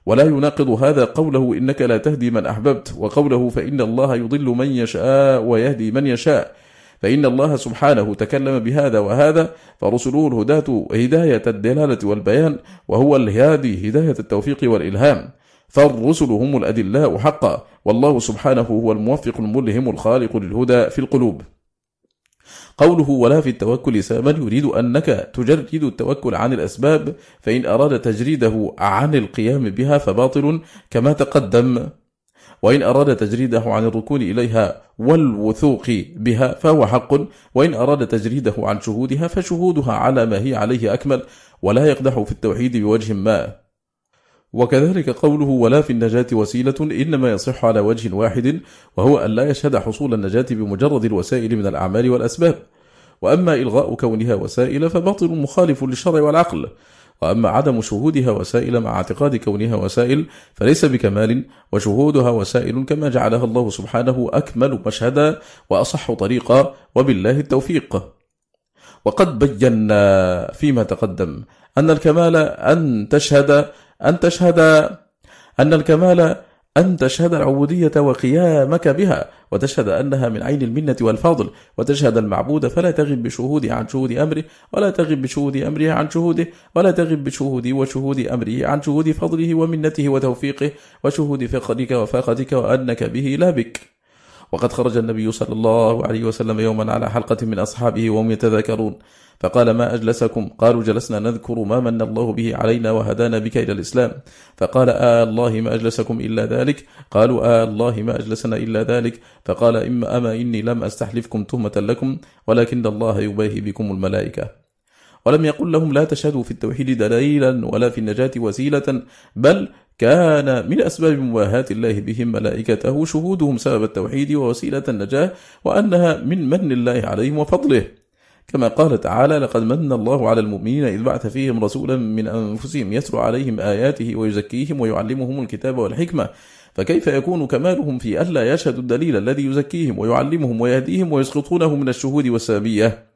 ولا يناقض هذا قوله إنك لا تهدي من أحببت وقوله فإن الله يضل من يشاء ويهدي من يشاء. فإن الله سبحانه تكلم بهذا وهذا فرسله الهداة هداية الدلالة والبيان وهو الهادي هداية التوفيق والإلهام. فالرسل هم الأدلاء حقا والله سبحانه هو الموفق الملهم الخالق للهدى في القلوب. قوله ولا في التوكل سببا يريد أنك تجرد التوكل عن الأسباب فإن أراد تجريده عن القيام بها فباطل كما تقدم. وإن أراد تجريده عن الركون إليها والوثوق بها فهو حق وإن أراد تجريده عن شهودها فشهودها على ما هي عليه أكمل ولا يقدح في التوحيد بوجه ما. وكذلك قوله ولا في النجاة وسيلة إنما يصح على وجه واحد وهو أن لا يشهد حصول النجاة بمجرد الوسائل من الأعمال والأسباب. وأما إلغاء كونها وسائل فباطل مخالف للشرع والعقل. وأما عدم شهودها وسائل مع اعتقاد كونها وسائل فليس بكمال وشهودها وسائل كما جعلها الله سبحانه أكمل مشهدا وأصح طريقا وبالله التوفيق. وقد بينا فيما تقدم أن الكمال أن تشهد أن تشهد أن الكمال أن تشهد العبودية وقيامك بها وتشهد أنها من عين المنة والفضل وتشهد المعبود فلا تغب بشهود عن شهود أمره ولا تغب بشهود أمره عن شهوده ولا تغب بشهود وشهود أمره عن شهود فضله ومنته وتوفيقه وشهود فقدك وفاقتك وأنك به لا بك. وقد خرج النبي صلى الله عليه وسلم يوما على حلقة من أصحابه وهم يتذاكرون. فقال ما أجلسكم؟ قالوا جلسنا نذكر ما من الله به علينا وهدانا بك إلى الإسلام. فقال آه الله ما أجلسكم إلا ذلك؟ قالوا آه الله ما أجلسنا إلا ذلك. فقال إما أما إني لم أستحلفكم تهمة لكم ولكن الله يباهي بكم الملائكة. ولم يقل لهم لا تشهدوا في التوحيد دليلا ولا في النجاة وسيلة بل كان من أسباب مواهاة الله بهم ملائكته شهودهم سبب التوحيد ووسيلة النجاة وأنها من من الله عليهم وفضله. كما قال تعالى لقد من الله على المؤمنين إذ بعث فيهم رسولا من أنفسهم يتلو عليهم آياته ويزكيهم ويعلمهم الكتاب والحكمة. فكيف يكون كمالهم في ألا يشهدوا الدليل الذي يزكيهم ويعلمهم ويهديهم ويسقطونه من الشهود والسابية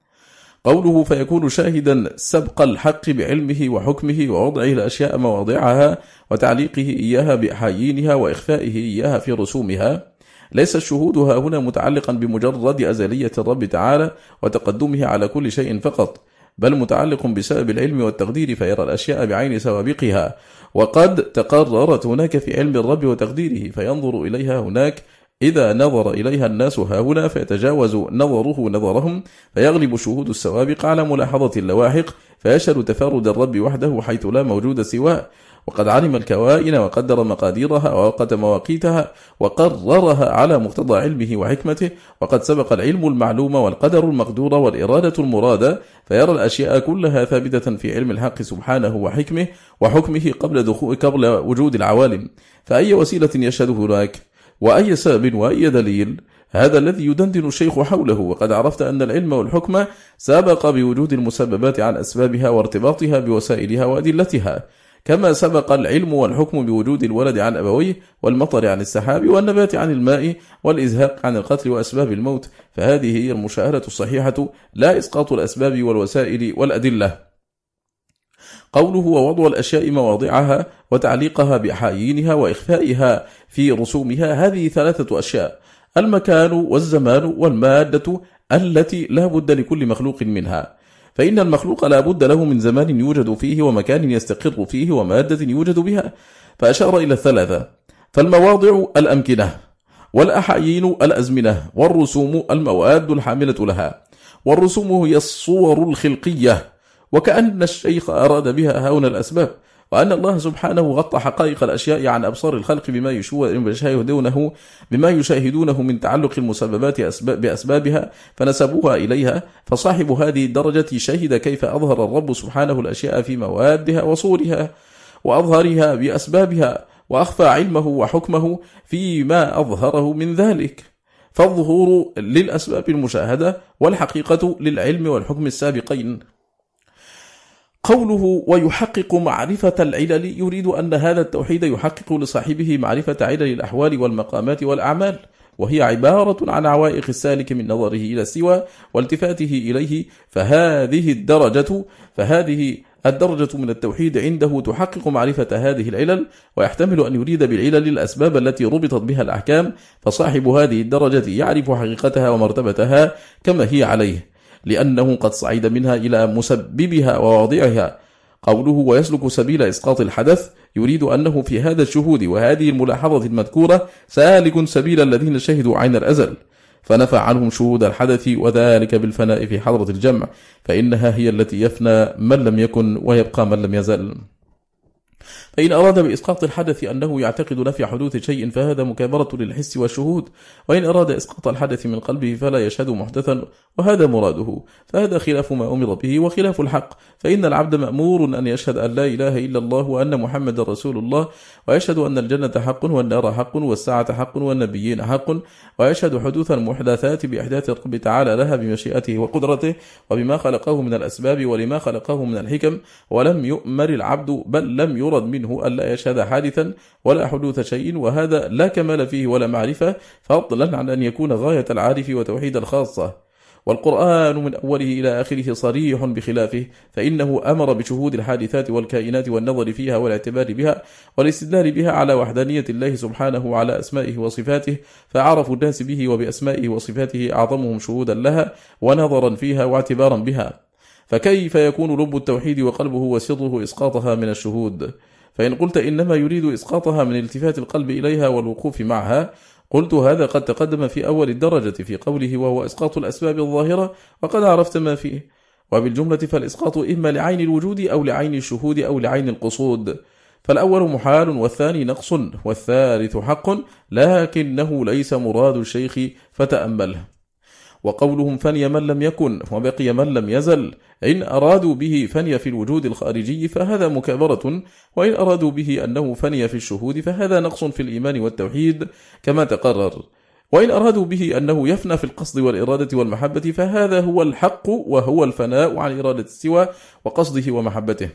قوله فيكون شاهدا سبق الحق بعلمه وحكمه ووضعه الأشياء مواضعها وتعليقه إياها بأحايينها وإخفائه إياها في رسومها. ليس الشهود ها هنا متعلقا بمجرد أزلية الرب تعالى وتقدمه على كل شيء فقط بل متعلق بسبب العلم والتقدير فيرى الأشياء بعين سوابقها. وقد تقررت هناك في علم الرب وتقديره فينظر إليها هناك إذا نظر إليها الناس هاهنا فيتجاوز نظره نظرهم فيغلب شهود السوابق على ملاحظة اللواحق فيشهد تفرد الرب وحده حيث لا موجود سواه. وقد علم الكوائن وقدر مقاديرها ووقت مواقيتها وقررها على مقتضى علمه وحكمته. وقد سبق العلم المعلوم والقدر المقدور والإرادة المرادة فيرى الأشياء كلها ثابتة في علم الحق سبحانه وحكمه وحكمه قبل دخول قبل وجود العوالم. فأي وسيلة يشهد هناك؟ وأي سبب وأي دليل هذا الذي يدندن الشيخ حوله. وقد عرفت أن العلم والحكم سابق بوجود المسببات عن أسبابها وارتباطها بوسائلها وأدلتها. كما سبق العلم والحكم بوجود الولد عن أبويه والمطر عن السحاب والنبات عن الماء والإزهاق عن القتل وأسباب الموت. فهذه هي المشاهدة الصحيحة لا إسقاط الأسباب والوسائل والأدلة. قوله ووضع الأشياء مواضعها وتعليقها بحايينها وإخفائها في رسومها هذه ثلاثة أشياء. المكان والزمان والمادة التي لا بد لكل مخلوق منها. فإن المخلوق لا بد له من زمان يوجد فيه ومكان يستقر فيه ومادة يوجد بها. فأشار إلى الثلاثة. فالمواضع الأمكنة والأحايين الأزمنة والرسوم المواد الحاملة لها. والرسوم هي الصور الخلقية وكأن الشيخ أراد بها هون الأسباب وأن الله سبحانه غطى حقائق الأشياء عن أبصار الخلق بما يشاهدونه بما يشاهدونه من تعلق المسببات بأسبابها فنسبوها إليها فصاحب هذه الدرجة شهد كيف أظهر الرب سبحانه الأشياء في موادها وصورها وأظهرها بأسبابها وأخفى علمه وحكمه فيما أظهره من ذلك. فالظهور للأسباب المشاهدة والحقيقة للعلم والحكم السابقين. قوله ويحقق معرفة العلل يريد أن هذا التوحيد يحقق لصاحبه معرفة علل الأحوال والمقامات والأعمال وهي عبارة عن عوائق السالك من نظره إلى السوى والتفاته إليه فهذه الدرجة فهذه الدرجة من التوحيد عنده تحقق معرفة هذه العلل ويحتمل أن يريد بالعلل الأسباب التي ربطت بها الأحكام فصاحب هذه الدرجة يعرف حقيقتها ومرتبتها كما هي عليه. لأنه قد صعد منها إلى مسببها وواضعها. قوله ويسلك سبيل إسقاط الحدث يريد أنه في هذا الشهود وهذه الملاحظة المذكورة سالك سبيل الذين شهدوا عين الأزل. فنفى عنهم شهود الحدث وذلك بالفناء في حضرة الجمع فإنها هي التي يفنى من لم يكن ويبقى من لم يزل. فإن أراد بإسقاط الحدث أنه يعتقد نفي حدوث شيء فهذا مكابرة للحس والشهود وإن أراد إسقاط الحدث من قلبه فلا يشهد محدثا وهذا مراده. فهذا خلاف ما أمر به وخلاف الحق. فإن العبد مأمور أن يشهد أن لا إله إلا الله وأن محمد رسول الله ويشهد أن الجنة حق والنار حق والساعة حق والنبيين حق ويشهد حدوث المحدثات بإحداث الرب تعالى لها بمشيئته وقدرته وبما خلقه من الأسباب ولما خلقه من الحكم. ولم يؤمر العبد بل لم يرد منه ألا يشهد حادثا ولا حدوث شيء وهذا لا كمال فيه ولا معرفة فضلا عن أن يكون غاية العارف وتوحيد الخاصة. والقرآن من أوله إلى آخره صريح بخلافه فإنه أمر بشهود الحادثات والكائنات والنظر فيها والاعتبار بها والاستدلال بها على وحدانية الله سبحانه وعلى أسمائه وصفاته فعرفوا الناس به وبأسمائه وصفاته أعظمهم شهودا لها ونظرا فيها واعتبارا بها. فكيف يكون لب التوحيد وقلبه وسره إسقاطها من الشهود؟ فإن قلت إنما يريد إسقاطها من التفات القلب إليها والوقوف معها قلت هذا قد تقدم في أول الدرجة في قوله وهو إسقاط الأسباب الظاهرة وقد عرفت ما فيه. وبالجملة فالإسقاط إما لعين الوجود أو لعين الشهود أو لعين القصود. فالأول محال والثاني نقص والثالث حق لكنه ليس مراد الشيخ فتأمله. وقولهم فني من لم يكن وبقي من لم يزل. إن أرادوا به فني في الوجود الخارجي فهذا مكابرة وإن أرادوا به أنه فني في الشهود فهذا نقص في الإيمان والتوحيد كما تقرر. وإن أرادوا به أنه يفنى في القصد والإرادة والمحبة فهذا هو الحق وهو الفناء عن إرادة السوى وقصده ومحبته.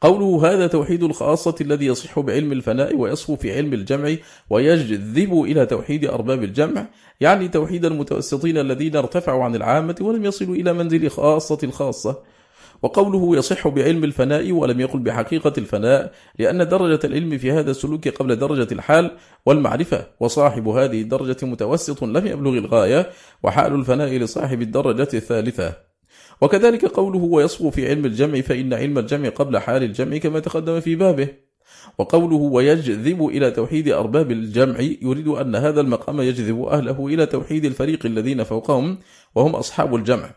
قوله هذا توحيد الخاصة الذي يصح بعلم الفناء ويصفو في علم الجمع ويجذب إلى توحيد أرباب الجمع يعني توحيد المتوسطين الذين ارتفعوا عن العامة ولم يصلوا إلى منزل خاصة الخاصة وقوله يصح بعلم الفناء ولم يقل بحقيقة الفناء لأن درجة العلم في هذا السلوك قبل درجة الحال والمعرفة وصاحب هذه الدرجة متوسط لم يبلغ الغاية وحال الفناء لصاحب الدرجة الثالثة. وكذلك قوله ويصفو في علم الجمع فإن علم الجمع قبل حال الجمع كما تقدم في بابه. وقوله ويجذب إلى توحيد أرباب الجمع يريد أن هذا المقام يجذب أهله إلى توحيد الفريق الذين فوقهم وهم أصحاب الجمع.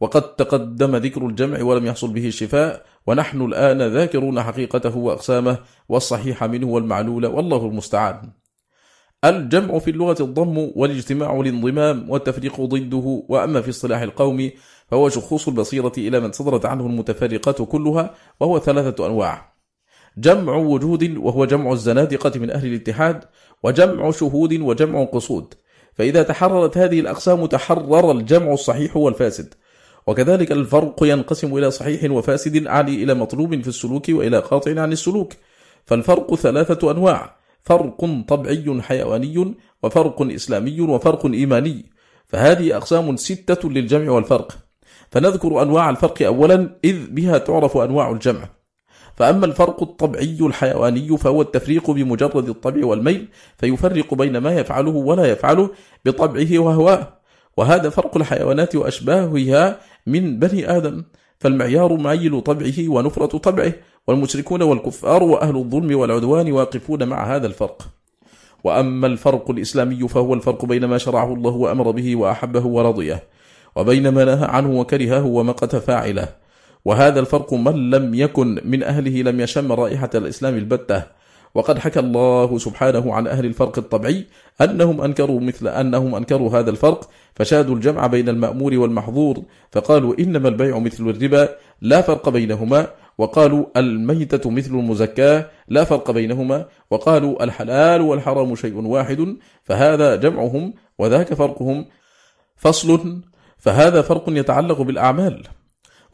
وقد تقدم ذكر الجمع ولم يحصل به الشفاء ونحن الآن ذاكرون حقيقته وأقسامه والصحيح منه والمعلول والله المستعان. الجمع في اللغة الضم والاجتماع الانضمام والتفريق ضده وأما في اصطلاح القوم فهو شخوص البصيرة إلى من صدرت عنه المتفرقات كلها وهو ثلاثة أنواع. جمع وجود وهو جمع الزنادقة من أهل الاتحاد وجمع شهود وجمع قصود. فإذا تحررت هذه الأقسام تحرر الجمع الصحيح والفاسد. وكذلك الفرق ينقسم إلى صحيح وفاسد عالي إلى مطلوب في السلوك وإلى قاطع عن السلوك. فالفرق ثلاثة أنواع فرق طبعي حيواني وفرق إسلامي وفرق إيماني. فهذه أقسام ستة للجمع والفرق. فنذكر أنواع الفرق أولا إذ بها تعرف أنواع الجمع. فأما الفرق الطبعي الحيواني فهو التفريق بمجرد الطبع والميل فيفرق بين ما يفعله ولا يفعله بطبعه وهواه وهذا فرق الحيوانات وأشباهها من بني آدم. فالمعيار معيل طبعه ونفرة طبعه والمشركون والكفار وأهل الظلم والعدوان واقفون مع هذا الفرق. وأما الفرق الإسلامي فهو الفرق بين ما شرعه الله وأمر به وأحبه ورضيه. وبين ما نهى عنه وكرهه ومقت فاعله. وهذا الفرق من لم يكن من أهله لم يشم رائحة الإسلام البتة. وقد حكى الله سبحانه عن أهل الفرق الطبعي أنهم أنكروا مثل أنهم أنكروا هذا الفرق فشادوا الجمع بين المأمور والمحظور فقالوا إنما البيع مثل الربا لا فرق بينهما. وقالوا الميتة مثل المزكاة لا فرق بينهما. وقالوا الحلال والحرام شيء واحد فهذا جمعهم وذاك فرقهم. فصل فهذا فرق يتعلق بالأعمال.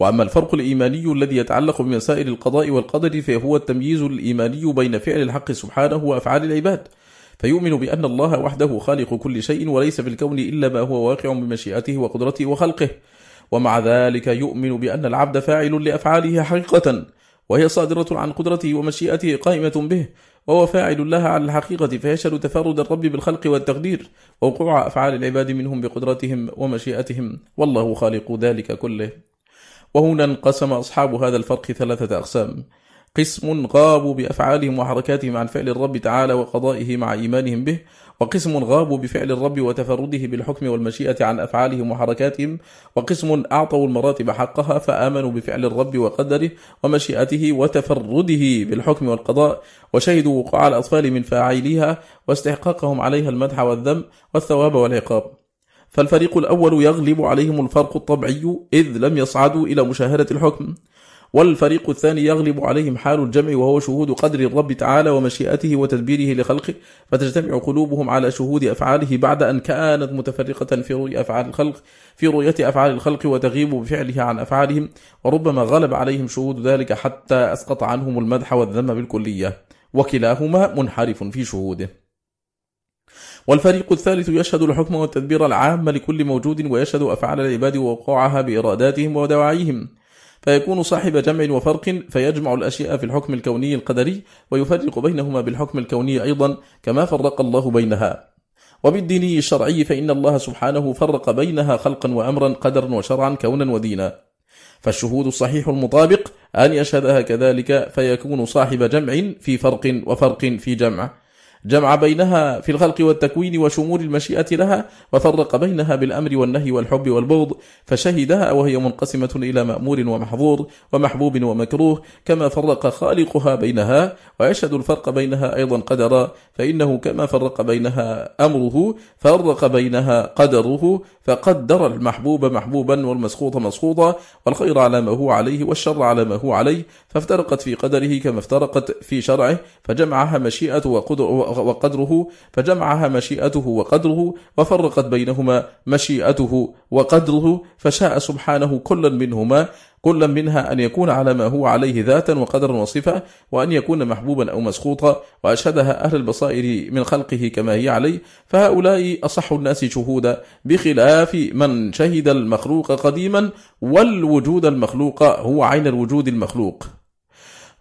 وأما الفرق الإيماني الذي يتعلق بمسائل القضاء والقدر فهو التمييز الإيماني بين فعل الحق سبحانه وأفعال العباد. فيؤمن بأن الله وحده خالق كل شيء وليس في الكون إلا ما هو واقع بمشيئته وقدرته وخلقه. ومع ذلك يؤمن بأن العبد فاعل لأفعاله حقيقة وهي صادرة عن قدرته ومشيئته قائمة به. وهو فاعل لها على الحقيقة فيشهد تفرد الرب بالخلق والتقدير ووقوع أفعال العباد منهم بقدرتهم ومشيئتهم. والله خالق ذلك كله. وهنا انقسم أصحاب هذا الفرق ثلاثة أقسام. قسم غابوا بأفعالهم وحركاتهم عن فعل الرب تعالى وقضائه مع إيمانهم به. وقسم غابوا بفعل الرب وتفرده بالحكم والمشيئة عن أفعالهم وحركاتهم وقسم أعطوا المراتب حقها فآمنوا بفعل الرب وقدره ومشيئته وتفرده بالحكم والقضاء وشهدوا وقوع الأطفال من فاعليها واستحقاقهم عليها المدح والذم والثواب والعقاب. فالفريق الأول يغلب عليهم الفرق الطبعي إذ لم يصعدوا إلى مشاهدة الحكم. والفريق الثاني يغلب عليهم حال الجمع وهو شهود قدر الرب تعالى ومشيئته وتدبيره لخلقه فتجتمع قلوبهم على شهود أفعاله بعد أن كانت متفرقة في رؤية أفعال الخلق في رؤية أفعال الخلق وتغيب بفعلها عن أفعالهم وربما غلب عليهم شهود ذلك حتى أسقط عنهم المدح والذم بالكلية وكلاهما منحرف في شهوده. والفريق الثالث يشهد الحكم والتدبير العام لكل موجود ويشهد أفعال العباد ووقوعها بإراداتهم ودواعيهم. فيكون صاحب جمع وفرق فيجمع الأشياء في الحكم الكوني القدري ويفرق بينهما بالحكم الكوني أيضا كما فرق الله بينها. وبالديني الشرعي فإن الله سبحانه فرق بينها خلقا وأمرا قدرا وشرعا كونا ودينا. فالشهود الصحيح المطابق أن يشهدها كذلك فيكون صاحب جمع في فرق وفرق في جمع. جمع بينها في الخلق والتكوين وشمول المشيئة لها وفرق بينها بالأمر والنهي والحب والبغض فشهدها وهي منقسمة إلى مأمور ومحظور ومحبوب ومكروه كما فرق خالقها بينها ويشهد الفرق بينها أيضا قدرا فإنه كما فرق بينها أمره فرق بينها قدره فقدر المحبوب محبوبا والمسخوط مسخوطا والخير على ما هو عليه والشر على ما هو عليه فافترقت في قدره كما افترقت في شرعه فجمعها مشيئة وقدره فجمعها مشيئته وقدره وفرقت بينهما مشيئته وقدره فشاء سبحانه كلا منهما كل منها أن يكون على ما هو عليه ذاتا وقدرا وصفة وأن يكون محبوبا أو مسخوطا وأشهدها أهل البصائر من خلقه كما هي عليه فهؤلاء أصح الناس شهودا بخلاف من شهد المخلوق قديما والوجود المخلوق هو عين الوجود المخلوق.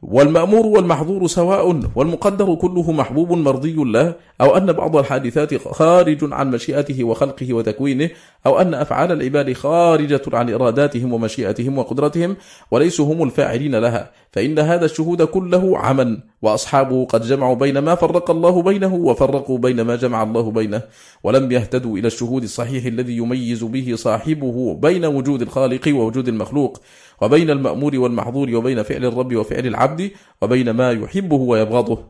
والمأمور والمحظور سواء والمقدر كله محبوب مرضي له أو أن بعض الحادثات خارج عن مشيئته وخلقه وتكوينه أو أن أفعال العباد خارجة عن إراداتهم ومشيئتهم وقدرتهم وليسوا هم الفاعلين لها. فإن هذا الشهود كله عمى وأصحابه قد جمعوا بين ما فرق الله بينه وفرقوا بين ما جمع الله بينه. ولم يهتدوا إلى الشهود الصحيح الذي يميز به صاحبه بين وجود الخالق ووجود المخلوق. وبين المأمور والمحظور وبين فعل الرب وفعل العبد وبين ما يحبه ويبغضه.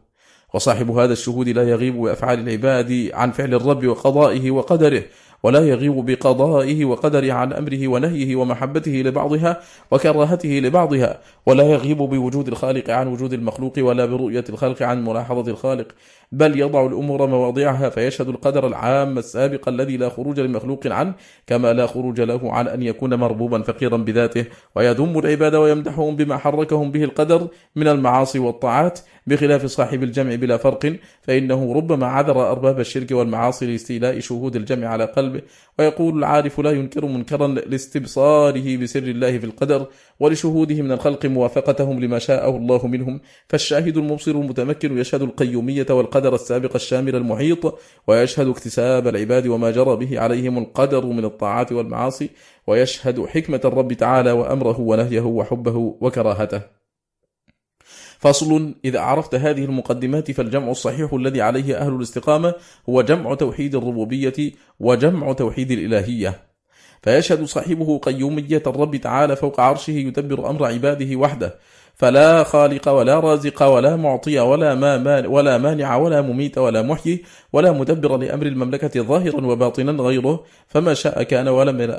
وصاحب هذا الشهود لا يغيب بأفعال العباد عن فعل الرب وقضائه وقدره. ولا يغيب بقضائه وقدره عن أمره ونهيه ومحبته لبعضها وكراهته لبعضها ولا يغيب بوجود الخالق عن وجود المخلوق ولا برؤية الخلق عن ملاحظة الخالق بل يضع الأمور مواضعها فيشهد القدر العام السابق الذي لا خروج لمخلوق عنه كما لا خروج له عن أن يكون مربوبا فقيرا بذاته ويذم العباد ويمدحهم بما حركهم به القدر من المعاصي والطاعات بخلاف صاحب الجمع بلا فرق فإنه ربما عذر أرباب الشرك والمعاصي لاستيلاء شهود الجمع على قلبه ويقول العارف لا ينكر منكرا لاستبصاره بسر الله في القدر ولشهوده من الخلق موافقتهم لما شاءه الله منهم فالشاهد المبصر المتمكن يشهد القيومية والقدر السابق الشامل المحيط ويشهد اكتساب العباد وما جرى به عليهم القدر من الطاعات والمعاصي ويشهد حكمة الرب تعالى وأمره ونهيه وحبه وكراهته. فصل إذا عرفت هذه المقدمات فالجمع الصحيح الذي عليه أهل الاستقامة هو جمع توحيد الربوبية وجمع توحيد الإلهية. فيشهد صاحبه قيومية الرب تعالى فوق عرشه يدبر أمر عباده وحده. فلا خالق ولا رازق ولا معطي ولا ما ولا مانع ولا مميت ولا محيي ولا مدبر لأمر المملكة ظاهرا وباطنا غيره. فما شاء كان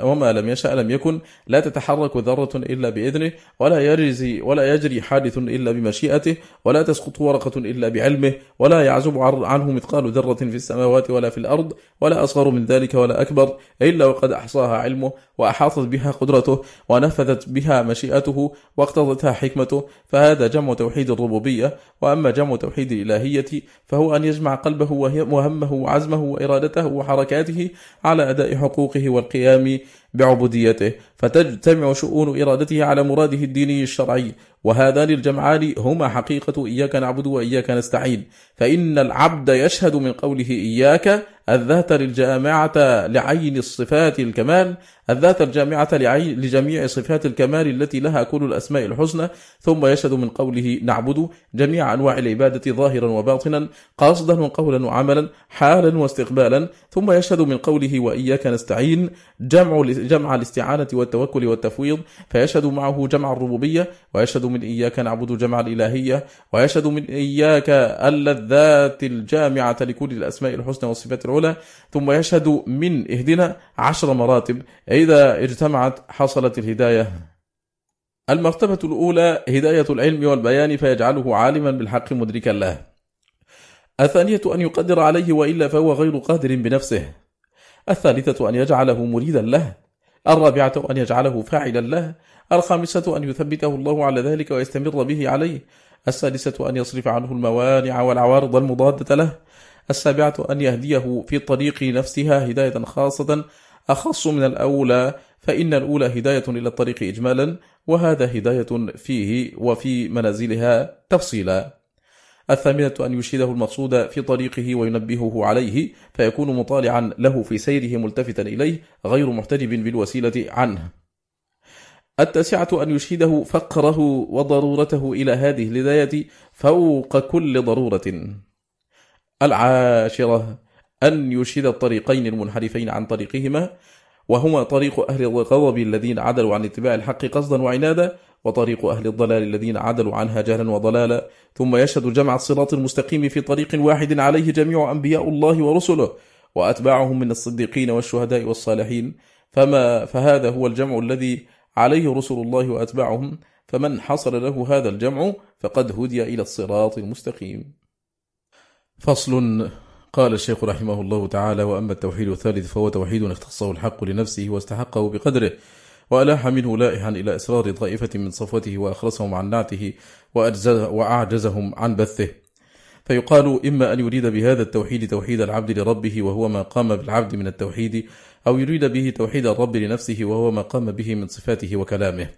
وما لم يشاء لم يكن. لا تتحرك ذرة إلا بإذنه ولا يجري ولا يجري حادث إلا بمشيئته ولا تسقط ورقة إلا بعلمه ولا يعزب عنه مثقال ذرة في السماوات ولا في الأرض ولا أصغر من ذلك ولا أكبر إلا وقد أحصاها علمه وأحاطت بها قدرته ونفذت بها مشيئته واقتضتها حكمته فهذا جمع توحيد الربوبية وأما جمع توحيد الإلهية فهو أن يجمع قلبه وهمه وعزمه وإرادته وحركاته على أداء حقوقه والقيام بعبوديته. فتجتمع شؤون إرادته على مراده الديني الشرعي وهذان الجمعان هما حقيقة إياك نعبد وإياك نستعين. فإن العبد يشهد من قوله إياك الذات الجامعة لعين الصفات الكمال الذات الجامعة لجميع صفات الكمال التي لها كل الأسماء الحسنى ثم يشهد من قوله نعبد جميع أنواع العبادة ظاهرا وباطنا قاصدا وقولا وعملا حالا واستقبالا ثم يشهد من قوله وإياك نستعين جمع جمع الاستعانة والتوكل والتفويض فيشهد معه جمع الربوبية ويشهد من إياك نعبد جمع الإلهية ويشهد من إياك اللذات الجامعة لكل الأسماء الحسنى والصفات العلى ثم يشهد من اهدنا عشر مراتب إذا اجتمعت حصلت الهداية. المرتبة الأولى هداية العلم والبيان فيجعله عالما بالحق مدركا له. الثانية أن يقدر عليه وإلا فهو غير قادر بنفسه. الثالثة أن يجعله مريدا له. الرابعة أن يجعله فاعلا له. الخامسة أن يثبته الله على ذلك ويستمر به عليه. السادسة أن يصرف عنه الموانع والعوارض المضادة له. السابعة أن يهديه في طريق نفسها هداية خاصة أخص من الأولى فإن الأولى هداية إلى الطريق إجمالا وهذا هداية فيه وفي منازلها تفصيلا. الثامنة أن يشهده المقصود في طريقه وينبهه عليه فيكون مطالعا له في سيره ملتفتا إليه غير محتجب بالوسيلة عنه. التاسعة أن يشهده فقره وضرورته إلى هذه الهداية فوق كل ضرورة. العاشرة أن يشهد الطريقين المنحرفين عن طريقهما وهما طريق أهل الغضب الذين عدلوا عن اتباع الحق قصدا وعنادا وطريق أهل الضلال الذين عدلوا عنها جهلا وضلالا. ثم يشهد جمع الصراط المستقيم في طريق واحد عليه جميع أنبياء الله ورسله وأتباعهم من الصديقين والشهداء والصالحين. فما فهذا هو الجمع الذي عليه رسل الله وأتباعهم. فمن حصل له هذا الجمع فقد هدي إلى الصراط المستقيم. فصل قال الشيخ رحمه الله تعالى وأما التوحيد الثالث فهو توحيد اختصه الحق لنفسه واستحقه بقدره وألاح منه لائحا إلى إسرار طائفة من صفوته وأخرسهم عن نعته وأعجزهم عن بثه. فيقال إما أن يريد بهذا التوحيد توحيد العبد لربه وهو ما قام بالعبد من التوحيد أو يريد به توحيد الرب لنفسه وهو ما قام به من صفاته وكلامه.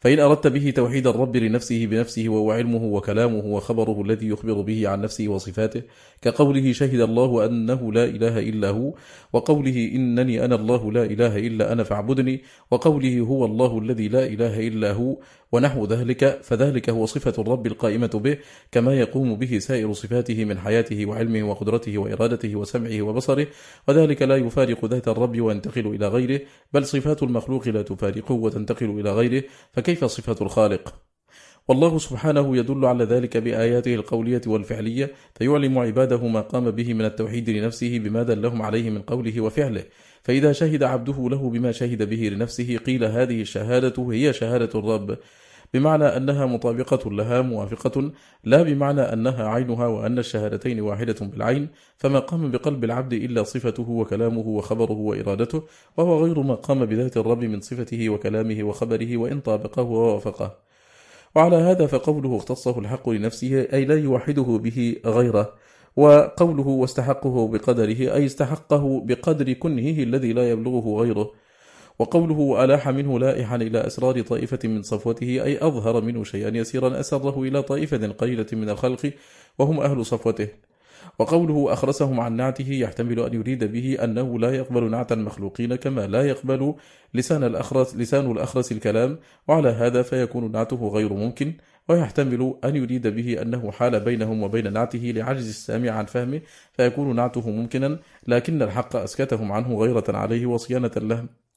فإن أردت به توحيد الرب لنفسه بنفسه وهو علمه وكلامه وخبره الذي يخبر به عن نفسه وصفاته كقوله شهد الله أنه لا إله إلا هو وقوله إنني أنا الله لا إله إلا أنا فاعبدني وقوله هو الله الذي لا إله إلا هو ونحو ذلك فذلك هو صفة الرب القائمة به كما يقوم به سائر صفاته من حياته وعلمه وقدرته وإرادته وسمعه وبصره وذلك لا يفارق ذات الرب وينتقل إلى غيره بل صفات المخلوق لا تفارقه وتنتقل إلى غيره فكيف صفة الخالق؟ والله سبحانه يدل على ذلك بآياته القولية والفعلية فيعلم عباده ما قام به من التوحيد لنفسه بما دلهم عليه من قوله وفعله. فإذا شهد عبده له بما شهد به لنفسه قيل هذه الشهادة هي شهادة الرب. بمعنى أنها مطابقة لها موافقة لا بمعنى أنها عينها وأن الشهادتين واحدة بالعين. فما قام بقلب العبد إلا صفته وكلامه وخبره وإرادته وهو غير ما قام بذات الرب من صفته وكلامه وخبره وإن طابقه ووافقه. وعلى هذا فقوله اختصه الحق لنفسه أي لا يوحده به غيره وقوله واستحقه بقدره أي استحقه بقدر كنهه الذي لا يبلغه غيره وقوله ألاح منه لائحا إلى أسرار طائفة من صفوته أي أظهر منه شيئا يسيرا أسره إلى طائفة قليلة من الخلق وهم أهل صفوته. وقوله أخرسهم عن نعته يحتمل أن يريد به أنه لا يقبل نعت المخلوقين كما لا يقبل لسان الأخرس, لسان الأخرس الكلام وعلى هذا فيكون نعته غير ممكن ويحتمل أن يريد به أنه حال بينهم وبين نعته لعجز السامع عن فهمه فيكون نعته ممكنا لكن الحق أسكتهم عنه غيرة عليه وصيانة له.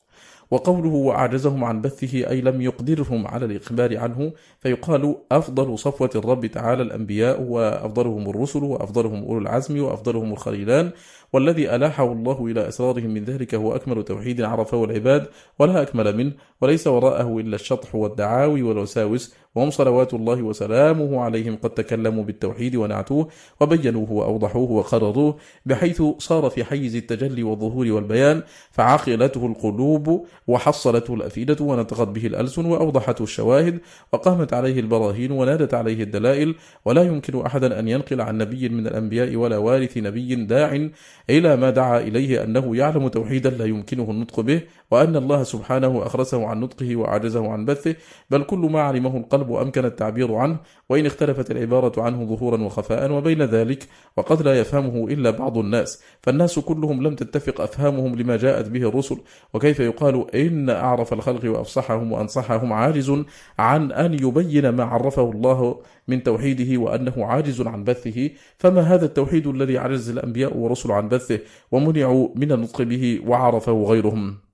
وقوله وأعجزهم عن بثه أي لم يقدرهم على الإخبار عنه فيقال أفضل صفوة الرب تعالى الأنبياء وأفضلهم الرسل وأفضلهم أولو العزم وأفضلهم الخليلان. والذي ألاحه الله إلى أسرارهم من ذلك هو أكمل توحيد عرفه العباد ولا أكمل منه وليس وراءه إلا الشطح والدعاوي والوساوس وهم صلوات الله وسلامه عليهم قد تكلموا بالتوحيد ونعتوه وبينوه وأوضحوه وقرروه بحيث صار في حيز التجلي والظهور والبيان فعقلته القلوب وحصلته الأفئدة ونطقت به الألسن وأوضحته الشواهد وقامت عليه البراهين ونادت عليه الدلائل ولا يمكن أحدا أن ينقل عن نبي من الأنبياء ولا وارث نبي داع إلى ما دعا إليه أنه يعلم توحيدا لا يمكنه النطق به وأن الله سبحانه أخرسه عن نطقه وعجزه عن بثه بل كل ما علمه القلب أمكن التعبير عنه وإن اختلفت العبارة عنه ظهورا وخفاء وبين ذلك وقد لا يفهمه إلا بعض الناس فالناس كلهم لم تتفق أفهامهم لما جاءت به الرسل وكيف يقال إن أعرف الخلق وأفصحهم وأنصحهم عاجز عن أن يبين ما عرفه الله من توحيده وأنه عاجز عن بثه فما هذا التوحيد الذي عجز الأنبياء ورسل عن بثه ومنعوا من النطق به وعرفه غيرهم.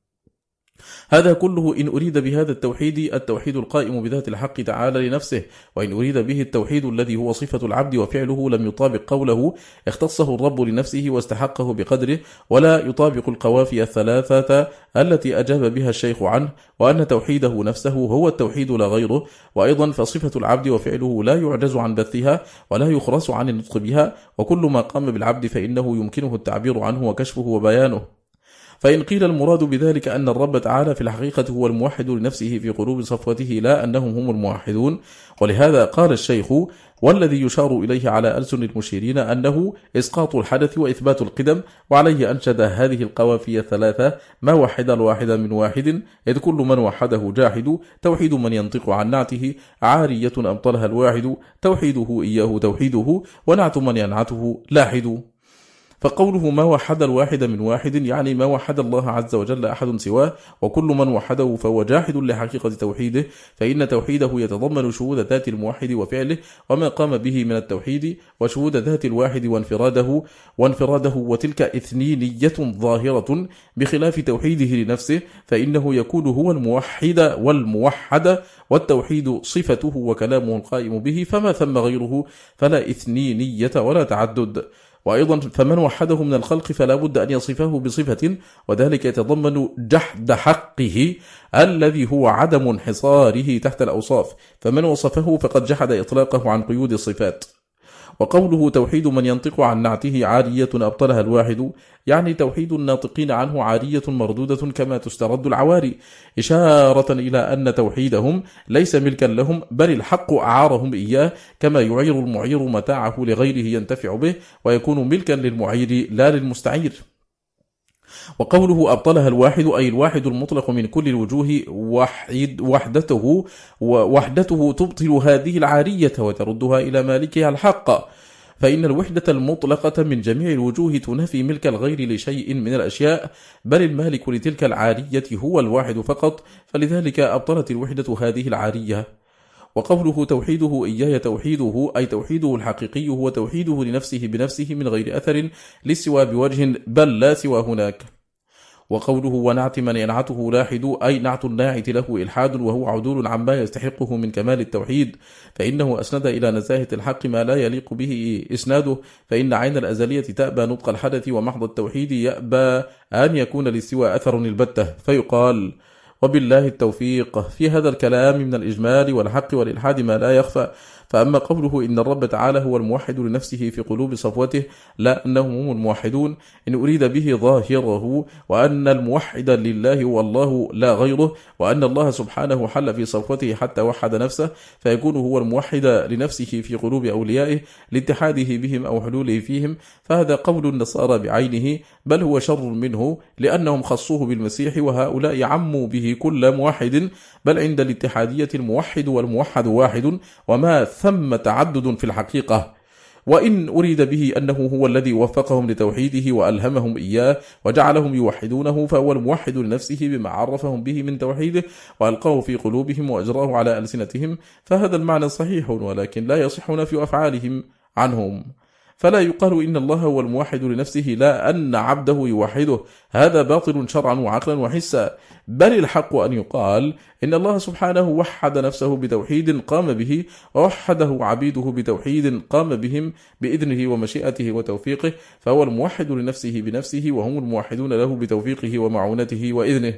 هذا كله إن أريد بهذا التوحيد التوحيد القائم بذات الحق تعالى لنفسه وإن أريد به التوحيد الذي هو صفة العبد وفعله لم يطابق قوله اختصه الرب لنفسه واستحقه بقدره ولا يطابق القوافي الثلاثة التي أجاب بها الشيخ عنه وأن توحيده نفسه هو التوحيد لا غيره وأيضا فصفة العبد وفعله لا يعجز عن بثها ولا يخرس عن النطق بها وكل ما قام بالعبد فإنه يمكنه التعبير عنه وكشفه وبيانه. فإن قيل المراد بذلك أن الرب تعالى في الحقيقة هو الموحد لنفسه في قلوب صفوته لا أنهم هم الموحدون. ولهذا قال الشيخ والذي يشار إليه على ألسن المشيرين أنه إسقاط الحدث وإثبات القدم وعليه أنشد هذه القوافي الثلاثة ما وحد الواحد من واحد إذ كل من وحده جاحد توحيد من ينطق عن نعته عارية أبطلها الواحد توحيده إياه توحيده ونعت من ينعته لاحد. فقوله ما وحد الواحد من واحد يعني ما وحد الله عز وجل أحد سواه وكل من وحده فهو جاحد لحقيقة توحيده فإن توحيده يتضمن شهود ذات الموحد وفعله وما قام به من التوحيد وشهود ذات الواحد وانفراده وانفراده وتلك إثنينية ظاهرة بخلاف توحيده لنفسه فإنه يكون هو الموحد والموحد والتوحيد صفته وكلامه القائم به فما ثم غيره فلا إثنينية ولا تعدد. وأيضا فمن وحده من الخلق فلا بد أن يصفه بصفة وذلك يتضمن جحد حقه الذي هو عدم انحصاره تحت الأوصاف. فمن وصفه فقد جحد إطلاقه عن قيود الصفات. وقوله توحيد من ينطق عن نعته عارية أبطلها الواحد يعني توحيد الناطقين عنه عارية مردودة كما تسترد العواري إشارة إلى أن توحيدهم ليس ملكا لهم بل الحق أعارهم إياه كما يعير المعير متاعه لغيره ينتفع به ويكون ملكا للمعير لا للمستعير. وقوله أبطلها الواحد أي الواحد المطلق من كل الوجوه وحد وحدته ووحدته تبطل هذه العارية وتردها إلى مالكها الحق. فإن الوحدة المطلقة من جميع الوجوه تنفي ملك الغير لشيء من الأشياء بل المالك لتلك العارية هو الواحد فقط. فلذلك أبطلت الوحدة هذه العارية. وقوله توحيده إياي توحيده أي توحيده الحقيقي هو توحيده لنفسه بنفسه من غير أثر للسوى بوجه بل لا سوى هناك. وقوله ونعت من ينعته لاحد أي نعت الناعت له إلحاد وهو عدول عما يستحقه من كمال التوحيد فإنه أسند إلى نزاهة الحق ما لا يليق به إسناده فإن عين الأزلية تأبى نطق الحدث ومحض التوحيد يأبى أن يكون للسوى أثر البتة. فيقال وبالله التوفيق. في هذا الكلام من الإجمال والحق والإلحاد ما لا يخفى. فأما قوله إن الرب تعالى هو الموحد لنفسه في قلوب صفوته لا أنهم هم الموحدون. إن أريد به ظاهره وأن الموحد لله هو الله لا غيره وأن الله سبحانه حل في صفوته حتى وحد نفسه فيكون هو الموحد لنفسه في قلوب أوليائه لاتحاده بهم أو حلوله فيهم. فهذا قول النصارى بعينه بل هو شر منه لأنهم خصوه بالمسيح وهؤلاء عموا به كل موحد بل عند الاتحادية الموحد والموحد واحد وما ثم تعدد في الحقيقة وإن أريد به أنه هو الذي وفقهم لتوحيده وألهمهم إياه وجعلهم يوحدونه فهو الموحد لنفسه بما عرفهم به من توحيده وألقاه في قلوبهم وأجراه على ألسنتهم فهذا المعنى صحيح ولكن لا يصح نفي أفعالهم عنهم. فلا يقال إن الله هو الموحد لنفسه لا أن عبده يوحده. هذا باطل شرعا وعقلا وحسا. بل الحق أن يقال إن الله سبحانه وحد نفسه بتوحيد قام به ووحده عبيده بتوحيد قام بهم بإذنه ومشيئته وتوفيقه فهو الموحد لنفسه بنفسه وهم الموحدون له بتوفيقه ومعونته وإذنه.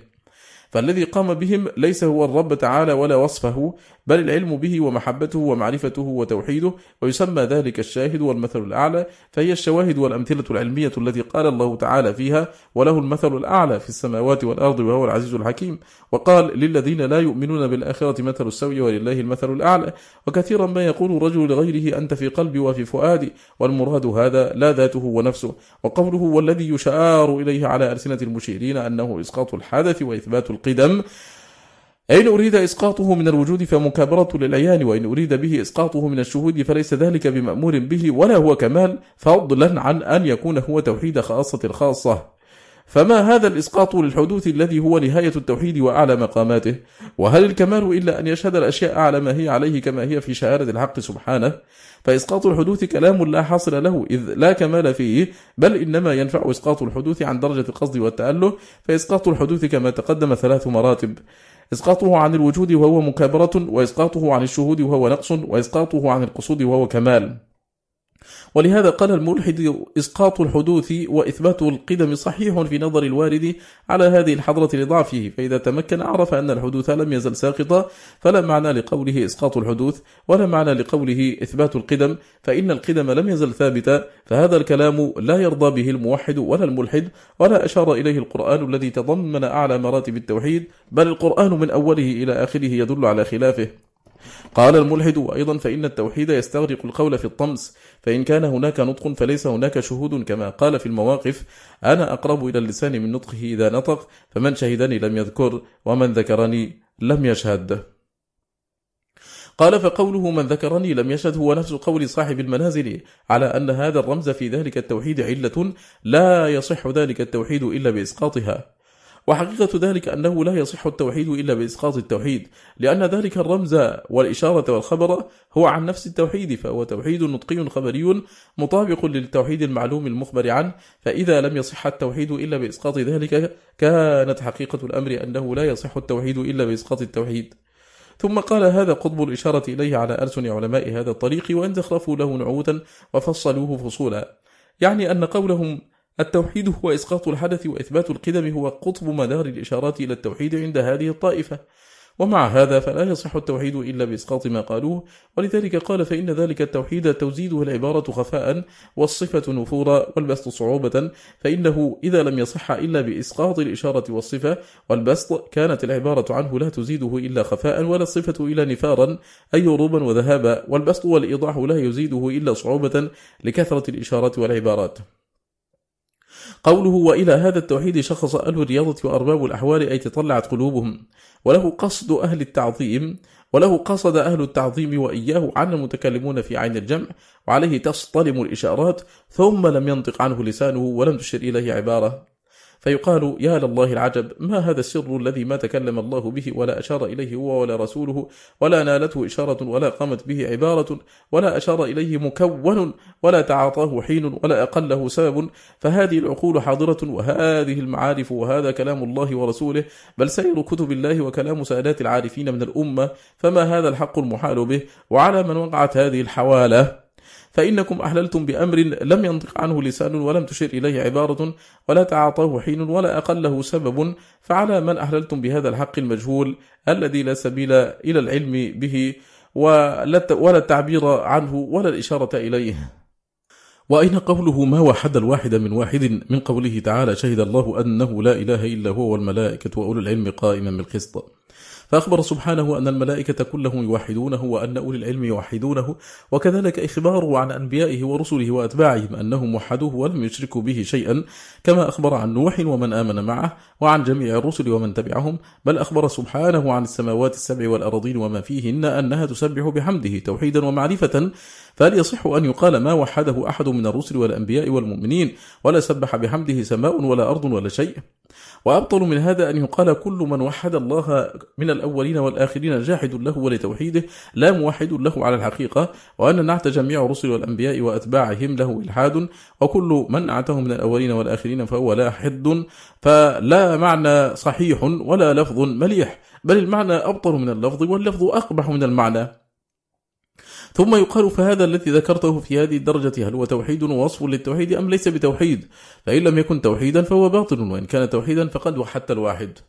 فالذي قام بهم ليس هو الرب تعالى ولا وصفه بل العلم به ومحبته ومعرفته وتوحيده ويسمى ذلك الشاهد والمثل الأعلى فهي الشواهد والأمثلة العلمية التي قال الله تعالى فيها وله المثل الأعلى في السماوات والأرض وهو العزيز الحكيم. وقال للذين لا يؤمنون بالآخرة مثل السوء ولله المثل الأعلى. وكثيرا ما يقول الرجل لغيره أنت في قلبي وفي فؤادي. والمراد هذا لا ذاته ونفسه وقوله والذي يشار إليه على ألسنة المشيرين أنه إسقاط الحدث وإثبات القدم إن أريد إسقاطه من الوجود فمكابرة للعيان وإن أريد به إسقاطه من الشهود فليس ذلك بمأمور به ولا هو كمال فضلا عن أن يكون هو توحيد خاصة الخاصة فما هذا الإسقاط للحدوث الذي هو نهاية التوحيد وأعلى مقاماته؟ وهل الكمال إلا أن يشهد الأشياء على ما هي عليه كما هي في شهادة الحق سبحانه؟ فإسقاط الحدوث كلام لا حاصل له إذ لا كمال فيه بل إنما ينفع إسقاط الحدوث عن درجة القصد والتأله فإسقاط الحدوث كما تقدم ثلاث مراتب. إسقاطه عن الوجود وهو مكابرة وإسقاطه عن الشهود وهو نقص وإسقاطه عن القصود وهو كمال. ولهذا قال الملحد إسقاط الحدوث وإثبات القدم صحيح في نظر الوارد على هذه الحضرة لضعفه. فإذا تمكن عرف أن الحدوث لم يزل ساقطا فلا معنى لقوله إسقاط الحدوث ولا معنى لقوله إثبات القدم. فإن القدم لم يزل ثابتا فهذا الكلام لا يرضى به الموحد ولا الملحد ولا أشار إليه القرآن الذي تضمن أعلى مراتب التوحيد بل القرآن من أوله إلى آخره يدل على خلافه. قال الملحد أيضا فإن التوحيد يستغرق القول في الطمس فإن كان هناك نطق فليس هناك شهود كما قال في المواقف أنا أقرب إلى اللسان من نطقه إذا نطق فمن شهدني لم يذكر ومن ذكرني لم يشهد. قال فقوله من ذكرني لم يشهد هو نفس قول صاحب المنازل على أن هذا الرمز في ذلك التوحيد علة لا يصح ذلك التوحيد إلا بإسقاطها. وحقيقة ذلك أنه لا يصح التوحيد إلا بإسقاط التوحيد لأن ذلك الرمز والإشارة والخبر هو عن نفس التوحيد فهو توحيد نطقي خبري مطابق للتوحيد المعلوم المخبر عنه فإذا لم يصح التوحيد إلا بإسقاط ذلك كانت حقيقة الأمر أنه لا يصح التوحيد إلا بإسقاط التوحيد. ثم قال هذا قطب الإشارة إليه على ألسن علماء هذا الطريق وإن زخرفوا له نعوتا وفصلوه فصولا. يعني أن قولهم التوحيد هو إسقاط الحدث وإثبات القدم هو قطب مدار الإشارات إلى التوحيد عند هذه الطائفة. ومع هذا فلا يصح التوحيد إلا بإسقاط ما قالوه. ولذلك قال فإن ذلك التوحيد توزيده العبارة خفاء والصفة نفورا والبسط صعوبة. فإنه إذا لم يصح إلا بإسقاط الإشارة والصفة والبسط كانت العبارة عنه لا تزيده إلا خفاء ولا الصفة إلا نفارا أي روبا وذهابا. والبسط والإيضاح لا يزيده إلا صعوبة لكثرة الإشارات والعبارات. قوله وإلى هذا التوحيد شخص أهل الرياضة وأرباب الأحوال أي تطلعت قلوبهم. وله قصد أهل التعظيم وله قصد أهل التعظيم وإياه عن المتكلمون في عين الجمع وعليه تصطلم الإشارات ثم لم ينطق عنه لسانه ولم تشر إليه عبارة. فيقال يا لله العجب ما هذا السر الذي ما تكلم الله به ولا أشار إليه هو ولا رسوله ولا نالته إشارة ولا قامت به عبارة ولا أشار إليه مكون ولا تعاطاه حين ولا أقله سبب فهذه العقول حاضرة وهذه المعارف وهذا كلام الله ورسوله بل سير كتب الله وكلام سادات العارفين من الأمة فما هذا الحق المحال به وعلى من وقعت هذه الحوالة؟ فإنكم أحللتم بأمر لم ينطق عنه لسان ولم تشر إليه عبارة ولا تعاطاه حين ولا أقله سبب فعلى من أحللتم بهذا الحق المجهول الذي لا سبيل إلى العلم به ولا التعبير عنه ولا الإشارة إليه. وأين قوله ما وحد الواحد من واحد؟ من قوله تعالى شهد الله أنه لا إله إلا هو والملائكة وأولو العلم قائما بالقسط. فأخبر سبحانه أن الملائكة كلهم يوحدونه وأن أولي العلم يوحدونه وكذلك إخباره عن أنبيائه ورسله وأتباعهم أنهم وحدوه ولم يشركوا به شيئا كما أخبر عن نوح ومن آمن معه وعن جميع الرسل ومن تبعهم بل أخبر سبحانه عن السماوات السبع والأرضين وما فيهن أنها تسبح بحمده توحيدا ومعرفة فهل يصح أن يقال ما وحده أحد من الرسل والأنبياء والمؤمنين ولا سبح بحمده سماء ولا أرض ولا شيء. وأبطل من هذا أن يقال كل من وحد الله من الأولين والآخرين جاحد له ولتوحيده لا موحد له على الحقيقة وأن نعت جميع الرسل والأنبياء وأتباعهم له إلحاد وكل من نعته من الأولين والآخرين فهو لا حد فلا معنى صحيح ولا لفظ مليح بل المعنى أبطل من اللفظ واللفظ أقبح من المعنى. ثم يقال فهذا الذي ذكرته في هذه الدرجة هل هو توحيد ووصف للتوحيد أم ليس بتوحيد؟ فإن لم يكن توحيدا فهو باطل وإن كان توحيدا فقد وحدت الواحد.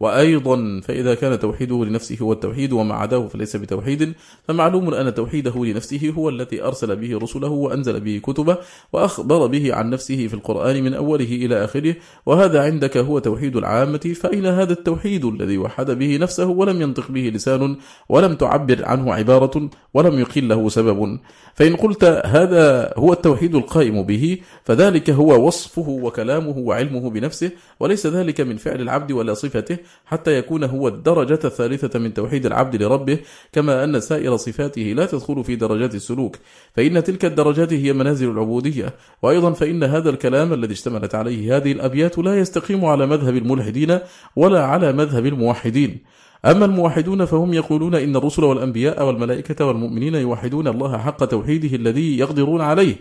وأيضا فإذا كان توحيده لنفسه هو التوحيد وما عداه فليس بتوحيد فمعلوم أن توحيده لنفسه هو الذي أرسل به رسله وأنزل به كتبه وأخبر به عن نفسه في القرآن من أوله إلى آخره وهذا عندك هو توحيد العامة فإن هذا التوحيد الذي وحد به نفسه ولم ينطق به لسان ولم تعبر عنه عبارة ولم يقل له سبب؟ فإن قلت هذا هو التوحيد القائم به فذلك هو وصفه وكلامه وعلمه بنفسه وليس ذلك من فعل العبد ولا صفته حتى يكون هو الدرجة الثالثة من توحيد العبد لربه كما أن سائر صفاته لا تدخل في درجات السلوك. فإن تلك الدرجات هي منازل العبودية. وأيضا فإن هذا الكلام الذي اشتملت عليه هذه الأبيات لا يستقيم على مذهب الملحدين ولا على مذهب الموحدين. أما الموحدون فهم يقولون إن الرسل والأنبياء والملائكة والمؤمنين يوحدون الله حق توحيده الذي يقدرون عليه.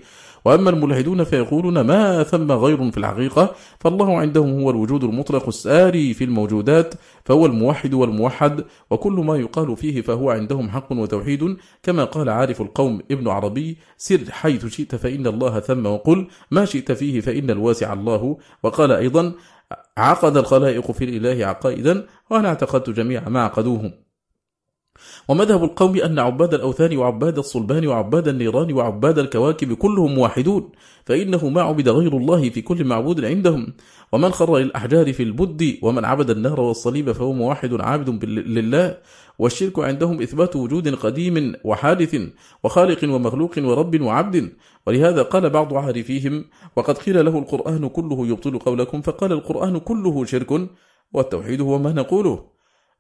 وأما الملحدون فيقولون ما ثم غير في الحقيقة فالله عندهم هو الوجود المطلق الساري في الموجودات فهو الموحد والموحد وكل ما يقال فيه فهو عندهم حق وتوحيد كما قال عارف القوم ابن عربي سر حيث شئت فإن الله ثم وقل ما شئت فيه فإن الواسع الله وقال أيضا عقد الخلائق في الإله عقائدا وأنا اعتقدت جميع ما عقدوهم. ومذهب القوم أن عباد الأوثان وعباد الصلبان وعباد النيران وعباد الكواكب كلهم واحدون فإنه ما عبد غير الله في كل معبود عندهم. ومن خر للأحجار في البد ومن عبد النار والصليب فهو موحد عابد لله. والشرك عندهم إثبات وجود قديم وحادث وخالق ومخلوق ورب وعبد. ولهذا قال بعض عارفيهم وقد قيل له القرآن كله يبطل قولكم فقال القرآن كله شرك والتوحيد هو ما نقوله.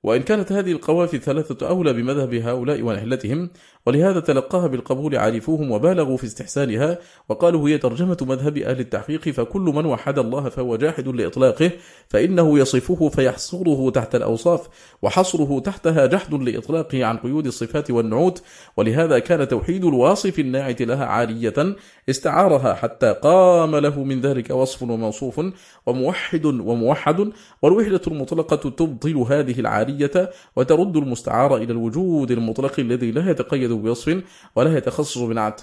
وإن كانت هذه القوافي الثلاثة أولى بمذهب هؤلاء ونحلتهم ولهذا تلقاها بالقبول عارفوهم وبالغوا في استحسانها وقالوا هي ترجمة مذهب أهل التحقيق فكل من وحد الله فهو جاحد لإطلاقه فإنه يصفه فيحصره تحت الأوصاف وحصره تحتها جحد لإطلاقه عن قيود الصفات والنعوت ولهذا كان توحيد الواصف الناعت لها عارية استعارها حتى قام له من ذلك وصف وموصوف وموحد وموحد والوحدة المطلقة تبطل هذه العارية وترد المستعار إلى الوجود المطلق الذي لا يتقيد بوصف ولا يتخصص بنعت.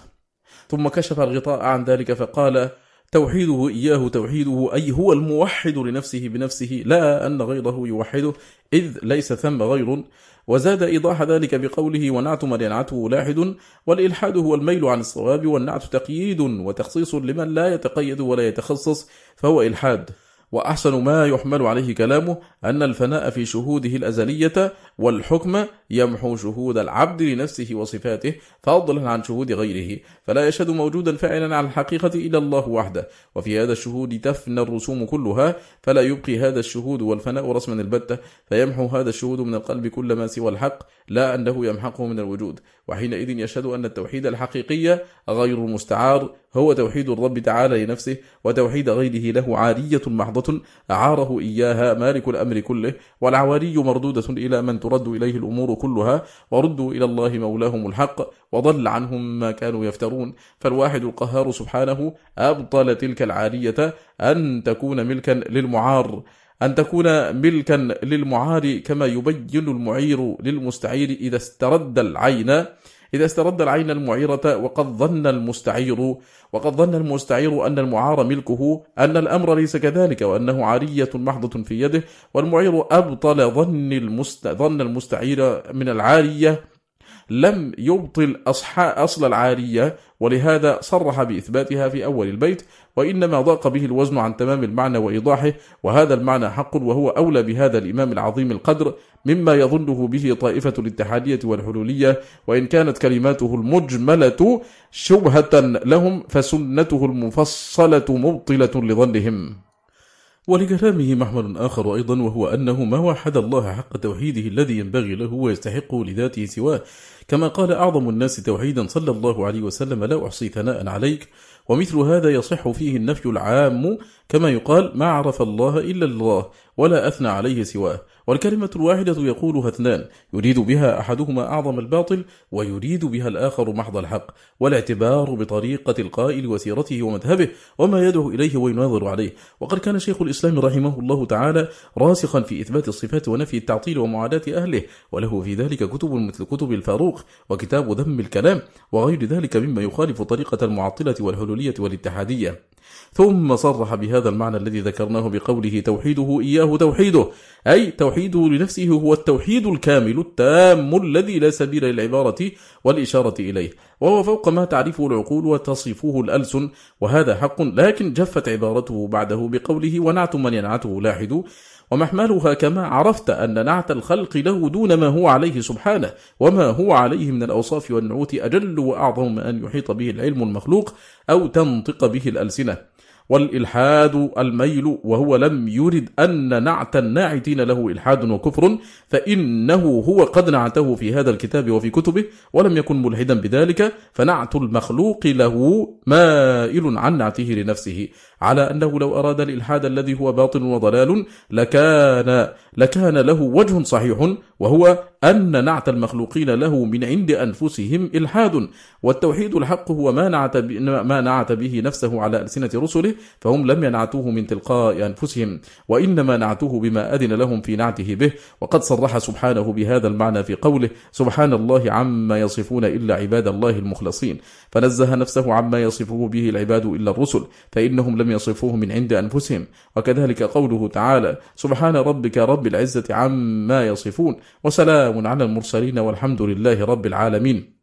ثم كشف الغطاء عن ذلك فقال توحيده إياه توحيده أي هو الموحد لنفسه بنفسه لا أن غيره يوحده إذ ليس ثم غير وزاد إيضاح ذلك بقوله ونعت من ينعته لاحد والإلحاد هو الميل عن الصواب والنعت تقييد وتخصيص لمن لا يتقيد ولا يتخصص فهو إلحاد. وأحسن ما يحمل عليه كلامه أن الفناء في شهوده الأزلية والحكم يمحو شهود العبد لنفسه وصفاته فضلا عن شهود غيره؟ فلا يشهد موجودا فعلا على الحقيقة إلا الله وحده. وفي هذا الشهود تفنى الرسوم كلها فلا يبقي هذا الشهود والفناء رسما البتة فيمحو هذا الشهود من القلب كل ما سوى الحق لا أنه يمحقه من الوجود. وحينئذ يشهد أن التوحيد الحقيقي غير المستعار هو توحيد الرب تعالى لنفسه وتوحيد غيره له عارية محضة أعاره إياها مالك الأمر كله والعواري مردودة إلى من ترد إليه الأمور كلها وردوا إلى الله مولاهم الحق وضل عنهم ما كانوا يفترون. فالواحد القهار سبحانه أبطل تلك العارية أن تكون ملكا للمعار أن تكون ملكا للمعار كما يبين المعير للمستعير إذا استرد العين. إذا استرد العين المعيرة وقد ظن المستعير وقد ظن المستعير أن المعار ملكه أن الأمر ليس كذلك وأنه عارية محضة في يده والمعير أبطل ظن, المست... ظن المستعير من العارية لم يبطل أصل العارية ولهذا صرح بإثباتها في أول البيت وإنما ضاق به الوزن عن تمام المعنى وإيضاحه وهذا المعنى حق وهو أولى بهذا الإمام العظيم القدر مما يظنه به طائفة الاتحادية والحلولية وإن كانت كلماته المجملة شبهة لهم فسنته المفصلة مبطلة لظنهم. ولكلامه محمل آخر أيضا وهو أنه ما وحد الله حق توحيده الذي ينبغي له ويستحقه لذاته سواه. كما قال أعظم الناس توحيدا صلى الله عليه وسلم لا أحصي ثناء عليك. ومثل هذا يصح فيه النفي العام كما يقال ما عرف الله إلا الله ولا أثنى عليه سواه. والكلمة الواحدة يقولها اثنان يريد بها أحدهما أعظم الباطل ويريد بها الآخر محض الحق والاعتبار بطريقة القائل وسيرته ومذهبه وما يدعو إليه ويناظر عليه. وقد كان شيخ الإسلام رحمه الله تعالى راسخا في إثبات الصفات ونفي التعطيل ومعاداة أهله وله في ذلك كتب مثل كتب الفاروق وكتاب ذم الكلام وغير ذلك مما يخالف طريقة المعطلة والحلولية والاتحادية. ثم صرح بهذا المعنى الذي ذكرناه بقوله توحيده إياه توحيده أي توحيده لنفسه هو التوحيد الكامل التام الذي لا سبيل للعبارة والإشارة إليه. وهو فوق ما تعرفه العقول وتصفه الألسن وهذا حق لكن جفت عبارته بعده بقوله ونعت من ينعته لاحد. ومحملها كما عرفت أن نعت الخلق له دون ما هو عليه سبحانه وما هو عليه من الأوصاف والنعوت أجل وأعظم أن يحيط به العلم المخلوق أو تنطق به الألسنة. والإلحاد الميل وهو لم يرد أن نعت الناعتين له إلحاد وكفر فإنه هو قد نعته في هذا الكتاب وفي كتبه ولم يكن ملحدا بذلك فنعت المخلوق له مائل عن نعته لنفسه. على أنه لو أراد الإلحاد الذي هو باطل وضلال لكان, لكان له وجه صحيح وهو أن نعت المخلوقين له من عند أنفسهم إلحاد. والتوحيد الحق هو ما نعت, ما نعت به نفسه على ألسنة رسله فهم لم ينعتوه من تلقاء أنفسهم وإنما نعتوه بما أذن لهم في نعته به. وقد صرح سبحانه بهذا المعنى في قوله سبحان الله عما يصفون إلا عباد الله المخلصين. فنزه نفسه عما يصفه به العباد إلا الرسل فإنهم لم يصفوه من عند أنفسهم. وكذلك قوله تعالى سبحان ربك رب العزة عما يصفون وسلام على المرسلين والحمد لله رب العالمين.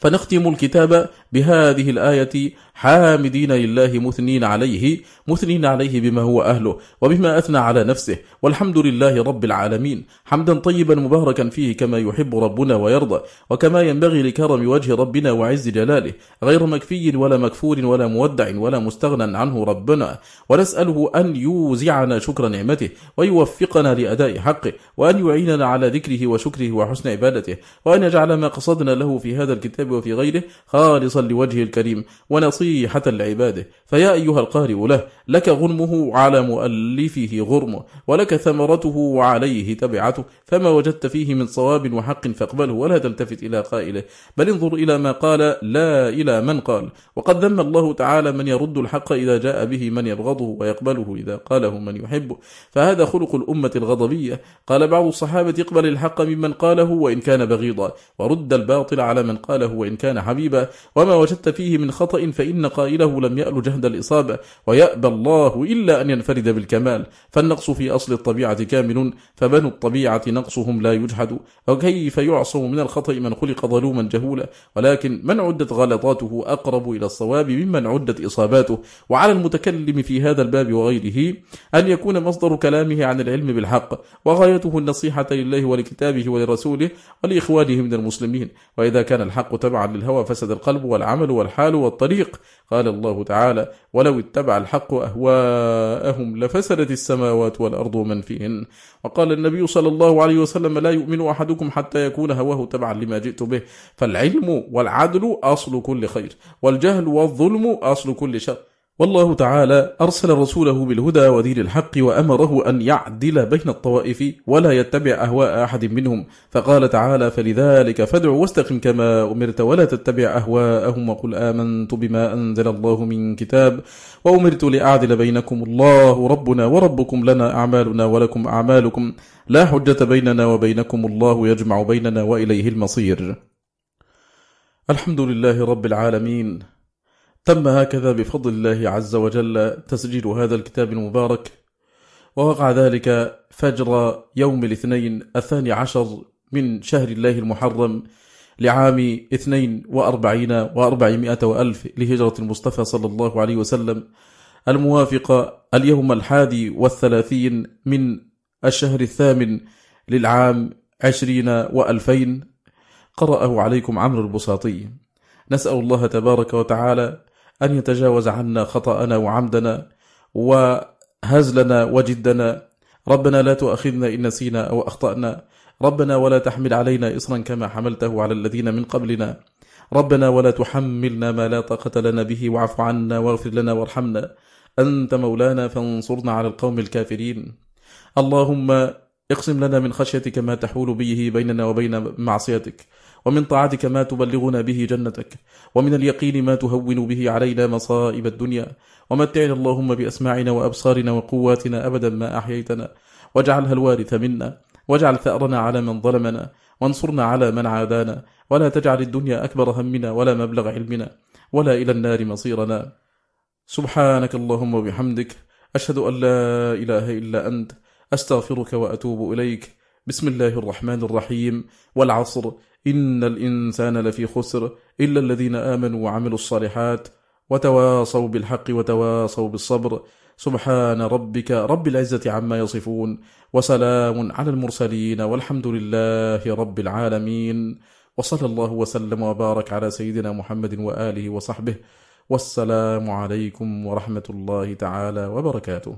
فنختم الكتاب بهذه الآية حامدين لله مثنين عليه مثنين عليه بما هو أهله وبما أثنى على نفسه والحمد لله رب العالمين. حمدا طيبا مباركا فيه كما يحب ربنا ويرضى وكما ينبغي لكرم وجه ربنا وعز جلاله. غير مكفي ولا مكفور ولا مودع ولا مستغنى عنه ربنا. ونسأله أن يوزعنا شكر نعمته ويوفقنا لأداء حقه وأن يعيننا على ذكره وشكره وحسن عبادته وأن يجعل ما قصدنا له في هذا الكتاب وفي غيره خالصا لوجهه الكريم ونصيحة لعباده. فيا أيها القارئ له لك غنمه على مؤلفه غرمه ولك ثمرته وعليه تبعته. فما وجدت فيه من صواب وحق فاقبله ولا تلتفت إلى قائله. بل انظر إلى ما قال لا إلى من قال. وقد ذم الله تعالى من يرد الحق إذا جاء به من يبغضه ويقبله إذا قاله من يحبه. فهذا خلق الأمة الغضبية. قال بعض الصحابة اقبل الحق ممن قاله وإن كان بغيضا. ورد الباطل على من قاله وإن كان حبيبا وما وجدت فيه من خطأ فإن قائله لم يأل جهد الإصابة ويأبى الله إلا أن ينفرد بالكمال. فالنقص في أصل الطبيعة كامل فبنو الطبيعة نقصهم لا يجحد. وكيف يعصم من الخطأ من خلق ظلوما جهولا؟ ولكن من عدت غلطاته أقرب إلى الصواب ممن عدت إصاباته. وعلى المتكلم في هذا الباب وغيره أن يكون مصدر كلامه عن العلم بالحق وغايته النصيحة لله ولكتابه ولرسوله ولإخوانه من المسلمين. وإذا كان الحق تبعا للهوى فسد القلب والعمل والحال والطريق. قال الله تعالى ولو اتبع الحق أهواءهم لفسدت السماوات والأرض ومن فيهن. وقال النبي صلى الله عليه وسلم لا يؤمن أحدكم حتى يكون هواه تبعا لما جئت به. فالعلم والعدل أصل كل خير والجهل والظلم أصل كل شر. والله تعالى أرسل رسوله بالهدى ودين الحق وأمره أن يعدل بين الطوائف ولا يتبع أهواء أحد منهم. فقال تعالى فلذلك فادع واستقم كما أمرت ولا تتبع أهواءهم وقل آمنت بما أنزل الله من كتاب وأمرت لأعدل بينكم. الله ربنا وربكم لنا أعمالنا ولكم أعمالكم. لا حجة بيننا وبينكم. الله يجمع بيننا وإليه المصير. الحمد لله رب العالمين. تم هكذا بفضل الله عز وجل تسجيل هذا الكتاب المبارك. ووقع ذلك فجر يوم الاثنين الثاني عشر من شهر الله المحرم لعام اثنين وأربعين وأربعمائة وألف لهجرة المصطفى صلى الله عليه وسلم الموافق اليوم الحادي والثلاثين من الشهر الثامن للعام عشرين وألفين. قرأه عليكم عمرو البساطي. نسأل الله تبارك وتعالى أن يتجاوز عنا خطأنا وعمدنا وهزلنا وجدنا. ربنا لا تؤاخذنا إن نسينا أو أخطأنا. ربنا ولا تحمل علينا إصرا كما حملته على الذين من قبلنا. ربنا ولا تحملنا ما لا طاقة لنا به واعف عنا واغفر لنا وارحمنا. أنت مولانا فانصرنا على القوم الكافرين. اللهم اقسم لنا من خشيتك ما تحول به بيننا وبين معصيتك. ومن طاعتك ما تبلغنا به جنتك ومن اليقين ما تهون به علينا مصائب الدنيا. ومتعنا اللهم بأسماعنا وأبصارنا وقواتنا أبدا ما أحييتنا. واجعلها الوارث منا واجعل ثأرنا على من ظلمنا وانصرنا على من عادانا. ولا تجعل الدنيا أكبر همنا ولا مبلغ علمنا. ولا إلى النار مصيرنا. سبحانك اللهم وبحمدك أشهد أن لا إله إلا أنت أستغفرك وأتوب إليك. بسم الله الرحمن الرحيم والعصر إن الإنسان لفي خسر إلا الذين آمنوا وعملوا الصالحات وتواصوا بالحق وتواصوا بالصبر سبحان ربك رب العزة عما يصفون وسلام على المرسلين والحمد لله رب العالمين وصلى الله وسلم وبارك على سيدنا محمد وآله وصحبه والسلام عليكم ورحمة الله تعالى وبركاته